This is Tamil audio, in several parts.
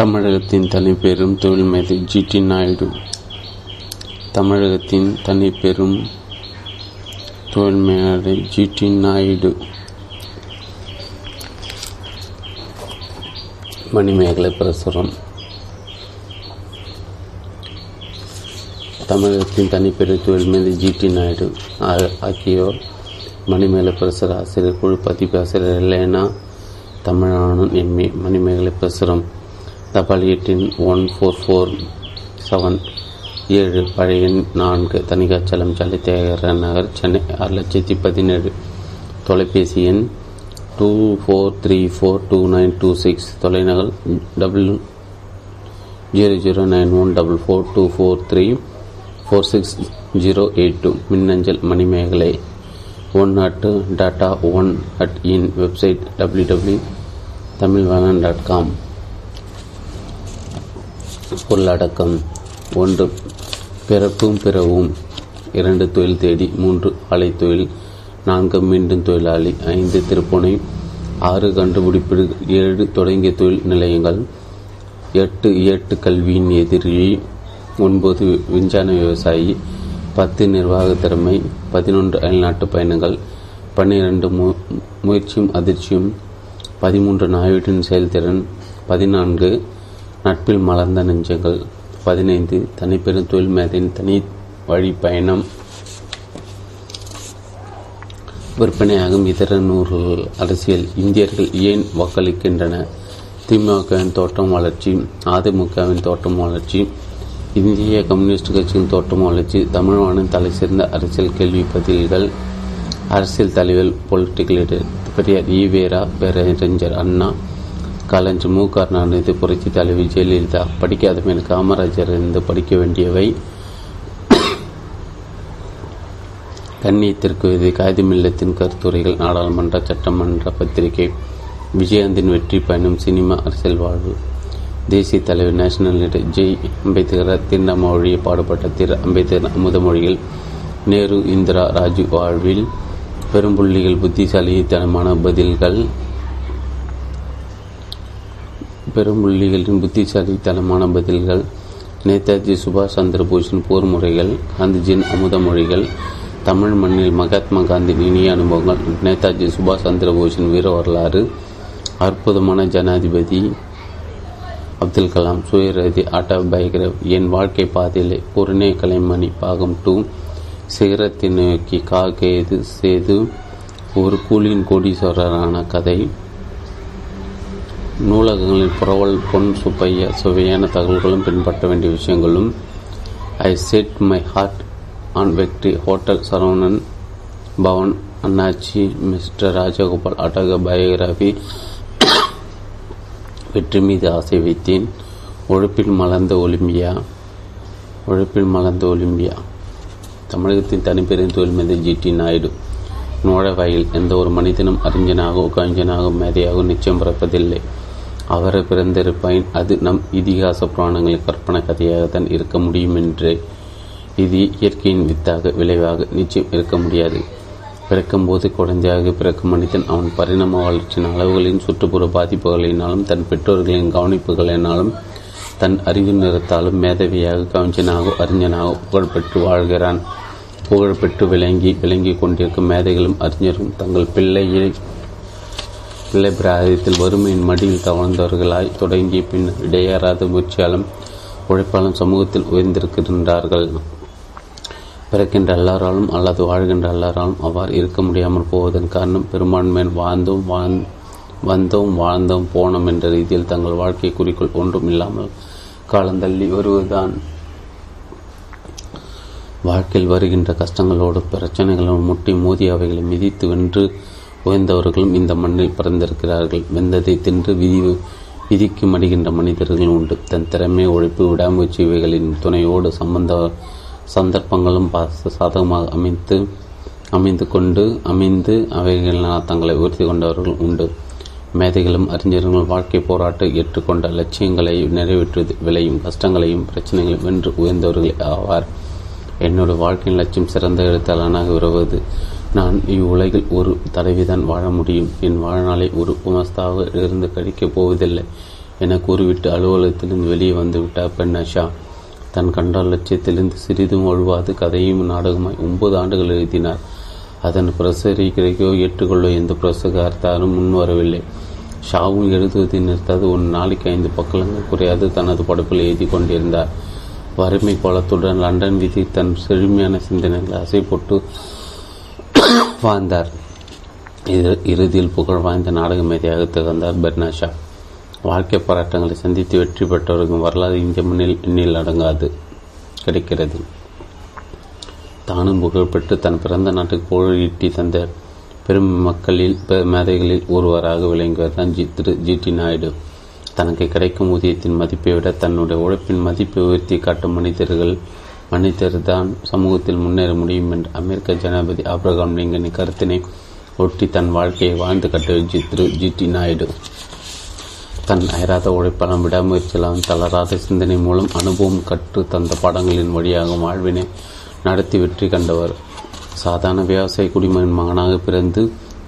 தமிழகத்தின் தனிப்பெரும் தொழில்மேதை ஜி டி நாயுடு. தமிழகத்தின் தனிப்பெரும் தொழில்மேதை ஜி டி நாயுடு. மணிமேகலை பிரசுரம். தமிழகத்தின் தனிப்பெரும் தொழில்மேதை ஜி டி நாயுடு ஆகியோர் மணிமேகலை பிரசுர ஆசிரியர் குழு பதிப்பு ஆசிரியர் லேனா தமிழானன் எம்ஏ மணிமேகலை பிரசுரம். தபால் எட்டின் ஒன் ஃபோர் ஃபோர் செவன் ஏழு பழைய நான்கு தனிகாச்சலம் சாலை தியாகராய நகர் சென்னை ஆறு லட்சத்தி பதினேழு. தொலைபேசி எண் two four three four two nine two six தொலைநகல் double zero zero nine one double four two four three four six zero eight two மின்னஞ்சல் Manimekalai. One at data one at in website W W Tamilvanan dot com பொருளடக்கம். ஒன்று பிறப்பும் பிறவும். இரண்டு தொழில் தேடி. மூன்று ஆலை தொழில். நான்கு மீண்டும் தொழிலாளி. ஐந்து திருப்புனை. ஆறு கண்டுபிடிப்பு ஏழு தொடங்கிய தொழில் நிலையங்கள். எட்டு ஏட்டு கல்வியின் எதிரி ஒன்பது விஞ்ஞான விவசாயி. பத்து நிர்வாக திறமை. பதினொன்று அயல்நாட்டு பயணங்கள். பன்னிரண்டு மு முயற்சியும் அதிர்ச்சியும். பதிமூன்று நாயுடின் செயல்திறன். பதினான்கு நட்பில் மலர்ந்த நெஞ்சங்கள். பதினைந்து தனிப்பெரும் தொழில் மேதையின் தனி வழி பயணம். விற்பனையாகும் இதர நூல்கள் அரசியல் இந்தியர்கள் ஏன் வாக்களிக்கின்றன? திமுகவின் தோட்டம் வளர்ச்சி அதிமுகவின் தோட்டம் வளர்ச்சி இந்திய கம்யூனிஸ்ட் கட்சியின் தோட்டம் வளர்ச்சி தமிழ்நாட்டின் தலை சிறந்த அரசியல் கேள்வி பதில்கள். அரசியல் தலைவர் பொலிட்டிக்கல் பெரியார் ஈவேரா பேரறிஞர் அண்ணா காலஞ்சு மு கருணாநிதி புரட்சி தலைவி ஜெயலலிதா படிக்காதவன் காமராஜர் இருந்து படிக்க வேண்டியவை. கண்ணியத்திற்கு இது காகிதமில்லத்தின் கருத்துரைகள் நாடாளுமன்ற சட்டமன்ற பத்திரிகை விஜயகாந்தின் வெற்றி பயணம் சினிமா அரசியல் வாழ்வு. தேசிய தலைவர் நேஷனல் லீடர் ஜெய் அம்பேத்கர் திருநமொழியை பாடுபட்ட திரு. அம்பேத்கர் அமுதமொழிகள் நேரு இந்திரா ராஜீவ் வாழ்வில் பெரும்புள்ளிகள் புத்திசாலித்தனமான பதில்கள். பெரும்புள்ளிகளின் புத்திசாலித்தனமான பதில்கள் நேதாஜி சுபாஷ் சந்திர போஸின் போர் முறைகள் காந்திஜியின் அமுத மொழிகள் தமிழ் மண்ணில் மகாத்மா காந்தியின் இனிய அனுபவங்கள் நேதாஜி சுபாஷ் சந்திர போஸின் வீர வரலாறு அற்புதமான ஜனாதிபதி அப்துல் கலாம் சுயரதி ஆட்டோபயோகிராஃப் என் வாழ்க்கை பாதையிலே பூரணே கலைமணி பாகம் டூ சிகரத்தை நோக்கி காகேது சேது ஒரு கூலியின் கோடீஸ்வரரான கதை. நூலகங்களின் புறவல் பொன் சுப்பைய சுவையான தகவல்களும் பின்பற்ற வேண்டிய விஷயங்களும் I set my heart on வெக்டி hotel Saravanan Bhavan அண்ணாச்சி மிஸ்டர் ராஜகோபால் அடக பயோகிராஃபி வெற்றி மீது ஆசை வைத்தேன். உழைப்பில் மலர்ந்த ஒலிம்பியா உழைப்பில் மலர்ந்த ஒலிம்பியா. தமிழகத்தின் தனிப்பெரும் தொழில் மேதை ஜி டி நாயுடு. நுழைவாயில் எந்த ஒரு மனிதனும் அறிஞனாகவோ கவிஞனாகவோ மேதையாகவோ நிச்சயம் பிறப்பதில்லை. அவரை பிறந்திருப்பாயின் அது நம் இதிகாச புராணங்களின் கற்பனை கதையாகத்தான் இருக்க முடியும் என்றே இது இயற்கையின் வித்தாக விளைவாக நிச்சயம் இருக்க முடியாது. பிறக்கும்போது குழந்தையாக பிறக்கும் மனிதன் அவன் பரிணாம வளர்ச்சியின் அளவுகளின் சுற்றுப்புற பாதிப்புகளினாலும் தன் பெற்றோர்களின் கவனிப்புகளினாலும் தன் அறிவு நிறத்தாலும் மேதவியாக கவிஞனாக அறிஞனாக புகழ்பெற்று வாழ்கிறான். புகழ்பெற்று விளங்கி விளங்கி கொண்டிருக்கும் மேதைகளும் அறிஞரும் தங்கள் பிள்ளையை பிள்ளை பிராயத்தில் வறுமையின் மடியில் தவழ்ந்தவர்களாய் தொடங்கிய பின் இடையேறாத முயற்சியாலும் உழைப்பாலும் சமூகத்தில் உயர்ந்திருக்கின்றார்கள். பிறக்கின்ற எல்லாராலும் அல்லது வாழ்கின்ற எல்லாராலும் அவ்வாறு இருக்க முடியாமல் போவதன் காரணம் பெரும்பான்மையின் வாழ்ந்தோம் வாழ் வந்தோம் வாழ்ந்தோம் போனோம் என்ற ரீதியில் தங்கள் வாழ்க்கை குறிக்கோள் ஒன்றும் இல்லாமல் காலந்தள்ளி வருவதுதான். வாழ்க்கையில் வருகின்ற கஷ்டங்களோடு பிரச்சனைகளும் முட்டி மோதி அவைகளை மிதித்து வென்று உயர்ந்தவர்களும் இந்த மண்ணில் பிறந்திருக்கிறார்கள். வெந்ததை தின்று விதி விதிக்கு மடிகின்ற மனிதர்கள் உண்டு. தன் திறமை உழைப்பு விடாமுயற்சி இவைகளின் துணையோடு சம்பந்த சந்தர்ப்பங்களும் சாதகமாக அமைத்து அமைந்து கொண்டு அமைந்து அவைகளினால் தங்களை உயர்த்தி கொண்டவர்கள் உண்டு. மேதைகளும் அறிஞர்களும் வாழ்க்கை போராட்ட ஏற்றுக்கொண்ட லட்சியங்களை நிறைவேற்றுவது விளையும் கஷ்டங்களையும் பிரச்சனைகளையும் வென்று உயர்ந்தவர்கள் ஆவார். என்னோட வாழ்க்கையின் லட்சியம் சிறந்த எழுத்தாளனாக வருவது நான் இவ்வுலகில் ஒரு தடவைதான் வாழ முடியும். என் வாழ்நாளை ஒரு குமஸ்தாக இருந்து கழிக்கப் போவதில்லை என கூறிவிட்டு அலுவலகத்திலிருந்து வெளியே வந்துவிட்டார் பெண்ணஷா. தன் கண்ட லட்சியத்திலிருந்து சிறிதும் ஒழுவாது கதையும் நாடகமாய் ஒன்பது ஆண்டுகள் எழுதினார். அதன் பிரசரிக்கிறோ ஏற்றுக்கொள்ள எந்த பிரசகார்த்தாரும் முன்வரவில்லை. ஷாவும் எழுதுவதை நிறுத்தாது. ஒரு நாளைக்கு ஐந்து பக்கங்கள் குறையாது. தனது படைப்பில் எழுதி கொண்டிருந்தார். வறுமை கோலத்துடன் லண்டன் விதி தன் செழுமையான சிந்தனைகளை அசை போட்டு வாழ்ந்தார் இறுதியில் புகழ் வாய்ந்த நாடக மேதையாக திகழ்ந்தார் பெர்னாஷா வாழ்க்கை போராட்டங்களை சந்தித்து வெற்றி பெற்றவர்களின் வரலாறு இந்திய முன்னில் எண்ணில் அடங்காது. கிடைக்கிறது. தானும் புகழ்பெற்று தன் பிறந்த நாட்டுக்கு புகழ் ஈட்டி தந்த பெரும் மக்களில் மேதைகளில் ஒருவராக விளங்குவர் தான் G Thiru G D Naidu. தனக்கு கிடைக்கும் ஊதியத்தின் மதிப்பை விட தன்னுடைய உழைப்பின் மதிப்பை உயர்த்தி காட்டும் மனிதர்கள் மனிதர் தான் சமூகத்தில் முன்னேற முடியும் என்று அமெரிக்க ஜனாதிபதி ஆப்ரகாம் லிங்கனின் கருத்தினை ஒட்டி தன் வாழ்க்கையை வாழ்ந்து கட்டிய திரு ஜி டி நாயுடு. தன் அயராத உழைப்பாலும் விடாமுயற்சியாலும் தளராத சிந்தனை மூலம் அனுபவம் கற்று தந்த படங்களின் வழியாக வாழ்வினை நடத்தி வெற்றி கண்டவர். சாதாரண விவசாய குடிமகன் மகனாக பிறந்து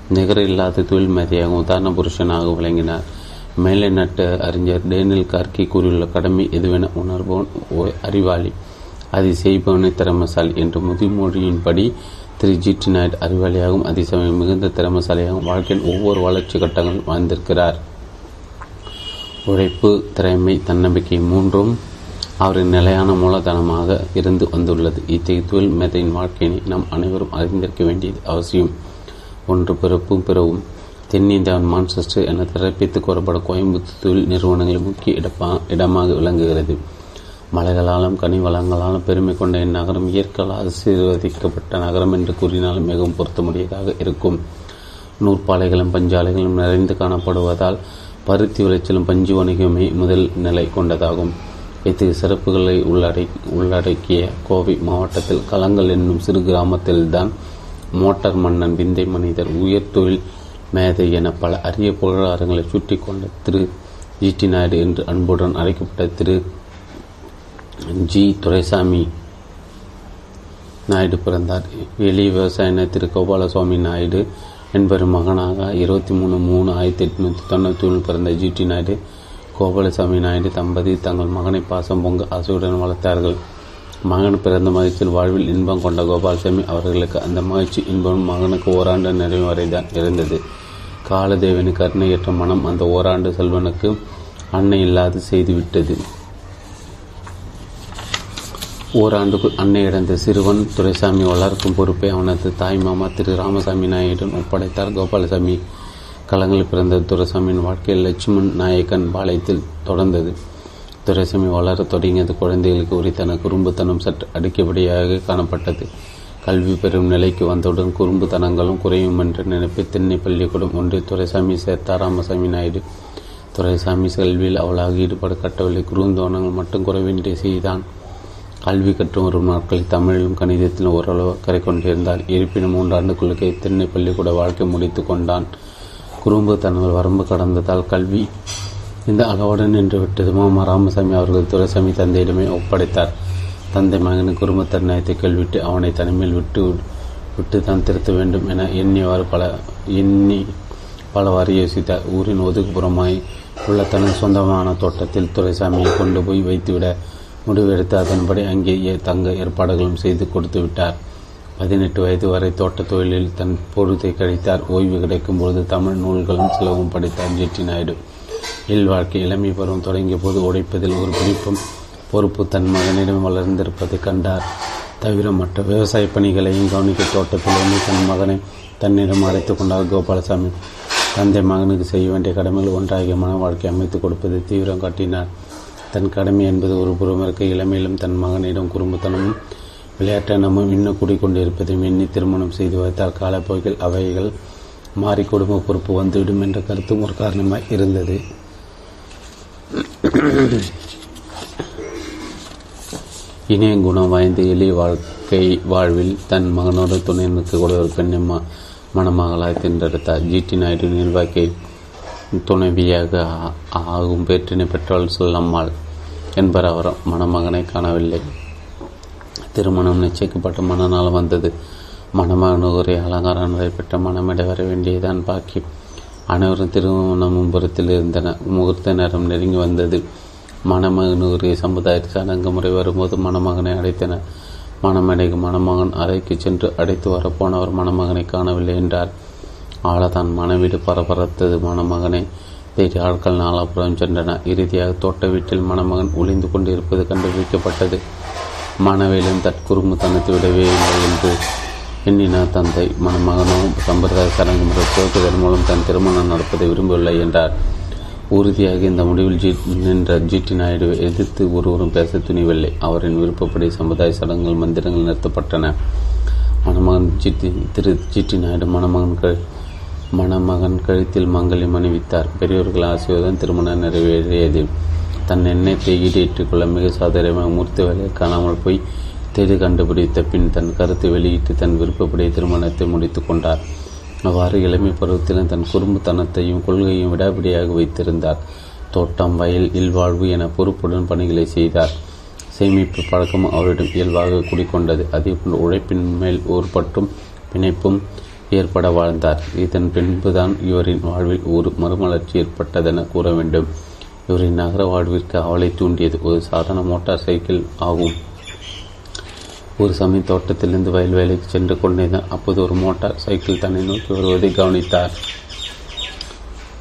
நிகர இல்லாத தொழில் மேதையாக உதாரண புருஷனாக விளங்கினார். மேலை நட்டு அறிஞர் டேனில் கார்கி கூறியுள்ள கடமை எதுவென உணர்வோன் அறிவாளி. அதை செய்பவனை திறமசாலி என்ற முதுமொழியின்படி திரு ஜி டி நாயுடு அறிவாளியாகவும் அதேசமயம் மிகுந்த திறமசாலியாகவும் வாழ்க்கையின் ஒவ்வொரு வளர்ச்சி கட்டங்களும் வாழ்ந்திருக்கிறார். உழைப்பு திறமை தன்னம்பிக்கை மூன்றும் அவரின் நிலையான மூலதனமாக இருந்து வந்துள்ளது. இத்தகைய தொழில் மேதையின் வாழ்க்கையினை நாம் அனைவரும் அறிந்திருக்க வேண்டியது அவசியம். ஒன்று பிறப்பும் பிறவும் தென்னிந்தியாவின் மான்செஸ்டர் என திறப்பித்து கூறப்படும் கோயம்புத்தூர் தொழில் நிறுவனங்களில் முக்கிய இடப்பா இடமாக விளங்குகிறது. மலைகளாலும் கனிவளங்களாலும் பெருமை கொண்ட இந்நகரம் இயற்கையால் ஆசீர்வதிக்கப்பட்ட நகரம் என்று கூறினாலும் மிகவும் பொருத்தமுடையதாக இருக்கும். நூற்பாலைகளும் பஞ்சாலைகளும் நிறைந்து காணப்படுவதால் பருத்தி விளைச்சலும் பஞ்சு வணிகமே முதல் நிலை கொண்டதாகும். இத்தகைய சிறப்புகளை உள்ளடை உள்ளடக்கிய கோவை மாவட்டத்தில் களங்கள் என்னும் சிறு கிராமத்தில்தான் மோட்டார் மன்னன் விந்தை மனிதர் உயர் தொழில் மேதை என பல அரிய புகழாரங்களை சுட்டி கொண்ட திரு ஜிடி நாயுடு என்று அன்புடன் அழைக்கப்பட்ட திரு. ஜி துரைசாமி நாயுடு பிறந்தார். வெளி விவசாயின திரு கோபாலசுவாமி நாயுடு என்பவர் மகனாக இருபத்தி மூணு மூணு ஆயிரத்தி எட்நூற்றி தொண்ணூற்றி ஒன்று பிறந்த ஜி டி நாயுடு கோபாலசாமி நாயுடு தம்பதி தங்கள் மகனை பாசம் பொங்க ஆசையுடன் வளர்த்தார்கள். மகன் பிறந்த மகிழ்ச்சியில் வாழ்வில் இன்பம் கொண்ட கோபாலசாமி அவர்களுக்கு அந்த மகிழ்ச்சி இன்பம் மகனுக்கு ஓராண்டு நிறைவு வரைதான் இருந்தது. காலதேவனி கருணையற்ற மனம் அந்த ஓராண்டு செல்வனுக்கு அன்னை இல்லாது செய்துவிட்டது. ஓராண்டுக்குள் அன்னை இழந்த சிறுவன் துரைசாமி வளர்க்கும் பொறுப்பை அவனது தாய் மாமா திரு ராமசாமி நாயுடன் ஒப்படைத்தார். கோபாலசாமி களங்களில் பிறந்த துரைசாமியின் வாழ்க்கையில் லட்சுமண் நாயக்கன் பாளையத்தில் தொடர்ந்தது. துரைசாமி வளர தொடங்கியது குழந்தைகளுக்கு உரித்தான குறும்புத்தனம் சற்று அடிக்கபடியாக காணப்பட்டது. கல்வி பெறும் நிலைக்கு வந்தவுடன் குறும்புத்தனங்களும் குறையும் என்று நினைப்பை திண்ணை பள்ளிக்கூடம் ஒன்று துரைசாமி சேர்த்தார் ராமசாமி நாயுடு. துரைசாமி கல்வியில் அவளாக ஈடுபாடு கட்டவில்லை. குறுந்தோணங்கள் மட்டும் குறைவின்றி செய்தான். கல்வி கற்றும் வரும் நாட்களில் தமிழிலும் கணிதத்திலும் ஓரளவு அக்கறை கொண்டிருந்தார். இருப்பினும் மூன்றாண்டுக்குள்ளுக்கு திருநெல் பள்ளிக்கூட வாழ்க்கை முடித்து கொண்டான். குறும்பு தனது வரம்பு கடந்ததால் கல்வி இந்த அளவுடன் நின்றுவிட்டது மாமா ராமசாமி அவர்கள் துரைசாமி தந்தையிடமே ஒப்படைத்தார். தந்தை மகனின் குடும்ப குடும்பத்தன்மையத்தை கேள்விட்டு அவனை தனிமையில் விட்டு விட்டு தான் திருத்த வேண்டும் என எண்ணியவாறு பல எண்ணி பலவாறு யோசித்தார். ஊரின் ஒதுக்குப்புறமாய் உள்ள தனது சொந்தமான தோட்டத்தில் துரைசாமியை கொண்டு போய் வைத்துவிட முடிவெடுத்து அதன்படி அங்கேயே தங்க ஏற்பாடுகளும் செய்து கொடுத்து விட்டார். பதினெட்டு வயது வரை தோட்ட தொழிலில் தன் பொருத்தை கழித்தார். ஓய்வு கிடைக்கும் பொழுது தமிழ் நூல்களும் சிலவும் படித்தார் ஜெட்டி நாயுடு. இல்வாழ்க்கை இளமை பருவம் தொடங்கிய போது உடைப்பதில் ஒரு பிடிப்பும் பொறுப்பு தன் மகனிடம் வளர்ந்திருப்பதை கண்டார். தவிர மற்ற விவசாய பணிகளையும் கவனிக்க தோட்டத்திலிருந்து தன் மகனை தன்னிடம் அழைத்து கொண்டார் கோபாலசாமி. தந்தை மகனுக்கு செய்ய வேண்டிய கடமைகள் ஒன்றாகிய மன வாழ்க்கை அமைத்துக் கொடுப்பதை தீவிரம் காட்டினார். தன் கடமை என்பது ஒரு புறம் இருக்க இளமையிலும் தன் மகனிடம் குறும்புத்தனமும் விளையாட்டனமும் இன்னும் கூடிக்கொண்டிருப்பதையும் எண்ணி திருமணம் செய்து வைத்தால் காலப்போக்கில் அவைகள் மாறி குடும்ப பொறுப்பு வந்துவிடும் என்ற கருத்தும் ஒரு காரணமாக இருந்தது. இணைய குணம் வாய்ந்த எளிய வாழ்க்கை வாழ்வில் தன் மகனோடு துணை நிற்கக்கூடிய ஒரு பெண்ணை மணமகளாய் தின்றெடுத்தார் ஜிடி நாயுடு நிர்வாகி துணைவியாக ஆகும் பேற்றினை பெற்றவள் சொல்லம்மாள் என்பர் அவர் மணமகனை காணவில்லை. திருமணம் நிச்சயிக்கப்பட்ட மனநாள் வந்தது. மணமகனுக்கு ஒரு அலங்காரம் நடைபெற்ற மனமிட வர வேண்டியதான் பாக்கி. அனைவரும் திருமண முன்புறத்தில் இருந்தன. முகூர்த்த நேரம் நெருங்கி வந்தது. மணமகனுடைய சமுதாயத்தில் சடங்கு முறை வரும்போது மணமகனை அடைத்தனர் மணமடைக்கு மணமகன் அறைக்கு சென்று அடைத்து வரப்போனவர் மணமகனை காணவில்லை என்றார். ஆளதான் மனவீடு பரபரத்தது. மணமகனை தேடி ஆட்கள் நாலாபுரம் சென்றன. இறுதியாக தோட்ட வீட்டில் மணமகன் ஒளிந்து கொண்டிருப்பது கண்டுபிடிக்கப்பட்டது மணவேலும் தற்குறும்புத்தனத்தை விடவே இல்லை என்று எண்ணினார் தந்தை மணமகனும் சம்பிரதாய சடங்கு முறை துவக்குதல் மூலம் தன் திருமணம் நடப்பதை விரும்பவில்லை என்றார். உறுதியாக இந்த முடிவில் ஜி நின்ற ஜிடி நாயுடுவை எதிர்த்து ஒருவரும் பேச துணிவில்லை. அவரின் விருப்பப்படி சமுதாய சடங்குகள் மந்திரங்கள் நிறுத்தப்பட்டன. மணமகன் ஜிடி திரு ஜிடி நாயுடு மணமகன் மணமகன் கழுத்தில் மங்கலம் அணிவித்தார் பெரியோர்கள் ஆசையுடன் திருமணம் நிறைவேறியது தன் எண்ணத்தை ஈடேற்றிக் கொள்ள மிக சாதாரணமாக மூர்த்தி வேலையை காணாமல் போய் தேடி கண்டுபிடித்த பின் தன் கருத்தை வெளியிட்டு தன் விருப்பப்படி திருமணத்தை முடித்து கொண்டார். அவ்வாறு இளமை பருவத்திலும் தன் குறும்புத்தனத்தையும் கொள்கையும் விடாபிடியாக வைத்திருந்தார். தோட்டம் வயல் இல்வாழ்வு என பொறுப்புடன் பணிகளை செய்தார். சேமிப்பு பழக்கம் அவரிடம் இயல்பாக குடிக்கொண்டது. அதேபோன்று உழைப்பின் மேல் ஒரு பட்டும் பிணைப்பும் ஏற்பட வாழ்ந்தார். இதன் பின்புதான் இவரின் வாழ்வில் ஒரு மறுமலர்ச்சி ஏற்பட்டதென கூற வேண்டும். இவரின் நகர வாழ்விற்கு அவளை தூண்டியது ஒரு சாதாரண மோட்டார் சைக்கிள் ஆகும். ஒரு சமயம் தோட்டத்திலிருந்து வயல் வேலைக்கு சென்று கொண்டிருந்தார். அப்போது ஒரு மோட்டார் சைக்கிள் தன்னை நோக்கி வருவதை கவனித்தார்.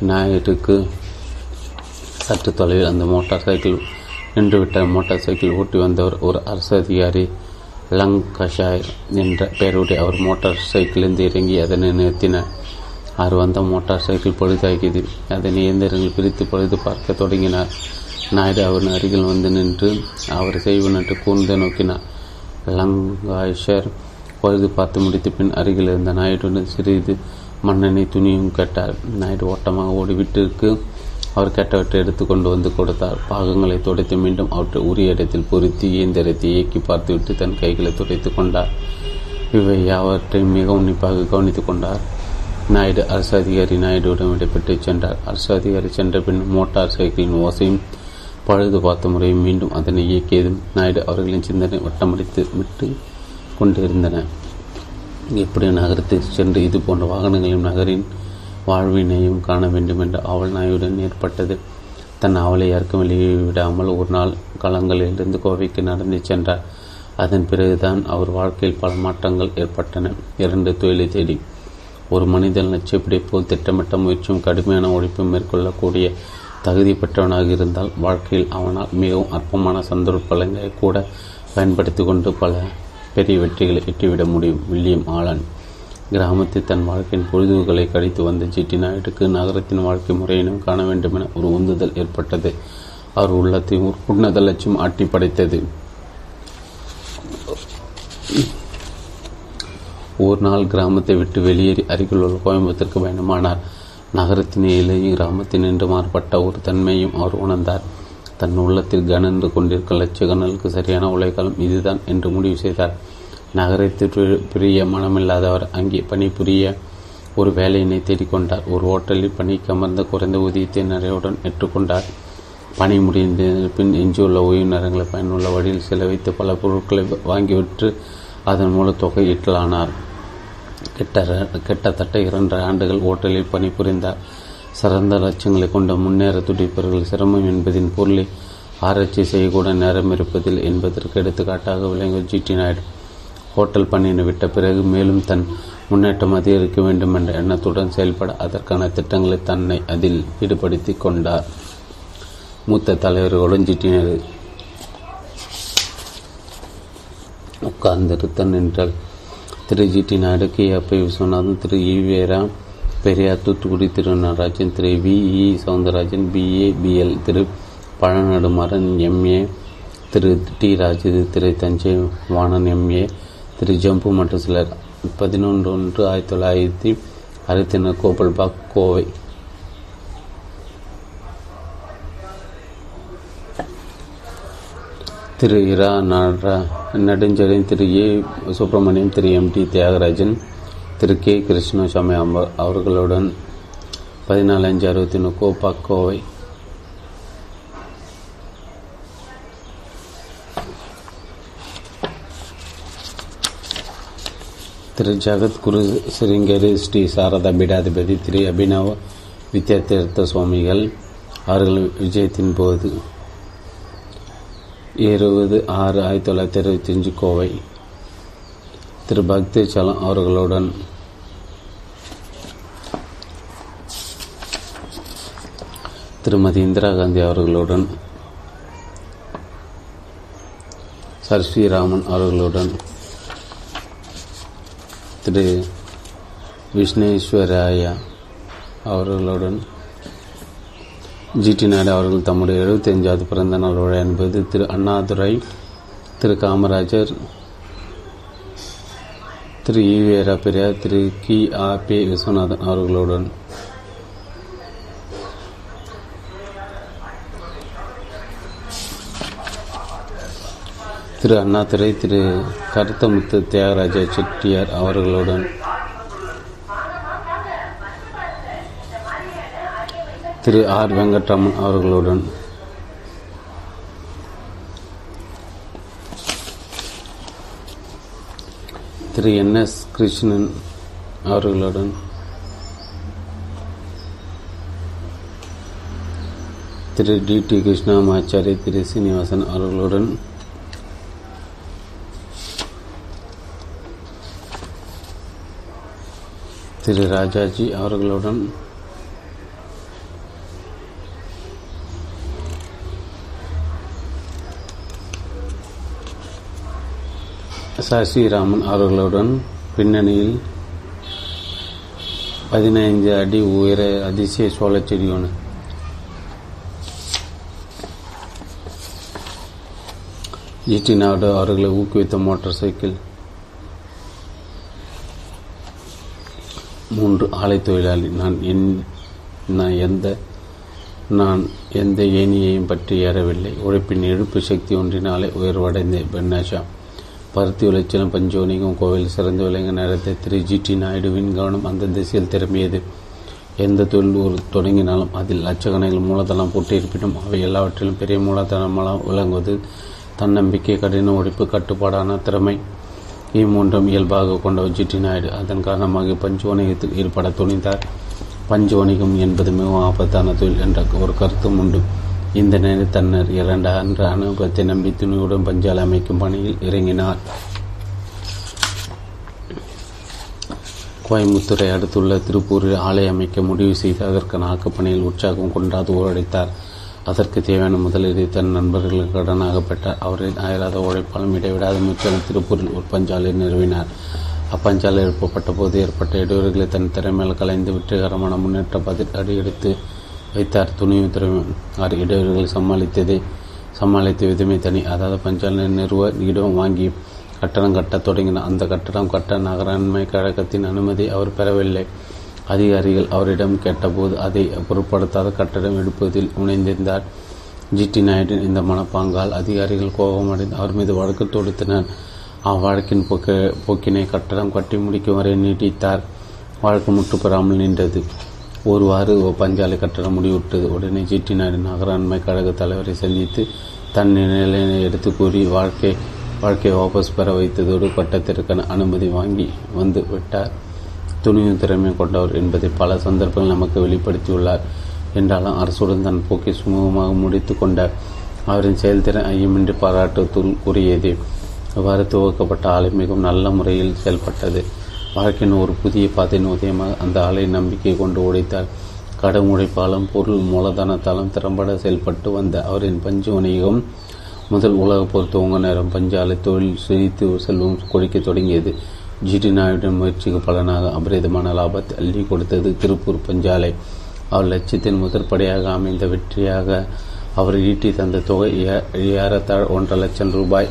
ஞாயிற்றுக்கு சற்று தொலைவில் அந்த மோட்டார் சைக்கிள் நின்றுவிட்ட மோட்டார் சைக்கிள் ஓட்டி வந்தவர் ஒரு அரசு அதிகாரி. லங்கஷாயர் என்ற பெயருடைய அவர் மோட்டார் சைக்கிளிலிருந்து இறங்கி அதனை நிறுத்தினார் அவர் வந்த மோட்டார் சைக்கிள் பழுதாகியது. அதனை இயந்திரங்கள் பிரித்து பழுது பார்க்க தொடங்கினார். நாயுடு அவரின் அருகில் வந்து நின்று அவர் செய்வனற்று கூர்ந்து நோக்கினார். லங்காஷர் பழுது பார்த்து முடித்த பின் அருகில் இருந்த நாயுடுடன் சிறிது மண்ணெண்ணெய் துணியும் கேட்டார். நாயுடு ஓட்டமாக ஓடிவிட்டிருக்கு. அவர் கெட்டவற்றை எடுத்து கொண்டு வந்து கொடுத்தார். பாகங்களை துடைத்து மீண்டும் அவற்றை உரிய இடத்தில் பொருத்தி இயந்திரத்தை இயக்கி பார்த்துவிட்டு தன் கைகளை துடைத்து கொண்டார். இவை அவற்றை மிக உன்னிப்பாக கவனித்துக் கொண்டார். நாயுடு அரசு அதிகாரி நாயுடுவிடம் விடைபெற்று சென்றார். அரசு அதிகாரி சென்ற பின் மோட்டார் சைக்கிளின் ஓசையும் பழுது பார்த்த முறையும் மீண்டும் அதனை இயக்கியதும் நாயுடு அவர்களின் சிந்தனை வட்டமடித்து விட்டு கொண்டிருந்தன. எப்படி நகரத்தில் சென்று இது போன்ற வாகனங்களையும் நகரின் வாழ்வினையும் காண வேண்டும் என்ற அவள் நாயுடன் ஏற்பட்டது. தன் அவளை யாருக்கும் வெளியே விடாமல் ஒரு நாள் களங்களிலிருந்து கோவைக்கு நடந்து சென்றார். அதன் பிறகுதான் அவர் வாழ்க்கையில் பல மாற்றங்கள் ஏற்பட்டன. இரண்டு தொழிலை தேடி. ஒரு மனிதன் லட்சியப்படி போல் திட்டமிட்ட முயற்சியும் கடுமையான உழைப்பும் மேற்கொள்ளக்கூடிய தகுதி பெற்றவனாக இருந்தால் வாழ்க்கையில் அவனால் மிகவும் அற்பமான சந்தர்ப்பங்களை கூட பயன்படுத்தி கொண்டு பல பெரிய வெற்றிகளை எட்டிவிட முடியும். William Allen. கிராமத்தில் தன் வாழ்க்கையின் பொழுதுகளை கழித்து வந்த ஜிடி நாயுடுக்கு நகரத்தின் வாழ்க்கை முறையினும் காண வேண்டும் என ஒரு உந்துதல் ஏற்பட்டது. அவர் உள்ளத்தை ஒரு லட்சியம் ஆட்டி படைத்தது. ஒரு நாள் கிராமத்தை விட்டு வெளியேறி அருகில் உள்ள கோயம்புத்தூருக்கு பயணமானார். நகரத்தின் இலையும் கிராமத்தின் என்று மாறுபட்ட ஒரு தன்மையும் அவர் உணர்ந்தார். தன் உள்ளத்தில் கனன்று கொண்டிருக்கும் லட்சக்கணலுக்கு சரியான உலைக்காலம் இதுதான் என்று முடிவு செய்தார். நகரத்திற்கு பிரிய மனமில்லாதவர் அங்கே பணிபுரிய ஒரு வேலையினை தேடிக்கொண்டார். ஒரு ஹோட்டலில் பணிக்கு அமர்ந்த குறைந்த ஊதியத்தை நிறையுடன் ஏற்றுக்கொண்டார். பணி முடிந்த பின் எஞ்சியுள்ள ஓய்வு நேரங்களை பயனுள்ள வழியில் செலவைத்து பல பொருட்களை வாங்கிவிட்டு அதன் மூலம் தொகை ஈட்டலானார். கிட்ட கிட்டத்தட்ட இரண்டு ஆண்டுகள் ஓட்டலில் பணிபுரிந்தார். சிறந்த லட்சங்களை கொண்ட முன்னேற துடிப்பவர்கள் சிரமம் என்பதின் பொருளை ஆராய்ச்சி செய்யக்கூட நேரம் இருப்பதில் என்பதற்கு எடுத்துக்காட்டாக விளங்கும் ஜிடி நாயுடு. ஹோட்டல் பணியினை விட்ட பிறகு மேலும் தன் முன்னேற்றம் அதிகரிக்க வேண்டும் என்ற எண்ணத்துடன் செயல்பட அதற்கான திட்டங்களை தன்னை அதில் ஈடுபடுத்தி கொண்டார். மூத்த தலைவர்களுடன் ஜிடி உட்கார்ந்திருத்த நின்றால் திரு ஜிடி நாயுடு கே. அப்பை Viswanathan Thiru EVR Periyar Thoothukudi Thiru Natarajan Thiru V. E. Soundararajan BA BL Thiru Pazha Nedumaran MA Thiru T. Raju Thiru Thanjai Vanan MA Thiru Jambu மற்றும் சிலர் பதினொன்று ஒன்று ஆயிரத்தி தொள்ளாயிரத்தி அறுபத்தி ஒன்று Gopalbagh Kovai. Thiru Ira நடரா Nedunchezhiyan Thiru A Subramaniam Thiru M T Thiyagarajan Thiru K Krishnasamy amber அவர்களுடன் பதினாலு அஞ்சு அறுபத்தி ஒன்று கோபா கோவை. திரு ஜகத்குரு சிருங்கேரி ஸ்ரீ சாரதா பீடாதிபதி திரு அபினவ வித்யாதீர்த்த சுவாமிகள் அவர்கள் விஜயத்தின் போது இருபது ஆறு ஆயிரத்தி தொள்ளாயிரத்தி இருபத்தி அஞ்சு கோவை திரு பக்தி சலம் அவர்களுடன் திருமதி இந்திரா காந்தி அவர்களுடன் சர் ஸ்ரீராமன் அவர்களுடன் திரு விஷ்ணேஸ்வராயா அவர்களுடன் ஜிடி நாயுடு அவர்கள் தம்முடைய எழுபத்தஞ்சாவது பிறந்த நாள் விழா என்பது திரு அண்ணாதுரை திரு காமராஜர் திரு ஈவேரா பெரியார் திரு கி ஆ பி விஸ்வநாதன் அவர்களுடன் திரு அண்ணாதுரை திரு கருத்தமுத்து தியாகராஜ செட்டியார் அவர்களுடன் திரு ஆர் வெங்கட்ராமன் அவர்களுடன் திரு என் எஸ் கிருஷ்ணன் அவர்களுடன் திரு டி டி கிருஷ்ணாமாச்சாரி திரு சீனிவாசன் அவர்களுடன் திரு ராஜாஜி அவர்களுடன் சசிராமன் அவர்களுடன் பின்னணியில் பதினைந்து அடி உயர அதிசய சோழச்செடி ஒன்று ஜிடி நாயுடு அவர்களை ஊக்குவித்த மோட்டார் சைக்கிள். மூன்று ஆலை தொழிலாளி. நான் என் நான் எந்த நான் எந்த ஏணியையும் பற்றி ஏறவில்லை. உழைப்பின் எழுப்பு சக்தி ஒன்றினாலே உயர்வடைந்தேன். பென்னாஷா பருத்தி விளைச்சலும் பஞ்சோனிகம் கோவில் சிறந்து விளங்க நேரத்தை திரு ஜி டி நாயுடுவின் கவனம் அந்த திசையில் திரும்பியது. எந்த தொழில் ஒரு தொடங்கினாலும் அதில் லட்சக்கணக்கில் மூலதனம் போட்டு இருப்பினும் அவை எல்லாவற்றிலும் பெரிய மூலதனமாக விளங்குவது தன்னம்பிக்கை கடின உழைப்பு கட்டுப்பாடான திறமை. இம்மூன்றும் இயல்பாக கொண்ட ஜிட்டி நாயுடு அதன் காரணமாக பஞ்சு வணிகத்தில் ஈடுபட துணிந்தார் பஞ்சு வணிகம் என்பது மிகவும் ஆபத்தான தொழில் என்ற ஒரு கருத்தும் உண்டு இந்த நேரம் தன்னர் இரண்டு அன்று அனுபவத்தை நம்பி துணியுடன் பஞ்சால் அமைக்கும் பணியில் இறங்கினார் கோயம்புத்தூரை அடுத்துள்ள திருப்பூரில் ஆலை அமைக்க முடிவு செய்து அதற்கான ஆக்கப்பணியில் உற்சாகம் கொண்டாது ஓரடித்தார் அதற்கு தேவையான முதலீடு தன் நண்பர்களுக்கு கடனாக பெற்றார் அவரின் அயராத உழைப்பாலும் இடைவிடாத முயற்சியாளர் திருப்பூரில் ஒரு பஞ்சாலை நிறுவினார். அப்பஞ்சாலை எழுப்பப்பட்ட போது ஏற்பட்ட இடையூறுகளை தன் திறமையால் கலைந்து வெற்றிகரமான முன்னேற்ற பதில் அடியெடுத்து வைத்தார். துணிவு திறமை ஆறு இடையூறுகளை சமாளித்ததே சமாளித்த விதமே தனி. அதாவது பஞ்சாலை நிறுவ இடம் வாங்கி கட்டடம் கட்டத் தொடங்கினார். அந்த கட்டடம் கட்ட நகராண்மை கழகத்தின் அனுமதி அவர் பெறவில்லை. அதிகாரிகள் அவரிடம் கேட்டபோது அதை பொருட்படுத்தாத கட்டடம் எடுப்பதில் முனைந்திருந்தார். ஜிடி நாயுடின் இந்த மனப்பாங்கால் அதிகாரிகள் கோபமடைந்து அவர் மீது வழக்கு தொடுத்தனர். அவ்வழக்கின் போக்க போக்கினை கட்டடம் கட்டி முடிக்கும் வரை நீட்டித்தார். வழக்கு முற்றுப்பெறாமல் நின்றது. ஒருவாறு பஞ்சாலை கட்டடம் முடிவுற்றது. உடனே ஜிடி நாயுடு நகராண்மை கழக தலைவரை சந்தித்து தன் நிலையை எடுத்து கூறி வாழ்க்கை வாழ்க்கையை வாபஸ் பெற வைத்ததோடு பட்டத்திற்கான அனுமதி வாங்கி வந்து விட்டார். துணியும் திறமையும் கொண்டவர் என்பதை பல சந்தர்ப்பங்கள் நமக்கு வெளிப்படுத்தியுள்ளார். என்றாலும் அரசுடன் தன் போக்கை சுமூகமாக முடித்து கொண்ட அவரின் செயல்திறன் ஐயமின்றி பாராட்டுத்துள் கூறியது இவ்வாறு துவக்கப்பட்ட ஆலை மிகவும் நல்ல முறையில் செயல்பட்டது. வாழ்க்கையின் ஒரு புதிய பாதையின் உதயமாக அந்த ஆலை நம்பிக்கை கொண்டு உடைத்தார். கடும் உழைப்பாலும் பொருள் மூலதனத்தாலும் திறம்பட செயல்பட்டு வந்த அவரின் பஞ்சு வணிகம் முதல் உலகப் போர் துவங்க நேரம் பஞ்சாலை தொழில் சிரித்து செல்வம் கொடிக்க தொடங்கியது. ஜிடி நாயுடன் முயற்சிக்கு பலனாக அபரிதமான லாபத்தை அள்ளி கொடுத்தது திருப்பூர் பஞ்சாலை. அவர் லட்சியத்தின் முதற்படியாக அமைந்த வெற்றியாக அவர் ஈட்டி தந்த தொகை ஏறத்தாழ் ஒன்றரை லட்சம் ரூபாய்.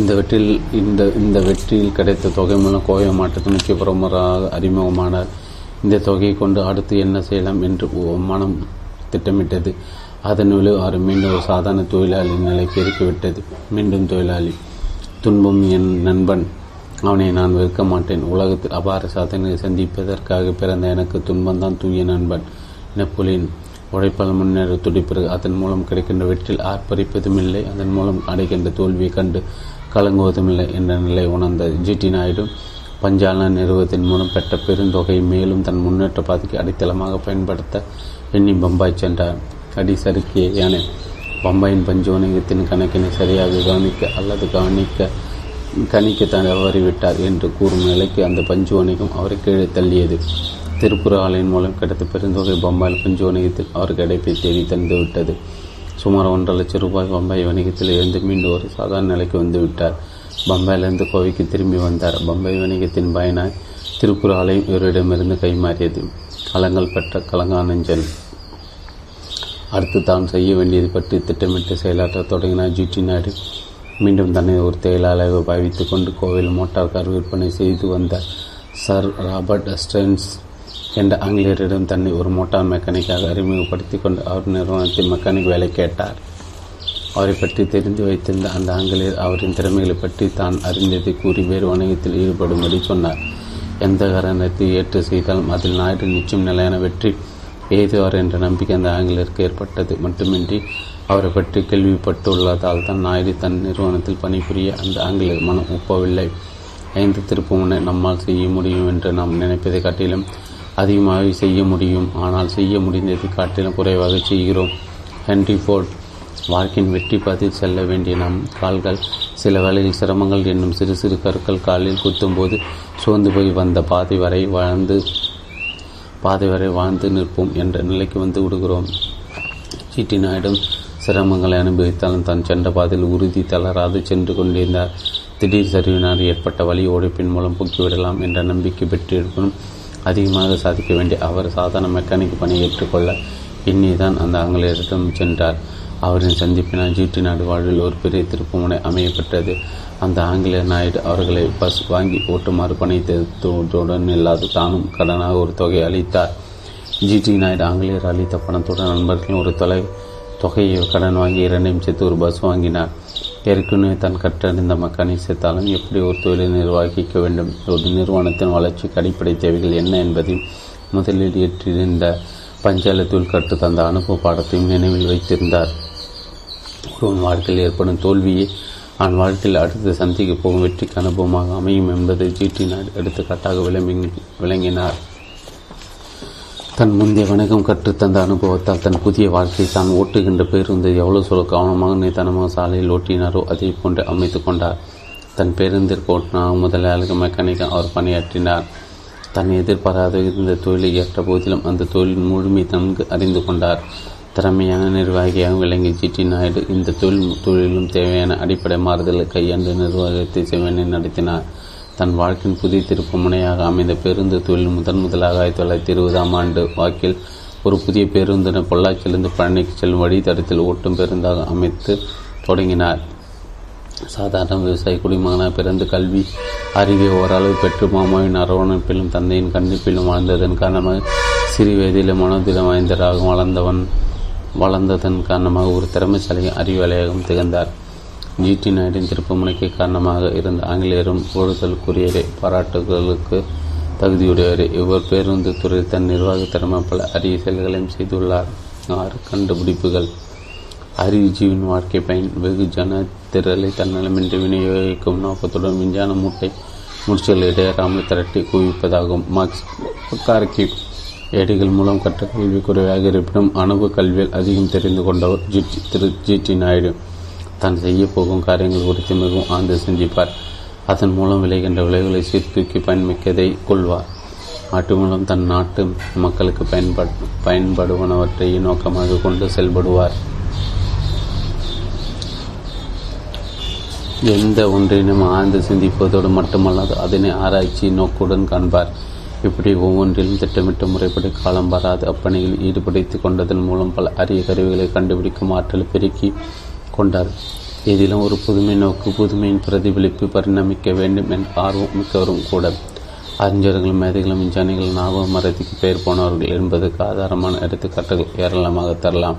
இந்த வெற்றியில் இந்த இந்த வெற்றியில் கிடைத்த தொகை மூலம் கோவை மாவட்டத்தின் முக்கிய பிரமுகராக அறிமுகமானார். இந்த தொகையை கொண்டு அடுத்து என்ன செய்யலாம் என்று மனம் திட்டமிட்டது. அதன் விளைவு அவர் மீண்டும் ஒரு சாதாரண தொழிலாளி நிலைக்கு இருக்கிவிட்டது மீண்டும் தொழிலாளி. துன்பம் என் நண்பன். அவனை நான் வெறுக்க மாட்டேன். உலகத்தில் அபார சாதனை சந்திப்பதற்காக பிறந்த எனக்கு துன்பம்தான் தூய நண்பன். நெப்போலியன் உழைப்பால் முன்னேற துடிப்பிறகு அதன் மூலம் கிடைக்கின்ற வெற்றில் ஆர்ப்பரிப்பதும் இல்லை அதன் மூலம் அடைகின்ற தோல்வியை கண்டு கலங்குவதும் இல்லை என்ற நிலை உணர்ந்த ஜிடி நாயுடு பஞ்சாலன நிறுவனத்தின் மூலம் பெற்ற பெருந்தொகையை மேலும் தன் முன்னேற்ற பாதைக்கு அடித்தளமாக பயன்படுத்த எண்ணி பம்பாய் சென்றார். அடி சறுக்கிய யானை பம்பாயின் பஞ்சு வணிகத்தின் கணக்கினை சரியாக கவனிக்க அல்லது கவனிக்க கணிக்க தவறிவிட்டார் என்று கூறும் நிலைக்கு அந்த பஞ்சு வணிகம் அவரை கீழே தள்ளியது. திருப்புர ஆலையின் மூலம் கிடைத்த பெருந்தொகை பம்பாயில் பஞ்சு வணிகத்தில் அவர் கிடைப்பை தேடி தந்துவிட்டது சுமார் ஒன்றரை லட்சம் ரூபாய் பம்பாய் வணிகத்தில் இருந்து மீண்டும் ஒரு சாதாரண நிலைக்கு வந்துவிட்டார் பம்பாயிலிருந்து கோவைக்கு திரும்பி வந்தார். பம்பாய் வணிகத்தின் பயனாய் திருப்புர ஆலை இவரிடமிருந்து கைமாறியது. களங்கள் பெற்ற கலங்கானஞ்சன் அடுத்து தான் செய்ய வேண்டியது பற்றி திட்டமிட்டு செயலாற்ற தொடங்கினார் ஜிடி நாயுடு. மீண்டும் தன்னை ஒரு செயலாளராக பாவித்து கொண்டு கோவில் மோட்டார் கார் விற்பனை செய்து வந்த சர் ராபர்ட் ஸ்டென்ஸ் என்ற ஆங்கிலேயரிடம் தன்னை ஒரு மோட்டார் மெக்கானிக்காக அறிமுகப்படுத்தி கொண்டு அவர் நிறுவனத்தில் மெக்கானிக் வேலை கேட்டார். அவரை பற்றி தெரிந்து வைத்திருந்த அந்த ஆங்கிலேயர் அவரின் திறமைகளை பற்றி தான் அறிந்ததை கூறி வேறு வணிகத்தில் ஈடுபடும்படி சொன்னார். எந்த காரணத்தை ஏற்று செய்தாலும் அதில் நாயுடு நிச்சயம் நிலையான வெற்றி எய்துவார் என்ற நம்பிக்கை அந்த ஆங்கிலேயருக்கு ஏற்பட்டது. மட்டுமின்றி அவரை பற்றி கேள்விப்பட்டுள்ளதால் தான் நாயுடு தன் நிறுவனத்தில் பணிபுரிய அந்த ஆங்கிலேயர் மனம் ஒப்பவில்லை. ஐந்து திருப்பமுனை நம்மால் செய்ய முடியும் என்று நாம் நினைப்பதை காட்டிலும் அதிகமாக செய்ய முடியும். ஆனால் செய்ய முடிந்ததை காட்டிலும் குறைவாக செய்கிறோம். ஹென்ரி ஃபோர்ட் வாழ்க்கையின் வெற்றி பாதையில் செல்ல வேண்டிய நம் கால்கள் சில வேளையில் சிரமங்கள் என்னும் சிறு சிறு கற்கள் காலில் குத்தும்போது சோர்ந்து போய் வந்த பாதை வரை வாழ்ந்து பாதை வரை வாழ்ந்து நிற்போம் என்ற நிலைக்கு வந்து விடுகிறோம். சீட்டி நாயுடும் சிரமங்களை அனுபவித்தாலும் தான் சென்ற பாதையில் உறுதி தளராது சென்று கொண்டிருந்தார். திடீர் சரிவினால் ஏற்பட்ட வழி உழைப்பின் மூலம் போக்கிவிடலாம் என்ற நம்பிக்கை பெற்றிருக்கணும் அதிகமாக சாதிக்க வேண்டிய அவர் சாதாரண மெக்கானிக் பணி ஏற்றுக்கொள்ள எண்ணிதான் அந்த ஆங்கிலேயரிடம் சென்றார். அவரின் சந்திப்பினால் ஜிடி நாடு வாழ்வில் ஒரு பெரிய திருப்புமுனை அமையப்பட்டது. அந்த ஆங்கிலேய நாயுடு அவர்களை பஸ் வாங்கி ஓட்டுமாறு பணித்ததுடன் இல்லாது தானும் கடனாக ஒரு தொகையை அளித்தார். ஜிடி நாயுடு ஆங்கிலேயர் அளித்த பணத்துடன் நண்பர்களும் ஒரு தொலை தொகையை கடன் வாங்கி இரண்டையும் சேர்த்து ஒரு பஸ் வாங்கினார். ஏற்கனவே தான் கற்றறிந்த மெக்கானிக் சேர்த்தாலும் எப்படி ஒரு தொழிலை நிர்வகிக்க வேண்டும்? ஒரு நிறுவனத்தின் வளர்ச்சிக்கு அடிப்படை தேவைகள் என்ன என்பதையும் முதலில் ஏற்றிருந்த பஞ்சாலத்தில் கற்று தந்த அனுபவ பாடத்தையும் நினைவில் வைத்திருந்தார். ஒருவன் வாழ்க்கையில் ஏற்படும் தோல்வியை அவன் வாழ்க்கையில் அடுத்து சந்திக்க போகும் வெற்றிக்கு அனுபவமாக அமையும் என்பதை ஜிடி நாடு எடுத்துக்காட்டாக விளங்கி விளங்கினார். தன் முந்தைய வணக்கம் கற்றுத்தந்த அனுபவத்தால் தன் புதிய வாழ்க்கையை தான் ஓட்டுகின்ற பேருந்து எவ்வளவு சொல்ல கவனமாக நிதானமாக சாலையில் ஓட்டினாரோ அதே போன்று அமைத்து கொண்டார். தன் பேருந்திற்கு ஓட்டினார். முதலாளிக மெக்கானிக்காக அவர் பணியாற்றினார். தன் எதிர்பாராத இருந்த தொழிலை ஏற்ற போதிலும் அந்த தொழிலின் முழுமை நன்கு அறிந்து கொண்டார். திறமையான நிர்வாகியாக விளங்கிய ஜிடி நாயுடு இந்த தொழில் தொழிலும் தேவையான அடிப்படை மாறுதலை கையாண்டு நிர்வாகத்தை செவனை நடத்தினார். தன் வாழ்க்கையின் புதிய திருப்புமுனையாக அமைந்த பேருந்து தொழில் முதன் முதலாக ஆயிரத்தி தொள்ளாயிரத்தி இருபதாம் ஆண்டு வாக்கில் ஒரு புதிய பேருந்தினை பொள்ளாச்சியிலிருந்து பழனிக்கு செல்லும் வழித்தடத்தில் ஓட்டும் பேருந்தாக அமைத்து தொடங்கினார். சாதாரண விவசாய குடிமகனாக பிறந்து கல்வி அறிவை ஓரளவு பெற்று மாமாவின் அரவணைப்பிலும் தந்தையின் கண்டிப்பிலும் வாழ்ந்ததன் காரணமாக சிறு வயதிலும் மனோதிடம் வாய்ந்தராக வளர்ந்தவன் வளர்ந்ததன் காரணமாக ஒரு திறமைசாலி அறிவாளியாகவும் திகழ்ந்தார். ஜிடி நாயுடின் திருப்புமுனைக்கு காரணமாக இருந்த ஆங்கிலேயரும் ஒழுதலுக்குரிய பாராட்டுகளுக்கு தகுதியுடையவர் இவர் பேருந்து துறையில் தன் நிர்வாக திறமை பல அரிய செயல்களையும் செய்துள்ளார். ஆறு கண்டுபிடிப்புகள். அறிவுஜீவின் வாழ்க்கை பயன் வெகுஜன திரளை தன்னலமின்றி விநியோகிக்கும் நோக்கத்துடன் விஞ்ஞான மூட்டை முடிச்சுகள் இடையறாமல் திரட்டி குவிப்பதாகும். மார்க்ஸ் கார்கி ஏடுகள் மூலம் கற்ற கல்வி குறைவாக இருப்பினும் அனுபவ கல்வியில் அதிகம் தெரிந்து கொண்டவர் ஜிடி திரு. ஜிடி நாயுடு. தான் செய்ய போகும் காரியங்கள் குறித்து மிகவும் ஆழ்ந்து சிந்திப்பார். அதன் மூலம் விளைகின்ற விளைவுகளை சீர்தூக்கி பயன்மிக்கதை கொள்வார். நாட்டு மூலம் தன் நாட்டு மக்களுக்கு பயன்பட் பயன்படுவனவற்றை நோக்கமாக கொண்டு செயல்படுவார். எந்த ஒன்றினும் ஆழ்ந்து சிந்திப்பதோடு மட்டுமல்லாது அதனை ஆராய்ச்சி நோக்குடன் காண்பார். இப்படி ஒவ்வொன்றிலும் திட்டமிட்ட முறைப்படி காலம் வராது. அப்பணியில் ஈடுபடுத்தி கொண்டதன் மூலம் பல அரிய கருவிகளை கண்டுபிடிக்கும் ஆற்றல் பெருக்கி கொண்டார். இதிலும் ஒரு புதுமை நோக்கு புதுமையின் பிரதிபலிப்பு பரிணமிக்க வேண்டும் என்ற ஆர்வம் மிக்கவரும் கூட. அறிஞர்களும் மேதைகளும் விஞ்ஞானிகள் ஞாபக மரத்துக்கு பெயர் போனவர்கள் என்பதற்கு ஆதாரமான எடுத்துக்காட்டுகள் ஏராளமாக தரலாம்.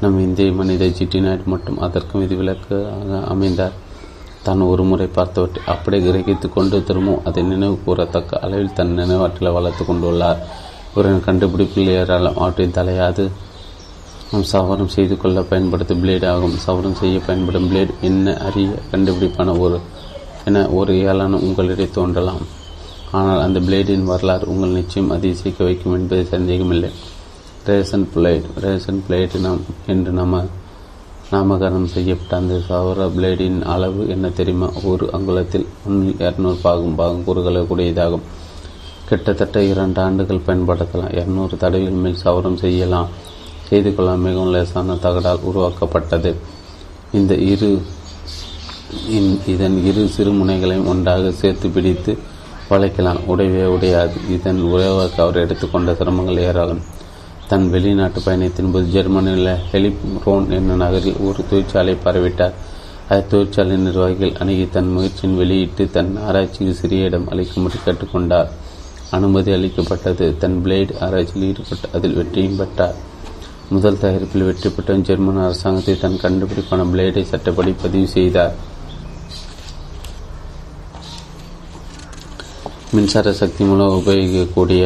நம் இந்திய மனித ஜிட்டி நாயுடு மட்டும் அதற்கும் விதிவிலக்காக அமைந்தார். தான் ஒரு முறை பார்த்தவற்றை அப்படியே கிரகித்து கொண்டு திரும்பவும் அதை நினைவு கூறத்தக்க அளவில் தன் நினைவாற்றலை வளர்த்து கொண்டுள்ளார். இவரின் கண்டுபிடிப்பில் ஏராளம் அவற்றின் தலையாது. சவரம் செய்து கொள்ள பயன்படுத்தும் பிளேடு ஆகும். சவரம் செய்ய பயன்படும் பிளேடு என்ன? அரிய கண்டுபிடிப்பான ஒரு என ஒரு ஏளான உங்களிடையே தோன்றலாம். ஆனால் அந்த பிளேடின் வரலாறு உங்கள் நிச்சயம் அதிசயிக்க வைக்கும் என்பது சந்தேகமில்லை. ரேசன் பிளேட் ரேசன் பிளேட் நாம் என்று நம்ம நாமகரணம் செய்யப்பட்ட அந்த சவர பிளேடின் அளவு என்ன தெரியுமா? ஒரு அங்குலத்தில் ஒன்றில் இரநூறு பாகம் பாகம் கூறுகளை கூடியதாகும் கிட்டத்தட்ட இரண்டு ஆண்டுகள் பயன்படுத்தலாம். இரநூறு தடவைகள் மேல் சவரம் செய்யலாம். செய்து கொள்ள மிகவும் லேசான தகடால் உருவாக்கப்பட்டது. இந்த இரு இதன் இரு சிறு முனைகளையும் ஒன்றாக சேர்த்து பிடித்து வளைக்கலாம். உடையவே உடையாது. இதன் உறவாக அவர் எடுத்துக்கொண்ட சிரமங்கள் ஏராளம். தன் வெளிநாட்டு பயணத்தின் போது ஜெர்மனியில் ஹெலிப் ரோன் என்னும் நகரில் ஒரு தொழிற்சாலை பரவிட்டார் அது தொழிற்சாலை நிர்வாகிகள் அணுகி தன் முயற்சியின் வெளியிட்டு தன் ஆராய்ச்சிக்கு சிறிய இடம் அளிக்கும்படி கேட்டுக்கொண்டார் அனுமதி அளிக்கப்பட்டது. தன் பிளேடு ஆராய்ச்சியில் ஈடுபட்டு அதில் வெற்றியும் பெற்றார். முதல் தயாரிப்பில் வெற்றி பெற்ற ஜெர்மன் அரசாங்கத்தை தன் கண்டுபிடிப்பான பிளேடை சட்டப்படி பதிவு செய்தார். மின்சார சக்தி மூலம் உபயோகிக்கக்கூடிய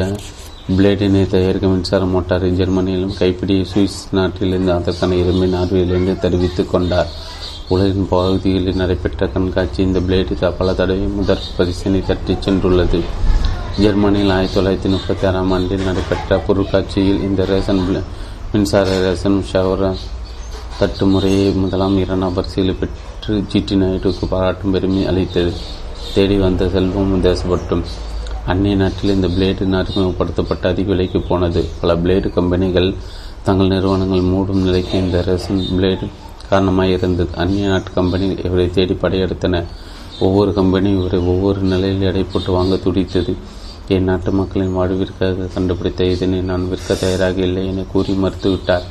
பிளேடினை தயாரிக்கும் மின்சார மோட்டாரை ஜெர்மனியிலும் கைப்பிடி சுவிஸ் நாட்டிலிருந்து அதற்கான இரும்பை நார்வேலிருந்து தெரிவித்துக் கொண்டார். உலகின் பகுதிகளில் நடைபெற்ற கண்காட்சி இந்த பிளேடு பல தடவை முதற் பரிசனை தட்டிச் சென்றுள்ளது. ஜெர்மனியில் ஆயிரத்தி தொள்ளாயிரத்தி முப்பத்தி ஆறாம் ஆண்டில் நடைபெற்ற பொருட்காட்சியில் இந்த ரேசன் மின்சார ரேசன் ஷவர தட்டு முறையை முதலாம் இரண்டாம் பரிசீலி பெற்று ஜிடி நாயுடுக்கு பாராட்டும் பெருமை அளித்தது. தேடி வந்த செல்வம் தேசப்பட்டும். அந்நிய நாட்டில் இந்த பிளேடு அறிமுகப்படுத்தப்பட்ட அதிக விலைக்கு போனது. பல பிளேடு கம்பெனிகள் தங்கள் நிறுவனங்கள் மூடும் நிலைக்கு இந்த ரேசன் பிளேடு காரணமாக இருந்தது. அந்நிய நாட்டு கம்பெனிகள் இவரை தேடி படையெடுத்தன. ஒவ்வொரு கம்பெனியும் இவரை ஒவ்வொரு நிலையில் எடை போட்டு வாங்க துடித்தது. என் நாட்டு மக்களின் வாழ்விற்காக கண்டுபிடித்த இதனை நான் விற்க தயாராக இல்லை என கூறி மறுத்துவிட்டார்.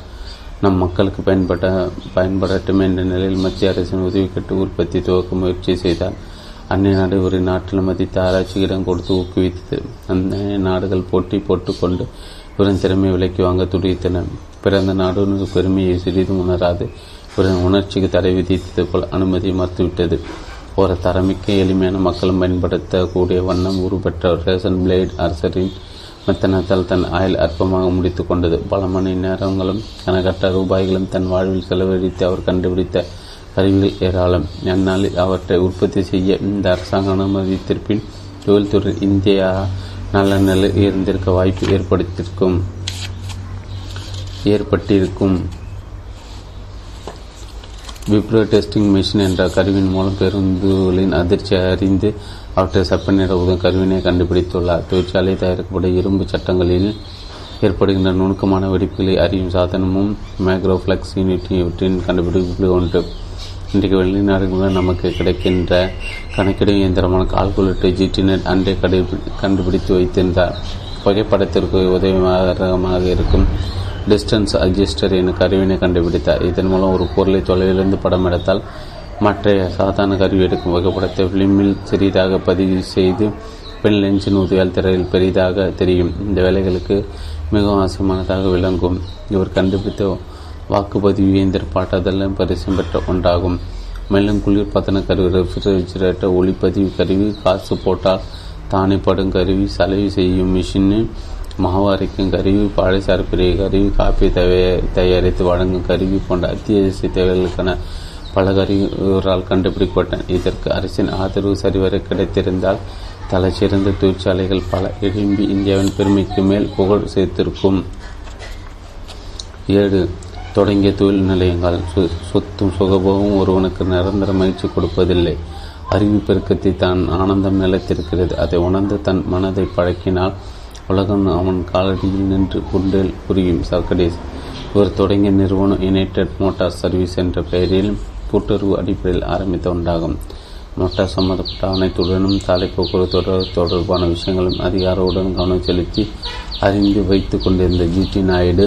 நம் மக்களுக்கு பயன்பட பயன்படட்டும் என்ற நிலையில் மத்திய அரசின் உதவி கட்டு உற்பத்தி துவக்க முயற்சி செய்தார். அந்நிய நாடு ஒரு நாட்டில் மதித்த ஆராய்ச்சிக்கு இடம் கொடுத்து ஊக்குவித்தது. அந்த நாடுகள் போட்டி போட்டுக்கொண்டு இவரின் திறமை விலைக்கு வாங்க துடித்தன. பிறந்த நாடு பெருமையை சிறிதும் உணராது. இவரின் உணர்ச்சிக்கு தடை விதித்தது போல் அனுமதி மறுத்துவிட்டது. ஒரு தரமிக்க எளிமையான மக்களும் பயன்படுத்தக்கூடிய வண்ணம் உருப்பெற்ற ரேசன் பிளேட் அரசரின் மெத்தனத்தால் தன் ஆயுள் அற்பமாக முடித்து கொண்டது. பல மணி நேரங்களும் கணக்கற்ற ரூபாய்களும் தன் வாழ்வில் செலவழித்து அவர் கண்டுபிடித்த கருவிகள் ஏராளம். அந்நாளில் அவற்றை உற்பத்தி செய்ய இந்த அரசாங்க அனுமதித்திருப்பின் தொழில்துறை இந்தியா நல்ல நிலை இருந்திருக்க வாய்ப்பு ஏற்படுத்திருக்கும் ஏற்பட்டிருக்கும். விப்ரோ டெஸ்டிங் மிஷின் என்ற கருவியின் மூலம் பேருந்துகளின் அதிர்ச்சி அறிந்து அவற்றை செப்பனிட உதவும் கருவினை கண்டுபிடித்துள்ளார். தொழிற்சாலை தயாரிக்கப்படும் இரும்பு சட்டங்களில் ஏற்படுகின்ற நுணுக்கமான வெடிப்புகளை அறியும் சாதனமும் மேக்ரோஃப்ளெக்ஸ் யூனிட் இவற்றின் கண்டுபிடிப்பு ஒன்று. இன்றைக்கு வெளிநாடுகளில் நமக்கு கிடைக்கின்ற கணக்கிடும் இயந்திரமான கால்குலேட்டர் ஜிடிநெட் அன்றே கடை கண்டுபிடித்து வைத்திருந்தார். புகைப்படத்திற்கு உதவிகரமாக இருக்கும் டிஸ்டன்ஸ் அட்ஜஸ்டர் என கருவினை கண்டுபிடித்தார். இதன் மூலம் ஒரு பொருளை தொலைவிலிருந்து படம் எடுத்தால் மற்ற சாதாரண கருவி எடுக்கும் புகைப்படத்தை ஃபிலிமில் சிறிதாக பதிவு செய்து பெண் லென்ஸின் உதவியால் திரையில் பெரிதாக தெரியும். இந்த வேலைகளுக்கு மிகவும் அவசியமானதாக விளங்கும். இவர் கண்டுபிடித்த வாக்குப்பதிவு இயந்திர பாட்டதெல்லாம் பரிசம் பெற்ற ஒன்றாகும். மேலும் குளிர்பதன கருவி ரெஃப்ரிஜரேட்டர் ஒளிப்பதிவு கருவி காசு போட்டால் தானே படும் கருவி சலவை செய்யும் மிஷின் மாவு அரைக்கும் கருவி பாடசார் பிரிய கருவி காப்பி தயாரித்து வழங்கும் கருவி போன்ற அத்தியாவசிய தேவைகளுக்கான பல கருவிகளால் கண்டுபிடிக்கப்பட்டன. இதற்கு அரசின் ஆதரவு சரிவர கிடைத்திருந்தால் தலைச்சிறந்த தொழிற்சாலைகள் பல எழும்பி இந்தியாவின் பெருமைக்கு மேல் புகழ் சேர்த்திருக்கும். ஏழு தொடங்கிய தொழில் நிலையங்கள் சொத்தும் சுகபோகம் ஒருவனுக்கு நிரந்தர மகிழ்ச்சி கொடுப்பதில்லை. அறிவு பெருக்கத்தை தான் ஆனந்தம் நிலைத்திருக்கிறது. அதை உணர்ந்து தன் மனதை பழக்கினால் உலகம் அவன் காலடியில் நின்று குண்டேல் புரியும். சர்க்கடேஸ் இவர் தொடங்கிய நிறுவனம் யுனைடெட் மோட்டார் சர்வீஸ் என்ற பெயரில் கூட்டுறவு அடிப்படையில் ஆரம்பித்த ஒன்றாகும் மோட்டார் சம்பந்தப்பட்ட அனைத்துடனும் சாலை போக்குவரத்து தொடர்பான விஷயங்களும் அதிகாரவுடன் கவனம் செலுத்தி அறிந்து வைத்து கொண்டிருந்த ஜிடி நாயுடு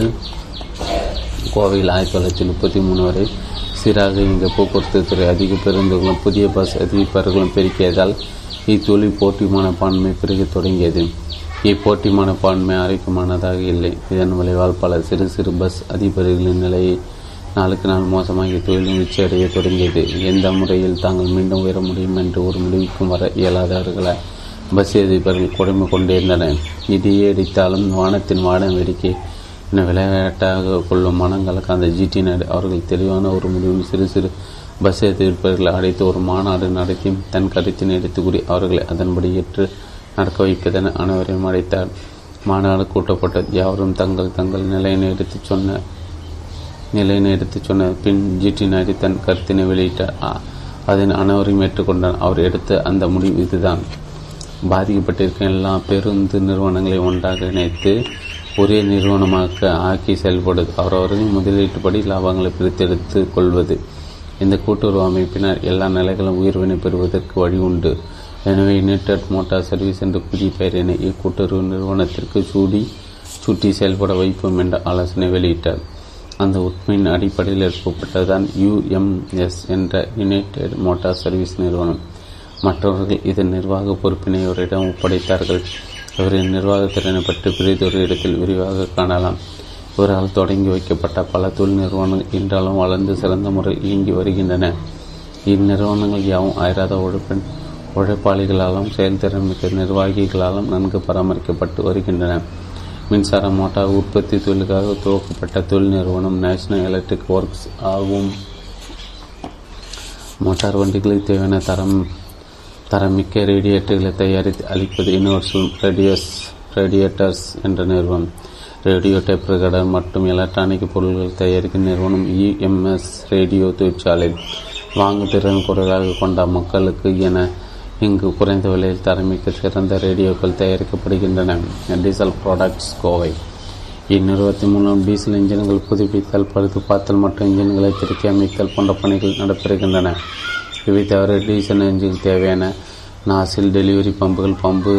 கோவையில் ஆயிரத்தி தொள்ளாயிரத்தி முப்பத்தி மூணு வரை சீராக இயங்க போக்குவரத்து துறை அதிக பேருந்துகளும் புதிய பஸ் அதிபர்களும் பெருக்கியதால் இத்தொழில் போட்டி மனப்பான்மை பெருக தொடங்கியது. இப்போட்டி மனப்பான்மை ஆரோக்கியமானதாக இல்லை. இதன் விளைவால் பல சிறு சிறு பஸ் அதிபர்களின் நிலையை நாளுக்கு நாள் மோசமாகி தொழிலும் வீழ்ச்சியடைய தொடங்கியது. எந்த முறையில் தாங்கள் மீண்டும் உயர முடியும் என்று ஒரு முடிவுக்கும் வர இயலாதவர்களை? பஸ் அதிபர்கள் கொடுமை கொண்டிருந்தனர். இடியே அடித்தாலும் வானத்தின் வான வேடிக்கை என விளையாட்டாக கொள்ளும் மனங்களுக்கு அந்த ஜிடி நாடு அவர்கள் தெளிவான ஒரு முடிவில் சிறு சிறு பஸ் எதிர்ப்பவர்களை அடைத்து ஒரு மாநாடு நடத்தி தன் கருத்தினை எடுத்து கூறி அவர்களை அதன்படி ஏற்று நடக்க வைப்பதென அனைவரையும் அடைத்தார் மாநாடு கூட்டப்பட்டது. யாவரும் தங்கள் தங்கள் நிலையினை எடுத்துச் சொன்ன நிலையினை எடுத்துச் சொன்ன பின் ஜிடி நாயுடு தன் கருத்தினை வெளியிட்டார். அதன் அனைவரையும் ஏற்றுக்கொண்டார். அவர் எடுத்த அந்த முடிவு இதுதான். பாதிக்கப்பட்டிருக்கும் எல்லா பேருந்து நிறுவனங்களை ஒன்றாக இணைத்து ஒரே நிறுவனமாக ஆக்கி செயல்படுது அவரவர்களின் முதலீட்டுப்படி லாபங்களை பிரித்தெடுத்து கொள்வது. இந்த கூட்டுறவு அமைப்பினர் எல்லா நிலைகளும் உயர்வினை பெறுவதற்கு வழி உண்டு. எனவே யுனைடெட் மோட்டார் சர்வீஸ் என்ற புதிய பெயரினை இக்கூட்டுறவு நிறுவனத்திற்கு சூடி சுட்டி செயல்பட வைப்போம் என்ற ஆலோசனை வெளியிட்டார். அந்த உண்மையின் அடிப்படையில் எழுப்பப்பட்டதுதான் யுஎம்எஸ் என்ற யுனைடெட் மோட்டார் சர்வீஸ் நிறுவனம். மற்றவர்கள் இதன் நிர்வாக பொறுப்பினை அவரிடம் ஒப்படைத்தார்கள். இவரின் நிர்வாகத்திறனை பற்றி பிரிதொரு இடத்தில் விரிவாக காணலாம். இவரால் தொடங்கி வைக்கப்பட்ட பல தொழில் நிறுவனங்கள் இன்றாலும் வளர்ந்து சிறந்த முறை இயங்கி வருகின்றன. இந்நிறுவனங்கள் யாவும் அயராத உழைப்பின் உழைப்பாளிகளாலும் செயல்திறன் மிக்க நிர்வாகிகளாலும் நன்கு பராமரிக்கப்பட்டு வருகின்றன. மின்சார மோட்டார் உற்பத்தி தொழிலுக்காக துவக்கப்பட்ட தொழில் நிறுவனம் நேஷனல் எலக்ட்ரிக் ஒர்க்ஸ் ஆகும். மோட்டார் வண்டிகளுக்கு தேவையான தரம் தரமிக்க ரேடியேட்டர்களை தயாரித்து அளிப்பது யூனிவர்சல் ரேடியோஸ் ரேடியேட்டர்ஸ் என்ற நிறுவனம். ரேடியோ டேப் ரெக்கார்டர் மற்றும் எலக்ட்ரானிக் பொருட்கள் தயாரிக்கும் நிறுவனம் இஎம்எஸ் ரேடியோ தொழிற்சாலை. வாங்கும் திறன் குறைவாக கொண்ட மக்களுக்கு என இங்கு குறைந்த விலையில் தரமிக்க சிறந்த ரேடியோக்கள் தயாரிக்கப்படுகின்றன. Diesel products Kovai. இந்நிறுவனத்தின் மூலம் டீசல் இன்ஜின்கள் புதுப்பித்தல் பழுது பார்த்தல் மற்றும் இன்ஜின்களை திருத்தி அமைத்தல் போன்ற பணிகள் நடைபெறுகின்றன. இவை தவிர டீசல் இன்ஜின் தேவையான நாசில் டெலிவரி பம்புகள் பம்பு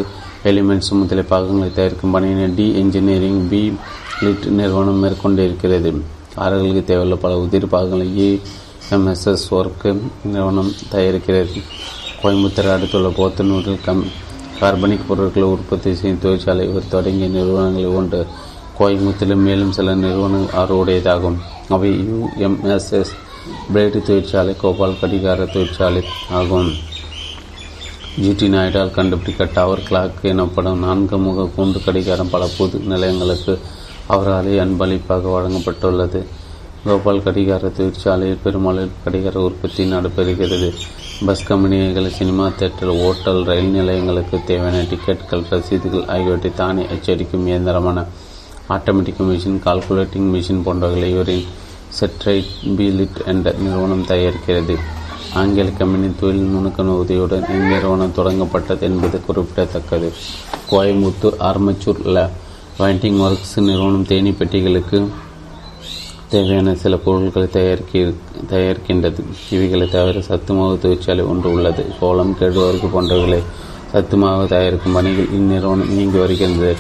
எலிமெண்ட்ஸ் முதலிய பாகங்களை தயாரிக்கும் பணியினை டி என்ஜினியரிங் பி லிட் நிறுவனம் மேற்கொண்டிருக்கிறது கார்களுக்கு தேவையுள்ள பல உதிரி பாகங்களை ஏஎம்எஸ்எஸ் ஒர்க்கு நிறுவனம் தயாரிக்கிறது. கோயம்புத்தூர் அடுத்துள்ள போத்தனூரில் கம் கார்பனிக் பொருட்களை உற்பத்தி செய்யும் தொழிற்சாலை இவர் தொடங்கிய நிறுவனங்களில் ஒன்று. கோயம்புத்தூரில் மேலும் சில நிறுவனங்கள் அவருடையதாகும் அவை யுஎம்எஸ்எஸ் பிளேடு தொழிற்சாலை கோபால் கடிகார தொழிற்சாலை ஆகும். ஜிடி நாயுடால் கண்டுபிடிக்க டவர் கிளாக் எனப்படும் நான்கு முக கூண்டு கடிகாரம் பல பொது நிலையங்களுக்கு அவராலே அன்பளிப்பாக வழங்கப்பட்டுள்ளது. கோபால் கடிகார தொழிற்சாலையில் பெருமளவில் கடிகார உற்பத்தி நடைபெறுகிறது. பஸ் கம்பெனிகள் சினிமா தேட்டர் ஓட்டல் ரயில் நிலையங்களுக்கு தேவையான டிக்கெட்டுகள் ரசீதுகள் ஆகியவற்றை தானே எச்சரிக்கும் இயந்திரமான ஆட்டோமேட்டிக் மிஷின் கால்குலேட்டிங் மிஷின் போன்றவர்களை இவரின் செட்ரைட் பீலிட் என்ற நிறுவனம் தயாரிக்கிறது. ஆங்கில கம்பெனி தொழில் நுணுக்க உதவியுடன் இந்நிறுவனம் தொடங்கப்பட்டது என்பது குறிப்பிடத்தக்கது. கோயம்புத்தூர் ஆர்மச்சூர் வைண்டிங் ஒர்க்ஸ் நிறுவனம் தேனி பெட்டிகளுக்கு தேவையான சில பொருட்களை தயாரிக்க தயாரிக்கின்றது. இவைகளை தவிர சத்துமாவு தொழிற்சாலை ஒன்று உள்ளது. கோலம் கேழ்வரகு போன்றவைகளை சத்துமாவு தயாரிக்கும் பணிகள் இந்நிறுவனம் இயங்கி வருகின்றது.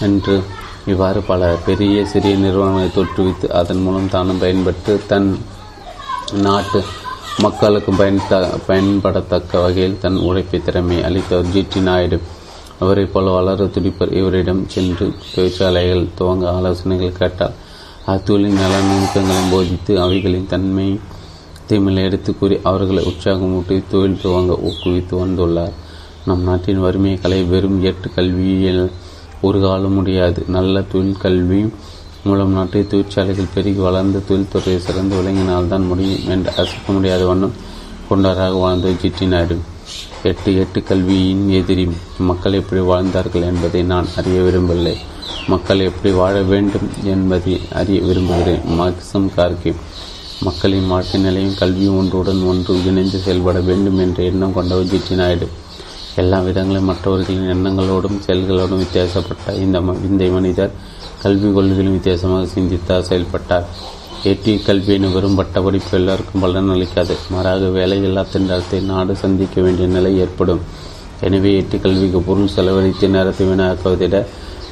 என்று இவ்வாறு பல பெரிய சிறிய நிறுவனங்களை தோற்றுவித்து அதன் மூலம் தானும் பயன்பட்டு தன் நாட்டு மக்களுக்கு பயன்த பயன்படத்தக்க வகையில் தன் உழைப்பை திறமை அளித்தவர் ஜிடி நாயுடு. அவரை போல வளர துடிப்பர் இவரிடம் சென்று தொழிற்சாலைகள் துவங்க ஆலோசனைகள் கேட்டார். அத்தொழில் நல நுணுக்கங்களையும் போதித்து அவைகளின் தன்மை தீமையில் எடுத்து கூறி அவர்களை உற்சாகமூட்டி தொழில் துவங்க ஊக்குவித்து வந்துள்ளார். நம் நாட்டின் வறுமையை கலை வெறும் எட்டு கல்வியில் ஒரு காலம் முடியாது. நல்ல தொழில் கல்வி மூலம் நாட்டை தொழிற்சாலைகள் பெருகி வளர்ந்த தொழில்துறையை சிறந்து விளங்கினால்தான் முடியும் என்று அசைக்க முடியாத வண்ணம் கொண்டாராக வாழ்ந்த ஜிடி நாயுடு. எட்டு எட்டு கல்வியின் எதிரி மக்கள் எப்படி வாழ்ந்தார்கள் என்பதை நான் அறிய விரும்பவில்லை. மக்கள் எப்படி வாழ வேண்டும் என்பதை அறிய விரும்புகிறேன். மார்க்சம் கார்கி மக்களின் வாழ்க்கை நிலையும் கல்வியும் ஒன்றுடன் ஒன்று இணைந்து செயல்பட வேண்டும் என்ற எண்ணம் கொண்டவர் ஜிடி நாயுடு. எல்லா விதங்களும் மற்றவர்களின் எண்ணங்களோடும் செயல்களோடும் வித்தியாசப்பட்ட இந்த இந்த மனிதர் கல்வி கொள்கையிலும் வித்தியாசமாக சிந்தித்தார் செயல்பட்டார். எட்டி கல்வியின் வெறும் பட்டப்படிப்பு எல்லாருக்கும் பலன் அளிக்காது. மாறாக வேலையில்லா திண்டாட்டத்தை நாடு சந்திக்க வேண்டிய நிலை ஏற்படும். எனவே எட்டி கல்விக்கு பொருள் செலவழித்து நேரத்தை வீணாக்குவதிட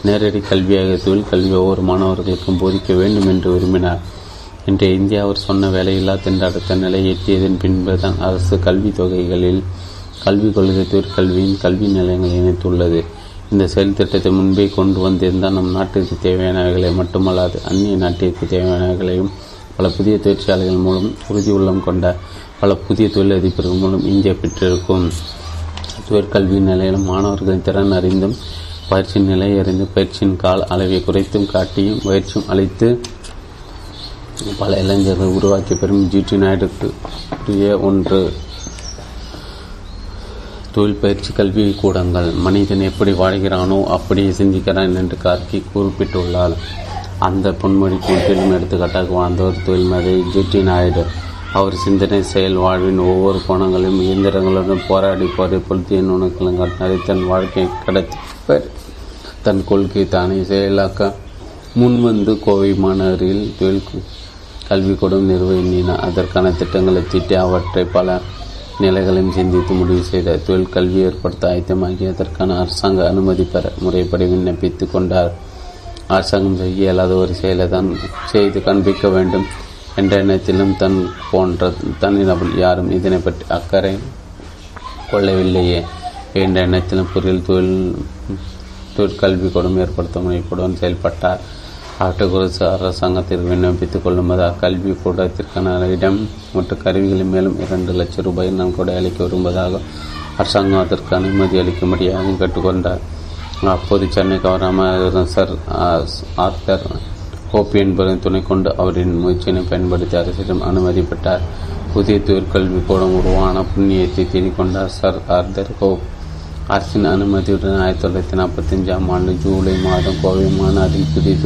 நேரடி கல்வியாக தொழில் கல்வி ஒவ்வொரு மாணவர்களுக்கும் போதிக்க வேண்டும் என்று விரும்பினார். இன்றைய இந்தியா அவர் சொன்ன வேலையில்லா திண்டாடுத்த நிலை எட்டியதன் பின்புதான் அரசு கல்வி தொகைகளில் கல்விக் கொள்கை தொழிற்கல்வியின் கல்வி நிலையங்களை இணைத்துள்ளது. இந்த செயல் திட்டத்தை முன்பே கொண்டு வந்திருந்தால் நம் நாட்டிற்கு தேவையானவைகளை மட்டுமல்லாது அந்நிய நாட்டிற்கு தேவையானவைகளையும் பல புதிய தொழிற்சாலைகள் மூலம் உறுதி உள்ளம் கொண்ட பல புதிய தொழிலதிபர்கள் மூலம் இந்தியா பெற்றிருக்கும். தொழிற்கல்வி நிலையிலும் மாணவர்களின் திறன் அறிந்தும் பயிற்சியின் நிலை அறிந்து பயிற்சியின் கால அளவை குறைத்தும் காட்டியும் பயிற்சியும் அளித்து பல இளைஞர்கள் உருவாக்கிய பெறும் ஜிடி நாயுடுக்கு ஒன்று. தொழில் பயிற்சி கல்வி கூடங்கள். மனிதன் எப்படி வாழ்கிறானோ அப்படியே சிந்திக்கிறான் என்று கார்கி குறிப்பிட்டுள்ளார் அந்த பொன்மொழி கூட்டிலும் எடுத்துக்காட்டாக வாழ்ந்தவர் தொழில்மதி ஜிடி நாயுடு. அவர் சிந்தனை செயல் வாழ்வின் ஒவ்வொரு கோணங்களையும் இயந்திரங்களுடன் போராடி போரை பொருத்திய நுணுக்களும் காட்டினாரை தன் வாழ்க்கையை கடத்தி தன் கொள்கை தானே செயலாக்க முன்வந்து கோவை மாநகரில் தொழில் கல்விக்கூடம் நிர்வகினார் அதற்கான திட்டங்களை தீட்டி அவற்றை பல நிலைகளையும் சிந்தித்து முடிவு செய்த தொழில் கல்வி ஏற்படுத்த ஆயத்தமாகி அதற்கான அரசாங்க அனுமதி பெற முறைப்படி விண்ணப்பித்து கொண்டார். அரசாங்கம் செய்ய இயலாத ஒரு செயலை தான் செய்து காண்பிக்க வேண்டும் என்ற எண்ணத்திலும் தன் போன்ற தனிநபர் யாரும் இதனை பற்றி அக்கறை கொள்ளவில்லையே என்ற எண்ணத்திலும் பொறியியல் தொழில் தொழிற்கல்வி கூடம் ஏற்படுத்த முனைப்புடன் செயல்பட்டார். ஆட்டுக்குறிச்சி அரசாங்கத்திற்கு விண்ணப்பித்துக் கொள்ளும்போது அக்கல்வி கூடத்திற்கான இடம் மற்றும் கருவிகளை மேலும் இரண்டு லட்சம் ரூபாய் நன்கொடை அளிக்க விரும்புவதாக அரசாங்கம் அதற்கு அனுமதி அளிக்கும்படியாக கேட்டுக்கொண்டார். அப்போது Chennai governor sir Arthur Hope என்பதை துணை கொண்டு அவரின் முயற்சியினை பயன்படுத்தி அரசிடம் அனுமதி பெற்றார். புதிய தொழிற்கல்வி கூடம் உருவான புண்ணியத்தை தேடிக்கொண்டார் சர் ஆர்தர் கோப். அரசின் அனுமதியுடன் ஆயிரத்தி தொள்ளாயிரத்தி நாற்பத்தஞ்சாம் ஆண்டு ஜூலை மாதம் கோவை மாநாட்டில் புதிய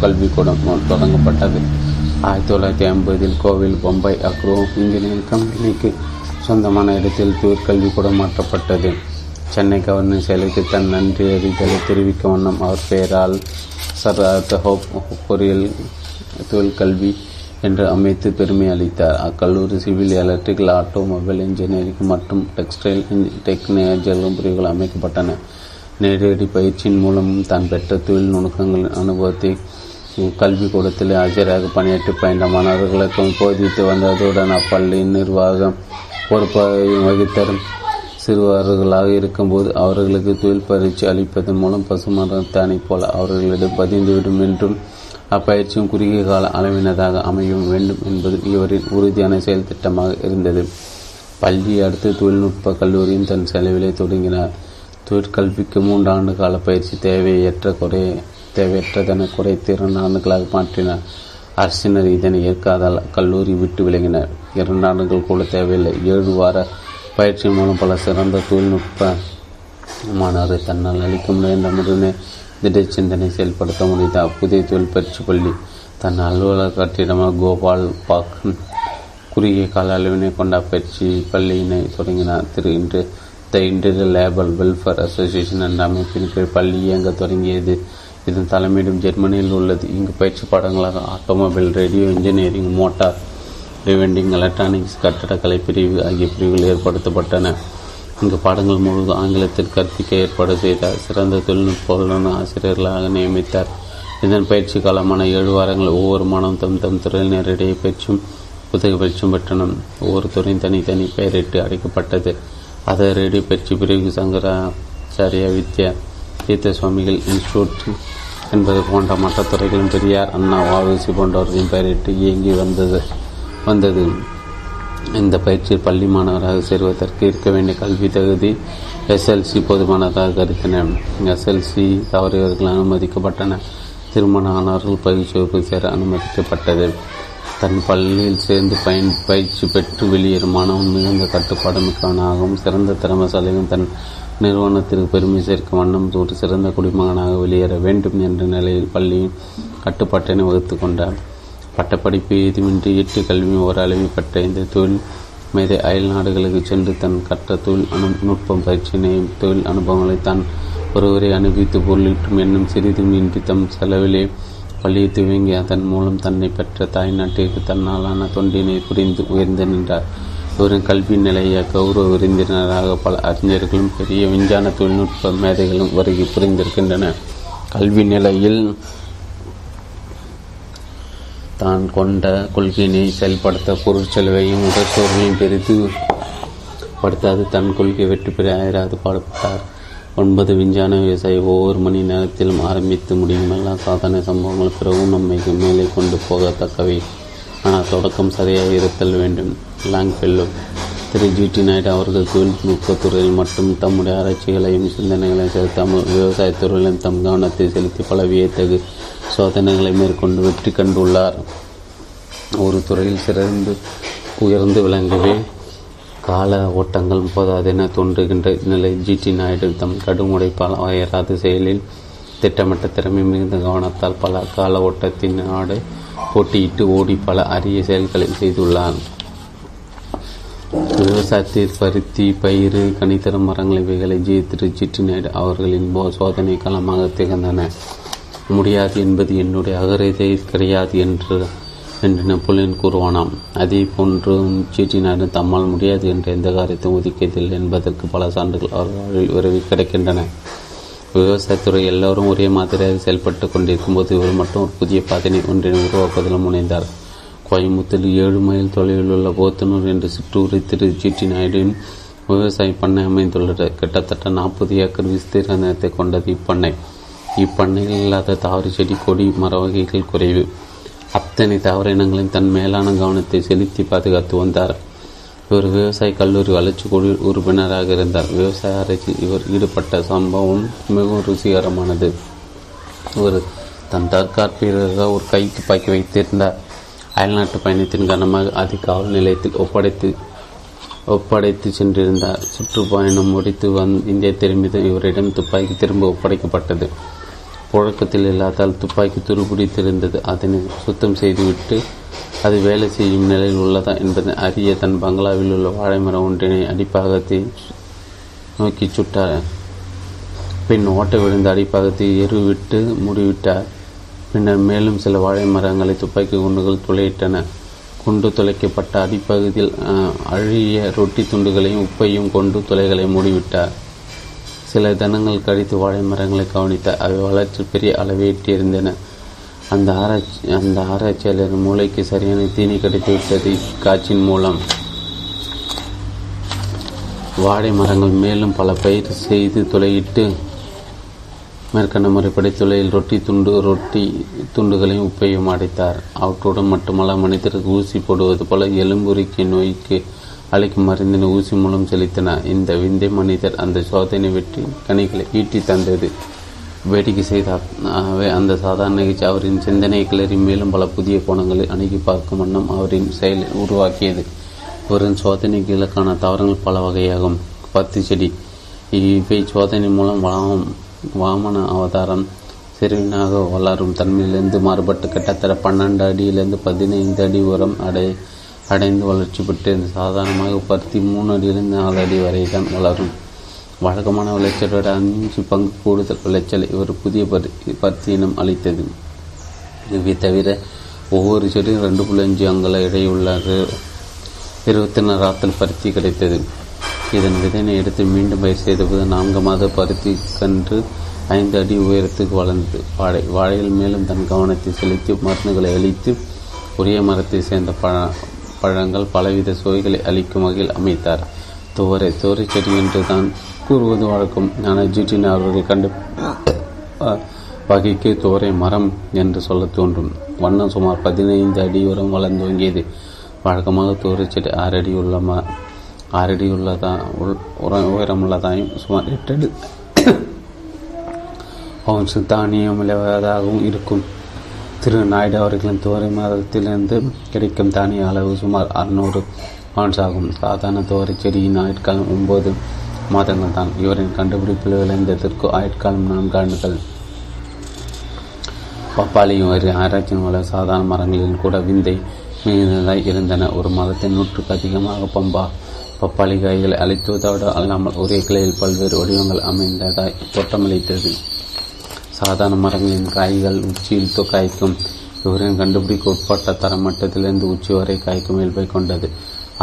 கல்விக்கூடம் தொடங்கப்பட்டது. ஆயிரத்தி தொள்ளாயிரத்தி ஐம்பதில் கோவில் பம்பாய் அக்ரோ இன்ஜினியரிங் கம்பெனிக்கு சொந்தமான இடத்தில் தொழிற்கல்விக்கூடம் மாற்றப்பட்டது. சென்னை கவர்னர் செயலுக்கு தன் நன்றி அறிதலை தெரிவிக்க வண்ணம் அவர் பெயரால் சர் ஹோப் பொறியியல் தொழிற்கல்வி என்று அமைத்து பெருமை அளித்தார். அக்கல்லூரி சிவில் எலக்ட்ரிக்கல் ஆட்டோமொபைல் இன்ஜினியரிங் மற்றும் டெக்ஸ்டைல் டெக்னாலஜிகளும் பிரிவுகள் அமைக்கப்பட்டன. நேரடி பயிற்சியின் மூலமும் தான் பெற்ற தொழில் நுணுக்கங்களின் அனுபவத்தை கல்விக்கூடத்தில் ஆசிரியராக பணியாற்றி பயின்ற மாணவர்களுக்கும் போதித்து வந்ததுடன் அப்பள்ளியின் நிர்வாகம் பொறுப்பாக வகித்தார் சிறுவர்களாக இருக்கும்போது அவர்களுக்கு தொழில் பயிற்சி அளிப்பதன் மூலம் பசுமரத்தானை போல அவர்களிடம் பதிந்துவிடும் என்றும் அப்பயிற்சியும் குறுகிய கால அளவினதாக அமையும் வேண்டும் என்பது இவரின் உறுதியான செயல் திட்டமாக இருந்தது. பள்ளியை அடுத்து தொழில்நுட்ப கல்லூரியும் தன் செலவிலே தொடங்கினார். தொழிற்கல்விக்கு மூன்றாண்டு கால பயிற்சி தேவையற்ற குறை தேவையற்றதென குறைத்து இரண்டு ஆண்டுகளாக மாற்றினார். அரசினர் இதனை ஏற்காதால் கல்லூரி விட்டு விலகினர். இரண்டு ஆண்டுகள் கூட தேவையில்லை. ஏழு வார பயிற்சி மூலம் பல சிறந்த தொழில்நுட்ப மாணவரை தன்னால் அளிக்க முடியும் என்ற முடிவினை திட சிந்தனை செயல்படுத்த முடிந்த புதிய தொழில் பயிற்சி பள்ளி தன் அலுவலக கட்டிடமாக கோபால் பாக் குறுகிய கால அளவினை கொண்ட பயிற்சி பள்ளியினை தொடங்கினார். திரு இன்று the interior labour welfare association என்ற அமைப்பின் கீழ் பள்ளி இயங்க தொடங்கியது. இதன் தலைமையிடம் ஜெர்மனியில் உள்ளது. இங்கு பயிற்சி பாடங்களாக automobile radio engineering motor rewinding electronics கட்டடக்கலை பிரிவு ஆகிய பிரிவுகள் ஏற்படுத்தப்பட்டன. இங்கு பாடங்கள் முழுவதும் ஆங்கிலத்தில் கற்பிக்க ஏற்பாடு செய்தார். சிறந்த தொழில்நுட்ப ஆசிரியர்களாக நியமித்தார். இதன் பயிற்சி காலமான ஏழு வாரங்கள் ஒவ்வொரு மாணவன் தம் தம் துறையில் நேரடியாக பயிற்சியும் புத்தக பயிற்சியும் பெற்றனர் ஒவ்வொரு துறையும் தனித்தனி பெயரிட்டு அடைக்கப்பட்டது அதை ரேடியோ பயிற்சி பிரிவு சங்கராச்சாரிய வித்யா தீர்த்த சுவாமிகள் இன்ஸ்டியூட் என்பது போன்ற மற்ற துறைகளும் பெரியார் அண்ணா வாவசி போன்றவர்களின் பெயரிட்டு இயங்கி வந்தது வந்தது. இந்த பயிற்சியில் பள்ளி மாணவராக சேர்வதற்கு இருக்க வேண்டிய கல்வி தகுதி எஸ்எல்சி போதுமானதாக கருத்தினர் எஸ்எல்சி தவறியவர்கள் அனுமதிக்கப்பட்டன. திருமண ஆனவர்கள் பயிற்சி வகுப்பு சேர அனுமதிக்கப்பட்டது. தன் பள்ளியில் சேர்ந்து பயன் பயிற்சி பெற்று வெளியேறும் மாணவன் மிகுந்த கட்டுப்பாடு மிக்கவனாகவும் சிறந்த திறமசாலியும் தன் நிறுவனத்திற்கு பெருமை சேர்க்கும் வண்ணம் ஒரு சிறந்த குடிமகனாக வெளியேற வேண்டும் என்ற நிலையில் பள்ளியின் கட்டுப்பாட்டினை வகுத்து கொண்டார். பட்டப்படிப்பு ஏதுமின்றி எட்டு கல்வியும் ஓரளவு பெற்ற இந்த தொழில் மேதை அயல் நாடுகளுக்கு சென்று தன் கற்ற தொழில் அனு நுட்பம் பயிற்சியினை தொழில் அனுபவங்களை தான் ஒருவரை அனுபவித்து பொருளிட்டும் எண்ணம் சிறிதும் இன்றி தம் செலவிலே பள்ளியை துவங்கி அதன் மூலம் தன்னை பெற்ற தாய்நாட்டிற்கு தன்னாலான தொண்டினை புரிந்து உயர்ந்து நின்றார். இவரின் கல்வி நிலைய கௌரவ விருந்தினராக பல அறிஞர்களும் பெரிய விஞ்ஞான தொழில்நுட்ப மேதைகளும் வருகை புரிந்திருக்கின்றன கல்வி நிலையில் தான் கொண்ட கொள்கையினை செயல்படுத்த பொருட்செலவையும் உடற்சோர்வையும் பெரிது படுத்தாது தன் கொள்கை வெற்றி பெற ஆயிராது பாடுபட்டார். ஒன்பது விஞ்ஞான விவசாயி ஒவ்வொரு மணி நேரத்திலும் ஆரம்பித்து முடியும் எல்லா சாதனை சம்பவங்கள் பிறகும் நம்மை மேலே கொண்டு போகத்தக்கவை. ஆனால் தொடக்கம் சரியாக இருத்தல் வேண்டும். Longfellow Thiru G D Naidu அவர்கள் தொழில்நுட்பத்துறையில் மட்டும் தம்முடைய ஆராய்ச்சிகளையும் சிந்தனைகளையும் செலுத்தாமல் விவசாயத்துறையிலும் தம் கவனத்தை செலுத்தி பல வியத்தகு சோதனைகளை மேற்கொண்டு வெற்றி கண்டுள்ளார். ஒரு துறையில் சிறந்து உயர்ந்து விளங்கவே கால ஓட்டங்கள் போதாதென தோன்றுகின்ற நிலை ஜிடி நாயுடு தம் கடும் உடைப்பால் அயராது செயலில் திட்டமிட்ட திறமை மிகுந்த கவனத்தால் பல கால ஓட்டத்தின் நாடு போட்டியிட்டு ஓடி பல அரிய செயல்களை செய்துள்ளார் விவசாயத்தில் பருத்தி பயிர் கனித்தர மரங்கள் இவைகளை திரு ஜிடி அவர்களின் அவர்களின் சோதனை களமாக திகழ்ந்தன. முடியாது என்பது என்னுடைய அகரதை கிடையாது என்று என்று நெப்போலியன் கூறுவானாம். அதே போன்று சீட்டினாரும் தம்மால் முடியாது என்ற எந்த காரியத்தையும் ஒதுக்கியதில்லை என்பதற்கு பல சான்றுகள் அவர்கள் விரைவில் கிடைக்கின்றன. விவசாயத்துறை எல்லோரும் ஒரே மாதிரியாக செயல்பட்டு கொண்டிருக்கும் போது இவர் மட்டும் ஒரு புதிய பாதனை ஒன்றினை உருவாக்குவதிலும் முனைந்தார். கோயம்புத்தூர் ஏழு மைல் தொலைவில் உள்ள போத்தனூர் என்ற சிற்றூரை திரு ஜிடி நாயுடுவின் விவசாய பண்ணை அமைந்துள்ளது. கிட்டத்தட்ட நாற்பது ஏக்கர் விஸ்தீரணத்தை கொண்டது இப்பண்ணை. இப்பண்ணையில் இல்லாத தாவர செடி கொடி மர வகைகள் குறைவு. அத்தனை தாவர இனங்களின் தன் மேலான கவனத்தை செலுத்தி பாதுகாத்து வந்தார். இவர் விவசாய கல்லூரி வளர்ச்சி குழு உறுப்பினராக இருந்தார். விவசாய ஆராய்ச்சியில் இவர் ஈடுபட்ட சம்பவம் மிகவும் ருசிகரமானது. இவர் தன் தற்காப்பிற்காக ஒரு கை துப்பாக்கி வைத்திருந்தார். அயல்நாட்டு பயணத்தின் காரணமாக அது காவல் நிலையத்தில் ஒப்படைத்து ஒப்படைத்து சென்றிருந்தார். சுற்றுப்பயணம் முடித்து வந் இந்தியா திரும்பியதும் இவரிடம் துப்பாக்கி திரும்ப ஒப்படைக்கப்பட்டது. புழக்கத்தில் இல்லாதால் துப்பாக்கி துருபிடித்திருந்தது அதனை சுத்தம் செய்துவிட்டு அது வேலை செய்யும் நிலையில் உள்ளதா என்பதை அறிய தன் பங்களாவில் உள்ள வாழைமரம் ஒன்றினை அடிப்பாகத்தை நோக்கி சுட்டார். பின் ஓட்ட விழுந்த அடிப்பாகத்தை எருவிட்டு மூடிவிட்டார். பின்னர் மேலும் சில வாழை மரங்களை துப்பாக்கி குண்டுகள் துளையிட்டன. குண்டு துளைக்கப்பட்ட அடிப்பகுதியில் அழிய ரொட்டி துண்டுகளையும் உப்பையும் கொண்டு துளைகளை மூடிவிட்டார். சில தினங்கள் கழித்து வாழை மரங்களை கவனித்தார் அவை வளர்ச்சி பெரிய அளவை எட்டியிருந்தன அந்த ஆராய்ச்சி அந்த ஆராய்ச்சியாளர் மூளைக்கு சரியான தீனி கிடைத்துவிட்டது இக்காட்சியின் மூலம். வாழை மரங்கள் மேலும் பல பயிர் செய்து துளையிட்டு மேற்கண்ட முறைப்படி துளையில் ரொட்டி துண்டு ரொட்டி துண்டுகளையும் உப்பையும் அடைத்தார். அவற்றுடன் மட்டுமல்ல மனிதருக்கு ஊசி போடுவது போல எலும்புரிக்கை நோய்க்கு அழைக்கும் மருந்தினை ஊசி மூலம் செலுத்தினார் இந்த விந்தை மனிதர் அந்த சோதனை வெற்றி கனிகளை ஈட்டி தந்தது. வேடிக்கை செய்தார். அந்த சாதாரண நிகழ்ச்சி அவரின் சிந்தனை கிளறி மேலும் பல புதிய கோணங்களை அணுகி பார்க்கும் வண்ணம் அவரின் செயல் உருவாக்கியது. இவரின் சோதனைக்கு இலக்கான தாவரங்கள் பல வகையாகும். பத்து செடி. இவை சோதனை மூலம் வளம் வாமன அவதாரம் சிறுவினாக வளரும் தன்மையிலிருந்து மாறுபட்டு கிட்டத்தட்ட பன்னெண்டு அடியிலிருந்து பதினைந்து அடி உரம் அடை அடைந்து வளர்ச்சி பெற்று சாதாரணமாக பருத்தி மூணு அடியிலிருந்து நாலு அடி வரை தான் வளரும். வழக்கமான விளைச்சலோட அஞ்சு பங்கு கூடுதல் விளைச்சலை ஒரு புதிய பருத்தி பருத்தி இனம் அளித்தது. இவை தவிர ஒவ்வொரு செடியும் ரெண்டு புள்ளி அஞ்சு அங்குல இடையுள்ள இருபத்தி நாலாத்தில் பருத்தி கிடைத்தது. இதன் விதனை எடுத்து மீண்டும் பயிர் செய்தபோது நான்கு மாத பருத்தி கன்று ஐந்து அடி உயரத்துக்கு வளர்ந்தது. வாழை வாழையில் மேலும் தன் கவனத்தை செலுத்தி மருந்துகளை அளித்து உரிய மரத்தை சேர்ந்த பழ பழங்கள் பலவித சுவைகளை அளிக்கும் வகையில் அமைத்தார். துவரை துவரை செடி என்று தான் கூறுவது வழக்கம். ஆனால் ஜிடின் அவர்கள் கண்டு வகைக்கு துவரை மரம் என்று சொல்ல தோன்றும். வண்ணம் சுமார் பதினைந்து அடி உரம் வளர்ந்து வங்கியது வழக்கமாக துவரை செடி ஆறடி உள்ள ம ஆறடி உள்ளதா உயரம் உயரமுள்ளதாயும் சுமார் எட்டு அவன் தானியம் விளைவதாகவும் இருக்கும். திரு நாயுடு அவர்களின் துவரை மாதத்திலிருந்து கிடைக்கும் தானிய அளவு சுமார் அறுநூறு ஆன்ஸ் ஆகும். சாதாரண துவரை செடியின் ஆயுட்காலம் ஒன்பது மாதங்கள் தான். இவரின் கண்டுபிடிப்பில் விளைந்ததற்கு ஆயுட்காலம் நான்கு ஆண்டுகள். பப்பாளியும் வரி ஆராய்ச்சியின் உள்ள சாதாரண மரங்களில் கூட விந்தை மிகுந்ததாய் இருந்தன. ஒரு மாதத்தில் நூற்றுக்கு அதிகமாக பம்பா பப்பாளி காய்களை அழைத்துவதோடு அல்லாமல் ஒரே கிளையில் பல்வேறு வடிவங்கள் அமைந்ததாய் தோட்டமளித்தது சாதாரண மரங்களின் காய்கள் உச்சியில் காய்க்கும். இவரின் கண்டுபிடிக்க உட்பட்ட தரமட்டத்திலிருந்து உச்சி வரை காய்க்கும் இயல்பை கொண்டது.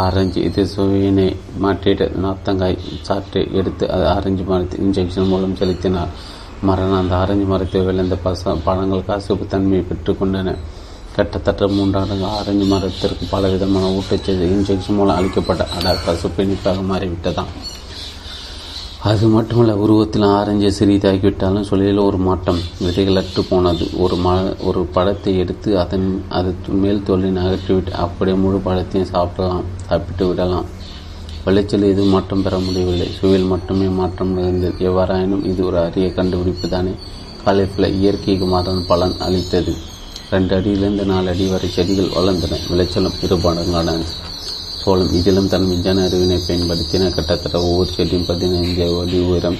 ஆரஞ்சு இது சுவையினை மாற்றிட்டு நாத்தங்காய் சாற்றை எடுத்து அது ஆரஞ்சு மரத்தை இன்ஜெக்ஷன் மூலம் செலுத்தினார். மரணம் அந்த ஆரஞ்சு மரத்தில் விளைந்த பச பழங்கள் காசுப்பு தன்மையை பெற்றுக்கொண்டன கிட்டத்தட்ட மூன்றாண்டு ஆரஞ்சு மரத்திற்கு பல விதமான ஊட்டச்சத்து இன்ஜெக்ஷன் மூலம் அளிக்கப்பட்ட அட கசுப்பு மாறிவிட்டதாம். அது மட்டுமல்ல உருவத்தில் ஆரஞ்சு சிறிதாகிவிட்டாலும் சொல்லியில் ஒரு மாற்றம் விதைகளற்று போனது. ஒரு ம ஒரு பழத்தை எடுத்து அதன் அது மேல் தொல்லை அகற்றிவிட்டு அப்படியே முழு பழத்தையும் சாப்பிடலாம் சாப்பிட்டு விடலாம். விளைச்சல் எதுவும் மாற்றம் பெற முடியவில்லை. சுவையில் மட்டுமே மாற்றம் இருந்தது எவ்வாறாயினும் இது ஒரு அரிய கண்டுபிடிப்பு தானே காலிஃபில் இயற்கைக்கு மாதம் பலன் அளித்தது. ரெண்டு அடியிலிருந்து நாலு அடி வரை செடிகள் வளர்ந்தன. விளைச்சலும் இருபாடங்கான சோளம். இதிலும் தன் விஞ்ஞான அறிவினை பயன்படுத்தின கிட்டத்தட்ட ஒவ்வொரு செடியும் பதினைஞ்சு அடி உயரம்.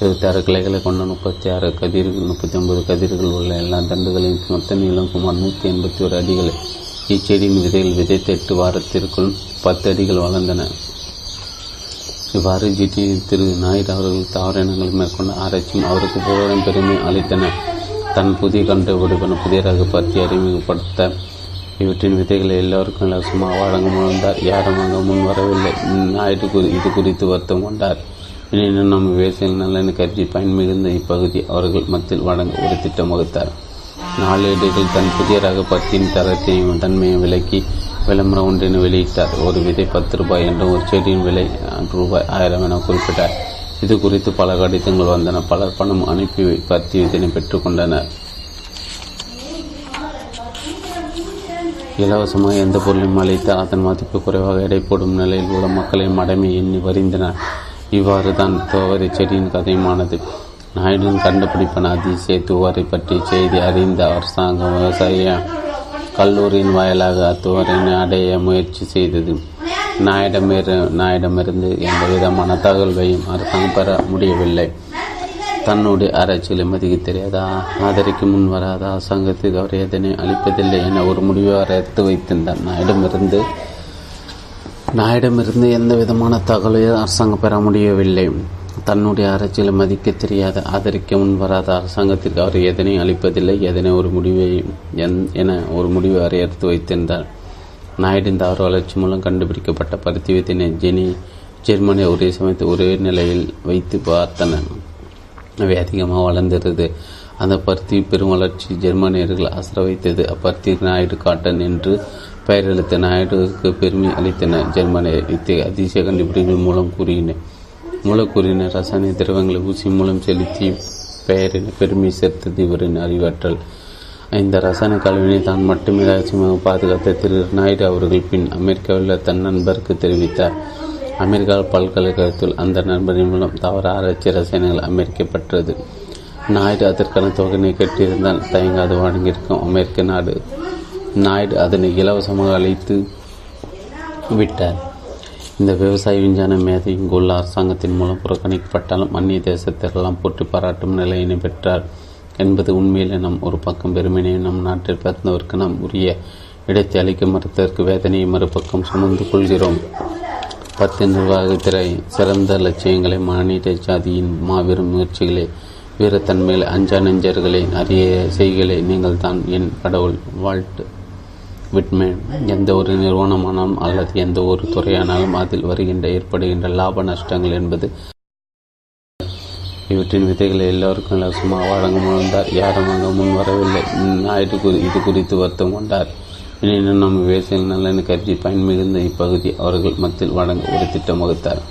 இருபத்தி ஆறு கிளைகளை கொண்ட முப்பத்தி ஆறு கதிர்கள் முப்பத்தி ஒன்பது கதிர்கள் உள்ள எல்லா தண்டுகளின் மொத்த நீளம் சுமார் நூற்றி எண்பத்தி ஒரு அடிகள். இச்செடியின் விதைகள் விதைத்த எட்டு வாரத்திற்குள் பத்து அடிகள் வளர்ந்தன. இவ்வாறு ஜிடி திரு நாயுடு அவர்கள் தாவர மேற்கொண்ட ஆராய்ச்சியும் அவருக்கு புகழும் பெருமை அளித்தன. தன் புதிய கண்டுபிடிப்பின் புதிய ரக பற்றி அறிமுகப்படுத்த இவற்றின் விதைகளை எல்லோருக்கும் இலவசமாக வழங்க முயன்றார் யாரும் அங்கு முன் வரவில்லை நாயுடு குறி இது குறித்து வருத்தம் கொண்டார். எனினும் நம் விவசாயிகள் நலனை கருதி பயன் மிகுந்த இப்பகுதி அவர்கள் மத்தியில் வழங்க ஒரு திட்டம் வகுத்தார். நாளேடுகள் தன் புதிய ரக பத்தியின் தரத்தையும் தன்மையும் விலக்கி விளம்பரம் ஒன்றினை வெளியிட்டார். ஒரு விதை பத்து ரூபாய் என்றும் ஒரு செடியின் விலை ரூபாய் ஆயிரம் என குறிப்பிட்டார். இது குறித்து பல கடிதங்கள் வந்தன. பலர் பணம் அனுப்பி பத்தி இதனை பெற்றுக்கொண்டனர். இலவசமாக எந்த பொருளையும் அளித்து அதன் மதிப்பு குறைவாக எடை போடும் நிலையில் உள்ள மக்களை மடமை எண்ணி வருந்தினர். இவ்வாறு தான் துவரை செடியின் கதையுமானது. நாயுடன் கண்டுபிடிப்பான அதிசய துவரை பற்றிய செய்தி அறிந்த அரசாங்கம் விவசாய கல்லூரியின் வாயிலாக அத்துவரினை அடைய முயற்சி செய்தது. நாயிடமிரு நாயிடமிருந்து எந்த விதமான தகவல்களையும் அரசாங்கம் பெற முடியவில்லை. தன்னுடைய அரசியலை மதிக்க தெரியாதா? ஆதரிக்கு முன் வராத? அரசாங்கத்துக்கு அவர் எதனை அளிப்பதில்லை என ஒரு முடிவை எடுத்து வைத்திருந்தார். நாயிடமிருந்து நாயிடமிருந்து எந்த விதமான தகவலையும் அரசாங்கம் பெற முடியவில்லை. தன்னுடைய ஆராய்ச்சிகளை மதிக்க தெரியாத ஆதரிக்க முன் வராத அரசாங்கத்திற்கு அவர் எதனை அளிப்பதில்லை எதனை ஒரு முடிவை என ஒரு முடிவை அவர் எடுத்து வைத்திருந்தார். நாயுடின் தாவர வளர்ச்சி மூலம் கண்டுபிடிக்கப்பட்ட பருத்தி வித்தினை ஜெனி ஜெர்மனி ஒரே சமயத்தில் ஒரே நிலையில் வைத்து பார்த்தன அவை அதிகமாக வளர்ந்திருந்தது. அந்த பருத்தி பெரும் வளர்ச்சி ஜெர்மனியர்கள் அசர வைத்தது அப்பருத்தி நாயுடு காட்டன் என்று பெயரளித்த நாயுடுக்கு பெருமை அளித்தன. ஜெர்மனியர் இத்தகைய அதிசய கண்டுபிடிப்பின் மூலம் கூறினர் மூலக்கூறின ரசாயன திரவங்களை ஊசி மூலம் செலுத்தி பெயரின் பெருமை சேர்த்தது இவரின் அறிவாற்றல். இந்த ரசாயன கல்வினை தான் மட்டுமே ரகசியமாக பாதுகாத்த திரு நாயுடு அவர்கள் பின் அமெரிக்காவில் தன் நண்பருக்கு தெரிவித்தார். அமெரிக்கா பல்கலைக்கழகத்தில் அந்த நண்பரின் மூலம் தவற ஆராய்ச்சி ரசாயனங்கள் அமெரிக்கப்பட்டது நாயுடு அதற்கான தொகையினை கட்டியிருந்தால் தயங்காது வழங்கியிருக்கும் அமெரிக்க நாடு. நாயுடு அதனை இலவசமாக அழைத்து விட்டார். இந்த விவசாய விஞ்ஞான மேதை இங்குள்ள அரசாங்கத்தின் மூலம் புறக்கணிக்கப்பட்டாலும் அந்நிய தேசத்திற்கெல்லாம் போட்டி பாராட்டும் நிலையினை பெற்றார். என்பது உண்மையில் நம் ஒரு பக்கம் பெருமையை நம் நாட்டில் பிறந்தவருக்கு நாம் உரிய இடத்தை அளிக்க மறுத்ததற்கு வேதனையை மறுபக்கம் சுமந்து கொள்கிறோம். பத்து நிர்வாகத்திரை சிறந்த லட்சியங்களை மானிட ஜாதியின் மாபெரும் முயற்சிகளை வீரத்தன்மையில் அஞ்சா நெஞ்சர்களை அரிய செய்களை நீங்கள் தான் என் கடவுள். வால்ட் விட்மேன் எந்த ஒரு நிறுவனமானாலும் அல்லது எந்த ஒரு துறையானாலும் அதில் வருகின்ற ஏற்படுகின்ற லாப நஷ்டங்கள் என்பது இவற்றின் விதைகளை எல்லோருக்கும் இலவசமாக வழங்க முயன்றார் யாரும் அங்கு முன் வரவில்லை. நாயுடு குறி இது குறித்து வருத்தம் கொண்டார். எனினும் நம் விவசாயிகள் நலனை கருதி பயன் மிகுந்த இப்பகுதி அவர்கள் மத்தியில் வழங்க ஒரு திட்டம் வகுத்தார்.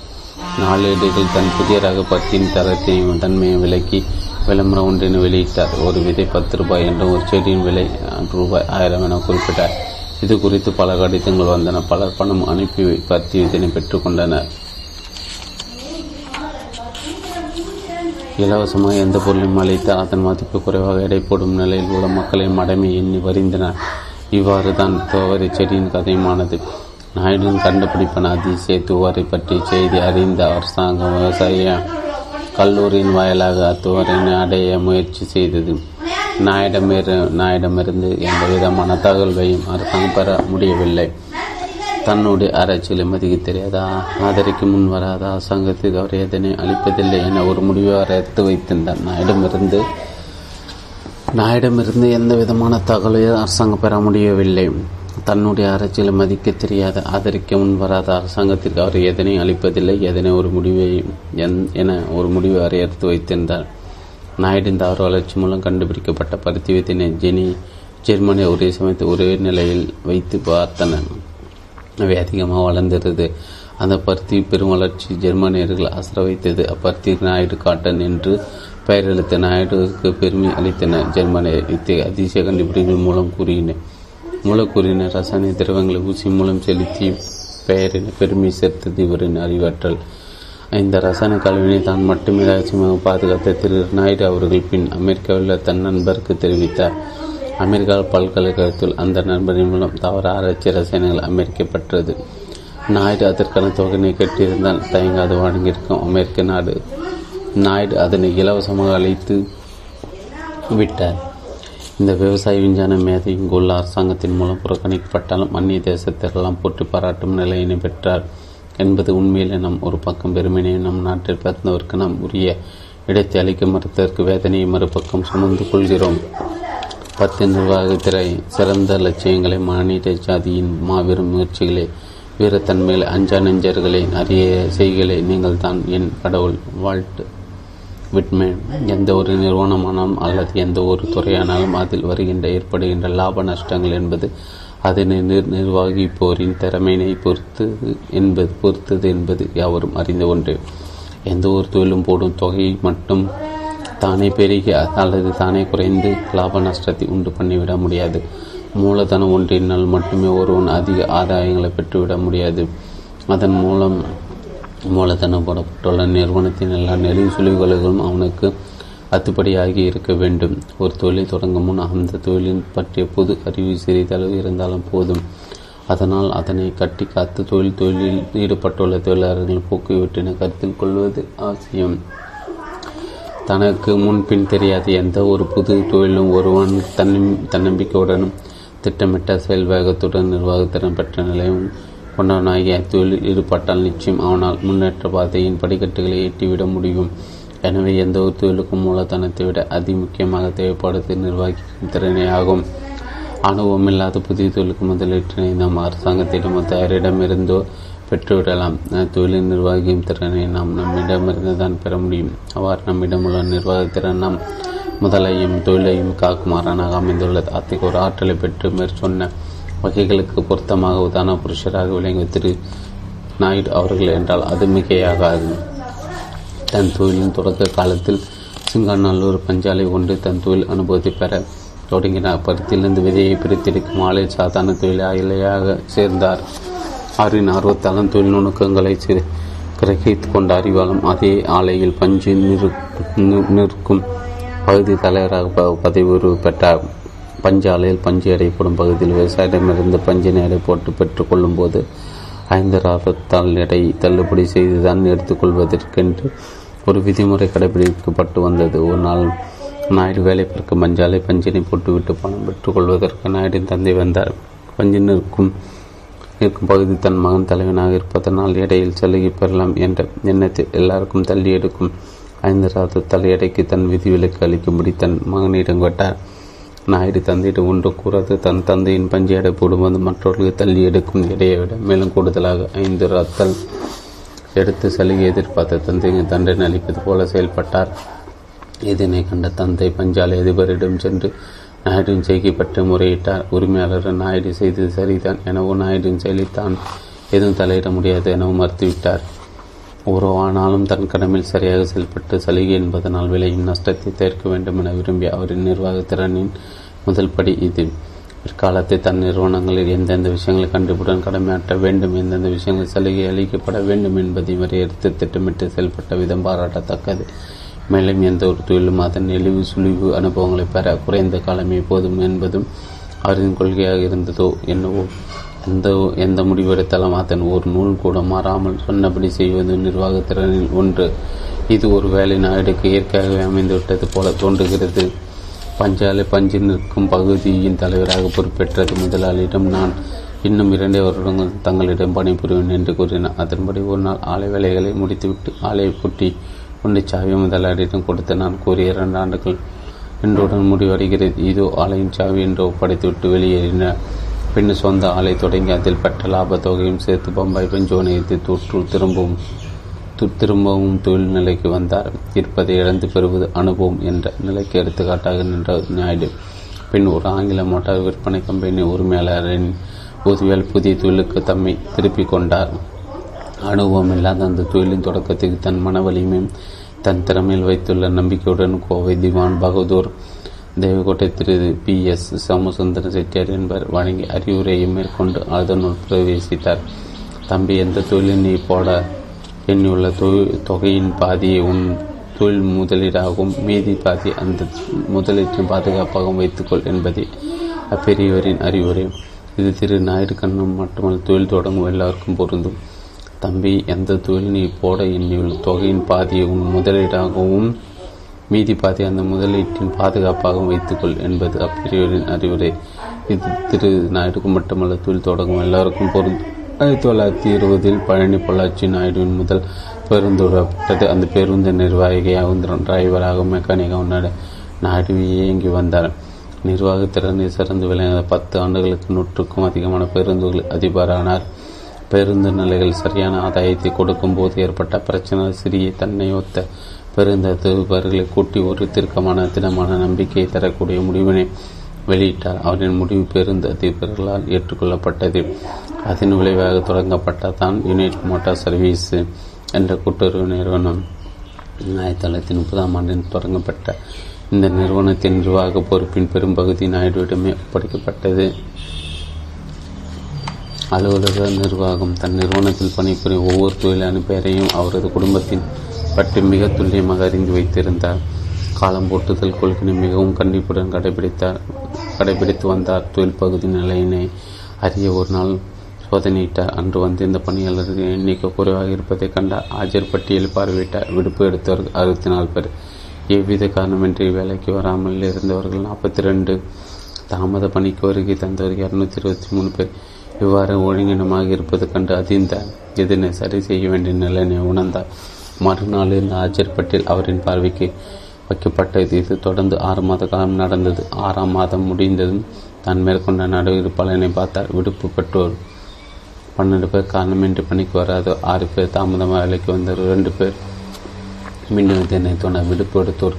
நாளேடுகள் தன் புதிய ரக பத்தியின் தரத்தையும் தன்மையும் விலக்கி விளம்பரம் ஒன்றினை வெளியிட்டார். ஒரு விதை பத்து ரூபாய் என்றும் ஒரு செடியின் விலை ரூபாய் ஆயிரம் என குறிப்பிட்டார். இது குறித்து பல கடிதங்கள் வந்தன. பலர் பணம் அனுப்பி பத்தி இதனை பெற்றுக்கொண்டனர் இலவசமாக எந்த பொருளையும் அளித்தால் அதன் மதிப்பு குறைவாக எடை போடும் நிலையில் உள்ள மக்களை மடமை எண்ணி வருந்தினார் இவ்வாறு தான் துவரை செடியின் கதையுமானது. நாயுடன் கண்டுபிடிப்பான அதிசய துவரை பற்றிய செய்தி அறிந்த அரசாங்கம் விவசாய கல்லூரியின் வாயிலாக அத்துவரினை அடைய முயற்சி செய்தது. நாயிடமிரு நாயிடமிருந்து எந்த விதமான தகவல்களையும் அரசாங்கம் பெற முடியவில்லை. தன்னுடைய ஆராய்ச்சிகளை மதிக்க தெரியாதா? ஆதரிக்கு முன் வராதா? அரசாங்கத்துக்கு அவர் எதனை அளிப்பதில்லை என ஒரு முடிவை எடுத்து வைத்திருந்தார். நாயிடமிருந்து நாயிடமிருந்து எந்த விதமான தகவலையும் அரசாங்கம் பெற முடியவில்லை. தன்னுடைய ஆராய்ச்சிகளை மதிக்க தெரியாத ஆதரிக்க முன் வராத அரசாங்கத்திற்கு அவர் எதனை அளிப்பதில்லை எதனை ஒரு முடிவை என ஒரு முடிவை அவர் எடுத்து வைத்திருந்தார். நாயுடின் தாவர வளர்ச்சி மூலம் கண்டுபிடிக்கப்பட்ட பருத்தி வைத்தினை ஜெனி ஜெர்மனி ஒரே சமயத்தில் ஒரே நிலையில் வைத்து பார்த்தனர். அவை அதிகமாக வளர்ந்திருந்தது அந்த பருத்தி பெரும் வளர்ச்சி ஜெர்மனியர்கள் அசர வைத்தது அப்பருத்தி நாயுடு காட்டன் என்று பெயரளித்த நாயுடுவுக்கு பெருமை அளித்தன ஜெர்மானியர். இத்தகைய அதிசய கண்டுபிடிப்பின் மூலம் கூறினர் மூலக்கூறின ரசாயன திரவங்களை ஊசி மூலம் செலுத்தி பெயரின பெருமை சேர்த்தது இவரின் அறிவாற்றல். இந்த ரசாயன கல்வினை தான் மட்டுமே ரகசியமாக பாதுகாத்த திரு. நாயுடு அவர்கள் பின் அமெரிக்காவில் தன் நண்பருக்கு தெரிவித்தார். அமெரிக்கா பல்கலைக்கழகத்தில் அந்த நண்பரின் மூலம் தவற ஆராய்ச்சி ரசாயனங்கள் அமெரிக்கப்பட்டது நாயுடு அதற்கான தொகையினை கட்டியிருந்தால் தயங்காது வழங்கியிருக்கும் அமெரிக்க நாடு நாயுடு அதனை இலவசமாக அழைத்து விட்டார். இந்த விவசாய விஞ்ஞான மேதை இங்குள்ள அரசாங்கத்தின் மூலம் புறக்கணிக்கப்பட்டாலும் அந்நிய தேசத்திற்கெல்லாம் போற்றி பாராட்டும் நிலையினை பெற்றார் என்பது உண்மையிலே நம் ஒரு பக்கம் பெருமையினை நம் நாட்டில் பிறந்தவருக்கு நாம் உரிய இடத்தை அளிக்க மறுத்ததற்கு வேதனையை மறுபக்கம் சுமந்து கொள்கிறோம். பத்து நிர்வாகத்திரை சிறந்த லட்சியங்களை மானிட ஜாதியின் மாபெரும் முயற்சிகளை வீரத்தன்மையில் அஞ்சா நெஞ்சர்களை அரிய செய்களை நீங்கள் தான் என் கடவுள் வால்ட் விட்மேன் எந்த ஒரு நிறுவனமானாலும் அல்லது எந்த ஒரு துறையானாலும் அதில் வருகின்ற ஏற்படுகின்ற லாப நஷ்டங்கள் என்பது அதனை நிர் நிர்வகிப்போரின் திறமையினை பொறுத்தது என்பது பொறுத்தது என்பது யாவரும் அறிந்த ஒன்று. எந்த ஒரு தொழிலும் போடும் தொகையை மட்டும் தானே பெருகி அல்லது தானே குறைந்து லாப நஷ்டத்தை உண்டு பண்ணிவிட முடியாது. மூலதனம் ஒன்றினால் மட்டுமே ஒருவன் அதிக ஆதாயங்களை பெற்றுவிட முடியாது. அதன் மூலம் மூலதனம் போடப்பட்டுள்ள நிறுவனத்தின் எல்லா நெளிவு சுழிவுகளும் அவனுக்கு அத்துப்படியாகி இருக்க வேண்டும். ஒரு தொழிலை தொடங்கும் முன் அந்த தொழிலின் பற்றிய பொது அறிவு சிறிதளவு இருந்தாலும் போதும். அதனால் அதனை கட்டி காத்து தொழில் தொழிலில் ஈடுபட்டுள்ள தொழிலாளர்கள் போக்குவரத்தினை கருத்தில் கொள்வது அவசியம். தனக்கு முன்பின் தெரியாத எந்த ஒரு புது தொழிலும் ஒருவன் தன்னம் தன்னம்பிக்கையுடனும் திட்டமிட்ட செயல் வேகத்துடன் நிர்வாகத்திறன் பெற்ற நிலையும் கொண்டவனாகிய தொழில் ஈடுபட்டால் நிச்சயம் அவனால் முன்னேற்ற பாதையின் படிக்கட்டுகளை எட்டிவிட முடியும். எனவே எந்த ஒரு தொழிலுக்கும் மூலதனத்தை விட அதி முக்கியமாக தேவைப்படுவது நிர்வகிக்கும் திறனே ஆகும் அனுபவம் இல்லாத புதிய தொழிலுக்கு முதலீட்டினை நாம் அரசாங்கத்திடமோ தயாரிடமிருந்தோ பெற்றுவிடலாம் தொழில் நிர்வாகியும் திறனை நாம் நம்மிடமிருந்து தான் பெற முடியும். அவ்வாறு நம்மிடமுள்ள நிர்வாக திறன் நாம் முதலையும் தொழிலையும் காக்குமாறானாக அமைந்துள்ளது. அத்தகைய ஒரு ஆற்றலை பெற்று மேற்சொன்ன வகைகளுக்கு பொருத்தமாக உதாரண புருஷராக விளங்கிய திரு. நாயுடு அவர்கள் என்றால் அது மிகையாகாது. தன் தொழிலின் தொடக்க காலத்தில் சிங்காநல்லூர் பஞ்சாலை ஒன்று தன் தொழில் அனுபவத்தை பெற தொடங்கினார். பருத்திலிருந்து விதையை பிரித்தெடுக்கும் ஆலை சாதாரண தொழிலாளியாக சேர்ந்தார். அவரின் ஆர்வத்தாலும் தொழில் நுணுக்கங்களை சிறு கிரகித்து கொண்ட அறிவாலும் அதே ஆலையில் பஞ்சு நிறு நிற்கும் பகுதி தலைவராக பதவி உயர்வு பெற்றார். பஞ்சு ஆலையில் பஞ்சு எடைப்படும் பகுதியில் விவசாயிடமிருந்து பஞ்சினை எடை போட்டு பெற்றுக்கொள்ளும் போது ஐந்து ராதத்தால் எடை தள்ளுபடி செய்துதான் எடுத்துக்கொள்வதற்கென்று ஒரு விதிமுறை கடைபிடிக்கப்பட்டு வந்தது. ஒரு நாள் நாயுடு வேலை பார்க்க மஞ்சாலை பஞ்சினை போட்டுவிட்டு பணம் பெற்றுக்கொள்வதற்கு நாயுடின் தந்தை வந்தார். பஞ்சு நிற்கும் இருக்கும் பகுதி தன் மகன் தலைவனாக இருப்பதனால் எடையில் சலுகை பெறலாம் என்ற எண்ணத்தை எல்லாருக்கும் தள்ளி எடுக்கும். ஐந்து ராதத்தால் எடைக்கு தன் விதிவிலக்கு அளிக்கும்படி தன் மகனிடம் கேட்டார் நாயுடு தந்தையிடம் ஒன்று கூறாது தன் தந்தையின் பஞ்சு எடை போடும்போது மற்றவர்களுக்கு தள்ளி எடுக்கும் எடையை விட மேலும் கூடுதலாக ஐந்து ரத்தல் எடுத்து சலுகை எதிர்பார்த்த தந்தையின் தண்டனை அளிப்பது போல செயல்பட்டார். இதனை கண்ட தந்தை பஞ்சாலை அதிபரிடம் சென்று நாயுடின் செய்கை பற்றி முறையிட்டார். உரிமையாளர் நாயுடு செய்தது சரிதான் எனவும் நாயுடின் செயலை தான் எதுவும் தலையிட முடியாது எனவும் மறுத்துவிட்டார். உறவானாலும் தன் கடமையில் சரியாக செயல்பட்டு சலுகை என்பதனால் விளையும் நஷ்டத்தை தீர்க்க வேண்டும் என விரும்பிய அவரின் நிர்வாக திறனின் முதல் படி இது. பிற்காலத்தில் தன் நிறுவனங்களில் எந்தெந்த விஷயங்களை கண்டுபிடன் கடமையாற்ற வேண்டும் எந்தெந்த விஷயங்கள் சலுகை அளிக்கப்பட வேண்டும் என்பதை வரையறுத்து திட்டமிட்டு செயல்பட்ட விதம் பாராட்டத்தக்கது. மேலும் எந்த ஒரு தொழிலும் அதன் நெளிவு சுழிவு அனுபவங்களை பெற குறைந்த காலமே போதும் என்பதும் அவரின் கொள்கையாக இருந்ததோ என்னவோ. எந்த எந்த முடிவெடுத்தாலும் அதன் ஒரு நூல் கூட மாறாமல் சொன்னபடி செய்வது நிர்வாகத்திறனில் ஒன்று. இது ஒரு வேலை நாயுடுக்கு இயற்கையாகவே அமைந்துவிட்டது போல தோன்றுகிறது. பஞ்சாலை பஞ்சு நிற்கும் பகுதியின் தலைவராக பொறுப்பேற்றது முதலாளியிடம் நான் இன்னும் இரண்டே வருடங்கள் தங்களிடம் பணிபுரிவேன் என்று கூறினார். அதன்படி ஒரு நாள் ஆலை வேலைகளை முடித்துவிட்டு ஆலையை பூட்டி கொண்டு சாவி முதலாளியிடம் கொடுத்து நான் கூறிய இரண்டு ஆண்டுகள் இன்றுடன் முடிவடைகிறது. இதோ ஆலையின் சாவி என்று ஒப்படைத்துவிட்டு வெளியேறின. பின் சொந்த ஆலை தொடங்கி அதில் பெற்ற லாப தொகையும் சேர்த்து பம்பாய் பஞ்சோனையத்தை தொற்று திரும்பவும் திரும்பவும் தொழில் நிலைக்கு வந்தார். இருப்பதை இழந்து பெறுவது அனுபவம் என்ற நிலைக்கு எடுத்துக்காட்டாக நின்ற நாயுடு. பின் ஒரு ஆங்கில மோட்டார் விற்பனை கம்பெனி உரிமையாளரின் உதவியால் புதிய தொழிலுக்கு தம்மை திருப்பிக் கொண்டார். அனுபவம் இல்லாத அந்த தொழிலின் தொடக்கத்துக்கு தன் மன வலிமையும் தன் திறமையில் வைத்துள்ள நம்பிக்கையுடன் கோவை திவான் பகதூர் தேவகோட்டை திரு பி எஸ் சோமசுந்தர செட்டியார் என்பவர் வழங்கி அறிவுரையை மேற்கொண்டு அதனுள் பிரவேசித்தார். தம்பி எந்த தொழிலில் நீ போட எண்ணியுள்ள தொகையின் பாதியை உன் தொழில் முதலீடாகவும் மீதி பாதி அந்த முதலீட்டின் பாதுகாப்பாகவும் வைத்துக்கொள் என்பதே அப்பெரியவரின் அறிவுரை. இது திரு நாயுடு மட்டுமல்ல தொழில் தொடங்கும் எல்லாருக்கும் பொருந்தும். தம்பி எந்த தொழில் நீ போட எண்ணியுள்ள தொகையின் பாதியை உன் முதலீடாகவும் மீதி பாதி அந்த முதலீட்டின் பாதுகாப்பாகவும் வைத்துக்கொள் என்பது அப்பெரியவரின் அறிவுரை. இது திரு நாயுடுக்கு மட்டுமல்ல தொழில் தொடங்கும் எல்லாருக்கும் பொருந்தும் ஆயிரத்தி தொள்ளாயிரத்தி இருபதில் பழனி பொள்ளாச்சி நாயுடுவின் முதல் பேருந்து விடப்பட்டது அந்த பேருந்து நிர்வாகியாக டிரைவராக மெக்கானிக்காக நாயுடு இயங்கி வந்தார். நிர்வாகத்திறனை சிறந்து விளங்கிய பத்து ஆண்டுகளுக்கு நூற்றுக்கும் அதிகமான பேருந்துகள் அதிபரானார். பேருந்து நிலைகள் சரியான ஆதாயத்தை கொடுக்கும் போது ஏற்பட்ட பிரச்சனை சிறிய தன்னை ஒத்த பேருந்து தொகுப்பர்களை கூட்டி ஒரு தீர்க்கமான தினமான நம்பிக்கையை தரக்கூடிய முடிவினை வெளியிட்டார். அவரின் முடிவு பேருந்து அதிபர்களால் ஏற்றுக்கொள்ளப்பட்டது. அதன் விளைவாக தொடங்கப்பட்டதான் யுனைடெட் மோட்டார் சர்வீஸ் என்ற கூட்டுறவு நிறுவனம் ஆயிரத்தி தொள்ளாயிரத்தி முப்பதாம் ஆண்டில் தொடங்கப்பட்ட இந்த நிறுவனத்தின் நிர்வாக பொறுப்பின் பெரும்பகுதி நாயுடுவிடமே ஒப்படைக்கப்பட்டது. அலுவலக நிர்வாகம் தன் நிறுவனத்தில் பணிபுரியும் ஒவ்வொரு தொழிலாளி பெயரையும் அவரது குடும்பத்தின் பற்றி மிக துல்லியமாக அறிந்து வைத்திருந்தார். காலம் போட்டுதல் கொள்கையை மிகவும் கண்டிப்புடன் கடைபிடித்தார். கடைபிடித்து வந்தார். தொழில் பகுதி நிலையினை அறிய ஒரு நாள் சோதனையிட்டார். அன்று வந்திருந்த பணியாளர்கள் எண்ணிக்கை குறைவாக இருப்பதை கண்டார் ஆஜர் பட்டியல் பார்வையிட்டார். விடுப்பு எடுத்தவர் அறுபத்தி நாலு பேர். எவ்வித காரணமின்றி வேலைக்கு வராமல் இருந்தவர்கள் நாற்பத்தி ரெண்டு. தாமத பணிக்கு வருகை தந்தவர் இரநூத்தி இருபத்தி மூணு பேர். இவ்வாறு ஒழுங்கினமாக இருப்பது கண்டு அதிர்ந்தார் இதனை சரி செய்ய வேண்டிய நிலையை உணர்ந்தார். மறுநாள் இந்த ஆஜர் பட்டேல் அவரின் பார்வைக்கு வைக்கப்பட்டது. இது தொடர்ந்து ஆறு மாத காலம் நடந்தது. ஆறாம் மாதம் முடிந்ததும் தான் மேற்கொண்ட நடவடிக்கை பலனை பார்த்தார். விடுப்பு பெற்றோர் பன்னெண்டு பேர் காரணமின்றி பணிக்கு வராது. ஆறு பேர் தாமதமாக வேலைக்கு வந்தார். ரெண்டு பேர் மீண்டும் இதனை தோண விடுப்பு எடுத்தோர்.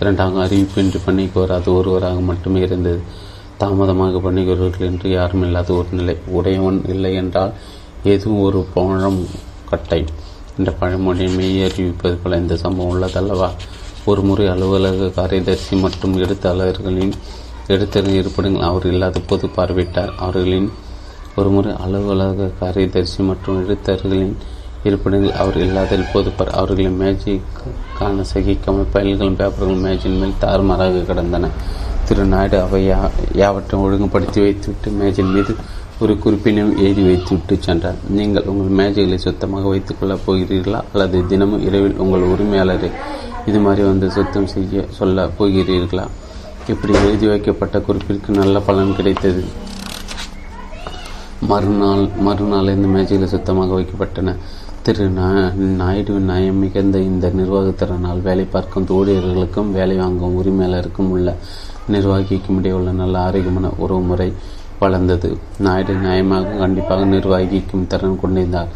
இரண்டாக அறிவிப்பின்றி பணிக்கு வராது. ஒருவராக மட்டுமே இருந்தது. தாமதமாக பண்ணுகிறவர்கள் என்று யாரும் இல்லாத ஒரு நிலை. உடையவன் இல்லை என்றால் எதுவும் ஒரு பழம் கட்டை. என்ற பழமொழியை மெய் அறிவிப்பது போல இந்த சம்பவம் உள்ளதல்லவா? ஒரு முறை அலுவலக காரியதர்சி மற்றும் எழுத்தாளர்களின் எழுத்தர்கள் இருப்பிடங்கள் அவர் இல்லாத போது பார்வையிட்டார். அவர்களின் ஒருமுறை அலுவலக காரியதர்சி மற்றும் எழுத்தர்களின் இருப்பிடங்கள் அவர் இல்லாத போது பார் அவர்களின் மேஜிக்கான சகிக்காமல் பயல்களும் பேப்பர்களும் மேஜின் மேல் தாறுமாறாக கிடந்தன. திரு நாயுடு அவை யாவற்றையும் ஒழுங்குபடுத்தி வைத்துவிட்டு மேஜின் மீது ஒரு குறிப்பினையும் எழுதி வைத்துவிட்டு சென்றார். நீங்கள் உங்கள் மேஜைகளை சுத்தமாக வைத்துக்கொள்ளப் போகிறீர்களா? அல்லது தினமும் இரவில் உங்கள் உரிமையாளரை இது மாதிரி வந்து சுத்தம் செய்ய சொல்ல போகிறீர்களா? இப்படி எழுதி வைக்கப்பட்ட குறிப்பிற்கு நல்ல பலன் கிடைத்தது. மறுநாள் மறுநாள் இந்த மேஜைகள் சுத்தமாக வைக்கப்பட்டன. திரு நாயுடுவின் நயம் மிகுந்த இந்த நிர்வாகத்திறனால் வேலை பார்க்கும் ஊழியர்களுக்கும் வேலை வாங்கும் உரிமையாளருக்கும் உள்ள நிர்வாகிக்கும் இடையே உள்ள நல்ல ஆரோக்கியமான உறவு முறை வளர்ந்தது. நாயுடு நியாயமாக கண்டிப்பாக நிர்வாகிக்கும் திறன் கொண்டிருந்தார்.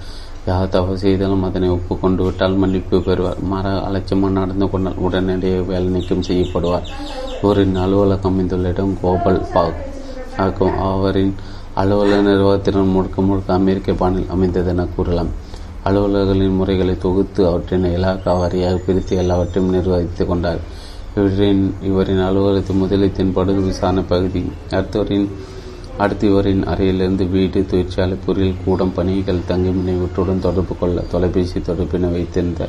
யார் தவறு செய்தாலும் அதனை ஒப்புக்கொண்டு விட்டால் மன்னிப்பு பெறுவார். மர அலட்சியமாக நடந்து கொண்டால் உடனடியாக வேலை நீக்கம் செய்யப்படுவார். இவரின் அலுவலகம் அமைந்துள்ள இடம் கோபல் பாக் ஆகும். அவரின் அலுவலக நிர்வாகத்தினர் முழுக்க முழுக்க அமெரிக்க பாணில் அமைந்தது என கூறலாம். அலுவலர்களின் முறைகளை தொகுத்து அவற்றின் இலாக்கா வாரியாக பிரித்து எல்லாவற்றையும் நிர்வகித்து கொண்டார். இவரின் இவரின் அலுவலகத்தின் முதலீட்டின் படுகு விசாரணை பகுதி. அடுத்தவரின் அடுத்து இவரின் அறையிலிருந்து வீடு தொழிற்சாலை பொருள் கூடம் பணிகள் தங்கும் இவற்றுடன் தொடர்பு கொள்ள தொலைபேசி தொடர்பினை வைத்திருந்த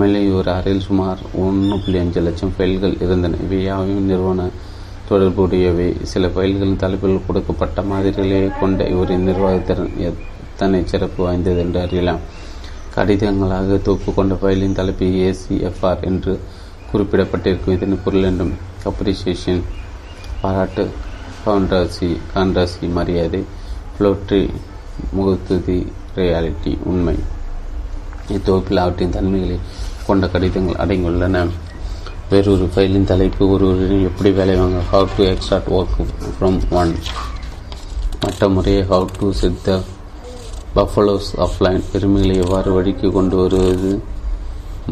மேலே இவர் அறையில் சுமார் ஒன்று புள்ளி அஞ்சு லட்சம் ஃபைல்கள் இருந்தன. இவையாவையும் நிறுவன தொடர்புடையவை. சில ஃபைல்களின் தலைப்பில் கொடுக்கப்பட்ட மாதிரிகளை கொண்ட இவரின் நிர்வாகத்திறன் எத்தனை சிறப்பு வாய்ந்தது என்று அறியலாம். கடிதங்களாக தொப்பு கொண்ட ஃபைலின் தலைப்பு ஏசிஎஃப்ஆர் என்று குறிப்பிடப்பட்டிருக்கும். இதன் பொருள் என்றும் அப்ரிசியேஷன் பாராட்டு கான்ட்ராசி கான்ட்ராசி மரியாதை ஃப்ளோட்ரி முகத்துதி ரியாலிட்டி உண்மை. இத்தொகுப்பில் அவற்றின் தன்மைகளை கொண்ட கடிதங்கள் அடங்கியுள்ளன. வேறொரு ஃபைலின் தலைப்பு ஒருவரிடம் எப்படி வேலை வாங்க how to extract work from one மற்ற முறையை how to set the buffaloes offline பெருமைகளை எவ்வாறு வழிக்கு கொண்டு வருவது?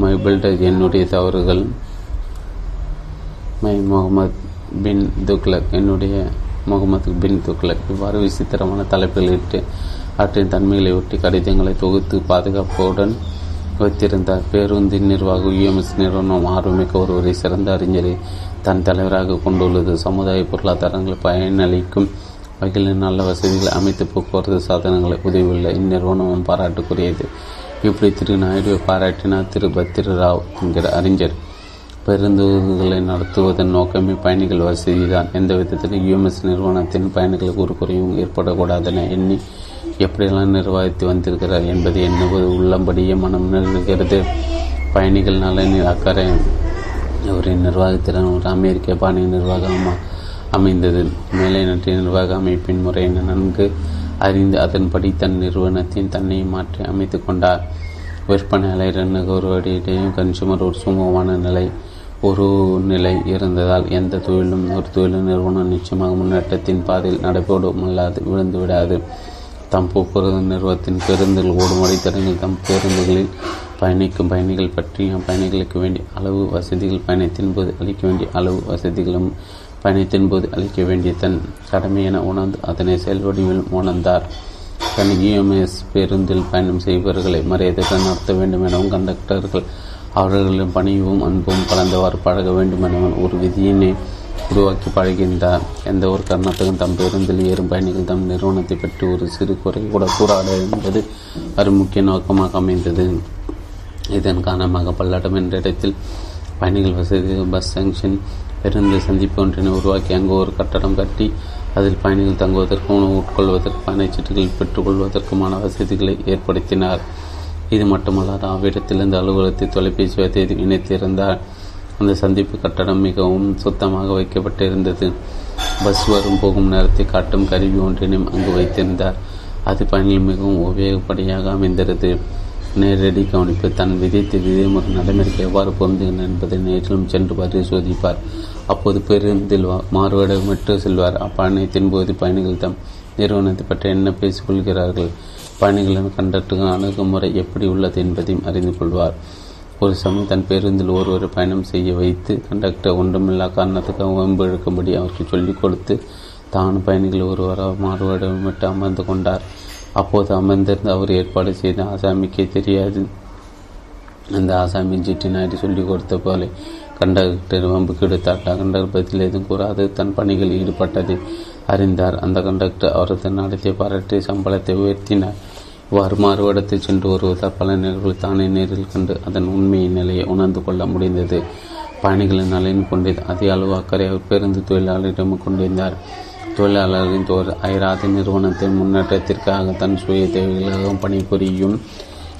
மை பில்டர் என்னுடைய தவறுகள். மை முகமது பின் துக்லக் என்னுடைய முகமது பின் துக்லக் இவ்வாறு விசித்திரமான தலைப்பில் இட்டு அவற்றின் தன்மைகளை ஒட்டி கடிதங்களை தொகுத்து பாதுகாப்புடன் வைத்திருந்தார். பேருந்தின் நிர்வாக யுஎம்எஸ் நிறுவனம் ஆர்வமிக்க ஒருவரை சிறந்த அறிஞரை தன் தலைவராக கொண்டுள்ளது. சமுதாய பொருளாதாரங்களை பயனளிக்கும் வகையில் நல்ல வசதிகளை அமைத்து போக்குவரத்து சாதனங்களை உதவியுள்ள இந்நிறுவனமும் பாராட்டுக்குரியது. இப்படி திரு. நாயுடுவை பாராட்டினார். திரு. பத்திர ராவ் என்கிற அறிஞர். பேருந்துகளை நடத்துவதன் நோக்கமே பயணிகள் வசதி தான் எந்த விதத்திலும் யூஎம்எஸ் நிறுவனத்தின் பயணிகளுக்கு ஒரு குறையும் ஏற்படக்கூடாதென எண்ணி எப்படியெல்லாம் நிர்வகித்து வந்திருக்கிறார் என்பதை எண்ணுவது உள்ளபடியே மனம் நிறுகிறது பயணிகள் நலனில் அக்கறை அவரின் நிர்வாகத்திறன் ஒரு அமெரிக்க பாணி நிர்வாகம் அமைந்தது. மேலை நாட்டின் நிர்வாக அமைப்பின் முறையினை நன்கு அறிந்து அதன்படி தன் நிறுவனத்தின் தன்னை மாற்றி அமைத்து கொண்டார். விற்பனையாளர் நுகர்வோரிடையும் கன்சூமர் ஒரு சுமூகமான நிலை ஒரு நிலை இருந்ததால் எந்த தொழிலும் ஒரு தொழில் நிறுவனம் நிச்சயமாக முன்னேற்றத்தின் பாதையில் நடைபெறும் அல்லாது விழுந்து விடாது தம் போக்குவரத்து நிறுவனத்தின் பேருந்துகள் ஓடும் வழித்தடங்கள் தம் பேருந்துகளில் பயணிக்கும் பயணிகள் பற்றியும் பயணிகளுக்கு வேண்டிய அளவு வசதிகள் பயணத்தின் போது அளிக்க வேண்டிய அளவு வசதிகளும் பயணத்தின் போது அளிக்க வேண்டிய தன் கடமை என உணர்ந்து அதனை செயல்வடிவில் உணர்ந்தார். தன் இஎம்எஸ் பேருந்தில் பயணம் செய்பவர்களை மரியாதைகள் நடத்த வேண்டும் எனவும் கண்டக்டர்கள் அவர்களின் பணிவும் அன்பும் கலந்தவாறு பழக வேண்டும் ஒரு விதியினை உருவாக்கி பழகின்றார் எந்த ஒரு காரணத்துக்கும் தம் பேருந்தில் ஏறும் பயணிகள் தம் நிறுவனத்தை பற்றி ஒரு சிறு குறை கூட கூறாது என்பது ஒரு முக்கிய நோக்கமாக அமைந்தது. இதன் காரணமாக பல்லடம் என்ற இடத்தில் பயணிகள் வசதி பஸ் ஜங்ஷன் பேருந்து சந்திப்பு ஒன்றினை உருவாக்கி அங்கு ஒரு கட்டடம் கட்டி அதில் பயணிகள் தங்குவதற்கும் உணவு உட்கொள்வதற்கு பயணச்சீட்டுகள் பெற்றுக்கொள்வதற்குமான வசதிகளை ஏற்படுத்தினார். இது மட்டுமல்லாது அவ்விடத்திலிருந்து அலுவலகத்தை தொலைபேசி வைத்து இணைத்திருந்தார். அந்த சந்திப்பு கட்டடம் மிகவும் சுத்தமாக வைக்கப்பட்டிருந்தது. பஸ் வரும் போகும் நேரத்தை காட்டும் கருவி ஒன்றினையும் அங்கு வைத்திருந்தார். அது பயணிகள் மிகவும் உபயோகப்படியாக அமைந்திருந்தது. நேரடி கவனிப்பு தன் விதித்து விதிமுறை நடைமுறைக்கு எவ்வாறு பொருந்துகின்றன என்பதை நேற்றிலும் சென்று பரிசோதிப்பார். அப்போது பேருந்தில் மாறுவடமிட்டு செல்வார். அப்பயணத்தின் போது பயணிகள் தம் நிறுவனத்தை பற்றி என்ன பேசிக்கொள்கிறார்கள் பயணிகளின் கண்டக்டர்கள் அணுகுமுறை எப்படி உள்ளது என்பதையும் அறிந்து கொள்வார். ஒரு சமயம் தன் பேருந்தில் ஒருவரை பயணம் செய்ய வைத்து கண்டக்டர் ஒன்றுமில்லா காரணத்துக்காக வம்பு எழுக்கும்படி அவருக்கு சொல்லிக் கொடுத்து தான் பயணிகள் ஒருவராக மாறுவடமிட்டு அமர்ந்து கொண்டார். அப்போது அமர்ந்திருந்து அவர் ஏற்பாடு செய்த ஆசாமிக்கே தெரியாது. அந்த ஆசாமி ஜிட்டி நாயுடு சொல்லிக் கொடுத்த போல கண்டக்டர் வம்புக்கு எடுத்தார் கண்டக்டர் பதில் எதுவும் கூறாது. தன் பணிகளில் ஈடுபட்டதை அறிந்தார். அந்த கண்டக்டர் அவரது நடத்திய பாராட்டி சம்பளத்தை உயர்த்தினார். இவ்வாறு மாறுபடத்தில் சென்று வருவதால் பல நேரங்கள் தானே நேரில் கண்டு அதன் உண்மையின் நிலையை உணர்ந்து கொள்ள முடிந்தது. பயணிகளின் நலன் கொண்டது அதிக அளவு அக்கறை அவர் பேருந்து தொழிலாளரிடம் கொண்டிருந்தார். தொழிலாளர்களின் தோர் அயராத நிறுவனத்தின் முன்னேற்றத்திற்காக தன் சுய தேவைகளாக பணிபுரியும்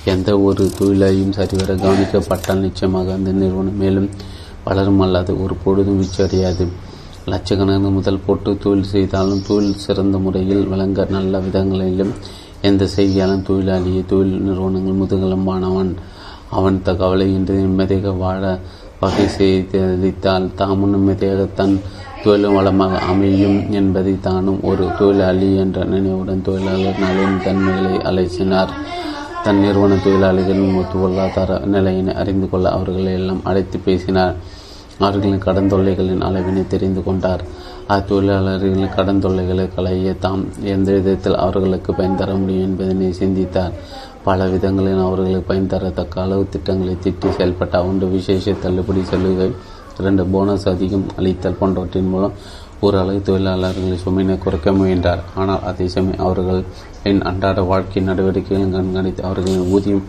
எந்த ஒரு தொழிலையும் சரிவர கவனிக்கப்பட்டால் நிச்சயமாக அந்த நிறுவனம் மேலும் வளரும் அல்லாது ஒரு பொழுதும் வீச்சடையாது லட்சக்கணக்கான முதல் போட்டு தொழில் செய்தாலும் தொழில் சிறந்த முறையில் விளங்க நல்ல விதங்களிலும் எந்த செய்தியாலும் தொழிலாளியை தொழில் நிறுவனங்கள் முதுகலம்பானவன் அவன் த கவலையின்றி நிம்மதியாக வாழ வகை செய்தளித்தால் தாமும் நிம்மதியாக தன் தொழில் வளமாக அமையும் என்பதை தானும் ஒரு தொழிலாளி என்ற நினைவுடன் தொழிலாளர் நலன் தன்மைகளை அலைசினார். தன் நிறுவன தொழிலாளிகளின் பொருளாதார நிலையினை அறிந்து கொள்ள அவர்களை எல்லாம் அழைத்து பேசினார். அவர்களின் கடன் தொல்லைகளின் அளவினை தெரிந்து கொண்டார். அத்தொழிலாளர்களின் கடன் தொல்லைகளை களைய தாம் எந்த விதத்தில் அவர்களுக்கு பயன் தர முடியும் என்பதனை சிந்தித்தார். பல விதங்களில் அவர்களுக்கு பயன் தரத்தக்க அளவு திட்டங்களை திட்டி செயல்பட்ட ஒன்று விசேஷ தள்ளுபடி சலுகை இரண்டு போனஸ் அதிகம் அளித்தல் போன்றவற்றின் மூலம் ஓரளவு தொழிலாளர்களின் சுமையினை குறைக்க முயன்றார். ஆனால் அதே சமயம் அவர்கள் என் அன்றாட வாழ்க்கை நடவடிக்கைகளை கண்காணித்து அவர்களின் ஊதியம்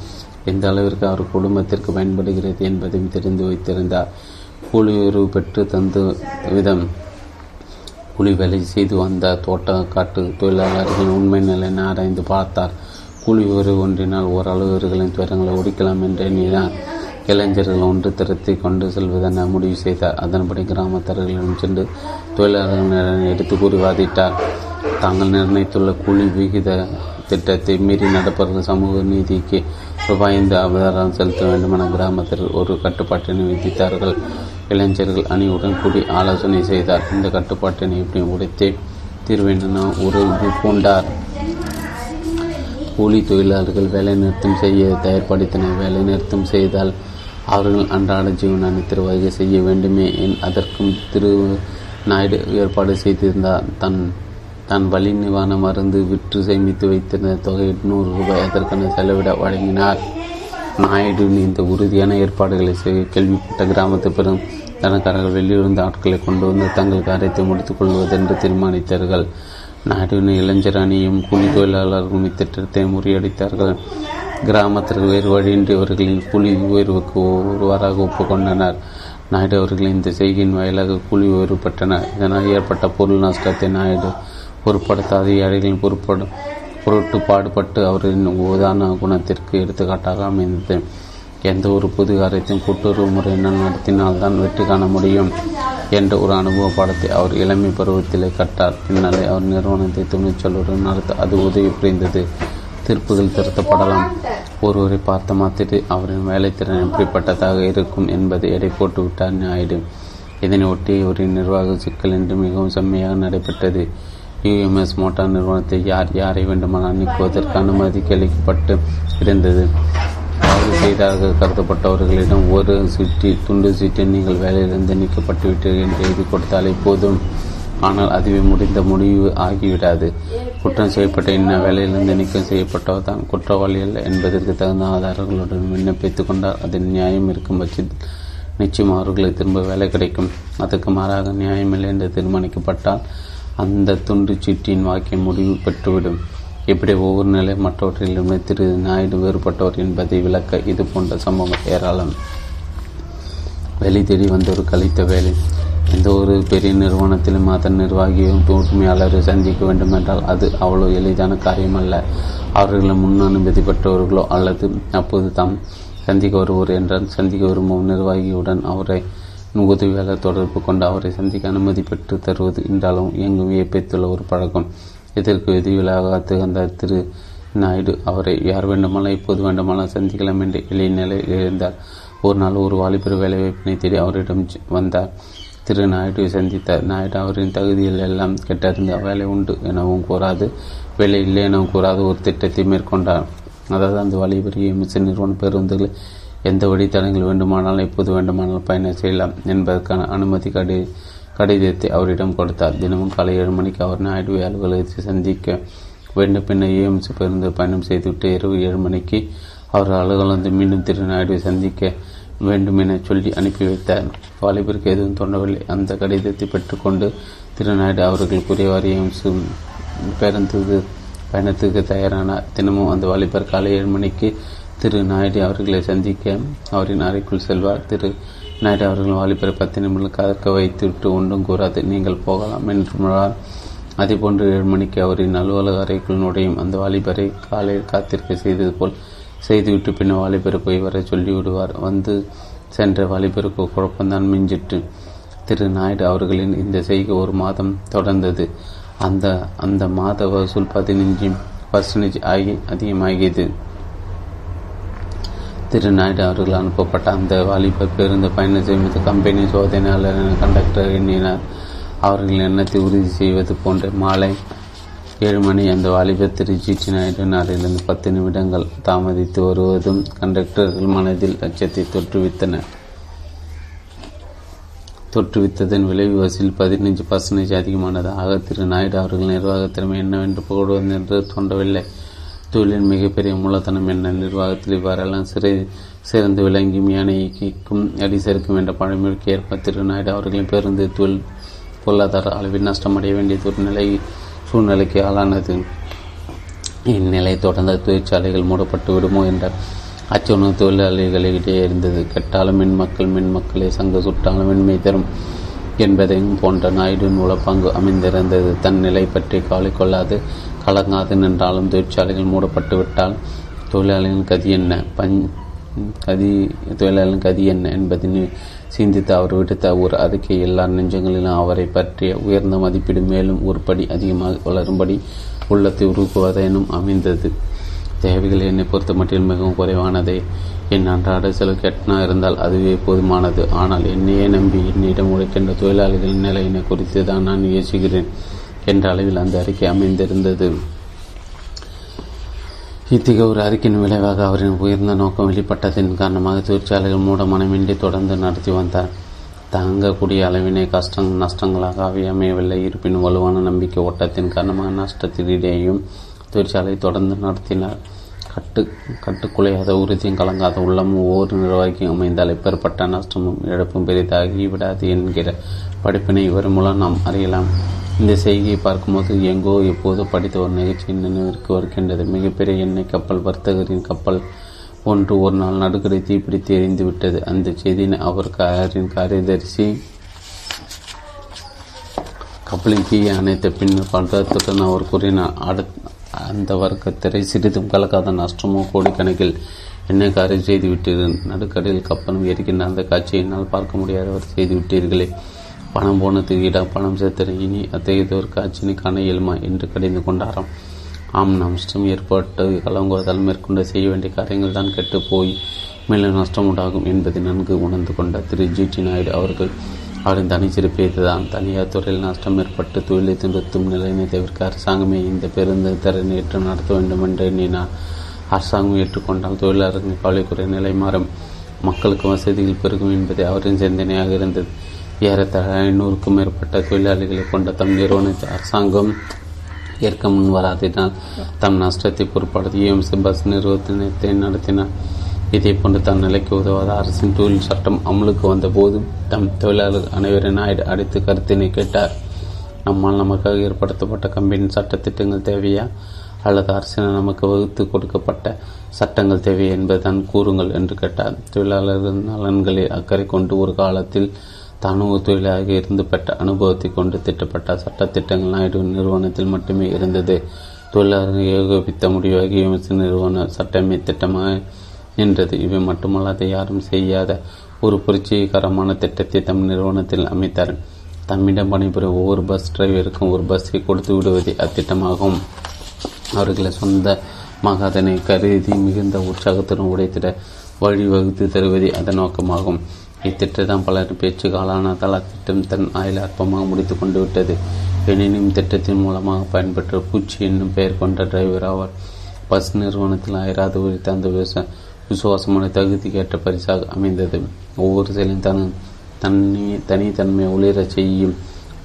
எந்த அளவிற்கு அவர் குடும்பத்திற்கு பயன்படுகிறது என்பதையும் தெரிந்து வைத்திருந்தார். கூலி உயர்வு பெற்று தந்த விதம் கூலி வேலை செய்து வந்த தோட்ட காட்டு தொழிலாளர்களின் உண்மை நிலையை ஆராய்ந்து பார்த்தார். கூலி உயர்வு ஒன்றினால் ஓரளவு இவர்களின் துயரங்களை ஒடிக்கலாம் என்று எண்ணினார். இளைஞர்கள் ஒன்று திரட்டி கொண்டு செல்வதென முடிவு செய்தார் அதன்படி கிராமத்தர்களிடம் சென்று தொழிலாளர்களிடம் எடுத்து கூறி வாதிட்டார் தாங்கள் நிர்ணயித்துள்ள கூலி விகித திட்டத்தை மீறி நடப்பவர்கள் சமூக நீதிக்கு ரூபாய் ஐந்து அவதாரம் செலுத்த வேண்டும் என கிராமத்தில் ஒரு கட்டுப்பாட்டினை விதித்தார்கள். இளைஞர்கள் அணியுடன் கூடி ஆலோசனை செய்தார். இந்த கட்டுப்பாட்டினை எப்படி உடைத்தே தீர்வேண்டன உறுதி பூண்டார். கூலி தொழிலாளர்கள் வேலை நிறுத்தம் செய்ய தயார்படுத்தினர் வேலை நிறுத்தம் செய்தால் அவர்கள் அன்றாட ஜீவனான திருவகை செய்ய வேண்டுமே என் அதற்கும் திரு நாயுடு ஏற்பாடு செய்திருந்தார். தன் தான் வலி நிவாரண மருந்து விற்று சேமித்து வைத்திருந்த தொகை எட்நூறு ரூபாய் அதற்கான செலவிட வழங்கினார். நாயுடு இந்த உறுதியான ஏற்பாடுகளை செய்ய கேள்விப்பட்ட கிராமத்து பெரும் தனக்காரர்கள் வெளியிலிருந்து ஆட்களை கொண்டு வந்து தங்கள் காரியத்தை முடித்துக் கொள்வதென்று தீர்மானித்தார்கள். நாயுடுவின் இளைஞர் அணியும் கூலி தொழிலாளர்களும் இத்திட்டத்தை முறியடித்தார்கள். கிராமத்திற்கு வேறு வழியின்றி அவர்களின் கூலி உயர்வுக்கு ஒருவராக ஒப்புக்கொண்டனர். நாயுடு அவர்கள் இந்த செய்கையின் வாயிலாக கூலி உயர்வு பெற்றனர் இதனால் ஏற்பட்ட பொருள் நஷ்டத்தை நாயுடு பொருட்படுத்தாத ஏழைகளின் பொருட்படும் பொருட்டு பாடுபட்டு அவரின் உதாரண குணத்திற்கு எடுத்துக்காட்டாக அமைந்தது. எந்த ஒரு புது காரியத்தையும் கூட்டுறவு முறையினால் நடத்தினால்தான் வெற்றி காண முடியும் என்ற ஒரு அனுபவ பாடத்தை அவர் இளமை பருவத்திலே கட்டார். பின்னாலே அவர் நிறுவனத்தை துணிச்சலுடன் நடத்த அது உதவி புரிந்தது. தீர்ப்புகள் திருத்தப்படலாம். ஒருவரை பார்த்த மாத்திட்டு அவரின் வேலைத்திறன் எப்படிப்பட்டதாக இருக்கும் என்பதை எடை போட்டு விட்டார் நாயுடு. இதனை ஒட்டி இவரின் நிர்வாக சிக்கல் என்று மிகவும் செம்மையாக நடைபெற்றது. யுஎம்எஸ் மோட்டார் நிறுவனத்தை யார் யாரை வேண்டுமானால் நீக்குவதற்கு அனுமதி அளிக்கப்பட்டு இருந்தது. தவறு செய்ததாக கருதப்பட்டவர்களிடம் ஒரு சுட்டி துண்டு சீட்டில் நீங்கள் வேலையிலிருந்து நீக்கப்பட்டு விட்டீர்கள் என்று எழுதி கொடுத்தாலே போதும். ஆனால் அதுவே முடிந்த முடிவு ஆகிவிடாது. குற்றம் செய்யப்பட்ட இன்ன வேலையிலிருந்து நீக்கம் செய்யப்பட்டவர் தான் குற்றவாளி அல்ல என்பதற்கு தகுந்த ஆதாரங்களுடன் விண்ணப்பித்துக் கொண்டால் அதில் நியாயம் இருக்கும் பட்சத்தில் நிச்சயம் அவர்களுக்கு திரும்ப வேலை கிடைக்கும். அதற்கு மாறாக நியாயமில்லை என்று தீர்மானிக்கப்பட்டால் அந்த துண்டு சீட்டின் வாக்கியம் முடிவு பெற்றுவிடும். இப்படி ஒவ்வொரு நிலை மற்றவற்றிலுமே திரு நாயுடு வேறுபட்டவர் என்பதை விளக்க இது போன்ற சம்பவம் ஏராளம். வெளி தேடி வந்த ஒரு கழித்த வேலை. எந்த ஒரு பெரிய நிறுவனத்திலும் அதன் நிர்வாகியும் தூய்மையாளரை சந்திக்க வேண்டுமென்றால் அது அவ்வளோ எளிதான காரியமல்ல. அவர்களை முன் அனுமதி பெற்றவர்களோ அல்லது அப்போது தாம் சந்திக்க வருவோர் என்றால் சந்திக்க விரும்பும் நிர்வாகியுடன் அவரை உதவியாளர் தொடர்பு கொண்டு அவரை சந்திக்க அனுமதி பெற்று தருவது என்றாலும் எங்கும் வியப்பித்துள்ள ஒரு பழக்கம். இதற்கு விதிவிலாக திகழ்ந்த திரு நாயுடு அவரை யார் வேண்டுமானால் இப்போது வேண்டுமானால் சந்திக்கலாம் என்று எளிய நிலையில் இருந்தார் ஒரு நாள் ஒரு வாலிபர் வேலைவாய்ப்பினை தேடி அவரிடம் வந்தார். திரு நாயுடுவை சந்தித்தார் நாயுடு அவரின் தகுதியில் எல்லாம் கெட்டறிந்த வேலை உண்டு எனவும் கூறாது. வேலை இல்லை எனவும் கூறாது. ஒரு திட்டத்தை மேற்கொண்டார். அதாவது அந்த வாலிபர் மிஸ் நிறுவன பேருந்துகள் எந்த வழித்தடங்கள் வேண்டுமானாலும் எப்போது வேண்டுமானாலும் பயணம் செய்யலாம் என்பதற்கான அனுமதி கடி கடிதத்தை அவரிடம் கொடுத்தார். தினமும் காலை ஏழு மணிக்கு அவர் நாயுடுவை அலுவலகத்தை சந்திக்க வேண்டும். பின்னர் ஏஎம்சி பேருந்து பயணம் செய்துவிட்டு இரவு ஏழு மணிக்கு அவர் அலுவலகத்தை மீண்டும் திரு நாயுடுவை சந்திக்க வேண்டும் என சொல்லி அனுப்பி வைத்தார். வாலிபருக்கு எதுவும் தோன்றவில்லை. அந்த கடிதத்தை பெற்றுக்கொண்டு திரு நாயுடு குறைவாரியம் பேருந்து பயணத்துக்கு தயாரானார். தினமும் அந்த வாலிபர் காலை ஏழு மணிக்கு திரு நாயுடு அவர்களை சந்திக்க அவரின் அறைக்குள் செல்வார். திரு நாயுடு அவர்கள் வாலிபரை பத்து நிமிடம் கதக்க வைத்துவிட்டு ஒன்றும் கூறாது. நீங்கள் போகலாம் என்று அதே போன்று ஏழு மணிக்கு அவரின் அலுவலக அறைக்குள் நுழையும் அந்த வாலிபரை காலையில் காத்திருக்க செய்தது போல் செய்துவிட்டு பின்னர் வாலிபரை போய் வர சொல்லிவிடுவார். வந்து சென்ற வாலிபருக்கு குழப்பம்தான் மிஞ்சிட்டு திரு நாயுடு அவர்களின் இந்த செய்கை ஒரு மாதம் தொடர்ந்தது. அந்த அந்த மாத வசூல் பதினஞ்சு பர்சன்டேஜ் ஆகி அதிகமாகியது. திரு நாயுடு அவர்கள் அனுப்பப்பட்ட அந்த வாலிபர் பேருந்து பயணம் செய்வது கம்பெனி சோதனையாளர் கண்டக்டர் எண்ணினார். அவர்கள் எண்ணத்தை உறுதி செய்வது போன்ற மாலை ஏழு மணி அந்த வாலிபர் திரு நாயுடு நாரிலிருந்து பத்து நிமிடங்கள் தாமதித்து வருவதும் கண்டக்டர்கள் மனதில் அச்சத்தை தொற்றுவித்தன தொற்றுவித்ததன் விளைவு வசூல் பதினைஞ்சு பர்சன்டேஜ் அதிகமானது. ஆக திரு நாயுடு அவர்கள் நிர்வாகத்திறமை என்னவென்று புகழ்வது என்று தோன்றவில்லை. தொழிலின் மிகப்பெரிய மூலதனம் என்ன? நிர்வாகத்தில் இவ்வாறெல்லாம் சிறை சிறந்து விளங்கி யானைக்கும் அடிசருக்கும் என்ற பழமொழிக்கு ஏற்ப திரு நாயுடு அவர்களின் பேருந்து தொழில் பொருளாதார அளவில் நஷ்டமடைய வேண்டிய ஒரு நிலை சூழ்நிலைக்கு ஆளானது. இந்நிலை தொடர்ந்த தொழிற்சாலைகள் மூடப்பட்டு விடுமோ என்ற அச்சுணர்வு தொழிலாளிகளிடையே இருந்தது. கெட்டாலும் மின் மக்கள் மின் மக்களை சங்க சுட்டாலும் மின்மை தரும் என்பதையும் போன்ற நாயுடுவின் உழப்பங்கு அமைந்திருந்தது. தன் நிலை பற்றி கவலை கொள்ளாது கலங்காது நின்றாலும் தொழிற்சாலைகள் மூடப்பட்டு விட்டால் தொழிலாளிகளின் கதி என்ன? பஞ் கதி தொழிலாளர்களின் கதி என்ன என்பதை சிந்தித்து அவர் விடுத்த ஒரு அறிக்கை எல்லா நெஞ்சங்களிலும் அவரை பற்றிய உயர்ந்த மதிப்பீடு மேலும் ஒருபடி அதிகமாக வளரும்படி உள்ளத்தை உருக்குவதெனும் அமைந்தது. தேவைகள் என்னை பொறுத்த மட்டில் மிகவும் குறைவானதே. என் அன்றாட செலவு கெட்டனா இருந்தால் அதுவே போதுமானது. ஆனால் என்னையே நம்பி என்னிடம் உழைக்கின்ற தொழிலாளிகளின் நிலையினை குறித்து தான் நான் யோசிக்கிறேன். என்ற அளவில் அந்த அறிக்கை அமைந்திருந்தது. இத்தகைய ஒரு அறிக்கையின் விளைவாக அவரின் உயர்ந்த நோக்கம் வெளிப்பட்டதன் காரணமாக தொழிற்சாலைகள் மூட மனமின்றி தொடர்ந்து நடத்தி வந்தார். தாங்கக்கூடிய அளவினை கஷ்டம் நஷ்டங்களாக அவை அமையவில்லை. இருப்பினும் வலுவான நம்பிக்கை ஓட்டத்தின் காரணமாக நஷ்டத்திடையேயும் தொழிற்சாலை தொடர்ந்து நடத்தினார். கட்டு கட்டுக்குலையாத உறுதியும் கலங்காத உள்ளமும் ஒவ்வொரு நிர்வாகியும் அமைந்தால் இப்பேற்பட்ட நஷ்டமும் இழப்பும் பெரிதாகி விடாது என்கிற படிப்பினை இவர் மூலம் நாம் அறியலாம். இந்த செய்தியை பார்க்கும்போது எங்கோ எப்போதோ படித்த ஒரு நிகழ்ச்சி நினைவிற்கு வருகின்றது. மிகப்பெரிய எண்ணெய் கப்பல் வர்த்தகரின் கப்பல் ஒன்று ஒரு நாள் நடுக்கடை தீப்பிடித்து எரிந்து விட்டது. அந்த செய்தியினை அவர் காரின் காரியதரிசி கப்பலின் தீயை அணைத்த பின்னர் பதத்துடன் அவர் கூறினார் அடுத் அந்த வர்க்கத்திரை சிறிதும் கலக்காத நஷ்டமோ கோடிக்கணக்கில் என்ன காரியம் செய்துவிட்டீர்கள்? நடுக்கடையில் கப்பலும் எரிக்கின்ற அந்த காட்சியை என்னால் பார்க்க முடியாதவர் செய்து விட்டீர்களே பணம் போன இட பணம் சேர்த்தன இனி அத்தகைய ஒரு காட்சியினை காண இயலுமா என்று கடிந்து கொண்டாராம். ஆம் நஷ்டம் ஏற்பட்டு கலங்குவதால் மேற்கொண்டு செய்ய வேண்டிய காரியங்கள் தான் கெட்டு போய் மேலும் நஷ்டம் உண்டாகும் என்பதை நன்கு உணர்ந்து கொண்ட திரு ஜி டி நாயுடு அவர்கள் அவரின் தனிச்சிறப்பு இதுதான் தனியார் துறையில் நஷ்டம் ஏற்பட்டு தொழிலை திருத்தும் நிலையினை தவிர்க்க அரசாங்கமே இந்த பேருந்து திறனை ஏற்று நடத்த வேண்டும் என்று எண்ணினார். அரசாங்கம் ஏற்றுக்கொண்டால் தொழிலாளர்கள் கவலைக்குறை நிலை மாறும். மக்களுக்கு வசதிகள் பெருகும் என்பதே அவரின் சிந்தனையாக இருந்தது. ஏறத்தாழ ஐநூறுக்கும் மேற்பட்ட தொழிலாளிகளை கொண்ட தம் நிறுவனத்தை அரசாங்கம் ஏற்க முன் வராதினால் தம் நஷ்டத்தை பொருட்படுத்தி இஎம்சி பஸ் நிறுவனத்தை நடத்தினார் இதே போன்று தன் நிலைக்கு உதவாத அரசின் தொழில் சட்டம் அமலுக்கு வந்தபோது தம் தொழிலாளர் அனைவரின் நாயுடு அடித்து கருத்தினை கேட்டார். நம்மால் நமக்காக ஏற்படுத்தப்பட்ட கம்பெனி சட்டத்திட்டங்கள் தேவையா? அல்லது அரசினால் நமக்கு வகுத்து கொடுக்கப்பட்ட சட்டங்கள் தேவை என்பதுதான் கூறுங்கள் என்று கேட்டார். தொழிலாளர்கள் நலன்களில் அக்கறை கொண்டு ஒரு காலத்தில் தானும் ஒரு தொழிலாக இருந்து பெற்ற அனுபவத்தை கொண்டு திட்டப்பட்ட சட்டத்திட்டங்கள் நாயுடு நிறுவனத்தில் மட்டுமே இருந்தது. தொழிலாளர்கள் ஏகோபித்த முடிவாக விமர்சன நிறுவன சட்டமே திட்டமாக நின்றது. இவை மட்டுமல்லாத யாரும் செய்யாத ஒரு புரட்சிகரமான திட்டத்தை தம் நிறுவனத்தில் அமைத்தார் தம்மிடம் பணிபுரியும் ஒவ்வொரு பஸ் டிரைவருக்கும் ஒரு பஸ்ஸை கொடுத்து விடுவதே அத்திட்டமாகும். அவர்களை சொந்தமாக அதனை கருதி மிகுந்த உற்சாகத்துடன் உடைத்திட வழிவகுத்து தருவதே அதன் நோக்கமாகும். இத்திட்டம் பலர் பேச்சு காலானதால் அத்திட்டம் தன் ஆயில் அற்பமாக முடித்து கொண்டு விட்டது. எனினும் திட்டத்தின் மூலமாக பயன்பெற்ற பூச்சி என்னும் பெயர் கொண்ட டிரைவர் அவர் பஸ் நிறுவனத்தில் அயராது உரித்த அந்த விச விசுவாசமான தகுதிக்கேற்ற பரிசாக அமைந்தது. ஒவ்வொரு செயலும் தன் தனி தனித்தன்மை ஒளிரச் செய்யும்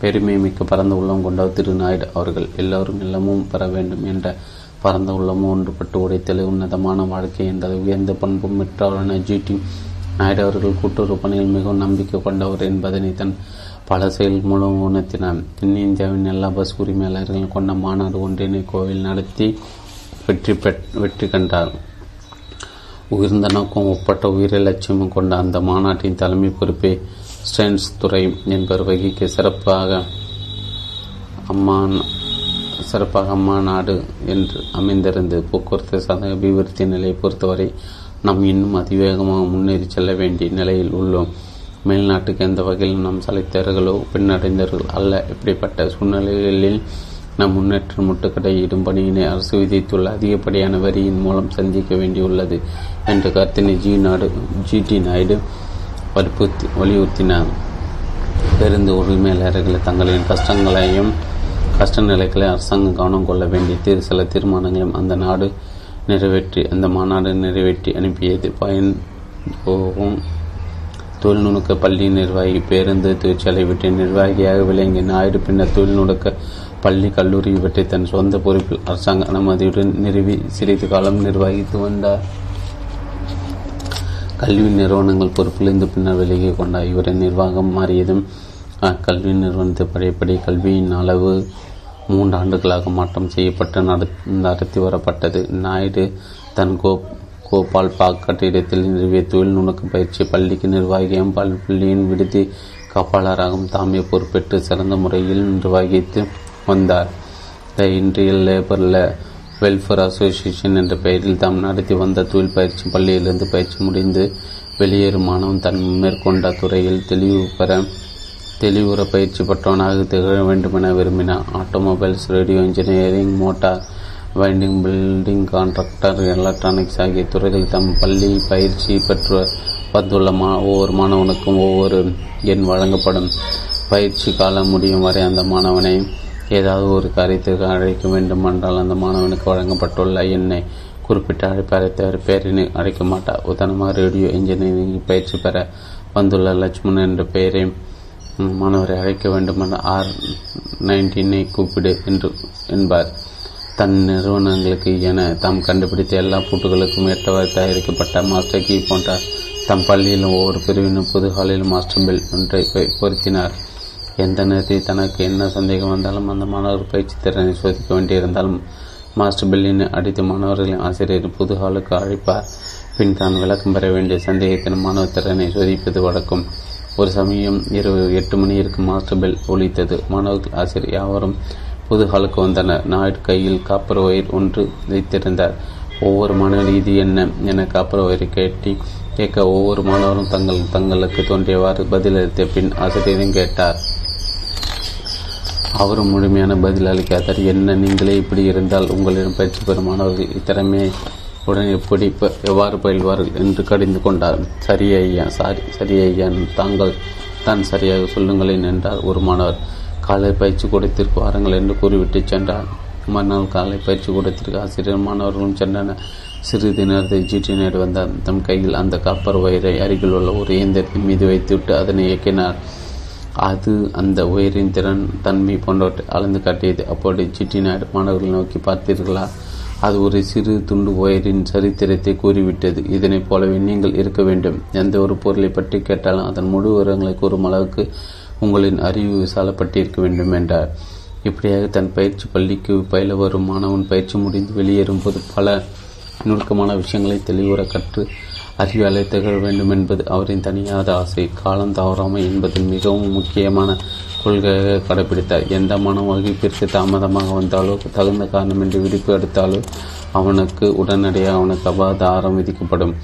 பெருமை மிக்க பரந்த உள்ளம் கொண்ட திரு நாயுடு அவர்கள் எல்லோரும் இல்லமும் பெற வேண்டும் என்ற பரந்த உள்ளமும் ஒன்றுபட்டு உடைத்தலை உன்னதமான வாழ்க்கை என்றது உயர்ந்த பண்பும் பெற்றவரான ஜிடி நாயுடு அவர்கள் கூட்டுறவு பணியில் மிகவும் நம்பிக்கை கொண்டவர் என்பதனை தன் பல செயல் மூலம் உணர்த்தினார். தென்னிந்தியாவின் எல்லா பஸ் உரிமையாளர்களும் கொண்ட மாநாடு ஒன்றினை கோவில் நடத்தி வெற்றி பெற் வெற்றி கண்டார். உயர்ந்த நோக்கம் ஒப்பட்ட உயிரை லட்சியமும் கொண்ட அந்த மாநாட்டின் தலைமை பொறுப்பை ஸ்டென்ஸ் துறை என்பவர் வகிக்க சிறப்பாக அம்மா சிறப்பாக அம்மா நாடு என்று அமைந்திருந்தது. போக்குவரத்து சாதக அபிவிருத்தி நிலையை பொறுத்தவரை நாம் இன்னும் அதிவேகமாக முன்னேறி செல்ல வேண்டிய நிலையில் உள்ளோம். மேல்நாட்டுக்கு எந்த வகையில் நாம் சலைத்தவர்களோ பின்னடைந்தவர்கள் அல்ல. இப்படிப்பட்ட சூழ்நிலைகளில் நம் முன்னேற்ற முட்டுக்கடையிடும் பணியினை அரசு விதித்துள்ள அதிகப்படியான வரியின் மூலம் சந்திக்க வேண்டியுள்ளது என்ற கருத்தினை ஜி நாடு ஜி டி நாயுடு வற்புறுத்தி வலியுறுத்தினார். பேருந்து உரிமையாளர்களை தங்களின் கஷ்டங்களையும் கஷ்ட நிலைகளை அரசாங்கம் கவனம் கொள்ள வேண்டிய சில தீர்மானங்களையும் அந்த நாடு நிறைவேற்றி அந்த மாநாடு நிறைவேற்றி அனுப்பியது. பயன் போகும் தொழில்நுணுக்க பள்ளி நிர்வாகி பேருந்து தொழிற்சாலை விட்டு நிர்வாகியாக விளங்கிய நாயுடு பின்னர் தொழில்நுணுக்க பள்ளி கல்லூரி இவற்றை தன் சொந்த பொறுப்பில் அரசாங்க அனுமதியுடன் நிறுவி சிறிது காலம் நிர்வகித்து வந்தார். கல்வி நிறுவனங்கள் பொறுப்பிலிருந்து பின்னர் விலகி கொண்டார். இவரின் நிர்வாகம் மாறியதும் அக்கல்வி நிறுவனத்தை பழையபடி கல்வியின் அளவு மூன்று ஆண்டுகளாக மாற்றம் செய்யப்பட்டு நடத்தி வரப்பட்டது. நாயுடு தன் கோ கோபால் பாக் கட்டிடத்தில் நிறுவிய தொழில் நுணுக்க பயிற்சி பள்ளிக்கு நிர்வாகியும் பள்ளியின் விடுதி காப்பாளராகவும் தாமே பொறுப்பேற்று சிறந்த முறையில் நிர்வகித்து வந்தார். The interior labour welfare association என்ற பெயரில் தாம் நடத்தி வந்த தொழில் பயிற்சி பள்ளியிலிருந்து பயிற்சி முடிந்து வெளியேறும் மாணவன் தன் மேற்கொண்ட துறையில் தெளிவு பெற தெளிவுற பயிற்சி பெற்றவனாக திகழ வேண்டுமென விரும்பினார். Automobiles radio engineering motor winding building contractor electronics ஆகிய துறைகளில் தம் பள்ளி பயிற்சி பெற்று வந்துள்ள மா ஒவ்வொரு மாணவனுக்கும் ஒவ்வொரு எண் வழங்கப்படும். பயிற்சி காலம் முடியும் வரை அந்த மாணவனை ஏதாவது ஒரு காரியத்திற்கு அழைக்க வேண்டுமென்றால் அந்த மாணவனுக்கு வழங்கப்பட்டுள்ள எண்ணை குறிப்பிட்ட அழைப்பாரை தவிர பேரினை அழைக்க மாட்டார். உதாரணமாக ரேடியோ இன்ஜினியரிங் பயிற்சி பெற வந்துள்ள லட்சுமணன் என்ற பெயரை மாணவரை அழைக்க வேண்டுமென்றால் ஆர் நைன்டீனை கூப்பிடு என்று என்பார். தன் நிறுவனங்களுக்கு என தாம் கண்டுபிடித்த எல்லா பூட்டுகளுக்கும் ஏற்றவாறு தயாரிக்கப்பட்ட மாஸ்டர் கீ போன்ற தம் பள்ளியிலும் ஒவ்வொரு பிரிவினும் புது ஹாலிலும் மாஸ்டர் பெல் ஒன்றை பொருத்தினார். எந்த நேரத்தில் தனக்கு என்ன சந்தேகம் வந்தாலும் அந்த மாணவர் பயிற்சி திறனை சோதிக்க வேண்டியிருந்தாலும் மாஸ்டர் பெல்லினை அடித்து மாணவர்களின் ஆசிரியர் புது ஹாலுக்கு அழைப்பார். பின் தான் விளக்கம் பெற வேண்டிய சந்தேகத்தின் மாணவ திறனை சோதிப்பது வழக்கம். ஒரு சமயம் இரவு எட்டு மணி இருக்கும் மாஸ்டர் பெல் ஒழித்தது. மாணவர்கள் ஆசிரியர் யாவரும் புது ஹாலுக்கு வந்தனர். நாயுடு கையில் காப்பர் ஒயர் ஒன்று வைத்திருந்தார். ஒவ்வொரு மாணவர் இது என்ன என காப்பர் ஒயரை கேட்டி கேட்க ஒவ்வொரு மாணவரும் தங்கள் தங்களுக்கு தோன்றியவாறு பதிலளித்த பின் ஆசிரியரும் கேட்டார். அவரும் முழுமையான பதில் அளிக்காதார் என்ன நீங்களே இப்படி இருந்தால் உங்களிடம் பயிற்சி பெறும் மாணவர்கள் இத்திறமையை உடன் எப்படி எவ்வாறு பயில்வார்கள் என்று கடிந்து கொண்டார். சரி ஐயா சாரி சரி ஐயா தாங்கள் தான் சரியாக சொல்லுங்களேன் என்றார். ஒரு மாணவர் காலை பயிற்சி கூடத்திற்கு வாருங்கள் என்று கூறிவிட்டு சென்றார். மறுநாள் காலை பயிற்சி கூடத்திற்கு ஆசிரியர் மாணவர்களும் சென்றனர். சிறிது நேரத்தை ஜிடி நேடு வந்தார். தம் கையில் அந்த காப்பர் உயரை அருகில் உள்ள ஒரு இயந்திரத்தின் மீது வைத்துவிட்டு அதனை இயக்கினார். அது அந்த உயரின் திறன் தன்மை போன்றவற்றை அளந்து காட்டியது. அப்போது ஜிடி நாயுடு மாணவர்களை நோக்கி பார்த்தீர்களா? அது ஒரு சிறு துண்டு ஒயரின் சரித்திரத்தை கூறிவிட்டது. இதனைப் போலவே நீங்கள் இருக்க வேண்டும். எந்த ஒரு பொருளை பற்றி கேட்டாலும் அதன் முழு விவரங்களை கூறும் அளவுக்கு உங்களின் அறிவு விசாலப்பட்டிருக்க வேண்டும் என்றார். இப்படியாக தன் பயிற்சி பள்ளிக்கு பயில வரும் மாணவன் பயிற்சி முடிந்து வெளியேறும் போது பல நுணுக்கமான விஷயங்களை தெளிவுற கற்று அறிவியலை திகழ வேண்டும் என்பது அவரின் தனியாத ஆசை. காலம் தவறாமை என்பதில் மிகவும் முக்கியமான கொள்கையாக கடைபிடித்தார். எந்த மாணவ வகுப்பிற்கு தாமதமாக வந்தாலோ தகுந்த காரணமின்றி விடுப்பு எடுத்தாலோ அவனுக்கு உடனடியாக அவனுக்கு அபாதாரம் விதிக்கப்படும்.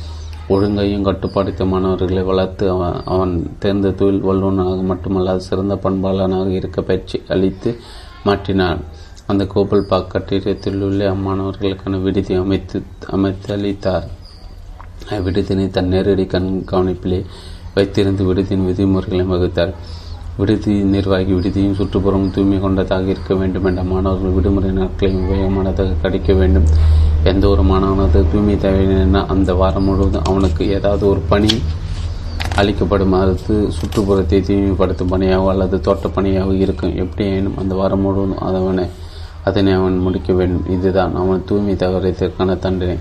ஒழுங்கையும் கட்டுப்பாடுத்த மாணவர்களை வளர்த்து அவன் அவன் தேர்ந்த தொழில் வல்லுவனாக மட்டுமல்லாது சிறந்த பண்பாளனாக இருக்க பயிற்சி அளித்து மாற்றினான். அந்த கோபல் பாக் கட்டிடத்தில் உள்ள அம்மாணவர்களுக்கான விடுதி அமைத்து அமைத்து அளித்தார் விடுதினை தன் நேரடி கண்காணிப்பிலே வைத்திருந்து விடுதியின் விதிமுறைகளை வகுத்தார். விடுதி நிர்வாகி விடுதியும் சுற்றுப்புறம் தூய்மை கொண்டதாக இருக்க வேண்டும் என்ற மாணவர்கள் விடுமுறை நாட்களை உபயோகமானதாக கிடைக்க வேண்டும். எந்த ஒரு மாணவனது தூய்மை தேவையான அந்த வாரம் முழுவதும் அவனுக்கு ஏதாவது ஒரு பணி அளிக்கப்படும்? அது சுற்றுப்புறத்தை தூய்மைப்படுத்தும் பணியாகவோ அல்லது தோட்டப் பணியாகவோ இருக்கும். எப்படியாயினும் அந்த வாரம் முழுவதும் அதவனை அதனை அவன் முடிக்க வேண்டும். இதுதான் அவன் தூய்மை தவறியதற்கான தண்டனை.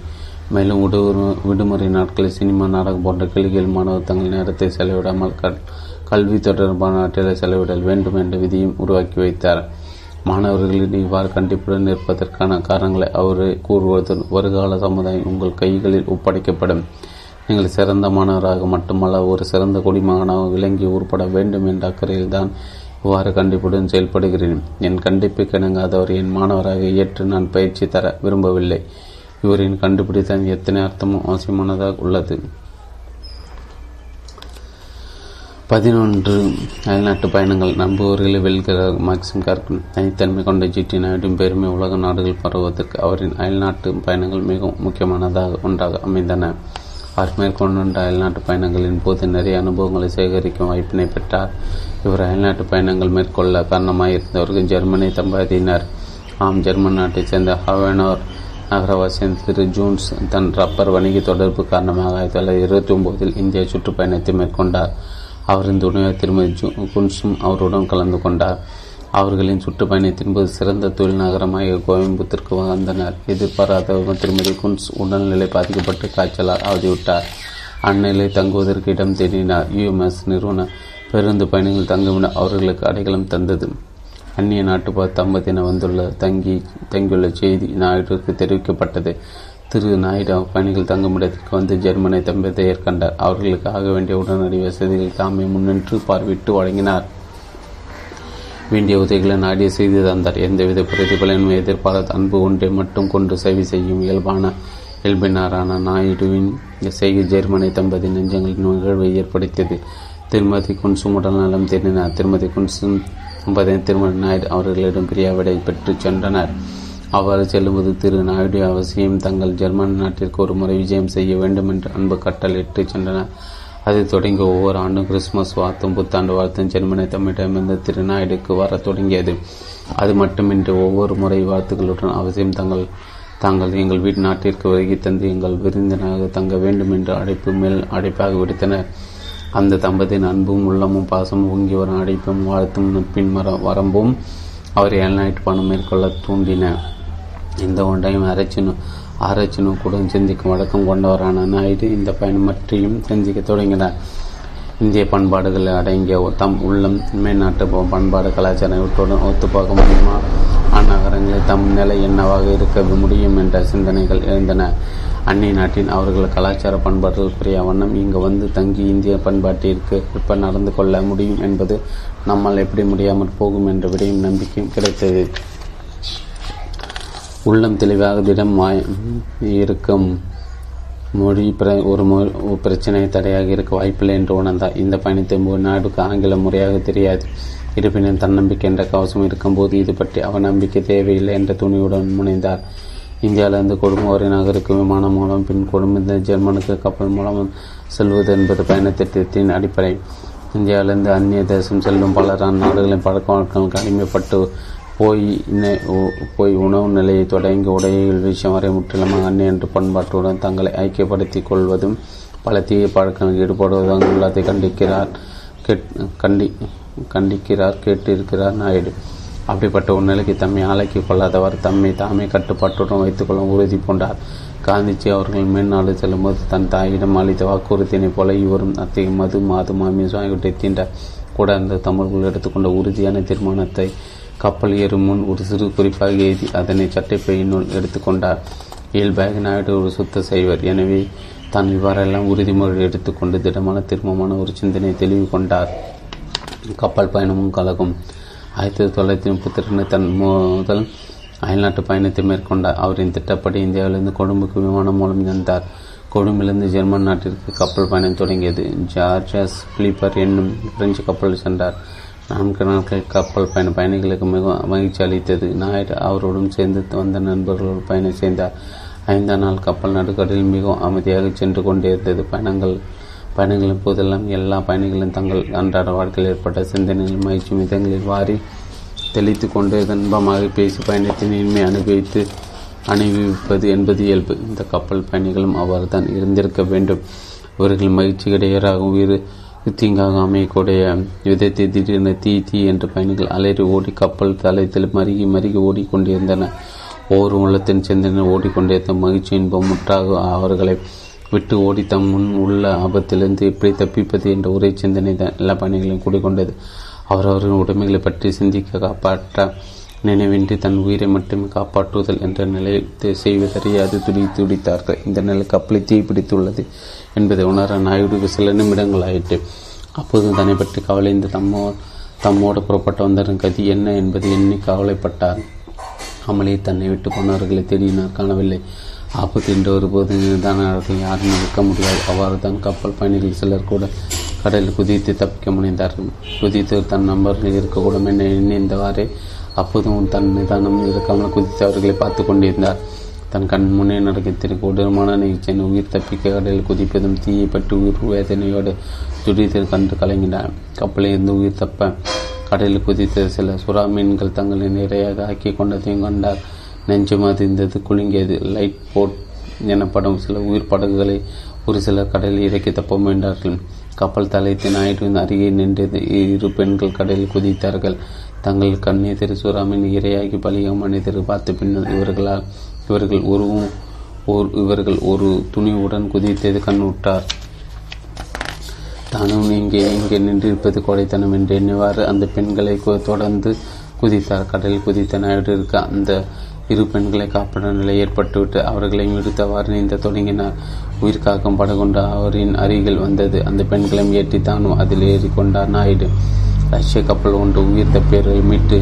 மேலும் விடுமுறை விடுமுறை நாட்களில் சினிமா நாடகம் போன்ற கிளிகள் மாணவர் தங்கள் நேரத்தை செலவிடாமல் கல்வி தொடர்பான ஆற்றலை செலவிடல் வேண்டும் என்ற விதியும் உருவாக்கி வைத்தார். மாணவர்களின் இவ்வாறு கண்டிப்புடன் நிற்பதற்கான காரணங்களை அவர் கூறுவது வருகால சமுதாயம் உங்கள் கைகளில் ஒப்படைக்கப்படும். நீங்கள் சிறந்த மாணவராக மட்டுமல்ல ஒரு சிறந்த குடிமகனாக விளங்கி உருப்பட வேண்டும் என்ற அக்கறையில் தான் இவ்வாறு கண்டிப்புடன் செயல்படுகிறேன். என் கண்டிப்பு கிணங்காதவர் என் மாணவராக ஏற்று நான் பயிற்சி தர விரும்பவில்லை. இவரின் கண்டுபிடித்தான் எத்தனை அர்த்தமும் அவசியமானதாக உள்ளது. பதினொன்று அயல்நாட்டு பயணங்கள். நம்புவர்களை வெல்கிறார் மார்க்சிம் கார்கன் தனித்தன்மை கொண்ட ஜிடி நாயுடின் பெருமை உலக நாடுகள் பரவுவதற்கு அவரின் அயல்நாட்டு பயணங்கள் மிகவும் முக்கியமானதாக ஒன்றாக அமைந்தன. அவர் மேற்கொண்ட அயல்நாட்டு பயணங்களின் போது நிறைய அனுபவங்களை சேகரிக்கும் வாய்ப்பினை பெற்றார். இவர் அயல்நாட்டு பயணங்கள் மேற்கொள்ள காரணமாக இருந்தவர்கள் ஜெர்மனி தம்பதியினர். ஆம் ஜெர்மன் நாட்டைச் சேர்ந்த ஹவனோர் நகரவாசியின் திரு ஜூன்ஸ் தன் ரப்பர் வணிக தொடர்பு காரணமாக ஆயிரத்தி தொள்ளாயிரத்தி இருபத்தி ஒன்பதில் இந்திய சுற்றுப்பயணத்தை மேற்கொண்டார். அவரின் துணைவர் திருமதி ஜூ குன்ஸும் அவருடன் கலந்து கொண்டார். அவர்களின் சுற்றுப்பயணத்தின் போது சிறந்த தொழில் நகரமாக கோயம்புத்திற்கு வந்தனர். எதிர்பாராத திருமதி குன்ஸ் உடல்நிலை பாதிக்கப்பட்டு காய்ச்சலால் அவதிவிட்டார் அந்நிலை தங்குவதற்கு இடம் தேடினார். யுஎம்எஸ் நிறுவன பேருந்து பயணிகள் தங்குமிட அவர்களுக்கு அடைக்கலம் தந்தது. அந்நிய நாட்டு தம்பதியினர் வந்துள்ள தங்கி தங்கியுள்ள செய்தி ஞாயிற்றுக்கு தெரிவிக்கப்பட்டது. திரு நாயுடு பயணிகள் தங்குமிடத்திற்கு வந்து ஜெர்மனை தம்பதியர் கண்டார். அவர்களுக்கு ஆக வேண்டிய உடனடி வசதிகள் தாமே முன்னின்று பார்வையிட்டு வழங்கினார். வேண்டிய உதவிகளை நாடிய செய்து தந்தார். எந்தவித பிரதிபலனும் எதிர்பாராத அன்பு ஒன்றை மட்டும் கொண்டு சேவை செய்யும் இயல்பான இயல்பினாரான நாயுடுவின் செய்கை ஜெர்மனை தம்பதி நெஞ்சங்களின் நிகழ்வை ஏற்படுத்தியது. திருமதி குன்சும் உடல் நலம் தேடினார். திருமதி குன்சும் தம்பதி திருமதி நாயுடு அவர்களிடம் பிரியாவிடை பெற்று சென்றனர். அவ்வாறு செல்லும்போது திரு நாயுடு அவசியம். தங்கள் ஜெர்மன் நாட்டிற்கு ஒரு முறை விஜயம் செய்ய வேண்டும் என்று அன்பு கட்டளையிட்டு சென்றனர் அது தொடங்கி ஒவ்வொரு ஆண்டும் கிறிஸ்துமஸ் வாழ்த்தும் புத்தாண்டு வாழ்த்தும் ஜெர்மனி தமிழிடமிருந்து திரு நாயுடுக்கு வர தொடங்கியது. அது மட்டுமின்றி ஒவ்வொரு முறை வாழ்த்துக்களுடன் அவசியம் தங்கள் தாங்கள் எங்கள் வீட்டு நாட்டிற்கு வருகை தந்து எங்கள் விருந்தினராக தங்க வேண்டும் என்று அழைப்பு மேல் அழைப்பாக விடுத்தனர். அந்த தம்பதியின் அன்பும் உள்ளமும் பாசமும் ஓங்கி வரும் அழைப்பும் வாழ்த்தும் பின் வர வரம்பும் அவர் ஏழ்நாட்டு பணம் மேற்கொள்ள தூண்டின. எந்த ஒன்றையும் ஆராய்ச்சி ஆராய்ச்சி நோக்குடன் சிந்திக்கும் வழக்கம் கொண்டவரான நாயுடு இந்த பயணம் பற்றியும் சிந்திக்க தொடங்கினார். இந்திய பண்பாடுகள் அடங்கிய தம் உள்ளம் மேல்நாட்டு பண்பாடு கலாச்சாரத்துடன் ஒத்துப்போக முடியுமா? அந்நகரங்களில் தம் நிலை என்னவாக இருக்க முடியும் என்ற சிந்தனைகள் எழுந்தன. அந்நிய நாட்டின் அவர்கள் கலாச்சார பண்பாடுகள் புரிய வண்ணம் இங்கு வந்து தங்கி இந்திய பண்பாட்டிற்கு இப்ப நடந்து கொள்ள முடியும் என்பது நம்மால் எப்படி முடியாமல் போகும் என்ற விடையும் நம்பிக்கையும் கிடைத்தது. உள்ளம் தெளிவாக திடம் இருக்கும். மொழி பிர ஒரு மொழி பிரச்சனை தடையாக இருக்க வாய்ப்பில்லை என்று உணர்ந்தார். இந்த பயணத்தை நாடுக்கு ஆங்கிலம் முறையாக தெரியாது. இருப்பினும் தன்னம்பிக்கை என்ற கவசம் இருக்கும்போது இது பற்றி அவர் நம்பிக்கை தேவையில்லை என்ற துணியுடன் முனைந்தார். இந்தியாவிலிருந்து கொடுங்கோரை நகருக்கு விமானம் மூலம் பின் கொடுமிந்த ஜெர்மனுக்கு கப்பல் மூலம் செல்வது என்பது பயணத்திட்டத்தின் அடிப்படை. இந்தியாவிலிருந்து அந்நிய தேசம் செல்லும் பலர் அந்நாடுகளின் பழக்க வழக்கங்களுக்கு அடிமைப்பட்டு போய் போய் உணவு நிலையை தொடங்கி உடையில் விஷயம் வரை முற்றிலுமாக அன்னை என்று பண்பாட்டுடன் தங்களை ஐக்கியப்படுத்திக் கொள்வதும் பல தீய பழக்கங்கள் ஈடுபடுவதும் உள்ளதை கண்டிக்கிறார். கண்டி கண்டிக்கிறார் கேட்டிருக்கிறார் நாயுடு. அப்படிப்பட்ட ஒரு நிலைக்கு தம்மை ஆலைக்கு கொள்ளாதவர் தம்மை தாமே கட்டுப்பாட்டுடன் வைத்துக்கொள்ள உறுதி பூண்டார். காந்திஜி அவர்கள் மேல்நாடு செல்லும்போது தன் தாயிடம் அளித்த வாக்குறுதியினைப் போல இவரும் அத்தகைய மது மாது மாமி ஆகியவற்றை தீண்ட கூட அந்த தமிழர்கள் எடுத்துக்கொண்ட உறுதியான தீர்மானத்தை கப்பல் ஏறும் முன் ஒரு சிறு குறிப்பாக எழுதி அதனை சட்டைப்பையினுள் எடுத்துக்கொண்டார் இயல்பாக நாயுடு ஒரு சுத்த செய்வர் எனவே தான் இவ்வாறெல்லாம் உறுதிமொழி எடுத்துக்கொண்டு திடமான திருமமான ஒரு சிந்தனை தெளிவு கொண்டார். கப்பல் பயணமும் கலகும். ஆயிரத்தி தொள்ளாயிரத்தி முப்பத்தி ரெண்டு தன் முதல் அயல்நாட்டு பயணத்தை மேற்கொண்டார். அவரின் திட்டப்படி இந்தியாவிலிருந்து கொழும்புக்கு விமானம் மூலம் சென்றார் கொழும்பிலிருந்து ஜெர்மன் நாட்டிற்கு கப்பல் பயணம் தொடங்கியது. ஜார்ஜஸ் பிலிப்பர் என்னும் பிரெஞ்சு கப்பல் சென்றார். நான்கு நாட்கள் கப்பல் பயண பயணிகளுக்கு மிக மகிழ்ச்சி அளித்தது. ஞாயிறு அவருடன் சேர்ந்து வந்த நண்பர்களோடு பயணம் செய்தார் ஐந்தாம் நாள் கப்பல் நடுக்கடலில் மிகவும் அமைதியாக சென்று கொண்டிருந்தது. பயணங்கள் பயணங்களின் போதெல்லாம் எல்லா பயணிகளும் தங்கள் அன்றாட வாழ்க்கையில் ஏற்பட்ட சிந்தனைகள் மகிழ்ச்சி மிதங்களில் வாரி தெளித்து கொண்டு இன்பமாக பேசி பயணத்தின் இனிமை அனுபவித்து அனுபவிப்பது என்பது இயல்பு. இந்த கப்பல் பயணிகளும் அவ்வாறு இருந்திருக்க வேண்டும். இவர்கள் மகிழ்ச்சி இடையராக உயிர் தீங்காக அமையக்கூடிய விதத்தை திடீரென தீ தீ என்ற பயணிகள் அலறி ஓடி கப்பல் தலைத்தில் மருகி மருகி ஓடிக்கொண்டிருந்தன. ஒவ்வொரு உள்ளத்தின் சிந்தனை ஓடிக்கொண்டிருந்த மகிழ்ச்சி இன்பம் முற்றாக அவர்களை விட்டு ஓடி தம் முன் உள்ள ஆபத்திலிருந்து எப்படி தப்பிப்பது என்ற ஒரே சிந்தனை தான் எல்லா பயணிகளையும் கூடிக்கொண்டது. அவரவரின் உடைமைகளை பற்றி சிந்திக்க காப்பாற்ற நினைவின்றி தன் உயிரை மட்டுமே காப்பாற்றுதல் என்ற நிலையை செய்வதறியாது துடி துடித்தார்கள். இந்த நிலை கப்பலை தீப்பிடித்துள்ளது என்பதை உணர நாயுடுக்கு சில நிமிடங்கள் ஆயிற்று. அப்போது தன்னை பற்றி கவலைந்து தம்மோ தம்மோடு புறப்பட்டு வந்தவரின் கதி என்ன என்பது எண்ணி கவலைப்பட்டார். அமளி தன்னை விட்டு போனவர்களை தேடினார் காணவில்லை. ஆபத்து என்று ஒருபோது நிதானர்கள் யாரும் இருக்க முடியாது. அவ்வாறு தான் கப்பல் பயணிகள் சிலர் கூட கடலில் குதித்து தப்பிக்க முனைந்தார்கள். குதித்து தன் நம்பர்கள் இருக்கக்கூடும் என எண்ணிந்தவாறே அப்போதும் தன் நிதானம் இருக்காமல் குதித்து அவர்களை பார்த்து கொண்டிருந்தார். தன் கண் முன்னே நடக்கத்திற்கு கொடூரமான நிகழ்ச்சியின் உயிர் தப்பிக்க கடலில் குதிப்பதும் தீயை பற்றி உயிர் வேதனையோடு துடித்து கண்டு கலங்கினார். கப்பலில் இருந்து உயிர் தப்ப கடலில் குதித்த சில சுறா மீன்கள் தங்களை நிறையாக ஆக்கி கொண்டதையும் கண்டார். நெஞ்சு மதிந்தது குலுங்கியது. லைட் போட் எனப்படும் சில உயிர் படகுகளை ஒரு சிலர் கடலில் இறக்கி தப்ப முயன்றார்கள் கப்பல் தலைத்தின் ஆயிட்டின் அருகே நின்றது. இரு பெண்கள் கடலில் குதித்தார்கள். தங்கள் கண்ணெதிர் திருசுராமின் இரையாகி பழிய மனிதர் பார்த்த பின்னர் இவர்களால் இவர்கள் ஒரு இவர்கள் ஒரு துணிவுடன் குதித்தது கண்ணுற்றார். தானும் இங்கே இங்கே நின்றிருப்பது கொடைத்தனம் என்று எண்ணிவாறு அந்த பெண்களை தொடர்ந்து குதித்தார். கடலில் குதித்த நாயுடு அந்த இரு பெண்களை காப்பாற்ற நிலை ஏற்பட்டுவிட்டு அவர்களை விடுத்தவாறு நீந்த தொடங்கினார். உயிர் காக்கும் படகொண்டு அவரின் அருகில் வந்தது. அந்த பெண்களையும் ஏற்றி தானும் அதில் ஏறிக்கொண்டார். நாயுடு ரஷ்ய கப்பல் ஒன்று உயிர் தப்பியரை மீட்டு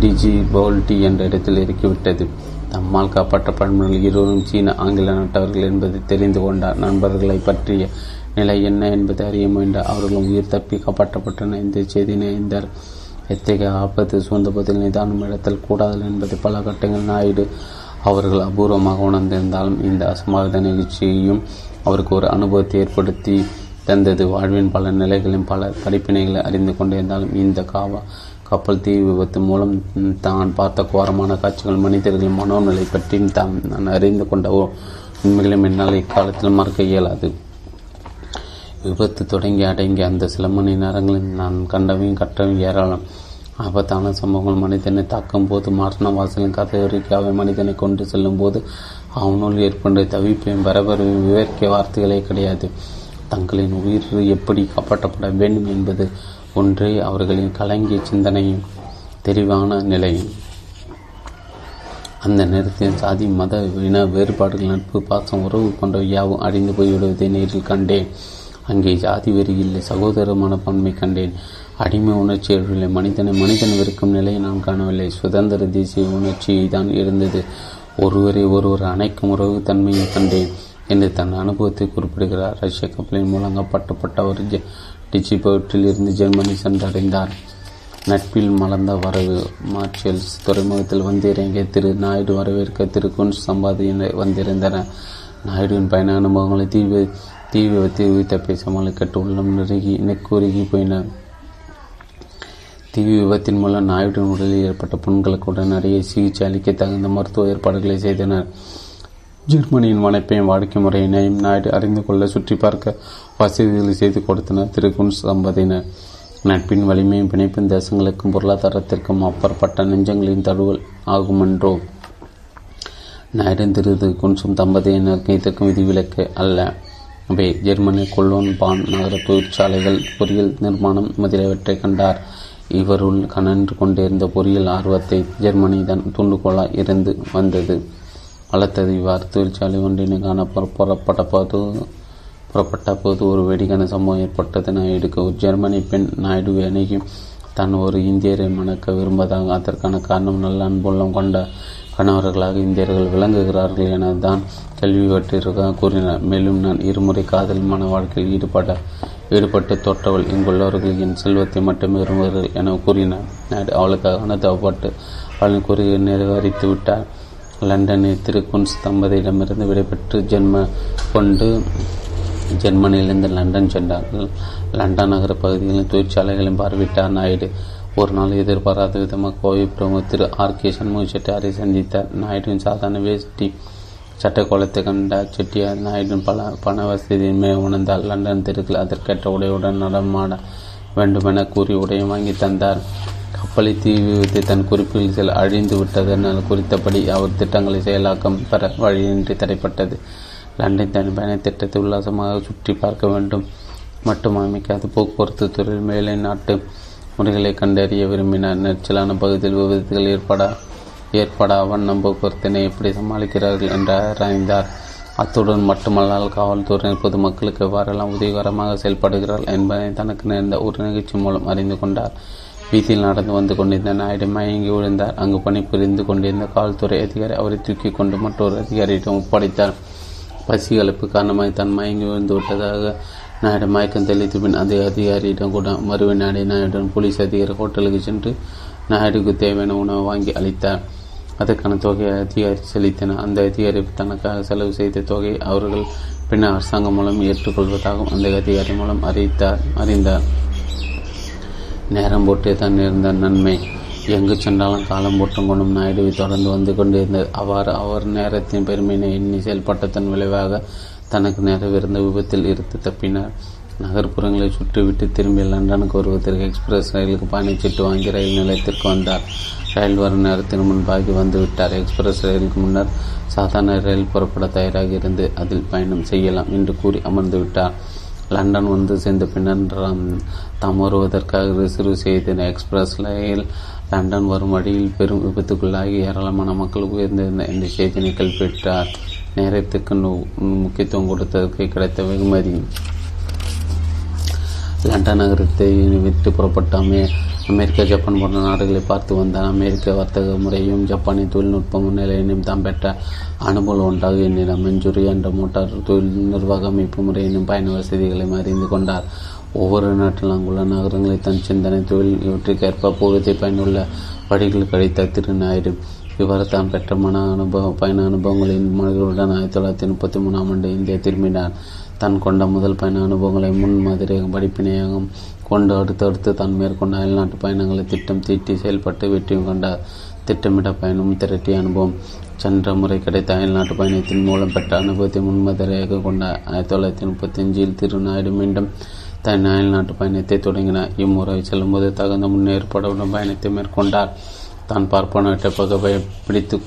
டிஜி பவுல்டி என்ற இடத்தில் இறக்கிவிட்டது. தம்மால் காப்பாற்றப்படும் இருவரும் சீன ஆங்கில நாட்டவர்கள் என்பதை தெரிந்து கொண்டார் நண்பர்களை பற்றிய நிலை என்ன என்பதை அறிய முயன்றார் அவர்களும் உயிர் தப்பி காப்பாற்றப்பட்டன இந்த செய்தியினை இந்த எத்தகைய ஆபத்து சூழ்ந்த பதில் நிதானம் இடத்தில் கூடாது என்பதை பல கட்டங்கள் நாயுடு அவர்கள் அபூர்வமாக உணர்ந்திருந்தாலும் இந்த அசம்பாவித நிகழ்ச்சியையும் அவருக்கு ஒரு அனுபவத்தை ஏற்படுத்தி தந்தது. வாழ்வின் பல நிலைகளின் பல படிப்பினைகளை அறிந்து கொண்டிருந்தாலும் இந்த காவா கப்பல் தீ விபத்து மூலம் தான் பார்த்த கோரமான காட்சிகள் மனிதர்களின் மனோநிலை பற்றி தான் நான் அறிந்து கொண்ட உண்மைகளும் என்னால் இக்காலத்தில் மறக்க இயலாது. விபத்து தொடங்கி அடங்கி அந்த சில மணி நேரங்களில் நான் கண்டவையும் கற்றவையும் ஏராளம். ஆபத்தான சம்பவங்கள் மனிதனை தாக்கும் போது மரண வாசலின் கதை வரைக்கும் அவை மனிதனை கொண்டு செல்லும் போது அவனுள் ஏற்பட்ட தவிப்பையும் பரபரவையும் விவரிக்க வார்த்தைகளே கிடையாது. தங்களின் உயிர் எப்படி காப்பாற்றப்பட வேண்டும் என்பது ஒன்றே அவர்களின் கலங்கிய சிந்தனையும் தெளிவான நிலையும். அந்த நேரத்தில் சாதி மத இன வேறுபாடுகள் நட்பு பாசம் உறவு போன்ற யாவும் அடிந்து போய்விடுவதை நேரில் கண்டேன். அங்கே ஜாதி வெறி இல்லை சகோதர மனப்பான்மை கண்டேன். அடிமை உணர்ச்சி இல்லை மனிதனை மனிதன் வெறுக்கும் நிலையை நான் காணவில்லை. சுதந்திர தேசிய உணர்ச்சி தான் இருந்தது. ஒருவரை ஒருவர் அணைக்கும் உறவு தன்மையை கண்டேன். என்று தன் அனுபவத்தை குறிப்பிடுகிறார். ரஷ்ய கப்பலின் மூலம் கப்பட்டப்பட்ட அவர் டிச்சிபோர்ட்டில் இருந்து ஜெர்மனி சென்றடைந்தார். நட்பில் மலர்ந்த வரவு மார்ச்சல்ஸ் துறைமுகத்தில் வந்திறங்கிய திரு நாயுடு வரவேற்க திரு குன்ஸ் சம்பாதி வந்திருந்தனர் நாயுடுவின் பயண அனுபவங்களை தீ தீ விபத்தில் உயிர்த்த பேசாமல் கட்டு உள்ளம் நெருகி நெக்குருகி போயின. தீ விபத்தின் மூலம் நாயுடன் உடலில் ஏற்பட்ட புண்களுக்கு உடனடியே சிகிச்சை அளிக்க தகுந்த மருத்துவ ஏற்பாடுகளை செய்தனர். ஜெர்மனியின் வனைப்பையும் வாடிக்கை முறையினையும் நாயுடு அறிந்து கொள்ள சுற்றி பார்க்க வசதிகளை செய்து கொடுத்தனர். திரு குன்ஸ் தம்பதியினர் நட்பின் வலிமையும் பிணைப்பின் தேசங்களுக்கும் பொருளாதாரத்திற்கும் அப்பாற்பட்ட நெஞ்சங்களின் தழுவல் ஆகுமென்றோ? நாயுடன் திரு குன்சும் தம்பதியினருக்கு இதற்கும் விதிவிலக்கு அல்ல. அவை ஜெர்மனி கொல்லோன் பான் நகர தொழிற்சாலைகள் பொறியியல் நிர்மாணம் முதலியவற்றை கண்டார். இவருள் கனன்று கொண்டிருந்த பொறியியல் ஆர்வத்தை ஜெர்மனி தான் தூண்டுகோலாக இருந்து வந்தது. வளர்த்தது இவ்வாறு தொழிற்சாலை ஒன்றினை காண புறப்பட்ட போது புறப்பட்ட போது ஒரு வெடிக்கான சம்பவம் ஏற்பட்டது. நாயுடுக்கு ஜெர்மனி பெண் நாயுடு அணுகி தான் ஒரு இந்தியரை மணக்க விரும்பதாக அதற்கான காரணம் நல்ல அன்புள்ளம் கொண்ட கணவர்களாக இந்தியர்கள் விளங்குகிறார்கள் என தான் கேள்விப்பட்டிருக்க கூறினார். மேலும் நான் இருமுறை காதல் மன வாழ்க்கையில் ஈடுபட ஈடுபட்டு தோற்றவள் இங்குள்ளவர்கள் என் செல்வத்தை மட்டுமே விரும்புகிறார்கள் என கூறினார். நாயுடு அவளுக்காக அனுதவப்பட்டு அவளின் கூறிய நிறைவேறித்து விட்டார். லண்டனில் திரு குன்ஸ் தம்பதியிடமிருந்து விடைபெற்று ஜென்ம கொண்டு ஜெர்மனியிலிருந்து லண்டன் சென்றார் லண்டன் நகர பகுதிகளில் தொழிற்சாலைகளையும் பார்வையிட்டார் நாயுடு ஒரு நாள் எதிர்பாராத விதமாக கோவை பிரமுகர் திரு ஆர். கே. சண்முக செட்டியாரை சந்தித்தார். நாயுடுவின் சாதாரண வேஷ்டி சட்டக்கோலத்தை கண்ட செட்டியார் நாயுடன் பல பண வசதியின்மை உணர்ந்தால் லண்டன் தெருக்கில் அதற்கேற்ற உடையுடன் நடமாட வேண்டுமென கூறி உடையை வாங்கி தந்தார். கப்பலை தீ விபத்து தன் குறிப்பில் சில அழிந்து விட்டதனால் குறித்தபடி அவர் திட்டங்களை செயலாக்கம் பெற வழியின்றி தடைப்பட்டது. லண்டன் தன் பயண திட்டத்தை உல்லாசமாக சுற்றி பார்க்க வேண்டும். மட்டும் அமைக்காது போக்குவரத்து துறையில் மேலை நாட்டு முறைகளை கண்டறிய விரும்பினார். நெரிச்சலான பகுதியில் விபத்துகள் ஏற்பட ஏற்பட வண்ணம் போக்குவரத்தினை எப்படி சமாளிக்கிறார்கள் என்று ஆராய்ந்தார். அத்துடன் மட்டுமல்லால் காவல்துறையினர் பொதுமக்களுக்கு எவ்வாறெல்லாம் உதவிகரமாக செயல்படுகிறார்கள் என்பதை தனக்கு நேர்ந்த ஒரு நிகழ்ச்சி மூலம் அறிந்து கொண்டார். வீதியில் நடந்து வந்து கொண்டிருந்த நாயுடு மயங்கி விழுந்தார். அங்கு பணிபுரிந்து கொண்டிருந்த காவல்துறை அதிகாரி அவரை தூக்கி கொண்டு மற்றொரு அதிகாரியிடம் ஒப்படைத்தார். பசி கலப்பு காரணமாக தான் மயங்கி விழுந்து விட்டதாக நாயுடு மயக்கம் தெளித்து பின் அதே அதிகாரியிடம் கூட மறுவை நாடி நாயுடன் போலீஸ் அதிகாரி ஹோட்டலுக்கு சென்று நாயுடுக்கு தேவையான உணவை வாங்கி அளித்தார். அதற்கான தொகையை அதிகாரி செலுத்தினார். அந்த அதிகாரி தனக்காக செலவு செய்த தொகையை அவர்கள் பின்னர் அரசாங்கம் மூலம் ஏற்றுக்கொள்வதாகவும் அந்த அதிகாரி மூலம் அறிவித்தார் அறிந்தார். நேரம் போட்டே தான் இருந்த நன்மை. எங்கு சென்றாலும் காலம் போட்டும் கொண்டும் நாயுடுவை தொடர்ந்து வந்து கொண்டிருந்தது. அவ்வாறு அவர் நேரத்தின் பெருமையினை எண்ணி செயல்பட்டதன் விளைவாக தனக்கு நேரவிருந்த விபத்தில் இருந்து தப்பினார். நகர்ப்புறங்களை சுற்றிவிட்டு திரும்பி லண்டனுக்கு வருவதற்கு எக்ஸ்பிரஸ் ரயிலுக்கு பயணச்சீட்டு வாங்கி ரயில் நிலையத்திற்கு வந்தார். ரயில் வரும் நேரத்திற்கு முன்பாகி வந்துவிட்டார் எக்ஸ்பிரஸ் ரயிலுக்கு முன்னர் சாதாரண ரயில் புறப்பட தயாராக இருந்து அதில் பயணம் செய்யலாம் என்று கூறி அமர்ந்து விட்டார். லண்டன் வந்து சேர்ந்த பின்னர் தாம் வருவதற்காக ரிசர்வ் செய்த எக்ஸ்பிரஸ் ரயில் லண்டன் வரும் வழியில் பெரும் விபத்துக்குள்ளாகி ஏராளமான மக்கள் உயர்ந்திருந்த இந்த செய்தினை பெற்றார். நேரத்துக்கு முக்கியத்துவம் கொடுத்ததற்கு கிடைத்த வெகுமதி. லண்டன் நகரத்தை விட்டு புறப்பட்ட அமே அமெரிக்கா ஜப்பான் போன்ற நாடுகளை பார்த்து வந்தார். அமெரிக்க வர்த்தக முறையும் ஜப்பானின் தொழில்நுட்ப முன்னிலையினும் தாம் பெற்ற அனுபவம் உண்டாக எண்ணினார். மஞ்சுரி என்ற மோட்டார் தொழில் நிர்வாக அமைப்பு முறையினும் பயண வசதிகளையும் அறிந்து கொண்டார். ஒவ்வொரு நாட்டில் அங்குள்ள நகரங்களை தன் சிந்தனை தொழில் இவற்றுக்கேற்ப பூர்வத்தை பயனுள்ள வழிகள் கிடைத்த திரு நாயுடு. இவ்வாறு தான் பெற்ற மன அனுபவ பயண அனுபவங்களின் மனிதர்களுடன் ஆயிரத்தி தொள்ளாயிரத்தி முப்பத்தி மூணாம் ஆண்டு இந்தியா திரும்பினார். தான் கொண்ட முதல் பயண அனுபவங்களை முன்மாதிரியாக படிப்பினையாகவும் கொண்டு அடுத்தடுத்து தான் மேற்கொண்ட அயல்நாட்டு பயணங்களை திட்டம் தீட்டி செயல்பட்டு வெற்றியும் கண்டார் திட்டமிட்ட பயணம் திரட்டிய அனுபவம். சென்ற முறை கிடைத்த அயல்நாட்டு பயணத்தின் மூலம் பெற்ற அனுபவத்தை முன்மாதிரியாக கொண்ட ஆயிரத்தி தொள்ளாயிரத்தி முப்பத்தி அஞ்சில் திருநாயுடு மீண்டும் தன் அயல்நாட்டு பயணத்தை தொடங்கினார் இம்முறை செல்லும்போது தகுந்த முன்னேற்பாடுடன் பயணத்தை மேற்கொண்டார். தான் பார்ப்பனவற்றை பகவை பிடித்து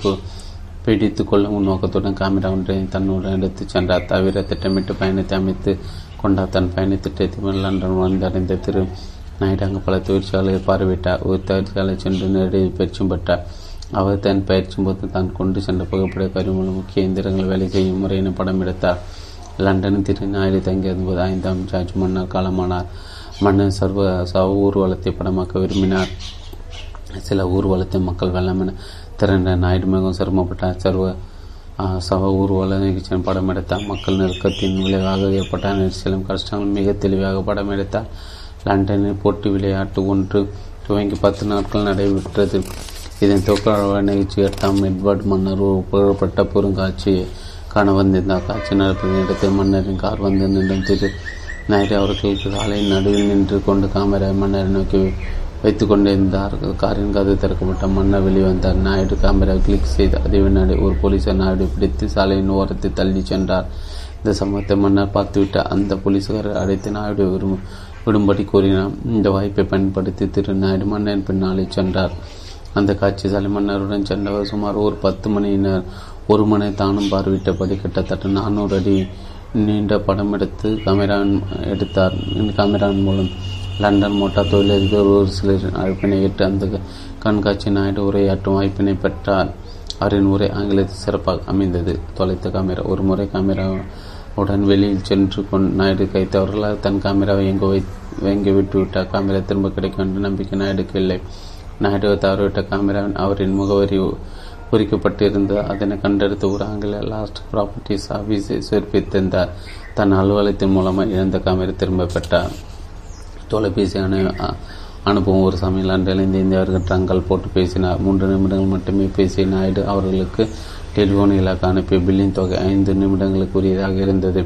பிடித்து கொள்ளும் நோக்கத்துடன் காமிரா ஒன்றை தன்னுடன் எடுத்துச் சென்றார். தவிர திட்டமிட்டு பயணத்தை அமைத்து கொண்டார். தன் பயண திட்டத்தை லண்டன் வந்தடைந்த திரு நாயுடு அங்கு பல தொழிற்சாலையை பார்வையிட்டார். ஒரு தொழிற்சாலை சென்று நேரடி பயிற்சியும் பெற்றார். அவர் தன் பயிற்சி போது தான் கொண்டு சென்ற புகைப்பட கருவி முக்கிய எந்திரங்கள் வேலை செய்யும் முறையின படம் எடுத்தார். லண்டனில் திரு நாயுடு தங்கியிருந்தபோது ஐந்தாம் ஜார்ஜ் மன்னர் காலமானார். மன்னர் சர்வ சவ ஊர்வலத்தை படமாக்க விரும்பினார். சில ஊர்வலத்தை மக்கள் வெள்ளமென திரண்ட நாயுடு மிகவும் சிரமப்பட்டார் சர்வ சவ ஊர்வல நிகழ்ச்சியின் படம் எடுத்தார். மக்கள் நெருக்கத்தின் விளைவாக ஏற்பட்ட நெரிசலும் கஷ்டங்களும் மிக தெளிவாக படம் எடுத்தார். லண்டனில் போட்டி விளையாட்டு ஒன்று துவங்கி பத்து நாட்கள் நடைபெற்றது. இதன் துவக்க நிகழ்ச்சி எட்டாம் எட்வர்ட் மன்னர் ஒரு புகழப்பட்ட பெருங்காட்சியை காண வந்திருந்தார். காட்சி நடப்பதின் இடத்தில் மன்னரின் கார் வந்து நின்றது. நாயுடு அவர்களுக்கு காலை நடுவில் நின்று கொண்டு காமரா மன்னரை நோக்கி வைத்து கொண்டிருந்தார் காரின் கதை திறக்கப்பட்ட மன்னர் வெளிவந்தார் நாயுடு கேமரா கிளிக் செய்து அதே வினாடி ஒரு போலீசார் நாயுடு பிடித்து சாலையின் ஓரத்தை தள்ளி சென்றார். இந்த சம்பவத்தை மன்னர் பார்த்துவிட்டு அந்த போலீஸ்காரர் அடைத்து நாயுடு விரும்பும் விடும்படி கூறினார். இந்த வாய்ப்பை பயன்படுத்தி திரு நாயுடு மன்னன் பின்னாலே சென்றார். அந்த காட்சி சாலை மன்னருடன் சென்றவர் சுமார் ஒரு பத்து மணியினர். ஒரு மணி தானும் பார்வையிட்டபடி கிட்டத்தட்ட நானூறு அடி நீண்ட படம் எடுத்து கேமராவின் எடுத்தார். கேமரான் மூலம் லண்டன் மோட்டார் தொழிலதிபர் ஒரு சிலரின் அழைப்பினை ஏற்று அந்த கண்காட்சி நாயுடு உரையாற்றும் வாய்ப்பினை பெற்றார். அவரின் உரை ஆங்கிலத்தில் சிறப்பாக அமைந்தது. தொலைத்த கேமரா ஒரு முறை கேமரா உடன் வெளியில் சென்று கொண்டு நாயுடு கைத்தவர்களால் தன் கேமராவை எங்கு வை எங்கே விட்டுவிட்டார் கேமரா திரும்ப கிடைக்கும் என்று நம்பிக்கை நாயுடுக்கு இல்லை. நாயுடு தவறிவிட்ட கேமராவின் அவரின் முகவரி குறிக்கப்பட்டிருந்த அதனை கண்டெடுத்து ஒரு ஆங்கில லாஸ்ட் ப்ராப்பர்ட்டிஸ் ஆஃபீஸை சேர்ப்பித்திருந்தார் தன் அலுவலகத்தின் மூலமாக இழந்த கேமரா திரும்ப பெற்றார். தொலைபேசி அனு அனுப்பும் ஒரு சமையல் லண்டனில் இந்தியவர்கள் ட்ரங்கல் போட்டு பேசினார் மூன்று நிமிடங்கள் மட்டுமே பேசிய நாயுடு அவர்களுக்கு டெலிஃபோன் இலாக்கு அனுப்பிய பில்லின் தொகை ஐந்து நிமிடங்களுக்கு உரியதாக இருந்தது.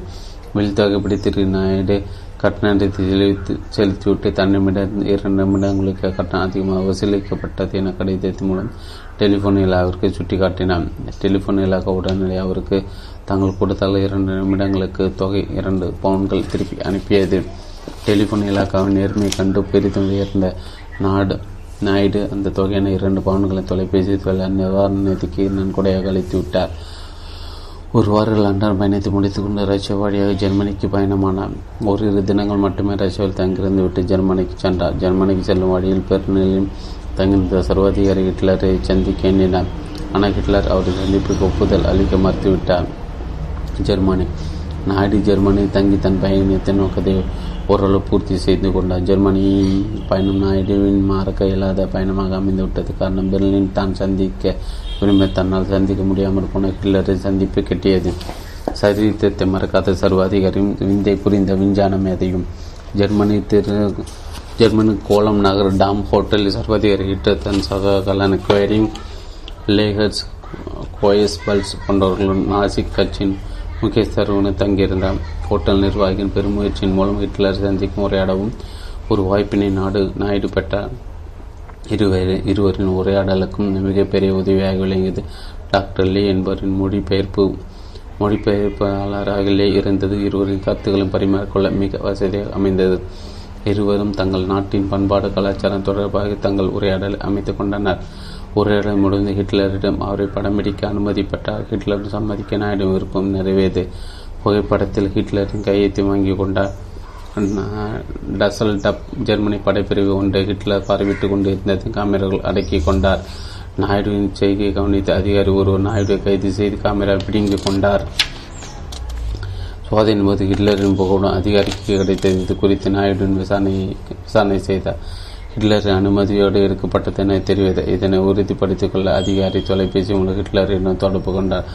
பில் தொகை பிடித்திரு நாயுடு கட்டணத்தை செலுத்தி செலுத்திவிட்டு தன்னிமிடம் இரண்டு நிமிடங்களுக்கு கட்டணம் அதிகமாக வசூலிக்கப்பட்டது என கடிதத்தின் மூலம் டெலிஃபோன் இலாவிற்கு சுட்டிக்காட்டினார் டெலிஃபோன் இலாக உடனடி அவருக்கு தாங்கள் கொடுத்தால் இரண்டு நிமிடங்களுக்கு தொகை இரண்டு பவுன்கள் திருப்பி அனுப்பியது. டெலிஃபோன் இலாக்காவின் நேர்மையை கண்டு பெரிதும் உயர்ந்த நாடு நாயுடு அந்த தொகையான இரண்டு பவுன்களை தொலைபேசி நிவாரண நிதிக்கு நன்கொடையாக அளித்து விட்டார். ஒரு வார லண்டன் பயணத்தை முடித்துக்கொண்டு ரஷ்யா வழியாக ஜெர்மனிக்கு பயணமானார் ஓரிரு தினங்கள் மட்டுமே ரஷ்யாவில் தங்கியிருந்து விட்டு ஜெர்மனிக்கு சென்றார். ஜெர்மனிக்கு செல்லும் வழியில் பெருநிலையில் தங்கியிருந்த சர்வாதிகாரி ஹிட்லரை சந்திக்க எண்ணினார் ஆனால் ஹிட்லர் அவரது சந்திப்புக்கு ஒப்புதல் அளிக்க மறுத்துவிட்டார். ஜெர்மனி நாயுடு ஜெர்மனி தங்கி தன் பயணத்தின் நோக்கத்தை ஓரளவு பூர்த்தி செய்து கொண்டார். ஜெர்மனியின் பயணம் நாயுடுவின் மறக்க இயலாத பயணமாக அமைந்துவிட்டது காரணம் பெர்லின் தான் சந்திக்க விரும்ப தன்னால் சந்திக்க முடியாமல் போன ஹிட்லரை சந்திப்பு கெட்டியது. சரித்திரத்தை மறக்காத சர்வாதிகாரியும் விந்தை புரிந்த விஞ்ஞான மேதையும் ஜெர்மனி திரு ஜெர்மனி கோலம் நகர் டாம் ஹோட்டலில் சர்வாதிகாரி ஹிட்லர் தன் சக கலனுக்கு குவேரிங் லேகர்ஸ் கோயஸ்பல்ஸ் போன்றவர்களுடன் நாசிக் கட்சியின் முகேஷ் சர்வனு தங்கியிருந்தார் ஹோட்டல் நிர்வாகியின் பெருமுயற்சியின் மூலம் ஹிட்லர் சந்திக்கும் உரையாடவும் ஒரு வாய்ப்பினை நாடு நாயுடு பெற்றார் இருவர் இருவரின் உரையாடலுக்கும் மிகப்பெரிய உதவியாக விளங்கியது. டாக்டர் லீ என்பவரின் மொழிபெயர்ப்பு மொழிபெயர்ப்பாளராகலே இருந்தது. இருவரின் கருத்துக்களும் பரிமாறிக்கொள்ள மிக வசதியாக அமைந்தது. இருவரும் தங்கள் நாட்டின் பண்பாடு கலாச்சாரம் தொடர்பாக தங்கள் உரையாடலை அமைத்துக் கொண்டனர். உரையாடல் முடிந்து ஹிட்லரிடம் அவரை படம்பிடிக்க அனுமதி பெற்றார் ஹிட்லர் சம்மதிக்க நாயுடு விருப்பம் நிறைவேது புகைப்படத்தில் ஹிட்லரின் கையெழுத்து வாங்கி கொண்டார். டசல் டப் ஜெர்மனி படைப்பிரிவு ஒன்றை ஹிட்லர் பார்வையிட்டுக் கொண்டிருந்தது காமெராக்கள் அடக்கி கொண்டார். நாயுடுவின் செய்கை கவனித்த அதிகாரி ஒருவர் நாயுடுவை கைது செய்து காமிரா பிடுங்கிக் கொண்டார். சோதனையின் போது ஹிட்லரின் புகழும் அதிகாரிக்கு கிடைத்தது. இது குறித்து நாயுடுவின் விசாரணை விசாரணை செய்தார். ஹிட்லரின் அனுமதியோடு எடுக்கப்பட்டது என இதனை உறுதிப்படுத்திக் கொள்ள அதிகாரி தொலைபேசி மூலம் ஹிட்லரிடம் தொடர்பு கொண்டார்.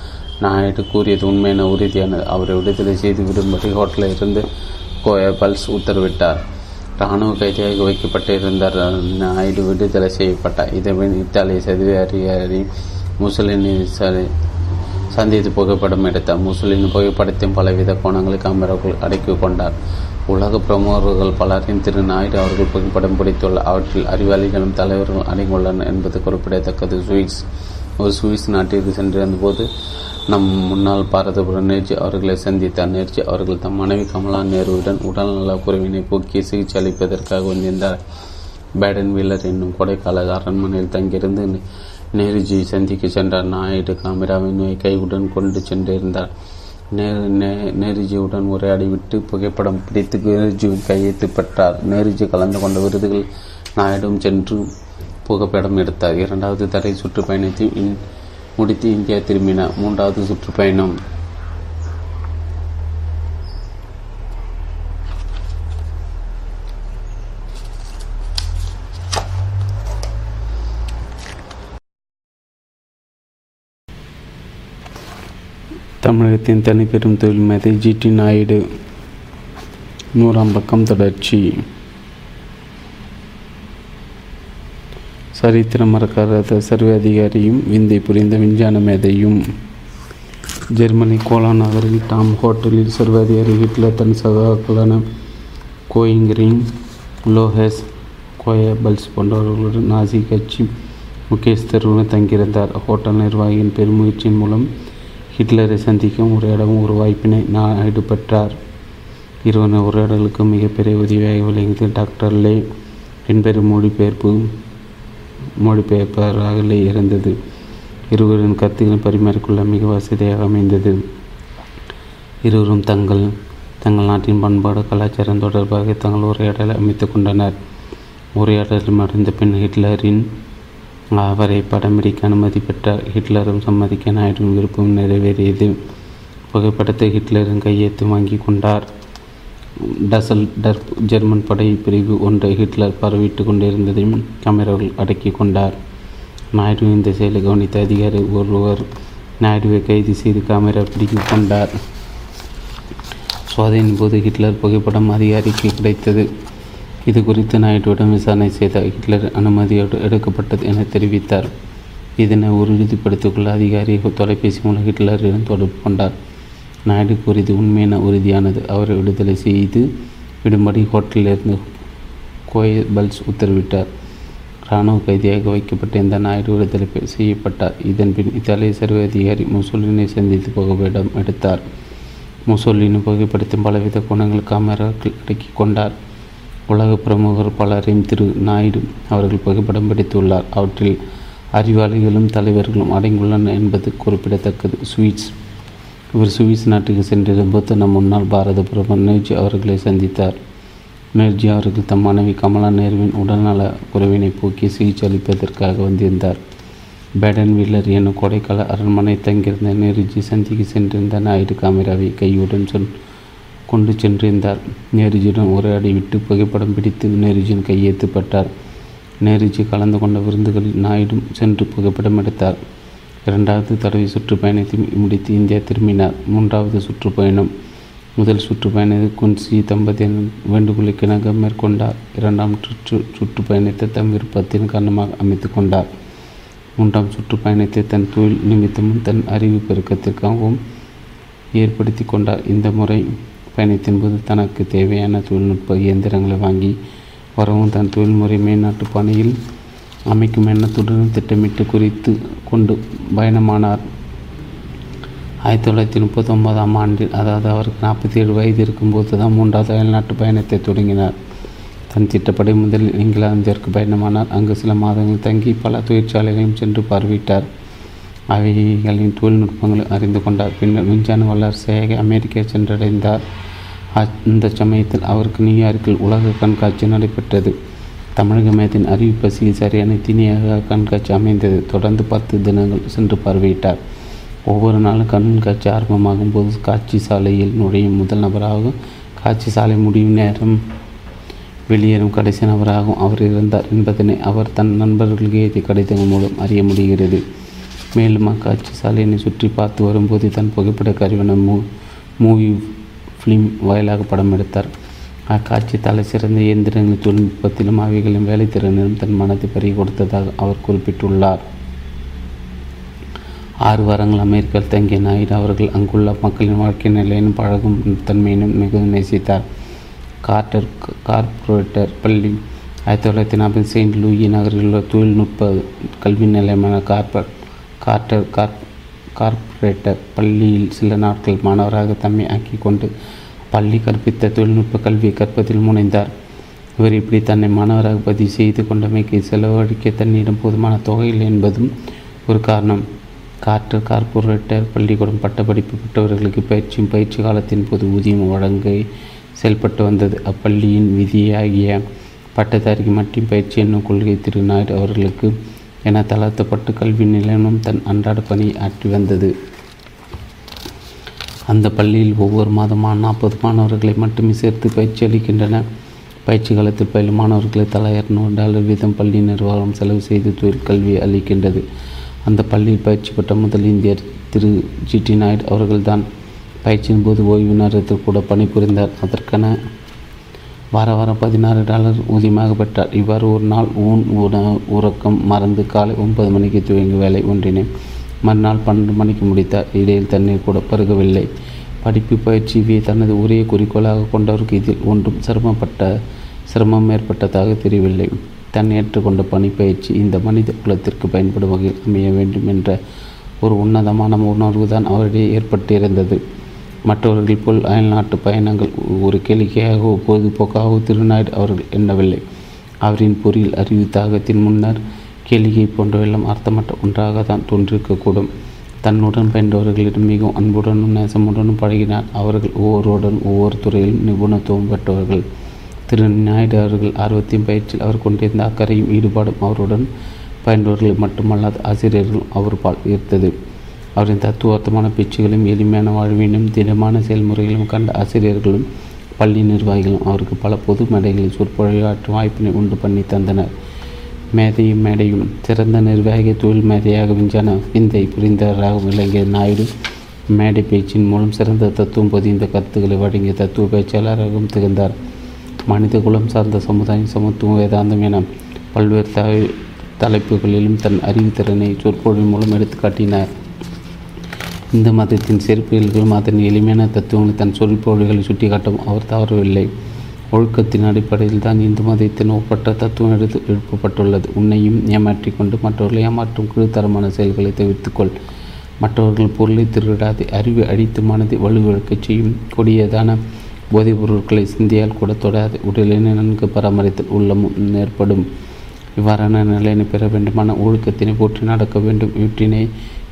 நாயுடு கூறியது உண்மையான உறுதியானது. அவரை விடுதலை செய்து விடும்படி ஹோட்டலில் இருந்து பல்ஸ் உத்தரவிட்டார். இராணுவ கைதியாக வைக்கப்பட்டிருந்தார். நாயுடு விடுதலை செய்யப்பட்டார். இதன் இத்தாலிய சதுவை அதிகாரி முசலினி சந்தித்து புகைப்படம் எடுத்தார். முசலின் புகைப்படத்தின் பலவித கோணங்களை கேமராக்குள் அடக்கி கொண்டார். உலக பிரமுகர்கள் பலரின் திரு நாயுடு அவர்கள் புகைப்படம் பிடித்துள்ள அவற்றில் அறிவாளிகளும் தலைவர்களும் அடங்கியுள்ளனர் என்பது குறிப்பிடத்தக்கது. சுவிஸ் ஒரு சுவிஸ் நாட்டிற்கு சென்றிருந்தபோது நம் முன்னாள் பாரத நேர்ஜி அவர்களை சந்தித்தார். நேர்ஜி அவர்கள் தம் மனைவி கமலா நேருவுடன் உடல் நல குறைவினை போக்கி சிகிச்சை அளிப்பதற்காக வந்திருந்தார். பேடன் வீலர் என்னும் கொடைக்கால அரண்மனையில் தங்கியிருந்து நேருஜி சந்திக்க சென்றார். நாயுடு காமிராவின் கையுடன் கொண்டு சென்றிருந்தார். நேருஜியுடன் உரையாடிவிட்டு புகைப்படம் பிடித்து நேருஜியின் கையெழுத்து பெற்றார். நேருஜி கலந்து கொண்ட விருதுகள் நாயுடும் சென்று புகைப்படம் எடுத்தார். இரண்டாவது தடை சுற்றுப்பயணத்தை முடித்து இந்தியா திரும்பினார். மூன்றாவது சுற்றுப்பயணம் தமிழகத்தின் தனிப்பெரும் தொழில் மேதை ஜி டி நாயுடு. நூறாம் பக்கம் தொடர்ச்சி. சரித்திரம் மறக்காத சர்வ அதிகாரியும் விந்தை புரிந்த விஞ்ஞான மேதையும். ஜெர்மனி கோலா நகரில் டாம் ஹோட்டலில் சர்வ அதிகாரி ஹிட்லர் தன் சகாக்களான கோயிங்கரிங் லோஹெஸ் கோயபல்ஸ் போன்றவர்களுடன் நாசி கட்சி முகேஷ் தெருவுடன் தங்கியிருந்தார். ஹோட்டல் நிர்வாகியின் பெருமுயற்சியின் மூலம் ஹிட்லரை சந்திக்கும் உரையாடவும் ஒரு வாய்ப்பினை நான் ஈடுபட்டார். இருவரின் உரையாடலுக்கு மிகப்பெரிய உதவியாக விளங்கியது டாக்டர் லே என்பது மொழிபெயர்ப்பு மொழிபெயர்ப்பவராக இருந்தது இருவரின் கருத்துக்களை பரிமாறிக்கொள்ள மிக வசதியாக அமைந்தது. இருவரும் தங்கள் தங்கள் நாட்டின் பண்பாடு கலாச்சாரம் தொடர்பாக தங்கள் உரையாடலை அமைத்து கொண்டனர். உரையாடலில் அடைந்த பின் ஹிட்லரின் அவரை படம் பிடிக்க அனுமதி பெற்றார். ஹிட்லரும் சம்மதிக்க நாயுடும் விருப்பம் நிறைவேறியது. புகைப்படத்தை ஹிட்லரின் கையெழுத்து வாங்கி கொண்டார். டசல் டர்ப் ஜெர்மன் படை பிரிவு ஒன்றை ஹிட்லர் பரவிட்டு கொண்டிருந்ததையும் கேமராவில் அடக்கி கொண்டார். நாயுடு இந்த செயலை கவனித்த அதிகாரி ஒருவர் நாயுடுவை கைது செய்து கேமரா பிடிக்க கொண்டார். சோதனையின் போது ஹிட்லர் புகைப்படம் அதிகாரிக்கு கிடைத்தது. இது குறித்து நாயுடுவிடம் விசாரணை செய்த ஹிட்லர் அனுமதியோடு எடுக்கப்பட்டது என தெரிவித்தார். இதனை உறுதிப்படுத்திக் கொள்ள அதிகாரி தொலைபேசி மூலம் ஹிட்லரிடம் தொடர்பு கொண்டார். நாயுடு கூறியது உண்மையான உறுதியானது. அவரை விடுதலை செய்து விடும்படி ஹோட்டலிலிருந்து கோயபல்ஸ் உத்தரவிட்டார். இராணுவ கைதியாக வைக்கப்பட்ட இந்த நாயுடு விடுதலை செய்யப்பட்டார். இதன்பின் இத்தாலிய சர்வ அதிகாரி முசோலினை சந்தித்து புகைப்படம் எடுத்தார். முசோலினி புகைப்படத்தின் பலவித குணங்கள் கேமராக்கள் அடக்கி கொண்டார். உலக பிரமுகர் பலரையும் திரு நாயுடு அவர்கள் புகைப்படம் பிடித்துள்ளார். அவற்றில் அறிவாளிகளும் தலைவர்களும் அடங்கியுள்ளனர் என்பது குறிப்பிடத்தக்கது. சுவிட்ஸ் இவர் சுவிஸ் நாட்டுக்கு சென்றிருந்தபோது நம் முன்னாள் பாரத பிரதமர் நேர்ஜி அவர்களை சந்தித்தார். நேர்ஜி அவர்கள் தம் மனைவி கமலா நேருவின் உடல்நல குறைவினை போக்கி சிகிச்சை அளிப்பதற்காக வந்திருந்தார். பேடன் வீலர் எனும் கொடைக்கால அரண்மனை தங்கியிருந்த நேருஜி சந்திக்கு சென்றிருந்த நாயுடு காமிராவை கையுடன் சொன் கொண்டு சென்றிருந்தார். நேருஜியுடன் உரையாடி விட்டு புகைப்படம் பிடித்து நேருஜியின் கையெழுத்துப்பட்டார் நேருஜி கலந்து கொண்ட விருந்துகளில் நாயுடும் சென்று புகைப்படம் எடுத்தார். இரண்டாவது தடவை சுற்றுப்பயணத்தை முடித்து இந்தியா திரும்பினார். மூன்றாவது சுற்றுப்பயணம். முதல் சுற்றுப்பயணத்தை குன்சி தம்பதியின் வேண்டுகோளுக்கிணங்க மேற்கொண்டார். இரண்டாம் சுற்று சுற்றுப்பயணத்தை தம் விருப்பத்தின் காரணமாக அமைத்து கொண்டார். மூன்றாம் சுற்றுப்பயணத்தை தன் தொழில் நிமித்தமும் தன் அறிவு பெருக்கத்திற்காகவும் ஏற்படுத்தி கொண்டார். இந்த முறை பயணத்தின் போது தனக்கு தேவையான தொழில்நுட்ப இயந்திரங்களை வாங்கி வரவும் தன் தொழில்முறை மேல்நாட்டு பணியில் அமைக்கும் எண்ணத்துடன் திட்டமிட்டு குறித்து கொண்டு பயணமானார். ஆயிரத்தி தொள்ளாயிரத்தி முப்பத்தொன்பதாம் ஆண்டில் அதாவது அவருக்கு நாற்பத்தி ஏழு வயது இருக்கும்போது தான் மூன்றாவது அயல்நாட்டு பயணத்தை தொடங்கினார். தன் திட்டப்படி முதலில் இங்கிலாந்திற்கு பயணமானார். அங்கு சில மாதங்கள் தங்கி பல தொழிற்சாலைகளையும் சென்று பார்வையிட்டார். அவைகளின் தொழில்நுட்பங்களை அறிந்து கொண்டார். பின்னர் விஞ்ஞான வளர்ச்சியாக அமெரிக்கா சென்றடைந்தார். அந்த சமயத்தில் அவருக்கு நியூயார்க்கில் உலக கண்காட்சி நடைபெற்றது. தமிழக மையத்தின் அறிவிப்பசி சரியான திணியாக கண்காட்சி அமைந்தது. தொடர்ந்து பத்து தினங்கள் சென்று பார்வையிட்டார் ஒவ்வொரு நாளும் கண்காட்சி ஆரம்பமாகும் போது காட்சி சாலையில் நுழையும் முதல் நபராகவும் காட்சி சாலை முடியும் நேரம் வெளியேறும் கடைசி நபராகவும் அவர் இருந்தார் என்பதனை அவர் தன் நண்பர்களுக்கு எழுதிய கடிதங்கள் மூலம் அறிய முடிகிறது. மேலும் அக்காட்சி சாலையினை சுற்றி பார்த்து வரும்போது தன் புகைப்படக் கருவின மூ மூவி ஃபிலிம் வாயிலாக படம் எடுத்தார். அக்காட்சி தலை சிறந்த இயந்திரங்கள் தொழில்நுட்பத்திலும் அவைகளின் வேலைத்திறனிலும் தன் மனத்தை பறி கொடுத்ததாக அவர் குறிப்பிட்டுள்ளார். ஆறு வாரங்கள் அமெரிக்காவில் தங்கிய நாயுடு அவர்கள் அங்குள்ள மக்களின் வாழ்க்கை நிலையிலும் பழகும் தன்மையினும் மிகவும் நேசித்தார். கார்டர் கார்பரேட்டர் பள்ளி ஆயிரத்தி தொள்ளாயிரத்தி நாற்பது செயின்ட் லூயி நகரில் உள்ள தொழில்நுட்ப கல்வி நிலையமான கார்பர் கார்டர் கார் கார்ப்பரேட்டர் பள்ளியில் சில நாட்கள் மாணவராக தம்மை ஆக்கி கொண்டு பள்ளி கற்பித்த தொழில்நுட்ப கல்வியை கற்பதில் முனைந்தார். இவர் இப்படி தன்னை மாணவராக பதிவு செய்து கொண்டமைக்கு செலவழிக்க தன்னிடம் போதுமான தொகை இல்லை என்பதும் ஒரு காரணம். காற்று கார்ப்பரேட்டர் பள்ளிக்கூடம் பட்டப்படிப்பு பெற்றவர்களுக்கு பயிற்சியும் பயிற்சி காலத்தின் போது ஊதியம் வழங்க செயல்பட்டு வந்தது. அப்பள்ளியின் விதியாகிய பட்டதாரிக்கு மட்டும் பயிற்சி என்னும் கொள்கை திரு. நாயுடு அவர்களுக்கு என தளர்த்தப்பட்டு கல்வி நிலையமும் தன் அன்றாட பணியை ஆற்றி வந்தது. அந்த பள்ளியில் ஒவ்வொரு மாதமாக நாற்பது மாணவர்களை மட்டுமே சேர்த்து பயிற்சி அளிக்கின்றன. பயிற்சி காலத்தில் பயிலும் மாணவர்களை தலா இரநூறு டாலர் வீதம் பள்ளி நிர்வாகம் செலவு செய்து தொழிற்கல்வி அளிக்கின்றது. அந்த பள்ளியில் பயிற்சி பெற்ற முதல் இந்தியர் திரு ஜி டி நாயுடு அவர்கள்தான். பயிற்சியின் போது ஓய்வு நேரத்தில் கூட பணிபுரிந்தார். அதற்கான வார வாரம் பதினாறு டாலர் ஊதியமாக பெற்றார் இவ்வாறு ஒரு நாள் ஊன் உண உறக்கம் மறந்து காலை ஒன்பது மணிக்கு துவங்கி வேலை ஒன்றினேன் மறுநாள் பன்னெண்டு மணிக்கு முடித்தார். இடையில் தண்ணீர் கூட பருகவில்லை. படிப்பு பயிற்சியை தனது ஒரே குறிக்கோளாக கொண்டவருக்கு இதில் ஒன்றும் சிரமப்பட்ட சிரமம் ஏற்பட்டதாக தெரியவில்லை. தன் ஏற்றுக்கொண்ட பணிப்பயிற்சி இந்த மனித குலத்திற்கு பயன்படும் வகையில் அமைய வேண்டும் என்ற ஒரு உன்னதமான உணர்வு தான் அவரிடையே ஏற்பட்டிருந்தது. மற்றவர்கள் போல் அயல்நாட்டு பயணங்கள் ஒரு கேளிக்கையாகவோ பொழுதுபோக்காகவோ திருநாயுடு அவர்கள் எண்ணவில்லை. அவரின் பொறியில் அறிவு தாகத்தின் முன்னர் கேளிக்கை போன்றவெல்லாம் அர்த்தமற்ற ஒன்றாக தான் தோன்றிருக்கக்கூடும். தன்னுடன் பயின்றவர்களிடம் மிகவும் அன்புடனும் நேசமுடனும் பழகினார் அவர்கள் ஒவ்வொருவருடன் ஒவ்வொரு துறையிலும் நிபுணத்துவம் பெற்றவர்கள். திரு நாயுடு அவர்கள் ஆர்வத்தையும் பயிற்சியில் அவர் கொண்டிருந்த அக்கறையும் ஈடுபாடும் அவருடன் பயின்றவர்கள் மட்டுமல்லாத ஆசிரியர்களும் அவர் பால் ஈர்த்தது அவரின் தத்துவார்த்தமான பேச்சுகளையும் எளிமையான வாழ்வினும் திடமான செயல்முறைகளும் கண்ட ஆசிரியர்களும் பள்ளி நிர்வாகிகளும் அவருக்கு பல பொது மேடைகளில் சொற்பொழிவாற்றும் வாய்ப்பினை உண்டு பண்ணி தந்தனர். மேதையும் மேடையும் சிறந்த நிர்வாகி தொழில் மேதையாக விஞ்ஞான விந்தை புரிந்தவராக விளங்கிய நாயுடு மேடை பேச்சின் மூலம் சிறந்த தத்துவம் பொதிந்த கருத்துக்களை வழங்கிய தத்துவ பேச்சாளராகவும் திகழ்ந்தார். மனித குலம் சார்ந்த சமுதாயம் சமத்துவம் வேதாந்தம் என பல்வேறு த தலைப்புகளிலும் தன் அறிவுத்திறனை சொற்பொழிவு மூலம் எடுத்து காட்டினார். இந்து மதத்தின் சிறப்பியல்களும் அதன் எளிமையான தத்துவங்களை தன் சொற்பொழிகளை சுட்டிக்காட்டவும் அவர் தவறவில்லை. ஒழுக்கத்தின் அடிப்படையில் தான் இந்து மதத்தின் ஒப்பற்ற தத்துவம் எடுத்து எழுப்பப்பட்டுள்ளது. உன்னையும் ஏமாற்றி கொண்டு மற்றவர்களை ஏமாற்றும் கீழ்த்தரமான செயல்களை தவிர்த்துக்கொள். மற்றவர்கள் பொருளை திருடாது அறிவை அழித்து மனதை வலுவிழக்கச் செய்யும் கொடியதான போதைப் பொருட்களை சிந்தியால் கூட தொடாது உடலினை நன்கு பராமரித்தல் உள்ளமும் ஏற்படும். இவ்வாறான நிலையினை பெற வேண்டுமான ஒழுக்கத்தினை போற்றி நடக்க வேண்டும். இவற்றினை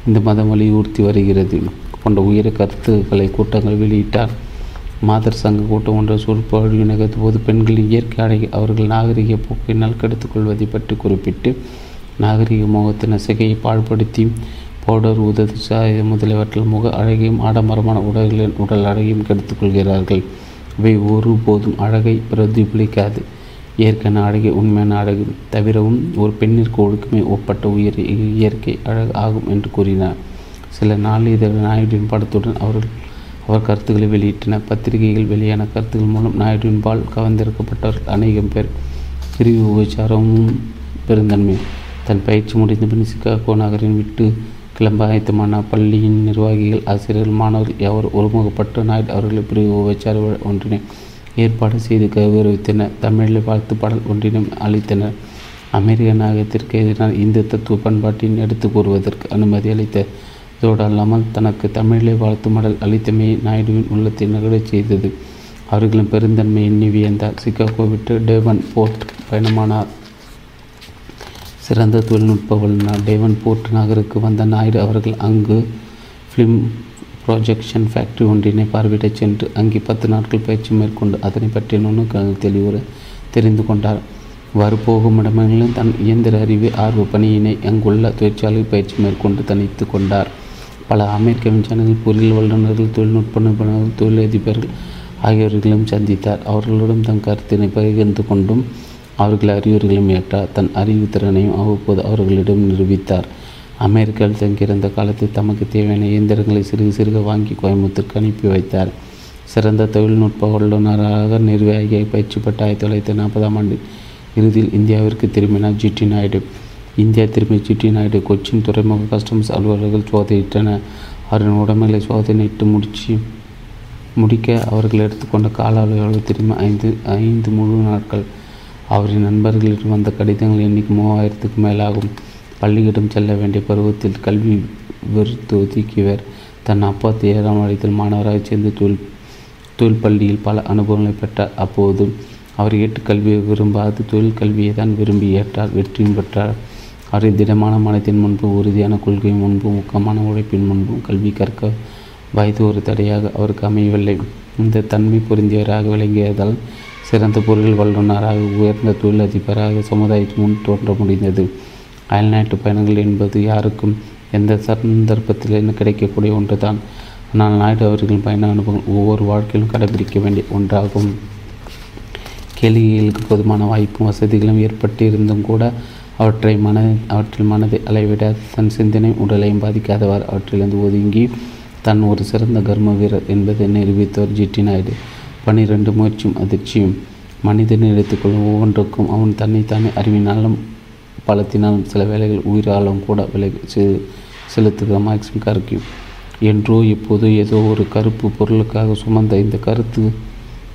இந்த மதம் வலியுறுத்தி வருகிறது. போன்ற உயர கருத்துக்களை கூட்டங்கள் வெளியிட்டார். மாதர் சங்க கூட்டம் ஒன்ற சொற்பொழிவு நிகழ்த்த போது பெண்களின் இயற்கை அடை அவர்கள் நாகரிக போக்கினால் நல்கெடுத்துக் கொள்வதை பற்றி குறிப்பிட்டு நாகரிக முகத்தின் நசையை பாழ்படுத்தி பவுடர் உதவி சாய முதலியவற்றில் முக அழகையும் ஆடம்பரமான உடல்களின் உடல் அழகையும் கெடுத்துக்கொள்கிறார்கள். இவை ஒருபோதும் அழகை பிரதிபலிக்காது. இயற்கையான அழகு உண்மையான அழகு தவிரவும் ஒரு பெண்ணிற்கு ஒழுக்கமே ஒப்பட்ட உயிர் இயற்கை அழகு ஆகும் என்று கூறினார். சில நாளிதழ் நாயுடின் படத்துடன் அவர்கள் அவர் கருத்துக்களை வெளியிட்டனர். பத்திரிகைகள் வெளியான கருத்துக்கள் மூலம் நாயுடுவின் பால் கவர்ந்திருக்கப்பட்டவர்கள் அநேகம் பேர் பிரிவு உபச்சாரமும் பெருந்தன்மை. தன் பயிற்சி முடிந்த பின் சிகாகோ நகரின் விட்டு கிளம்ப ஆயத்தமான பள்ளியின் நிர்வாகிகள் ஆசிரியர்கள் மாணவர்கள் எவர் ஒருமுகப்பட்டு நாயுடு அவர்களை பிரிவு உபச்சார ஒன்றினை ஏற்பாடு செய்து கௌரவித்தனர். தமிழில் வாழ்த்து பாடல் ஒன்றினம் அளித்தனர். அமெரிக்க நாயகத்திற்கு எதிரான இந்து தத்துவ பண்பாட்டின் எடுத்து கூறுவதற்கு அனுமதி அளித்ததோடு அல்லாமல் தனக்கு தமிழிலே வாழ்த்து மடல் அளித்தமையை நாயுடுவின் உள்ளத்தை நகரச் செய்தது. அவர்களும் பெருந்தன்மை எண்ணி வியந்தார். சிகாகோ விட்டு டேவன் போர்ட் பயணமானார். சிறந்த தொழில்நுட்ப வல்லுநர் டேவன் போர்ட் நகருக்கு வந்த நாயுடு அவர்கள் அங்கு ஃபிலிம் ப்ரொஜெக்ஷன் ஃபேக்டரி ஒன்றினை பார்வையிடச் சென்று அங்கே பத்து நாட்கள் பயிற்சி மேற்கொண்டு அதனை பற்றிய நுணுக்கங்கள் தெளிவுற தெரிந்து கொண்டார். வரப்போகும் இடமெங்கிலும் தன் இயந்திர அறிவு ஆர்வ பணியினை அங்குள்ள தொழிற்சாலை பயிற்சி மேற்கொண்டு தனித்து கொண்டார். பல அமெரிக்க விஞ்ஞானிகள் பொறியியல் வல்லுநர்கள் தொழில்நுட்ப நிபுணர்கள் தொழிலதிபர்கள் ஆகியோர்களும் சந்தித்தார். அவர்களுடன் தன் கருத்தினை பகிர்ந்து கொண்டும் அவர்கள் அறிவுரைகளையும் ஏற்றார் தன் அறிவு திறனையும் அவ்வப்போது அவர்களிடம் நிரூபித்தார். அமெரிக்காவில் தங்கியிருந்த காலத்தில் தமக்கு தேவையான இயந்திரங்களை சிறுக சிறுக வாங்கி கோயம்புத்தூருக்கு அனுப்பி வைத்தார். சிறந்த தொழில்நுட்ப வல்லுநராக நிர்வாகியாக பயிற்சி பெற்ற ஆயிரத்தி தொள்ளாயிரத்தி நாற்பதாம் ஆண்டு இறுதியில் இந்தியாவிற்கு திரும்பினார் ஜிடி நாயுடு. இந்தியா திரும்பி ஜிடி நாயுடு கொச்சின் துறைமுக கஸ்டம்ஸ் அலுவலர்கள் சோதனையிட்டனர் அவரின் உடமைகளை சோதனையிட்டு முடிச்சு முடிக்க அவர்கள் எடுத்துக்கொண்ட கால அளவு திரும்ப ஐந்து ஐந்து முழு நாட்கள். அவரின் நண்பர்களிடம் வந்த கடிதங்கள் எண்ணிக்கை மூவாயிரத்துக்கு மேலாகும். பள்ளியிடம் செல்ல வேண்டிய பருவத்தில் கல்வி வெறுத்து ஒதுக்கியவர் தன் அப்பா ஏழாம் வயதில் மாணவராக சேர்ந்து தொழில் தொழில் பள்ளியில் பல அனுபவங்களை பெற்றார். அப்போது அவர் ஏற்றுக்கல்வியை விரும்பாது தொழில் கல்வியை தான் விரும்பி ஏற்றார் வெற்றியும் பெற்றார். அவரின் திடமான மனத்தின் முன்பும் உறுதியான கொள்கை முன்பும் ஊக்கமான உழைப்பின் முன்பும் கல்வி கற்க வயது ஒரு தடையாக அவருக்கு அமையவில்லை. இந்த தன்மை பொருந்தியவராக விளங்கியதால் சிறந்த பொருள் வல்லுநராக உயர்ந்த தொழிலதிபராக சமுதாயத்தின் முன் தோன்ற முடிந்தது. அயல்நாட்டு பயணங்கள் என்பது யாருக்கும் எந்த சந்தர்ப்பத்திலும் கிடைக்கக்கூடிய ஒன்று தான் ஆனால் நாயுடு அவர்களின் பயண அனுபவம் ஒவ்வொரு வாழ்க்கையிலும் கடைபிடிக்க வேண்டிய ஒன்றாகும். கேளிகைகளுக்கு போதுமான வாய்ப்பும் வசதிகளும் ஏற்பட்டு இருந்தும் கூட அவற்றை மன அவற்றில் மனதை அளவிட தன் சிந்தனை உடலையும் பாதிக்காதவாறு அவற்றிலிருந்து ஒதுங்கி தன் ஒரு சிறந்த கர்ம வீரர் என்பதை நிரூபித்தவர் ஜிடி நாயுடு. பனிரெண்டு முயற்சியும் அதிர்ச்சியும் மனிதன் எடுத்துக்கொள்ளும் ஒவ்வொன்றுக்கும் அவன் தன்னைத்தானே அறிவினாலும் பலத்தினாலும் சில வேலைகள் உயிராலும் கூட விலை செலுத்துகிற மேக்ஸிம் கருக்கி. என்றோ இப்போது ஏதோ ஒரு கருப்பு பொருளுக்காக சுமந்த இந்த கருத்து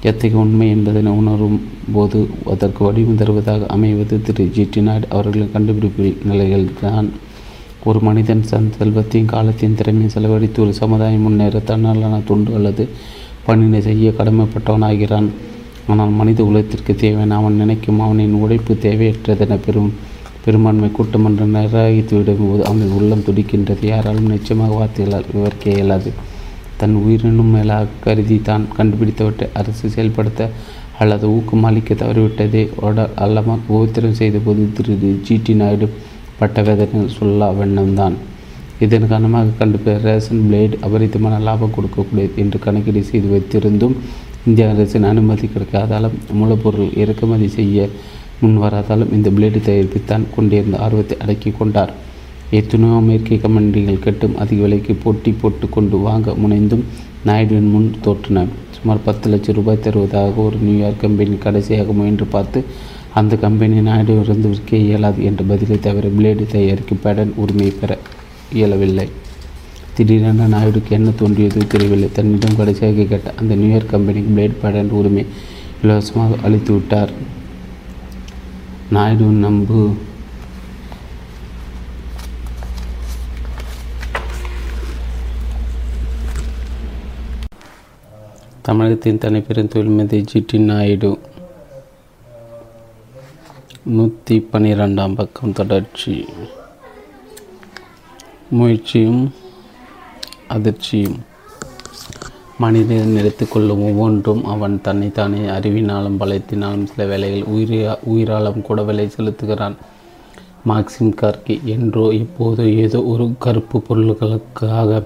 எத்தகைய உண்மை என்பதனை உணரும் போது அதற்கு வடிவம் தருவதாக அமைவது திரு. ஜிடி நாயுடு அவர்களின் கண்டுபிடிப்பு நிலைகள்தான் ஒரு மனிதன் தன் செல்வத்தையும் காலத்தையும் திறமையும் செலவழித்து ஒரு சமுதாயம் முன்னேற தன்னாலான துண்டு அல்லது பணியினை செய்ய கடமைப்பட்டவனாகிறான். ஆனால் மனித உலகத்திற்கு தேவையான அவன் நினைக்கும் அவனின் உழைப்பு தேவையற்றதென பெறும் பெரும்பான்மை கூட்டம் என்று நிராகரித்து விடும்போது அவனின் உள்ளம் துடிக்கின்றது. யாராலும் நிச்சயமாக வார்த்தைகளால் விவரிக்க இயலாது. தன் உயிரினும் மேலாக கருதி தான் கண்டுபிடித்தவற்றை அரசு செயல்படுத்த அல்லது ஊக்கம் அளிக்க தவறிவிட்டதே ஓட அல்லமாக உபத்திரம் செய்தபோது திரு. ஜிடி நாயுடு பட்ட வேதனை சொல்லா வண்ணம்தான் இதன் காரணமாக கண்டுபிடி ரேஷன் பிளேடு அபரிதமான லாபம் கொடுக்கக்கூடியது என்று கணக்கீடு செய்து வைத்திருந்தும் இந்திய அரசின் அனுமதி கிடைக்காதாலும் மூலப்பொருள் இறக்குமதி செய்ய முன்வராதாலும் இந்த பிளேடு தயாரிப்பித்தான் கொண்டிருந்த ஆர்வத்தை அடக்கி கொண்டார். எத்தனையோ அமெரிக்க கம்பெனிகள் கட்டும் அதிக விலைக்கு போட்டி போட்டு கொண்டு வாங்க முனைந்தும் நாயுடுவின் முன் தோற்றின. சுமார் பத்து லட்சம் ரூபாய் தருவதாக ஒரு நியூயார்க் கம்பெனி கடைசியாக முயன்று பார்த்து அந்த கம்பெனி நாயுடுவிலிருந்து விற்க இயலாது என்ற பதிலை தவிர பிளேடு தயாரிக்கும் பேடன் உரிமை பெற இயலவில்லை. திடீரென நாயுடுக்கு என்ன தோன்றியது தெரியவில்லை. தன்னிடம் கடைசியாக கேட்ட அந்த நியூயார்க் கம்பெனிக்கு பிளேட் பேடன் உரிமை இலவசமாக அளித்து விட்டார். நாயுடு நம்பு. தமிழகத்தின் தனிப்பெரும் தொழில்மதி ஜிடி நாயுடு. நூற்றி பன்னிரெண்டாம் பக்கம் தொடர்ச்சி. முயற்சியும் அதிர்ச்சியும். மனிதன் எடுத்துக்கொள்ளும் ஒவ்வொன்றும் அவன் தன்னைத்தானே அறிவினாலும் பலத்தினாலும் சில வேலைகள் உயிரியா உயிராலும் கூட விலை செலுத்துகிறான். மாக்சிம் கார்கி என்றோ எப்போதோ ஏதோ ஒரு கருப்பு பொருள்களுக்காக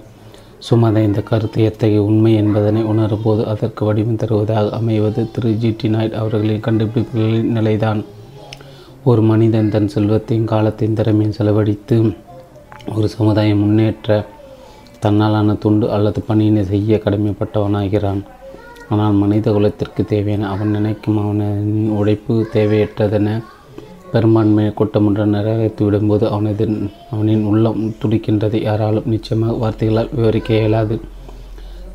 சுமந்த இந்த கருத்து எத்தகைய உண்மை என்பதனை உணரும்போது அதற்கு வடிவம் தருவதாக அமைவது திரு. ஜிடி நாயுடு அவர்களின் கண்டுபிடிப்புகளின் நிலைதான். ஒரு மனிதன் தன் செல்வத்தையும் காலத்தையும் திறமையும் செலவழித்து ஒரு சமுதாயம் முன்னேற்ற தன்னாலான துண்டு அல்லது பணியினை செய்ய கடமைப்பட்டவனாகிறான். ஆனால் மனித குலத்திற்கு தேவையான அவன் நினைக்கும் அவனின் உழைப்பு தேவையற்றதென பெரும்பான்மை கூட்டமொன்று நிராகரித்து விடும்போது அவனது அவனின் உள்ளம் துடிக்கின்றது. யாராலும் நிச்சயமாக வார்த்தைகளால் விவரிக்க இயலாது.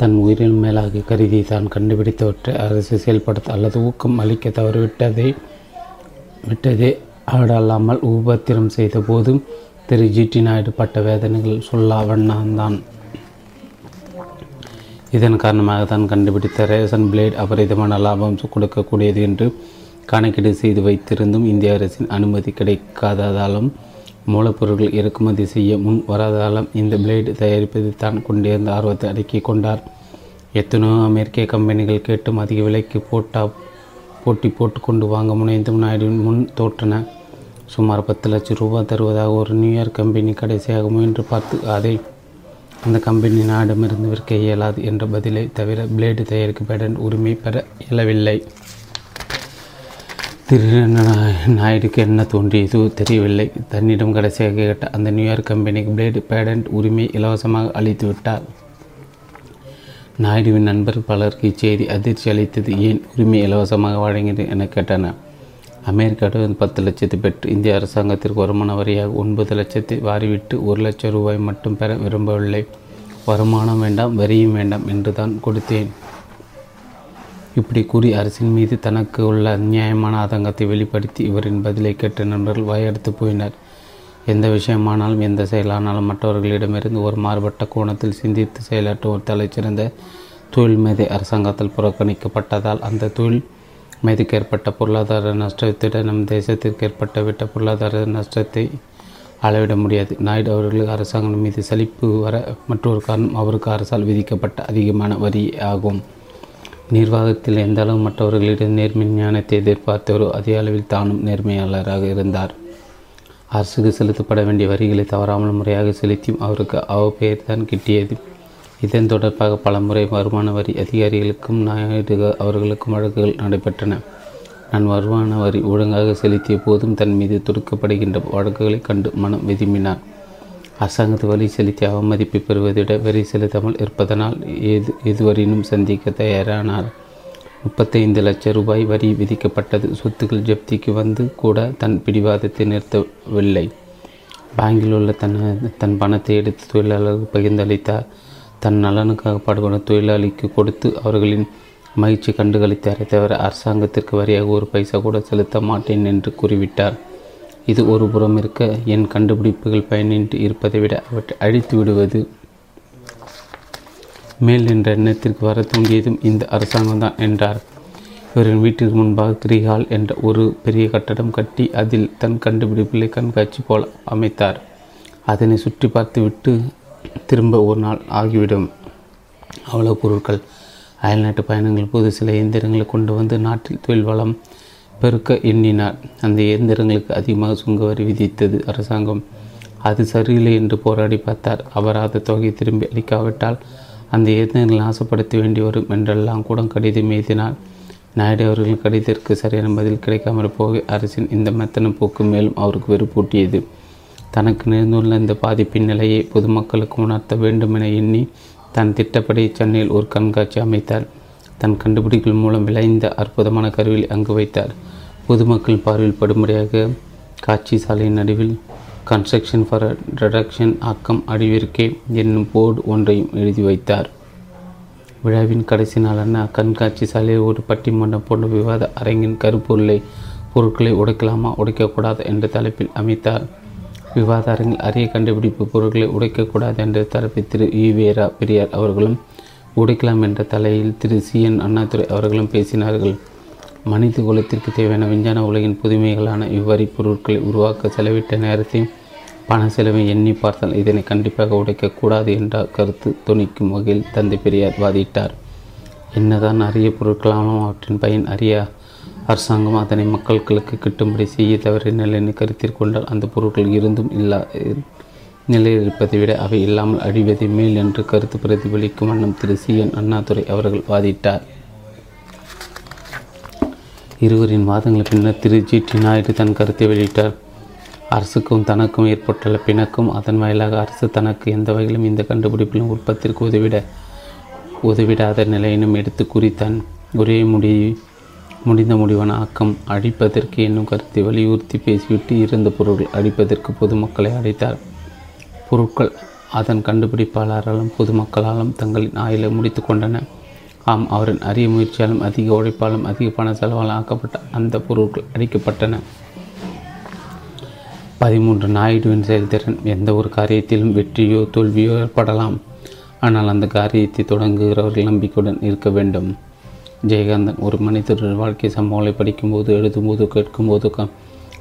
தன் உயிரின் மேலாக கருதி தான் கண்டுபிடித்தவற்றை அரசு செயல்படுத்த அல்லது ஊக்கம் அளிக்க தவறிவிட்டதை விட்டதே ஆடல்லாமல் உபத்திரம் செய்த போதும் திரு ஜிடி நாயுடு பட்ட வேதனைகள் சொல்லா தான் இதன் காரணமாக தான் கண்டுபிடித்த ரேஷன் பிளேட் அபரிதமான லாபம் கொடுக்கக்கூடியது என்று கணக்கீடு செய்து வைத்திருந்தும் இந்திய அரசின் அனுமதி கிடைக்காததாலும் மூலப்பொருட்கள் இறக்குமதி செய்ய முன் வராததாலும் இந்த பிளேடு தயாரிப்பதை தான் கொண்டிருந்த ஆர்வத்தை அடக்கி கொண்டார். எத்தனையோ அமெரிக்க கம்பெனிகள் கேட்டும் அதிக விலைக்கு போட்டா போட்டி போட்டு கொண்டு வாங்க முனைந்தும் நாயுடுவின் முன் தோற்றன. சுமார் பத்து லட்சம் ரூபாய் தருவதாக ஒரு நியூயார்க் கம்பெனி கடைசியாக முயன்று பார்த்து அதை அந்த கம்பெனி நாடமிருந்து விற்க இயலாது என்ற பதிலை தவிர பிளேடு தயாரிக்கும் பேட்டன் உரிமை பெற இயலவில்லை. திரு நாயுடுக்கு என்ன தோன்றியதோ தெரியவில்லை. தன்னிடம் கடைசியாக கேட்ட அந்த நியூயார்க் கம்பெனிக்கு பிளேடு பேடன்ட் உரிமை இலவசமாக அளித்து விட்டார். நாயுடுவின் நண்பர் பலருக்கு இச்செய்தி அதிர்ச்சி அளித்தது ஏன் உரிமை இலவசமாக வழங்கியது என கேட்டனர். அமெரிக்காவிடம் பத்து லட்சத்தை பெற்று இந்திய அரசாங்கத்திற்கு வருமான வரியாக ஒன்பது லட்சத்தை வாரிவிட்டு ஒரு லட்சம் ரூபாய் மட்டும் பெற விரும்பவில்லை. வருமானம் வேண்டாம் வரியும் வேண்டாம் என்று தான் கொடுத்தேன். இப்படி கூறி அரசின் மீது தனக்கு உள்ள அநியாயமான ஆதங்கத்தை வெளிப்படுத்தி இவரின் பதிலை கேட்ட நண்பர்கள் வாயெடுத்து போயினர். எந்த விஷயமானாலும் எந்த செயலானாலும் மற்றவர்களிடமிருந்து ஒரு மாறுபட்ட கோணத்தில் சிந்தித்து செயலாற்றும் ஒரு தலைச்சிறந்த தொழில் மேதை அரசாங்கத்தால் புறக்கணிக்கப்பட்டதால் அந்த தொழில் மேதுக்கு ஏற்பட்ட பொருளாதார நஷ்டத்திட நம் தேசத்திற்கு ஏற்பட்ட விட்ட பொருளாதார நஷ்டத்தை அளவிட முடியாது. நாயுடு அவர்களுக்கு அரசாங்கம் மீது சலிப்பு வர மற்றொரு காரணம் அவருக்கு அரசால் விதிக்கப்பட்ட அதிகமான வரி ஆகும். நிர்வாகத்தில் எந்த அளவு மற்றவர்களிடம் நேர்மை ஞானத்தை எதிர்பார்த்தவரோ அதே அளவில் தானும் நேர்மையாளராக இருந்தார். அரசுக்கு செலுத்தப்பட வேண்டிய வரிகளை தவறாமல் முறையாக செலுத்தியும் அவருக்கு அவப்பெயர் தான் கிட்டியது. இதன் தொடர்பாக பலமுறை வருமான வரி அதிகாரிகளுக்கும் நாயுடு அவர்களுக்கும் வழக்குகள் நடைபெற்றன. நான் வருமான வரி ஒழுங்காக செலுத்திய போதும் தன் மீது தொடுக்கப்படுகின்ற வழக்குகளை கண்டு மனம் விதும்பினார் அரசாங்கத்து வரி செலுத்தி அவமதிப்பை பெறுவதை விட வரி செலுத்தாமல் இருப்பதனால் எது எதுவரையினும் சந்திக்க தயாரானார். முப்பத்தைந்து லட்சம் ரூபாய் வரி விதிக்கப்பட்டது சொத்துக்கள் ஜப்திக்கு வந்து கூட தன் பிடிவாதத்தை நிறுத்தவில்லை. பேங்கில் உள்ள தன் தன் பணத்தை எடுத்து தொழிலாளர்கள் பகிர்ந்தளித்தார். தன் நலனுக்காக பாடுபடும் தொழிலாளிக்கு கொடுத்து அவர்களின் மகிழ்ச்சி கண்டுகளித்தாரே தவிர அரசாங்கத்திற்கு வரியாக ஒரு பைசா கூட செலுத்த மாட்டேன் என்று கூறிவிட்டார். இது ஒரு புறம் இருக்க என் கண்டுபிடிப்புகள் பயனின்றி இருப்பதை விட அவற்றை அழித்து விடுவது. மேல் என்ற எண்ணத்திற்கு வர தூண்டியதும் இந்த அரசாங்கம் தான் என்றார். இவரின் வீட்டிற்கு முன்பாக கிரிஹால் என்ற ஒரு பெரிய கட்டடம் கட்டி அதில் தன் கண்டுபிடிப்புகளை கண்காட்சி போல அமைத்தார். அதனை சுற்றி பார்த்துவிட்டு திரும்ப ஒரு நாள் ஆகிவிடும். அவ்வளவு பொருட்கள். அயல்நாட்டு பயணங்கள் போது சில இயந்திரங்களை கொண்டு வந்து நாட்டில் தொழில் வளம் பெருக்க எண்ணினார். அந்த இயந்திரங்களுக்கு அதிகமாக சுங்க வரி விதித்தது அரசாங்கம். அது சரியில்லை என்று போராடி பார்த்தார். அபராத தொகை திரும்பி அளிக்காவிட்டால் அந்த இயந்திரங்களை நாசப்படுத்த வேண்டி வரும் என்றெல்லாம் கூட கடிதம் எழுதினார். நாயுடு அவர்கள் கடிதத்திற்கு சரியான பதில் கிடைக்காமல் போக அரசின் இந்த மெத்தன போக்கு மேலும் அவருக்கு வெறுப்பூட்டியது. தனக்கு நேர்ந்துள்ள இந்த பாதிப்பின் நிலையை பொதுமக்களுக்கு உணர்த்த வேண்டும் என எண்ணி தன் திட்டப்படி சென்னையில் ஒரு கண்காட்சி அமைத்தார். தன் கண்டுபிடிப்புகள் மூலம் விளைந்த அற்புதமான கருவியில் அங்கு வைத்தார். பொதுமக்கள் பார்வையில் படும்படியாக காட்சி சாலையின் நடுவில் கன்ஸ்ட்ரக்ஷன் ஃபார் ரிடக்ஷன் ஆக்கம் அடிவிற்கே என்னும் போர்டு ஒன்றையும் எழுதி வைத்தார். விழாவின் கடைசி நாளான கண்காட்சி சாலையில் ஒரு பட்டிமன்றம் போன்ற விவாத அரங்கின் கருப்பொருளை பொருட்களை உடைக்கலாமா உடைக்கக்கூடாது என்ற தலைப்பில் அமைத்தார். விவாதாரங்கள் அரிய கண்டுபிடிப்பு பொருட்களை உடைக்கக்கூடாது என்று தரப்பில் திரு ஈவேரா பெரியார் அவர்களும் உடைக்கலாம் என்ற தலையில் திரு சி. என். அண்ணாதுரை அவர்களும் பேசினார்கள். மனித குலத்திற்கு தேவையான விஞ்ஞான உலகின் புதுமைகளான இவ்வரி பொருட்களை உருவாக்க செலவிட்ட நேரத்தையும் பண செலவை எண்ணி பார்த்தால் இதனை கண்டிப்பாக உடைக்கக்கூடாது என்ற கருத்து துணிக்கும் வகையில் தந்தை பெரியார் வாதிட்டார். என்னதான் அரிய பொருட்களாலும் அவற்றின் பயன் அறியா அரசாங்கம் அதனை மக்களுக்கு கிட்டும்படி செய்ய தவறிய நிலையினை கருத்தில் கொண்டால் அந்த பொருட்கள் இருந்தும் இல்லா நிலையில் இருப்பதை விட அவை இல்லாமல் அழிவதை மேல் என்று கருத்து பிரதிபலிக்கும் வண்ணம் திரு சி. என். அண்ணாதுரை அவர்கள் வாதிட்டார். இருவரின் வாதங்கள் பின்னர் திரு. ஜி. டி. நாயுடு தன் கருத்தை வெளியிட்டார். அரசுக்கும் தனக்கும் ஏற்பட்டுள்ள பிணக்கும் அதன் வாயிலாக அரசு தனக்கு எந்த வகையிலும் இந்த கண்டுபிடிப்பிலும் உற்பத்திற்கு உதவிட உதவிடாத நிலையினும் எடுத்து குறித்தான் ஒரே முடிவு முடிந்த முடிவான ஆக்கம் அழிப்பதற்கு என்னும் கருத்தை வலியுறுத்தி பேசிவிட்டு இருந்த பொருட்கள் அழிப்பதற்கு பொதுமக்களை அழைத்தார். பொருட்கள் அதன் கண்டுபிடிப்பாளராலும் பொதுமக்களாலும் தங்களின் ஆயுளை முடித்து கொண்டன. ஆம் அவரின் அரிய முயற்சியாலும் அதிக உழைப்பாலும் அதிக பண செலவாலும் ஆக்கப்பட்ட அந்த பொருட்கள் அடிக்கப்பட்டன பதிமூன்று நாயுடுவின் செயல்திறன் எந்த ஒரு காரியத்திலும் வெற்றியோ தோல்வியோ ஏற்படலாம். ஆனால் அந்த காரியத்தை தொடங்குகிறவர்கள் நம்பிக்கையுடன் இருக்க வேண்டும். ஜெயகாந்தன் ஒரு மனிதர் வாழ்க்கை சம்பவங்களை படிக்கும்போது எழுதும்போது கேட்கும்போது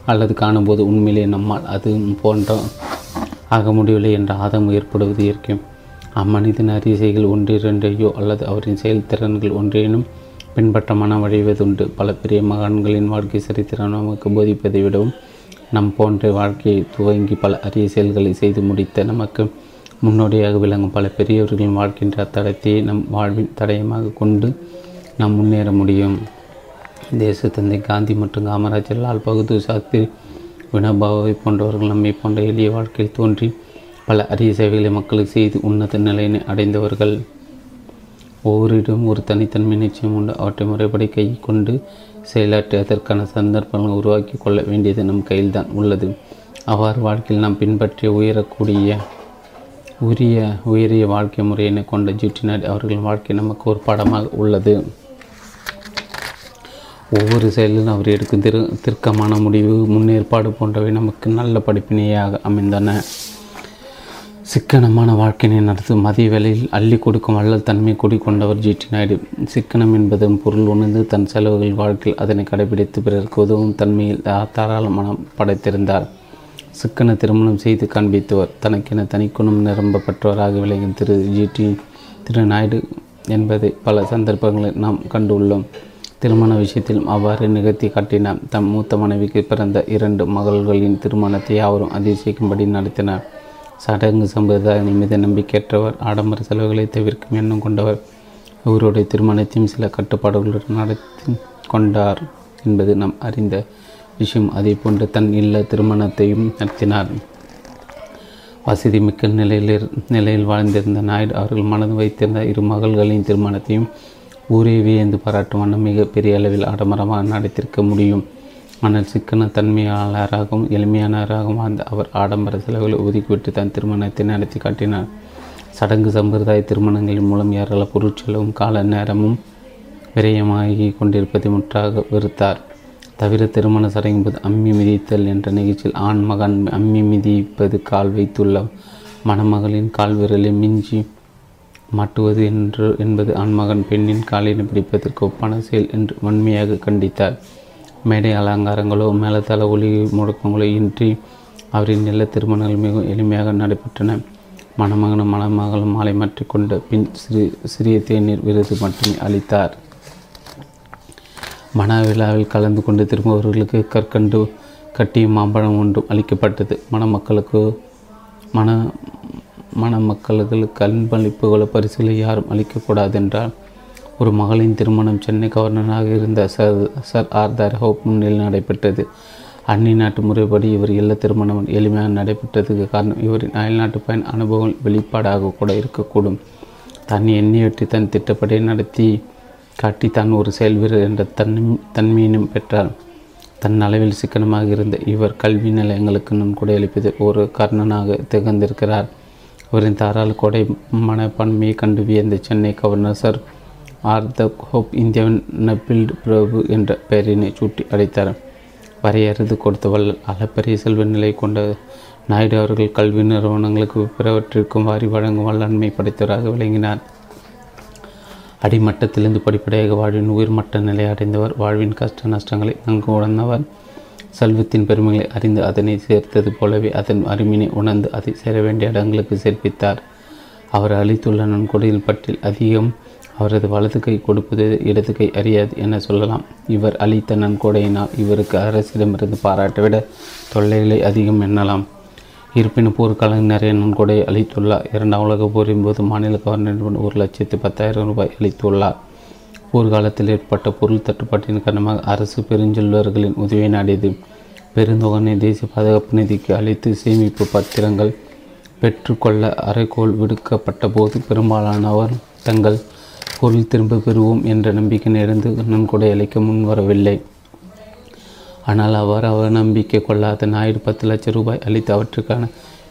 அல்லது காணும்போது உண்மையிலே நம்மால் அது போன்ற ஆக முடியவில்லை என்ற ஆதம் ஏற்படுவது இயற்கை அம்மனிதன் அரிசைகள் ஒன்றிரண்டையோ அல்லது அவரின் செயல்திறன்கள் ஒன்றேனும் பின்பற்ற மனம் வழிவதுண்டு. பல பெரிய மகான்களின் வாழ்க்கை சரித்திரம் நமக்கு போதிப்பதை விடவும் நம் போன்ற வாழ்க்கையை துவங்கி பல அரிய செயல்களை செய்து முடித்த நமக்கு முன்னோடியாக விளங்கும் பல பெரியவர்களின் வாழ்க்கின்ற அத்தடத்தையே நம் வாழ்வின் தடயமாக கொண்டு நாம் முன்னேற முடியும். தேசத்தந்தை காந்தி மற்றும் காமராஜர் லால் பகதூர் சாஸ்திரி வினோபாவை போன்றவர்கள் நம்மை போன்ற எளிய வாழ்க்கையில் தோன்றி பல அரிய சேவைகளை மக்களுக்கு செய்து உன்னத நிலையினை அடைந்தவர்கள். ஒவ்வொருடம் ஒரு தனித்தன்மை நிச்சயம் உண்டு. அவற்றை முறைப்படி கை கொண்டு செயலாற்றி அதற்கான சந்தர்ப்பங்களை உருவாக்கி கொள்ள வேண்டியது நம் கையில்தான் உள்ளது. அவ்வாறு வாழ்க்கையில் நாம் பின்பற்றிய உயரக்கூடிய உரிய உயரிய வாழ்க்கை முறையினை கொண்ட ஜூட்டினாடி அவர்களின் வாழ்க்கை நமக்கு ஒரு பாடமாக உள்ளது. ஒவ்வொரு செயலிலும் அவர் எடுக்கும் திரு திருக்கமான முடிவு முன்னேற்பாடு போன்றவை நமக்கு நல்ல படிப்பினையாக அமைந்தன. சிக்கனமான வாழ்க்கையினை நடத்தும் மதிய வேளையில் அள்ளி கொடுக்கும் வள்ளல் தன்மை கொண்டவர் ஜிடி நாயுடு. சிக்கனம் என்பதன் பொருள் உணர்ந்து தன் செலவுகள் வாழ்க்கையில் அதனை கடைபிடித்து பிறருக்கு உதவும் தன்மையில் தாராள மனம் படைத்திருந்தார். சிக்கன திருமணம் செய்து காண்பித்தவர். தனக்கென தனிக்குணம் நிரம்ப பெற்றவராக விளங்கும் திரு ஜிடி திரு நாயுடு என்பதை பல சந்தர்ப்பங்களில் நாம் கண்டுள்ளோம் திருமண விஷயத்திலும் அவ்வாறு நிகழ்த்தி காட்டினார். தம் மூத்த மனைவிக்கு பிறந்த இரண்டு மகள்களின் திருமணத்தை அவரும் அதிசயிக்கும்படி நடத்தினார். சடங்கு சம்பிரதாயம் மீது நம்பிக்கையற்றவர் ஆடம்பர செலவுகளை தவிர்க்கும் எண்ணம் கொண்டவர் இவருடைய திருமணத்தையும் சில கட்டுப்பாடுகளுடன் நடத்தி கொண்டார் என்பது நாம் அறிந்த விஷயம். அதே போன்று தன் இல்ல திருமணத்தையும் நடத்தினார். வசதி மிக்க நிலையில் நிலையில் வாழ்ந்திருந்த நாயுடு அவர்கள் மனது வைத்திருந்த இரு மகள்களின் திருமணத்தையும் ஊரே வியந்து பாராட்டும் வண்ணம் மிக பெரிய அளவில் ஆடம்பரமாக நடத்திருக்க முடியும். ஆனால் சிக்கன தன்மையாளராகவும் எளிமையானவராகவும் அந்த அவர் ஆடம்பர செலவுகளை ஒதுக்கிவிட்டு தன் திருமணத்தை நடத்தி காட்டினார். சடங்கு சம்பிரதாய திருமணங்களின் மூலம் ஏராள பொருட்செலவும் கால நேரமும் விரயமாகி கொண்டிருப்பதை முற்றாக வெறுத்தார். தவிர திருமண சடங்கின் அம்மி மிதித்தல் என்ற நிகழ்ச்சியில் ஆண் மகன் அம்மி மிதிப்பது கால் வைத்துள்ள மணமகளின் கால் விரலை மிஞ்சி மாட்டுவது என்று என்பது ஆண்மகன் பெண்ணின் காலினை பிடிப்பதற்கு ஒப்பான செயல் என்று வன்மையாக கண்டித்தார் மேடை அலங்காரங்களோ மேலத்தள ஒளி முழக்கங்களோ இன்றி அவரின் நில திருமணங்கள் மிகவும் எளிமையாக நடைபெற்றன. மணமகனும் மணமகளும் மாலை மாற்றிக்கொண்ட பின் சிறு சிறிய தேநீர் விருது மட்டுமே அளித்தார். மன விழாவில் கலந்து கொண்டு திரும்பவர்களுக்கு கற்கண்டு கட்டியும் மாம்பழம் ஒன்றும் அளிக்கப்பட்டது. மணமக்களுக்கு மன மணமக்களுக்கு அன்பளிப்புகளோ பரிசுகளை யாரும் அளிக்கக்கூடாது என்றால் ஒரு மகளின் திருமணம் சென்னை கவர்னராக இருந்த சர் சர் ஆர்தர் ஹோப் முன்னில் நடைபெற்றது. அந்நி நாட்டு முறைப்படி இவர் இல்ல திருமணம் எளிமையாக நடைபெற்றதுக்கு காரணம் இவரின் அயல்நாட்டு பயன் அனுபவங்கள் வெளிப்பாடாக கூட இருக்கக்கூடும். தன் எண்ணியொட்டி தன் திட்டப்படி நடத்தி காட்டி தான் ஒரு செயல் வீரர் என்ற தன் தன்மையினும் பெற்றார். தன் அளவில் சிக்கனமாக இருந்த இவர் கல்வி நிலையங்களுக்கு நன்கொடை அளிப்பதில் ஒரு கர்ணனாக திகழ்ந்திருக்கிறார். அவரின் தாராள கொடை மனப்பான்மையை கண்டு வியந்த Chennai governor sir Arthur Hope இந்தியாவின் நபில்டு பிரபு என்ற பெயரினை சூட்டி அழைத்தார். வரையறுத்து கொடுத்த வல்லல் அளப்பரிய செல்வ நிலை கொண்ட நாயுடு அவர்கள் கல்வி நிறுவனங்களுக்கு பிறவற்றிற்கும் வாரி வழங்கும் வல்லன்மை படைத்தவராக விளங்கினார். அடிமட்டத்திலிருந்து படிப்படியாக வாழ்வின் உயிர்மட்ட நிலை அடைந்தவர் வாழ்வின் கஷ்ட நஷ்டங்களை நன்கு உணர்ந்தவர். செல்வத்தின் பெருமைகளை அறிந்து அதனை சேர்த்தது போலவே அதன் அருமினை உணர்ந்து அதை சேர வேண்டிய இடங்களுக்கு சேர்ப்பித்தார். அவர் அளித்துள்ள நன்கொடையில் பற்றில் அதிகம் அவரது வலது கை கொடுப்பது இடது கை அறியாது என சொல்லலாம். இவர் அளித்த நன்கொடையினால் இவருக்கு அரசிடமிருந்து பாராட்டவிட தொல்லைகளை அதிகம் எண்ணலாம். இருப்பினும் போர்க்காலம் நிறைய நன்கொடை அளித்துள்ளார். இரண்டாம் உலக போரின் போது மாநில கவர்னர் ஒரு லட்சத்து பத்தாயிரம் ரூபாய் அளித்துள்ளார். போர்க்காலத்தில் ஏற்பட்ட பொருள் தட்டுப்பாட்டின் காரணமாக அரசு பெருஞ்சொல்வர்களின் உதவியை நாடியது. பெருந்தொகனை தேசிய பாதுகாப்பு நிதிக்கு அளித்து சேமிப்பு பத்திரங்கள் பெற்றுக்கொள்ள அறைகோள் விடுக்கப்பட்ட போது பெரும்பாலானவர் தங்கள் பொருள் திரும்ப பெறுவோம் என்ற நம்பிக்கை நேர்ந்து நன்கொடை அளிக்க முன்வரவில்லை. ஆனால் அவர் அவர் நம்பிக்கை கொள்ளாத நாயுடு பத்து லட்சம் ரூபாய் அளித்து அவற்றுக்கான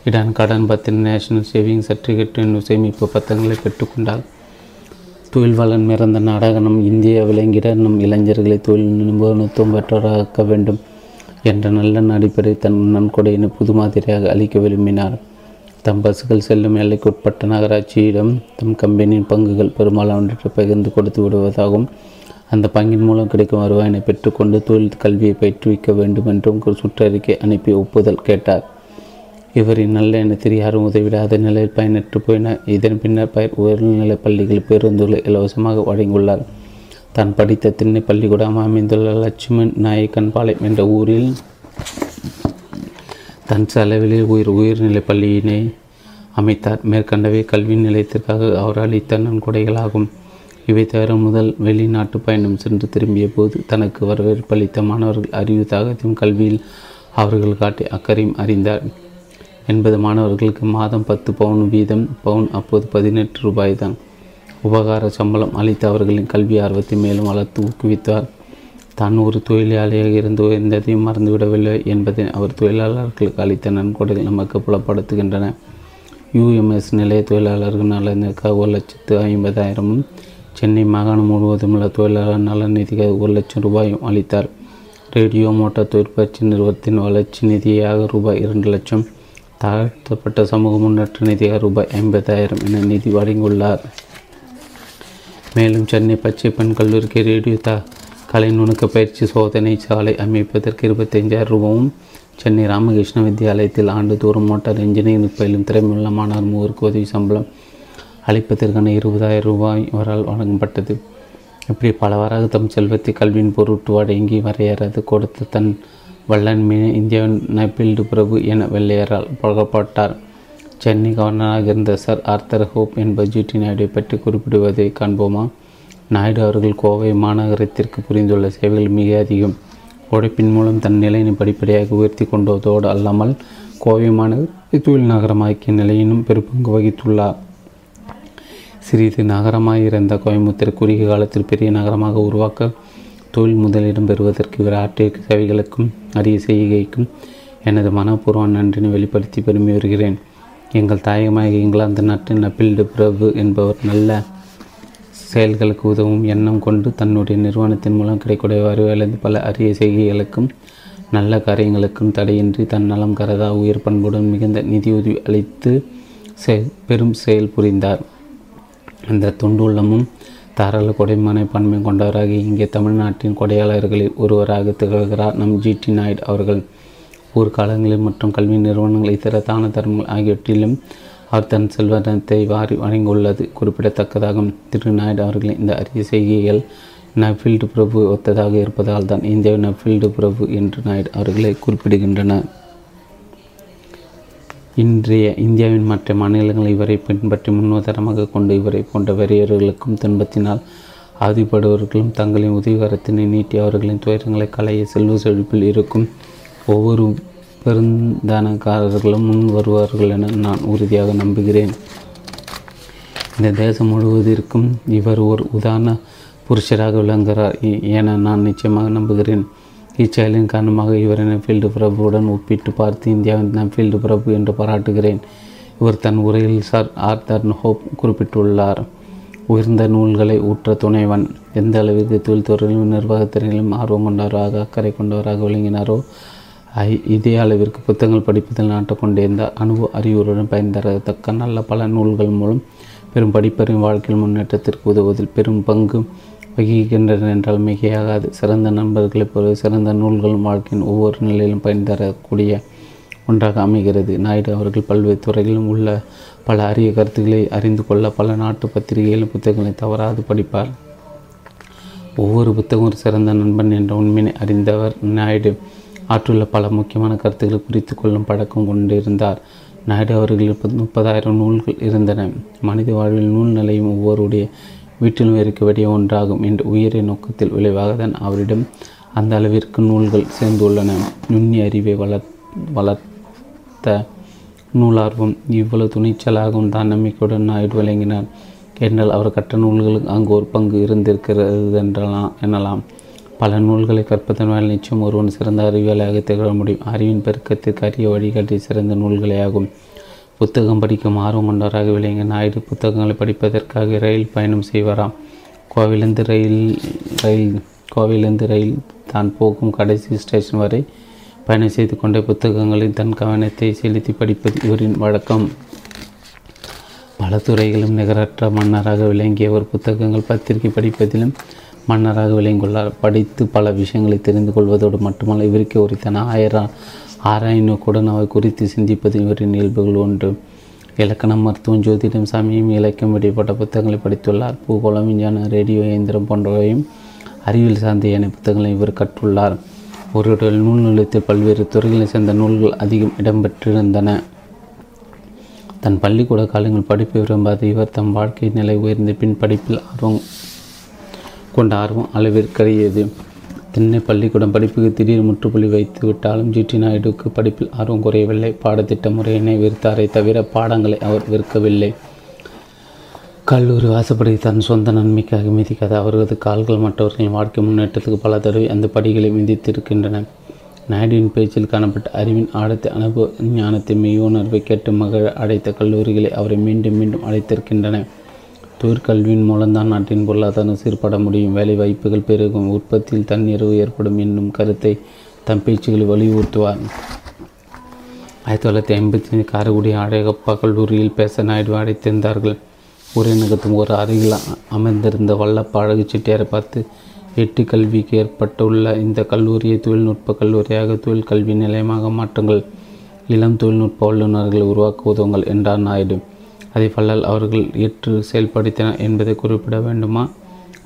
இடன் கடன் பத்திர நேஷனல் சேவிங் சர்டிஃபிகேட் என்னும் சேமிப்பு பத்திரங்களை பெற்றுக்கொண்டார். தொழில் வளன் மிறந்த நாடகம் இந்திய விளங்கிட நம் இளைஞர்களை தொழில் நிபுணத்துவம் பெற்றவராக்க வேண்டும் என்ற நல்ல அடிப்படை தன் நன்கொடையினை புது மாதிரியாக அளிக்க விரும்பினார். தம் பஸ்கள் செல்லும் எல்லைக்குட்பட்ட நகராட்சியிடம் தம் கம்பெனியின் பங்குகள் பெரும்பாலானவற்றை பகிர்ந்து கொடுத்து விடுவதாகவும் அந்த பங்கின் மூலம் கிடைக்கும் வருவாயினை பெற்றுக்கொண்டு தொழில் கல்வியை பயிற்றுவிக்க வேண்டும் என்றும் ஒரு சுற்றறிக்கை அனுப்பி ஒப்புதல் கேட்டார். இவரின் நல்ல எண்ணத்தில் யாரும் உதவிடாத நிலையில் பயனற்று போயினர் இதன் பின்னர் பயிர் உயர்நிலைப் பள்ளிகள் பேருந்துகளை இலவசமாக வழங்கியுள்ளார். தான் படித்த திண்ணை பள்ளிக்கூடம் அமைந்துள்ள லட்சுமண் நாயக்கன் பாளையம் என்ற ஊரில் தன் செலவில் உயிர் உயர்நிலைப் பள்ளியினை அமைத்தார். மேற்கண்டவை கல்வி நிலையத்திற்காக அவர் அளித்த நன்கொடைகளாகும். இவை தவிர முதல் வெளிநாட்டு பயணம் சென்று திரும்பிய போது தனக்கு வரவேற்பளித்த மாணவர்கள் அறிவு தாகத்தையும் கல்வியில் அவர்கள் காட்டி அக்கறையும் அறிந்தார். எண்பது மாணவர்களுக்கு மாதம் பத்து பவுன் வீதம் பவுன் அப்போது பதினெட்டு ரூபாய் தான் உபகார சம்பளம் அளித்து அவர்களின் கல்வி ஆர்வத்தை மேலும் வளர்த்து ஊக்குவித்தார். தான் ஒரு தொழிலாளியாக இருந்து எந்ததையும் மறந்துவிடவில்லை என்பதை அவர் தொழிலாளர்களுக்கு அளித்த நன்கொடைகள் நமக்கு புலப்படுத்துகின்றன. யுஎம்எஸ் நிலைய தொழிலாளர்கள் நலனுக்காக ஒரு லட்சத்து ஐம்பதாயிரமும் சென்னை மாகாணம் முழுவதும் உள்ள தொழிலாளர் நல நிதிக்காக ஒரு லட்சம் ரூபாயும் அளித்தார். ரேடியோ மோட்டார் தொழிற்பயிற்சி நிறுவனத்தின் வளர்ச்சி நிதியாக ரூபாய் இரண்டு லட்சம் தாழ்த்தப்பட்ட சமூக முன்னேற்ற நிதியாக ரூபாய் ஐம்பதாயிரம் என நிதி வழங்கியுள்ளார். மேலும் சென்னை பச்சை பெண் கல்லூரிக்கு ரேடியோ த கலை நுணுக்க பயிற்சி சோதனை சாலை அமைப்பதற்கு இருபத்தைந்தாயிரம் ரூபாயும் சென்னை ராமகிருஷ்ண வித்யாலயத்தில் ஆண்டுதோறும் மோட்டார் இன்ஜினியரிங் பயிலும் திறமையுள்ள மாணவர் மூவருக்கு உதவி சம்பளம் அளிப்பதற்கான இருபதாயிரம் ரூபாய் அவரால் வழங்கப்பட்டது. இப்படி பலவாறாக தம் செல்வத்தை கல்வியின் பொருட்டு வடங்கி வரையறது கொடுத்து தன் வல்லன்மையை இந்தியாவின் நபில்டு பிரபு என வெள்ளையரால் புகழப்பட்டார் சென்னை கவர்னராக இருந்த சர் ஆர்த்தர் ஹோப் என்பது ஜிடி நாயுடை பற்றி குறிப்பிடுவதை காண்போமா? நாயுடு அவர்கள் கோவை மாநகரத்திற்கு புரிந்துள்ள சேவைகள் மிக அதிகம். உழைப்பின் மூலம் தன் நிலையினை படிப்படியாக உயர்த்தி கொண்டதோடு அல்லாமல் கோவை மாநகர தொழில் நகரமாக்கிய நிலையினும் பெருப்பங்கு வகித்துள்ளார். சிறிது நகரமாக இருந்த கோயம்புத்தூர் குறுகிய காலத்தில் பெரிய நகரமாக உருவாக்க தொழில் முதலிடம் பெறுவதற்கு இவர் ஆற்றிய சேவைகளுக்கும் அரிய செய்கைக்கும் எனது மனப்பூர்வ நன்றினை வெளிப்படுத்தி பெருமை வருகிறேன். எங்கள் தாயகமாக இங்கிலாந்து நாட்டின் நப்பில்டு பிரபு என்பவர் நல்ல செயல்களுக்கு உதவும் எண்ணம் கொண்டு தன்னுடைய நிறுவனத்தின் மூலம் கிடைக்கூடிய வருவாயிலிருந்து பல அரிய செய்கைகளுக்கும் நல்ல காரியங்களுக்கும் தடையின்றி தன் நலம் கருதா உயர் பண்புடன் மிகுந்த நிதியுதவி அளித்து செ- பெரும் செயல் புரிந்தார். அந்த தொண்டுள்ளமும் தாராள கொடைமான பன்மை கொண்டவராக இங்கே தமிழ்நாட்டின் கொடையாளர்களில் ஒருவராக திகழ்கிறார் நம் ஜிடி நாயுடு அவர்கள். ஊர்காலங்களில் மற்றும் கல்வி நிறுவனங்கள் இதர தான தர்மங்கள் ஆகியவற்றிலும் அவர் தன் செல்வத்தை வாரி வழங்கியுள்ளது. குறிப்பிடத்தக்கதாகும் திரு நாயுடு அவர்களின் இந்த அரிய செய்கைகள் நஃபீல்டு பிரபு ஒத்ததாக இருப்பதால் தான் இந்தியாவின் நஃபீல்டு பிரபு என்று நாயுடு அவர்களை குறிப்பிடுகின்றனர். இன்றைய இந்தியாவின் மற்ற மாநிலங்கள் இவரை பின்பற்றி முன்னுதாரணமாக கொண்டு இவரை போன்ற வெறியர்களுக்கும் துன்பத்தினால் அவதிப்படுபவர்களும் தங்களின் உதவிகரத்தினை நீட்டி அவர்களின் துயரங்களை களைய செல்வ செழிப்பில் இருக்கும் ஒவ்வொரு பெருந்தானக்காரர்களும் முன் வருவார்கள் என நான் உறுதியாக நம்புகிறேன். இந்த தேசம் முழுவதற்கும் இவர் ஒரு உதாரண புருஷராக விளங்குகிறார் என நான் நிச்சயமாக நம்புகிறேன். இச்செயலின் காரணமாக இவரை நஃபீல்டு பிரபுவுடன் ஒப்பிட்டு பார்த்து இந்தியாவின் நஃபீல்டு பிரபு என்று பாராட்டுகிறேன். இவர் தன் உரையில் சார் ஆர்தர் ஹோப் குறிப்பிட்டுள்ளார். உயர்ந்த நூல்களை ஊற்ற துணைவன். எந்த அளவிற்கு தொழில்துறையிலும் நிர்வாகத்திறனிலும் ஆர்வம் கொண்டவராக அக்கறை கொண்டவராக விளங்கினாரோ ஐ- இதே அளவிற்கு புத்தகங்கள் படிப்பதில் நாட்டம் கொண்டிருந்த அனுபவ அறிவுறுடன் பயன்தரத்தக்க நல்ல பல நூல்கள் மூலம் பெரும் படிப்பறிவு வாழ்க்கையில் முன்னேற்றத்திற்கு உதவுவதில் பெரும் பங்கு வகிக்கின்றன என்றால் மிகையாகாது. சிறந்த நண்பர்களைப் போல சிறந்த நூல்களும் வாழ்க்கையின் ஒவ்வொரு நிலையிலும் பயன் தரக்கூடிய ஒன்றாக அமைகிறது. நாயுடு அவர்கள் பல்வேறு துறைகளிலும் உள்ள பல அரிய கருத்துக்களை அறிந்து கொள்ள பல நாட்டு பத்திரிகைகளும் புத்தகங்களை தவறாது படிப்பார். ஒவ்வொரு புத்தகம் ஒரு சிறந்த நண்பன் என்ற உண்மையை அறிந்தவர் நாயுடு. ஆற்றுள்ள பல முக்கியமான கருத்துக்களை குறித்து கொள்ளும் பழக்கம் கொண்டிருந்தார். நாயுடு அவர்களில் முப்பதாயிரம் நூல்கள் இருந்தன. மனித வாழ்வில் நூல் நிலையும் ஒவ்வொருடைய வீட்டிலும் இருக்க வேண்டிய ஒன்றாகும் என்ற உயரிய நோக்கத்தில் விளைவாக தான் அவரிடம் அந்த அளவிற்கு நூல்கள் சேர்ந்துள்ளன. நுண்ணி அறிவை வள வளர்த்த நூலார்வம் இவ்வளவு துணிச்சலாகவும் தான் நம்பிக்கையுடன் நாயுடு விளங்கினார் என்றால் அவர் கற்ற நூல்களுக்கு அங்கு ஒரு பங்கு இருந்திருக்கிறது என்றலாம் எனலாம். பல நூல்களை கற்பதன் மேல் நிச்சயம் ஒருவன் சிறந்த அறிவியலாக திகழ முடியும். அறிவின் பெருக்கத்திற்கு அரிய வழிகாட்டி சிறந்த நூல்களே ஆகும் புத்தகம் படிக்கும் ஆர்வம் கொண்டவராக விளங்கிய நாயுடு புத்தகங்களை படிப்பதற்காக ரயில் பயணம் செய்வாராம். கோவிலிருந்து ரயில் ரயில் கோவிலிருந்து ரயில் தான் போகும் கடைசி ஸ்டேஷன் வரை பயணம் செய்து கொண்டே புத்தகங்களில் தன் கவனத்தை செலுத்தி படிப்பது இவரின் வழக்கம். பல துறைகளும் நிகரற்ற மன்னராக விளங்கிய ஒரு புத்தகங்கள் பத்திரிகை படிப்பதிலும் மன்னராக விளங்கியுள்ளார். படித்து பல விஷயங்களை தெரிந்து கொள்வதோடு மட்டுமல்ல இவருக்கு உரித்தான ஆயிரம் ஆராய்நோக்குடன் அவை குறித்து சிந்திப்பது இவரின் இயல்புகள் ஒன்று. இலக்கணம் மருத்துவம் ஜோதிடம் சமயம் இலக்கியம் வெளிப்பட்ட புத்தகங்களை படித்துள்ளார். பூகோளம் விஞ்ஞானம் ரேடியோ இயந்திரம் போன்றவையும் அறிவியல் சார்ந்த ஏனைய புத்தகங்களை இவர் கற்றுள்ளார். ஒரு நூல் நிலையத்தில் பல்வேறு துறைகளை சேர்ந்த நூல்கள் அதிகம் இடம்பெற்றிருந்தன. தன் பள்ளிக்கூட காலங்கள் படிப்பை விரும்பாத இவர் தம் வாழ்க்கை நிலை உயர்ந்த பின் படிப்பில் ஆர்வம் கொண்ட ஆர்வம் அளவிற்கறியது திண்ணை பள்ளிக்கூடம் படிப்புக்கு திடீர் முற்றுப்புள்ளி வைத்து விட்டாலும் ஜிடி நாயுடுக்கு படிப்பில் ஆர்வம் குறையவில்லை. பாடத்திட்ட முறையினை வெறுத்தாரை தவிர பாடங்களை அவர் வெறுக்கவில்லை. கல்லூரி வாசப்படி தன் சொந்த நன்மைக்காக மிதிக்காத அவரது கால்கள் மற்றவர்களின் வாழ்க்கை முன்னேற்றத்துக்கு பல தடவை அந்த படிகளை மிதித்திருக்கின்றன. நாயுடுவின் பேச்சில் காணப்பட்ட அறிவின் ஆழத்தை அனுபவ ஞானத்தை மெய்யுணர்வை கேட்டு மகிழ அடைத்த கல்லூரிகளை அவரை மீண்டும் மீண்டும் அழைத்திருக்கின்றன. தொழிற்கல்வியின் மூலம்தான் நாட்டின் பொருளாதாரம் சீர்பட முடியும். வேலை வாய்ப்புகள் பெருகும். உற்பத்தியில் தன்னிறைவு ஏற்படும் என்னும் கருத்தை தம் பேச்சுகளில் வலியுறுத்துவார். ஆயிரத்தி தொள்ளாயிரத்தி ஐம்பத்தி ஐந்து காரைக்குடி அழகப்பா கல்லூரியில் பேச நாயுடு ஒரே உரைநகத்தும் ஒரு அருகில் அமர்ந்திருந்த வல்லப்ப அழகு செட்டியாரை பார்த்து எட்டு கல்விக்கு ஏற்பட்டுள்ள இந்த கல்லூரியை தொழில்நுட்ப கல்லூரியாக தொழில் கல்வி நிலையமாக மாற்றுங்கள். இளம் தொழில்நுட்ப வல்லுநர்களை உருவாக்க உதவுங்கள் என்றார் நாயுடு. அதை பல்லால் அவர்கள் ஏற்று செயல்படுத்தினார் என்பதை குறிப்பிட வேண்டுமா?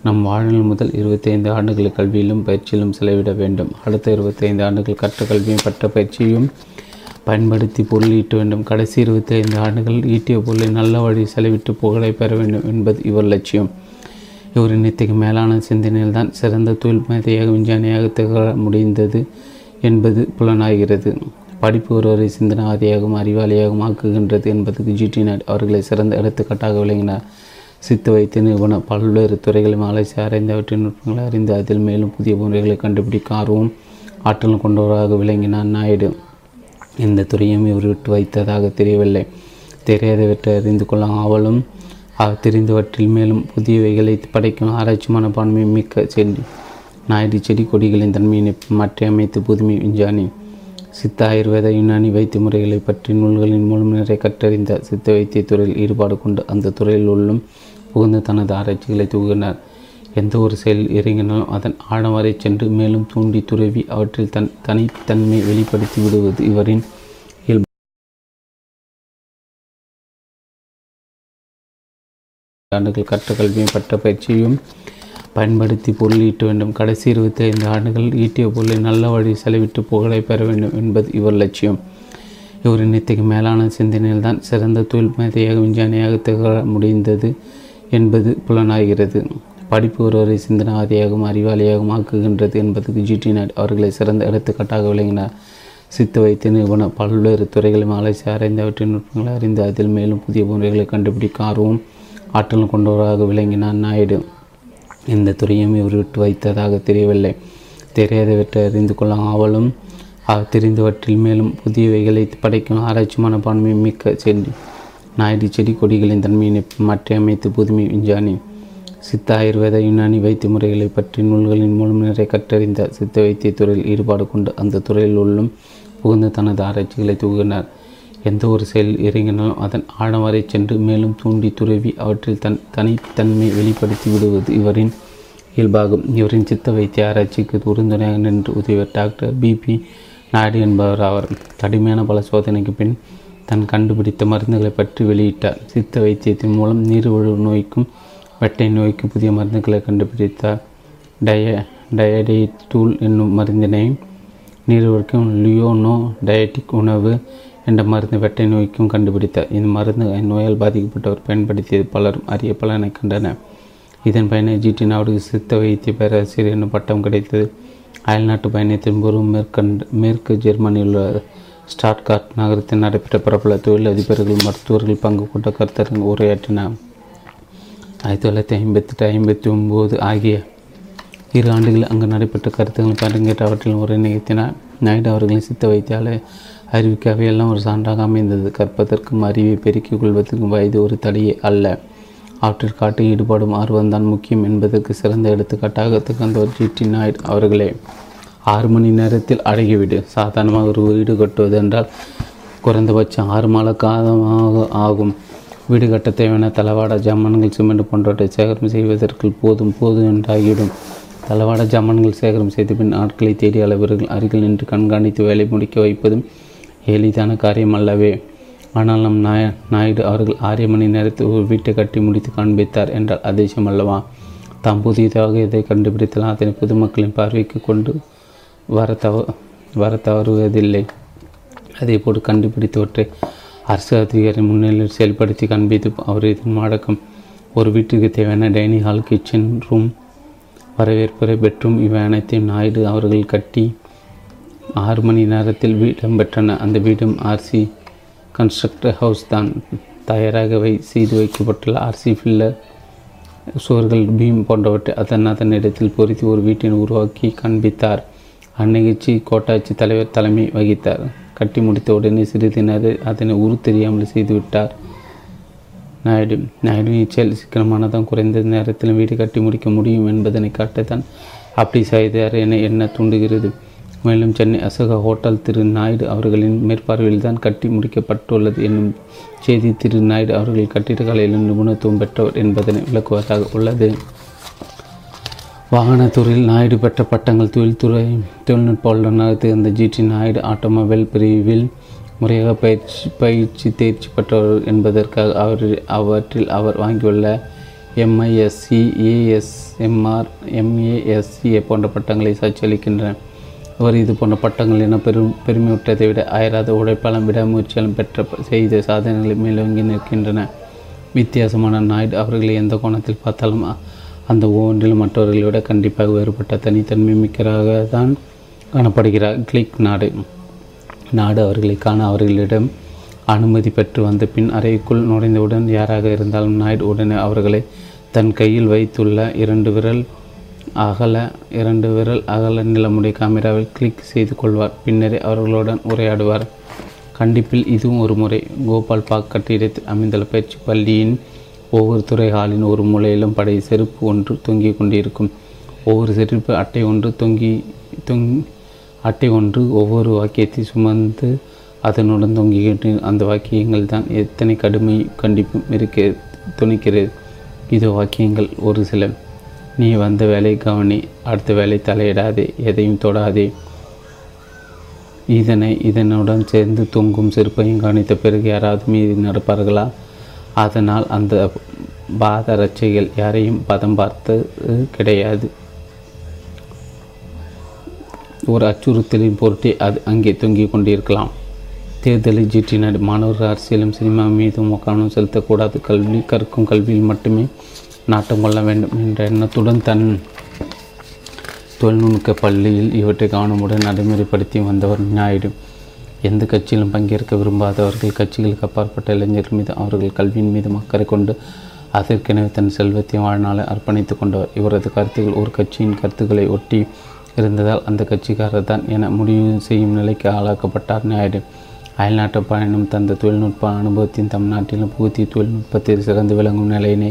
நம் வாழ்நாள் முதல் இருபத்தைந்து ஆண்டுகள் கல்வியிலும் பயிற்சியிலும் செலவிட வேண்டும். அடுத்த இருபத்தைந்து ஆண்டுகள் கற்ற கல்வியும் பட்ட பயிற்சியும் பயன்படுத்தி பொருள் ஈட்ட வேண்டும். கடைசி இருபத்தி ஐந்து ஆண்டுகள் ஈட்டிய பொருளை நல்ல வழி செலவிட்டு புகழை பெற வேண்டும் என்பது இவர் லட்சியம். இவர் இத்தகைய மேலான சிந்தனையில் தான் சிறந்த தொழில் மேதையாக விஞ்ஞானியாக திகழ முடிந்தது என்பது புலனாகிறது. படிப்பு ஒருவரை சிந்தனவாதியாகவும் அறிவாளியாகவும் ஆக்குகின்றது என்பதற்கு ஜிடி நாட் அவர்களை சிறந்த எடுத்துக்காட்டாக விளங்கினார். சித்து வைத்திய நிறுவனம் பல்வேறு துறைகளையும் அலசி ஆராய்ந்தவற்றின் நுட்பங்களை அறிந்து அதில் மேலும் புதிய முறைகளை கண்டுபிடிக்க ஆர்வம் ஆற்றல் கொண்டவராக விளங்கினார் நாயுடு. இந்த துறையும் இவர் விட்டு வைத்ததாக தெரியவில்லை. தெரியாதவற்றை அறிந்து கொள்ள ஆவலும் தெரிந்தவற்றில் மேலும் புதியவைகளை படைக்கும் ஆராய்ச்சி மனப்பான்மை மிக்க செடி. நாயுடு செடி கொடிகளின் தன்மையினை மாற்றி அமைத்து புதுமை விஞ்ஞானி. சித்த ஆயுர்வேத யுனானி வைத்திய முறைகளை பற்றி நூல்களின் மூலம் நிறைய கற்றறிந்த சித்த வைத்திய துறையில் ஈடுபாடு கொண்டு அந்த துறையில் உள்ளும் புகுந்து தனது ஆராய்ச்சிகளை தூங்கினார். எந்த ஒரு செயல் இறங்கினாலும் அதன் ஆழம் வரை சென்று மேலும் தூண்டி துறவி அவற்றில் தன் தனித்தன்மை வெளிப்படுத்தி விடுவது இவரின் ஆண்டுகள் கற்ற கல்வியும் பட்ட பயிற்சியும் பயன்படுத்தி பொருள் ஈட்ட வேண்டும். கடைசி இருபத்தி ஐந்து ஆண்டுகள் ஈட்டிய பொருளை நல்ல வழி செலவிட்டு புகழை பெற வேண்டும் என்பது இவர் லட்சியம். இவரின் இத்தகைய மேலான சிந்தனையில் தான் சிறந்த தொழில் மேதையாக விஞ்ஞானியாக திகழ முடிந்தது என்பது புலனாகிறது. படிப்பு ஒருவரை சிந்தனாவாதியாகவும் அறிவாளியாகவும் ஆக்குகின்றது என்பதற்கு ஜிடி நாட் அவர்களை சிறந்த எடுத்துக்காட்டாக விளங்கினார். சித்து வைத்திய நிறுவனம் பல்வேறு துறைகளையும் அலைசி ஆராய்ந்து அவற்றின் நுட்பங்களை அறிந்து அதில் மேலும் புதிய முறைகளை கண்டுபிடிக்க ஆர்வம் ஆற்றல் கொண்டவராக விளங்கினார் நாயுடு. எந்த துறையும் இவர் விட்டு வைத்ததாக தெரியவில்லை. தெரியாதவற்றை அறிந்து கொள்ள ஆவலும் தெரிந்தவற்றில் மேலும் புதியவைகளை படைக்கும் ஆராய்ச்சி மனப்பான்மை மிக்க செடி. நாயுடு செடி கொடிகளின் தன்மையினை மாற்றி அமைத்து புதுமை விஞ்ஞானி. சித்த ஆயுர்வேத யுனானி வைத்திய முறைகளை பற்றி நூல்களின் மூலம் நிறைய கற்றறிந்த சித்த வைத்திய துறையில் ஈடுபாடு கொண்டு அந்த துறையில் உள்ளும் புகுந்து தனது ஆராய்ச்சிகளை தூங்கினார். எந்த ஒரு செயல் இறங்கினாலும் அதன் ஆழம் வரை சென்று மேலும் தூண்டி துறவி அவற்றில் தன் தனித்தன்மை வெளிப்படுத்தி விடுவது இவரின் இயல்பாகும். இவரின் சித்த வைத்திய ஆராய்ச்சிக்கு உறுதுணையாக நின்று உதவிய டாக்டர் பிபி நாயுடு என்பவர் அவர் கடுமையான பல சோதனைக்கு பின் தன் கண்டுபிடித்த மருந்துகளை பற்றி வெளியிட்டார். சித்த வைத்தியத்தின் மூலம் நீர்வழிவு நோய்க்கும் வெட்டை நோய்க்கு புதிய மருந்துகளை கண்டுபிடித்தார். டய டயடேட்டூல் என்னும் மருந்தினை நீர்வழிக்கும் லியோனோ டயட்டிக் உணவு என்ற மருந்து வெட்டை நோய்க்கும் கண்டுபிடித்தார் இந்த மருந்து நோயால் பாதிக்கப்பட்டவர் பயன்படுத்தியது பலரும் அரிய பலனை கண்டன இதன் பயனை ஜிடி நாடு சித்த வைத்திய பேராசிரியர் என்னும் பட்டம் கிடைத்தது. அயல்நாட்டு பயணத்தின் போது மேற்கண்ட மேற்கு ஜெர்மனியில் உள்ள ஸ்டாட்கார்ட் நகரத்தில் நடைபெற்ற பிரபல தொழிலதிபர்கள் மருத்துவர்கள் பங்கு கொண்ட கருத்தரங்கு உரையாற்றினார். ஆயிரத்தி தொள்ளாயிரத்தி ஐம்பத்தெட்டு ஐம்பத்தி ஒம்பது ஆகிய இரு ஆண்டுகளில் அங்கு நடைபெற்ற கருத்துக்கள் பங்கேற்ற அவற்றில் உரை நிகழ்த்தினார் நாயுடு அவர்களின் சித்த வைத்தியாலய அறிவிக்க அவையெல்லாம் ஒரு சான்றாக அமைந்தது. கற்பதற்கும் அறிவை பெருக்கிக் கொள்வதற்கும் வயது ஒரு தடையே அல்ல. அவற்றிற்காட்டு ஈடுபாடும் ஆர்வம்தான் முக்கியம் என்பதற்கு சிறந்த எடுத்துக்காட்டாக திகழ்ந்தவர் ஜிடி நாயுடு அவர்களே. ஆறு மணி நேரத்தில் அடங்கிவிடு சாதாரணமாக ஒரு வீடு கட்டுவது என்றால் குறைந்தபட்சம் ஆறு மாத காலமாக ஆகும். வீடு கட்ட தேவையான தளவாட ஜாமான்கள் சிமெண்ட் போன்றவற்றை சேகரம் செய்வதற்கு போதும் போதும் என்றாகிவிடும். தளவாட ஜாமான்கள் சேகரம் செய்த பின் ஆட்களை தேடி அளவர்கள் அருகில் நின்று கண்காணித்து வேலை முடிக்க வைப்பதும் எளிதான காரியம் அல்லவே ஆனால் நம் நாய நாயுடு அவர்கள் ஆறு மணி நேரத்தில் ஒரு வீட்டை கட்டி முடித்து காண்பித்தார் என்றால் அதிசயம் அல்லவா தாம் புதியதாக இதை கண்டுபிடித்தால் அதனை பொதுமக்களின் பார்வைக்கு கொண்டு வர தவ வர தவறுவதில்லை. அதே போல் கண்டுபிடித்தவற்றை அரசு அதிகாரி முன்னிலையில் செயல்படுத்தி காண்பித்து அவரது நாடகம் ஒரு வீட்டுக்கு தேவையான டைனிங் ஹால் கிச்சன் ரூம் வரவேற்புரை பெற்றும் இவை அனைத்தையும் நாயுடு அவர்கள் கட்டி ஆறு மணி நேரத்தில் வீடம் பெற்றன. அந்த வீடும் ஆர்சி கன்ஸ்ட்ரக்டர் ஹவுஸ் தான். தயாராக வை செய்து வைக்கப்பட்டுள்ள ஆர்சி ஃபில்லர் சுவர்கள் பீம் போன்றவற்றை அதன் அதன் இடத்தில் பொருத்தி ஒரு வீட்டின் உருவாக்கி காண்பித்தார். அந்நிகழ்ச்சி கோட்டாட்சி தலைவர் தலைமை வகித்தார். கட்டி முடித்த உடனே சிறிது நேரம் அதனை உரு தெரியாமல் செய்துவிட்டார் நாயுடு நாயுடுவின் செயல் சிக்கனமானதான் குறைந்த நேரத்தில் வீடு கட்டி முடிக்க முடியும் என்பதனை காட்டத்தான் அப்படி செய்தார் என என்ன தூண்டுகிறது. மேலும் சென்னை அசோகா ஹோட்டல் திரு நாயுடு அவர்களின் மேற்பார்வையில் தான் கட்டி முடிக்கப்பட்டுள்ளது என்னும் செய்தி திரு நாயுடு அவர்கள் கட்டிடக்கலையில் நிபுணத்துவம் பெற்றவர் என்பதனை விளக்குவதாக உள்ளது. வாகனத்துறையில் நாயுடு பெற்ற பட்டங்கள் தொழில்துறை தொழில்நுட்ப வல்லுநராக திகழ்ந்த ஜிடி நாயுடு ஆட்டோமொபைல் பிரிவில் முறையாக பயிற்சி பயிற்சி தேர்ச்சி பெற்றவர் என்பதற்காக அவர் அவற்றில் அவர் வாங்கியுள்ள எம்ஐஎஸ்சி ஏஎஸ்எம்ஆர் எம்ஏஎஸ்சி போன்ற பட்டங்களை சாட்சியளிக்கின்றன அவர் இது போன்ற பட்டங்கள் என பெரும் பெருமையுற்றதை விட அயராத உழைப்பாலும் விடாமுயற்சியாலும் பெற்ற செய்த சாதனைகளை மேலோங்கி நிற்கின்றன. வித்தியாசமான நாயுடு அவர்களை எந்த கோணத்தில் பார்த்தாலும் அந்த ஒவ்வொன்றில் மற்றவர்களை விட கண்டிப்பாக வேறுபட்ட தனித்தன்மை மிக்கராக தான் காணப்படுகிறார். கிளிக் நாடு. நாடு அவர்களை காண அவர்களிடம் அனுமதி பெற்று வந்த பின் அறைக்குள் நுழைந்தவுடன் யாராக இருந்தாலும் நாயுடு உடனே அவர்களை தன் கையில் வைத்துள்ள இரண்டு விரல் அகல இரண்டு விரல் அகல நிலமுடைய கேமராவில் கிளிக் செய்து கொள்வார். பின்னரே அவர்களுடன் உரையாடுவார். கண்டிப்பில் இதுவும் ஒரு முறை. கோபால் பாக் கட்டிடத்தில் அமைந்துள்ள பயிற்சி பள்ளியின் ஒவ்வொரு துறை ஹாலின் ஒரு மூலையிலும் படை செருப்பு ஒன்று தொங்கிக் கொண்டிருக்கும். ஒவ்வொரு செருப்பு அட்டை ஒன்று தொங்கி தொங் அட்டை ஒன்று ஒவ்வொரு வாக்கியத்தை சுமந்து அதனுடன் தொங்கிக்கிட்டு அந்த வாக்கியங்கள் தான் எத்தனை கடுமை கண்டிப்பும் இருக்க துணிக்கிறது. இதோ வாக்கியங்கள் ஒரு சில. நீ வந்த வேலை கவனி அடுத்த வேலை தலையிடாதே எதையும் தொடாதே. இதனை இதனுடன் சேர்ந்து தொங்கும் செருப்பையும் கவனித்த பிறகு யாராவது மீது நடப்பார்களா? அதனால் அந்த பாத ரச்சைகள் யாரையும் பதம் பார்த்தது கிடையாது. ஒரு அச்சுறுத்தலின் பொருட்டே அது அங்கே தொங்கிக் கொண்டிருக்கலாம். தேர்தலை ஜீட்டினர் மாணவர்கள் அரசியலும் சினிமா மீதும் கவனம் செலுத்தக்கூடாது. கல்வி கற்கும் கல்வியில் மட்டுமே நாட்டம் கொள்ள வேண்டும் என்ற எண்ணத்துடன் தன் தொழில்நுட்ப பள்ளியில் இவற்றை கவனமுடன் நடைமுறைப்படுத்தி வந்தவர் நாயுடு. எந்த கட்சியிலும் பங்கேற்க விரும்பாதவர்கள் கட்சிகளுக்கு அப்பாற்பட்ட இளைஞர்கள் மீது அவர்கள் கல்வியின் மீது அக்கறை கொண்டு அதற்கெனவே தன் செல்வத்தை வாழ்நாளை அர்ப்பணித்து கொண்டவர். இவரது கருத்துக்கள் ஒரு கட்சியின் கருத்துக்களை ஒட்டி இருந்ததால் அந்த கட்சிக்காரர் தான் என முடிவு செய்யும் நிலைக்கு ஆளாக்கப்பட்டார் நாயுடு. அயல்நாட்டு பயணம் தந்த தொழில்நுட்ப அனுபவத்தின் தமிழ்நாட்டிலும் புகுத்தி தொழில்நுட்பத்தில் சிறந்து விளங்கும் நிலையினை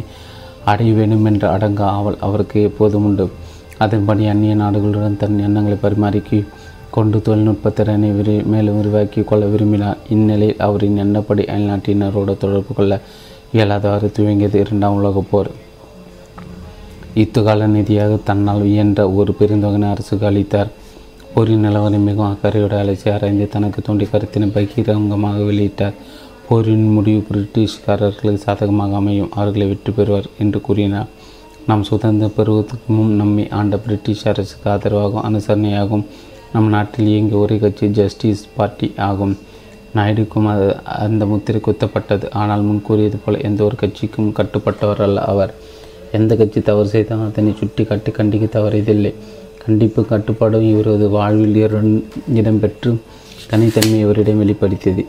அடைய வேண்டும் என்ற அடங்க ஆவல் அவருக்கு எப்போதும் உண்டு. அதன்படி அந்நிய நாடுகளுடன் தன் எண்ணங்களை பரிமாறிக்கி கொண்டு தொழில்நுட்ப திறனை விரி மேலும் விரிவாக்கி கொள்ள விரும்பினார். இந்நிலையில் அவரின் எண்ணப்படி அயல்நாட்டினரோடு தொடர்பு கொள்ள இயலாதவாறு துவங்கியது இரண்டாம் உலகப் போர். இத்துகால நிதியாக தன்னால் இயன்ற ஒரு பெருந்தொகையினை அரசுக்கு அளித்தார். போரின் நிலவரை மிகவும் அக்கறையோடு அலைச்சி ஆராய்ந்து தனக்கு தோண்டி கருத்தினை பகிரங்கமாக வெளியிட்டார். போரின் முடிவு பிரிட்டிஷ்காரர்களுக்கு சாதகமாக அமையும். அவர்களை வெற்றி பெறுவார் என்று கூறினார் நாம் சுதந்திரம் பெறுவதற்கு முன் நம்மை ஆண்ட பிரிட்டிஷ் அரசுக்கு ஆதரவாகவும் அனுசரணையாகவும் நம் நாட்டில் இயங்கிய ஒரே கட்சி ஜஸ்டிஸ் பார்ட்டி ஆகும். நாயுடுக்கும் அது அந்த முத்திரை குத்தப்பட்டது. ஆனால் முன் கூறியது போல எந்த ஒரு கட்சிக்கும் கட்டுப்பட்டவர் அல்ல அவர். எந்த கட்சி தவறு செய்தாலும் அதனை சுட்டி காட்டி கண்டிக்க தவறியதில்லை. கண்டிப்பு கட்டுப்பாடும் இவரது வாழ்வில் இடம்பெற்று தனித்தன்மை இவரிடம் வெளிப்படுத்தியது.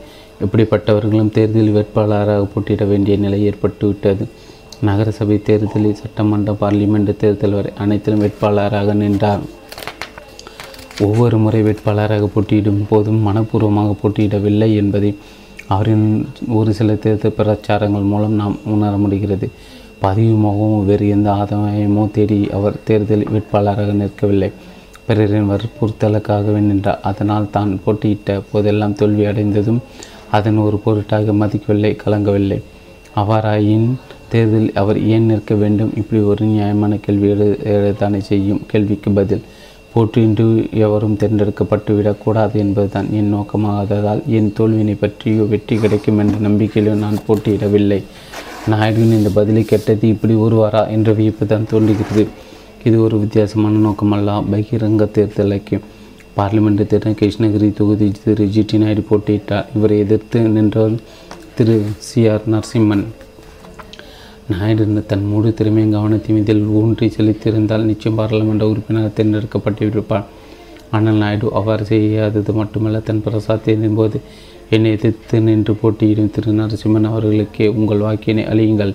இப்படிப்பட்டவர்களும் தேர்தலில் வேட்பாளராக போட்டியிட வேண்டிய நிலை ஏற்பட்டுவிட்டது. நகரசபை தேர்தலில் சட்டமன்ற பார்லிமெண்ட் தேர்தல் வரை அனைத்திலும் வேட்பாளராக நின்றார். ஒவ்வொரு முறை வேட்பாளராக போட்டியிடும் போதும் மனப்பூர்வமாக போட்டியிடவில்லை என்பதை அவரின் ஒரு சில தேர்தல் பிரச்சாரங்கள் மூலம் நாம் உணர முடிகிறது. பதிவு முகமும் வேறு எந்த ஆதாயமோ தேடி அவர் தேர்தல் வேட்பாளராக நிற்கவில்லை. பிறரின் வற்புறுத்தலுக்காகவே நின்றார். அதனால் தான் போட்டியிட்ட போதெல்லாம் தோல்வி அடைந்ததும் அதன் ஒரு பொருட்டாக மதிக்கவில்லை கலங்கவில்லை. அவ்வாறாயின் தேர்தலில் அவர் ஏன் நிற்க வேண்டும்? இப்படி ஒரு நியாயமான கேள்வி எழுதானே செய்யும் கேள்விக்கு பதில். போட்டியின்றி எவரும் தேர்ந்தெடுக்கப்பட்டு விடக்கூடாது என்பதுதான் என் நோக்கமாகாததால் என் தோல்வியினை பற்றியோ வெற்றி கிடைக்கும் என்ற நம்பிக்கையிலோ நான் போட்டியிடவில்லை. நாயுடுவின் இந்த பதிலை கேட்டது இப்படி ஒருவாரா என்ற வியப்பு தான் தோன்றுகிறது. இது ஒரு வித்தியாசமான நோக்கமல்ல பகிரங்க தேர்தலைக்கு பார்லிமெண்ட் தேர்தல் கிருஷ்ணகிரி தொகுதி திரு ஜிடி நாயுடு போட்டியிட்டார். இவரை எதிர்த்து நின்றவர் திரு சி ஆர் நரசிம்மன். நாயுடு தன் முழு திறமையும் கவனத்தையும் இதில் ஊன்றி செலுத்தியிருந்தால் நிச்சயம் பாராளுமன்ற உறுப்பினர் தேர்ந்தெடுக்கப்பட்டிருப்பார். ஆனால் நாயுடு அவ்வாறு செய்யாதது மட்டுமல்ல தன் பிரசாத்தின் போது என்னை எதிர்த்து நின்று போட்டியிடும் திரு நரசிம்மன் அவர்களுக்கே உங்கள் வாக்கினை அழியுங்கள்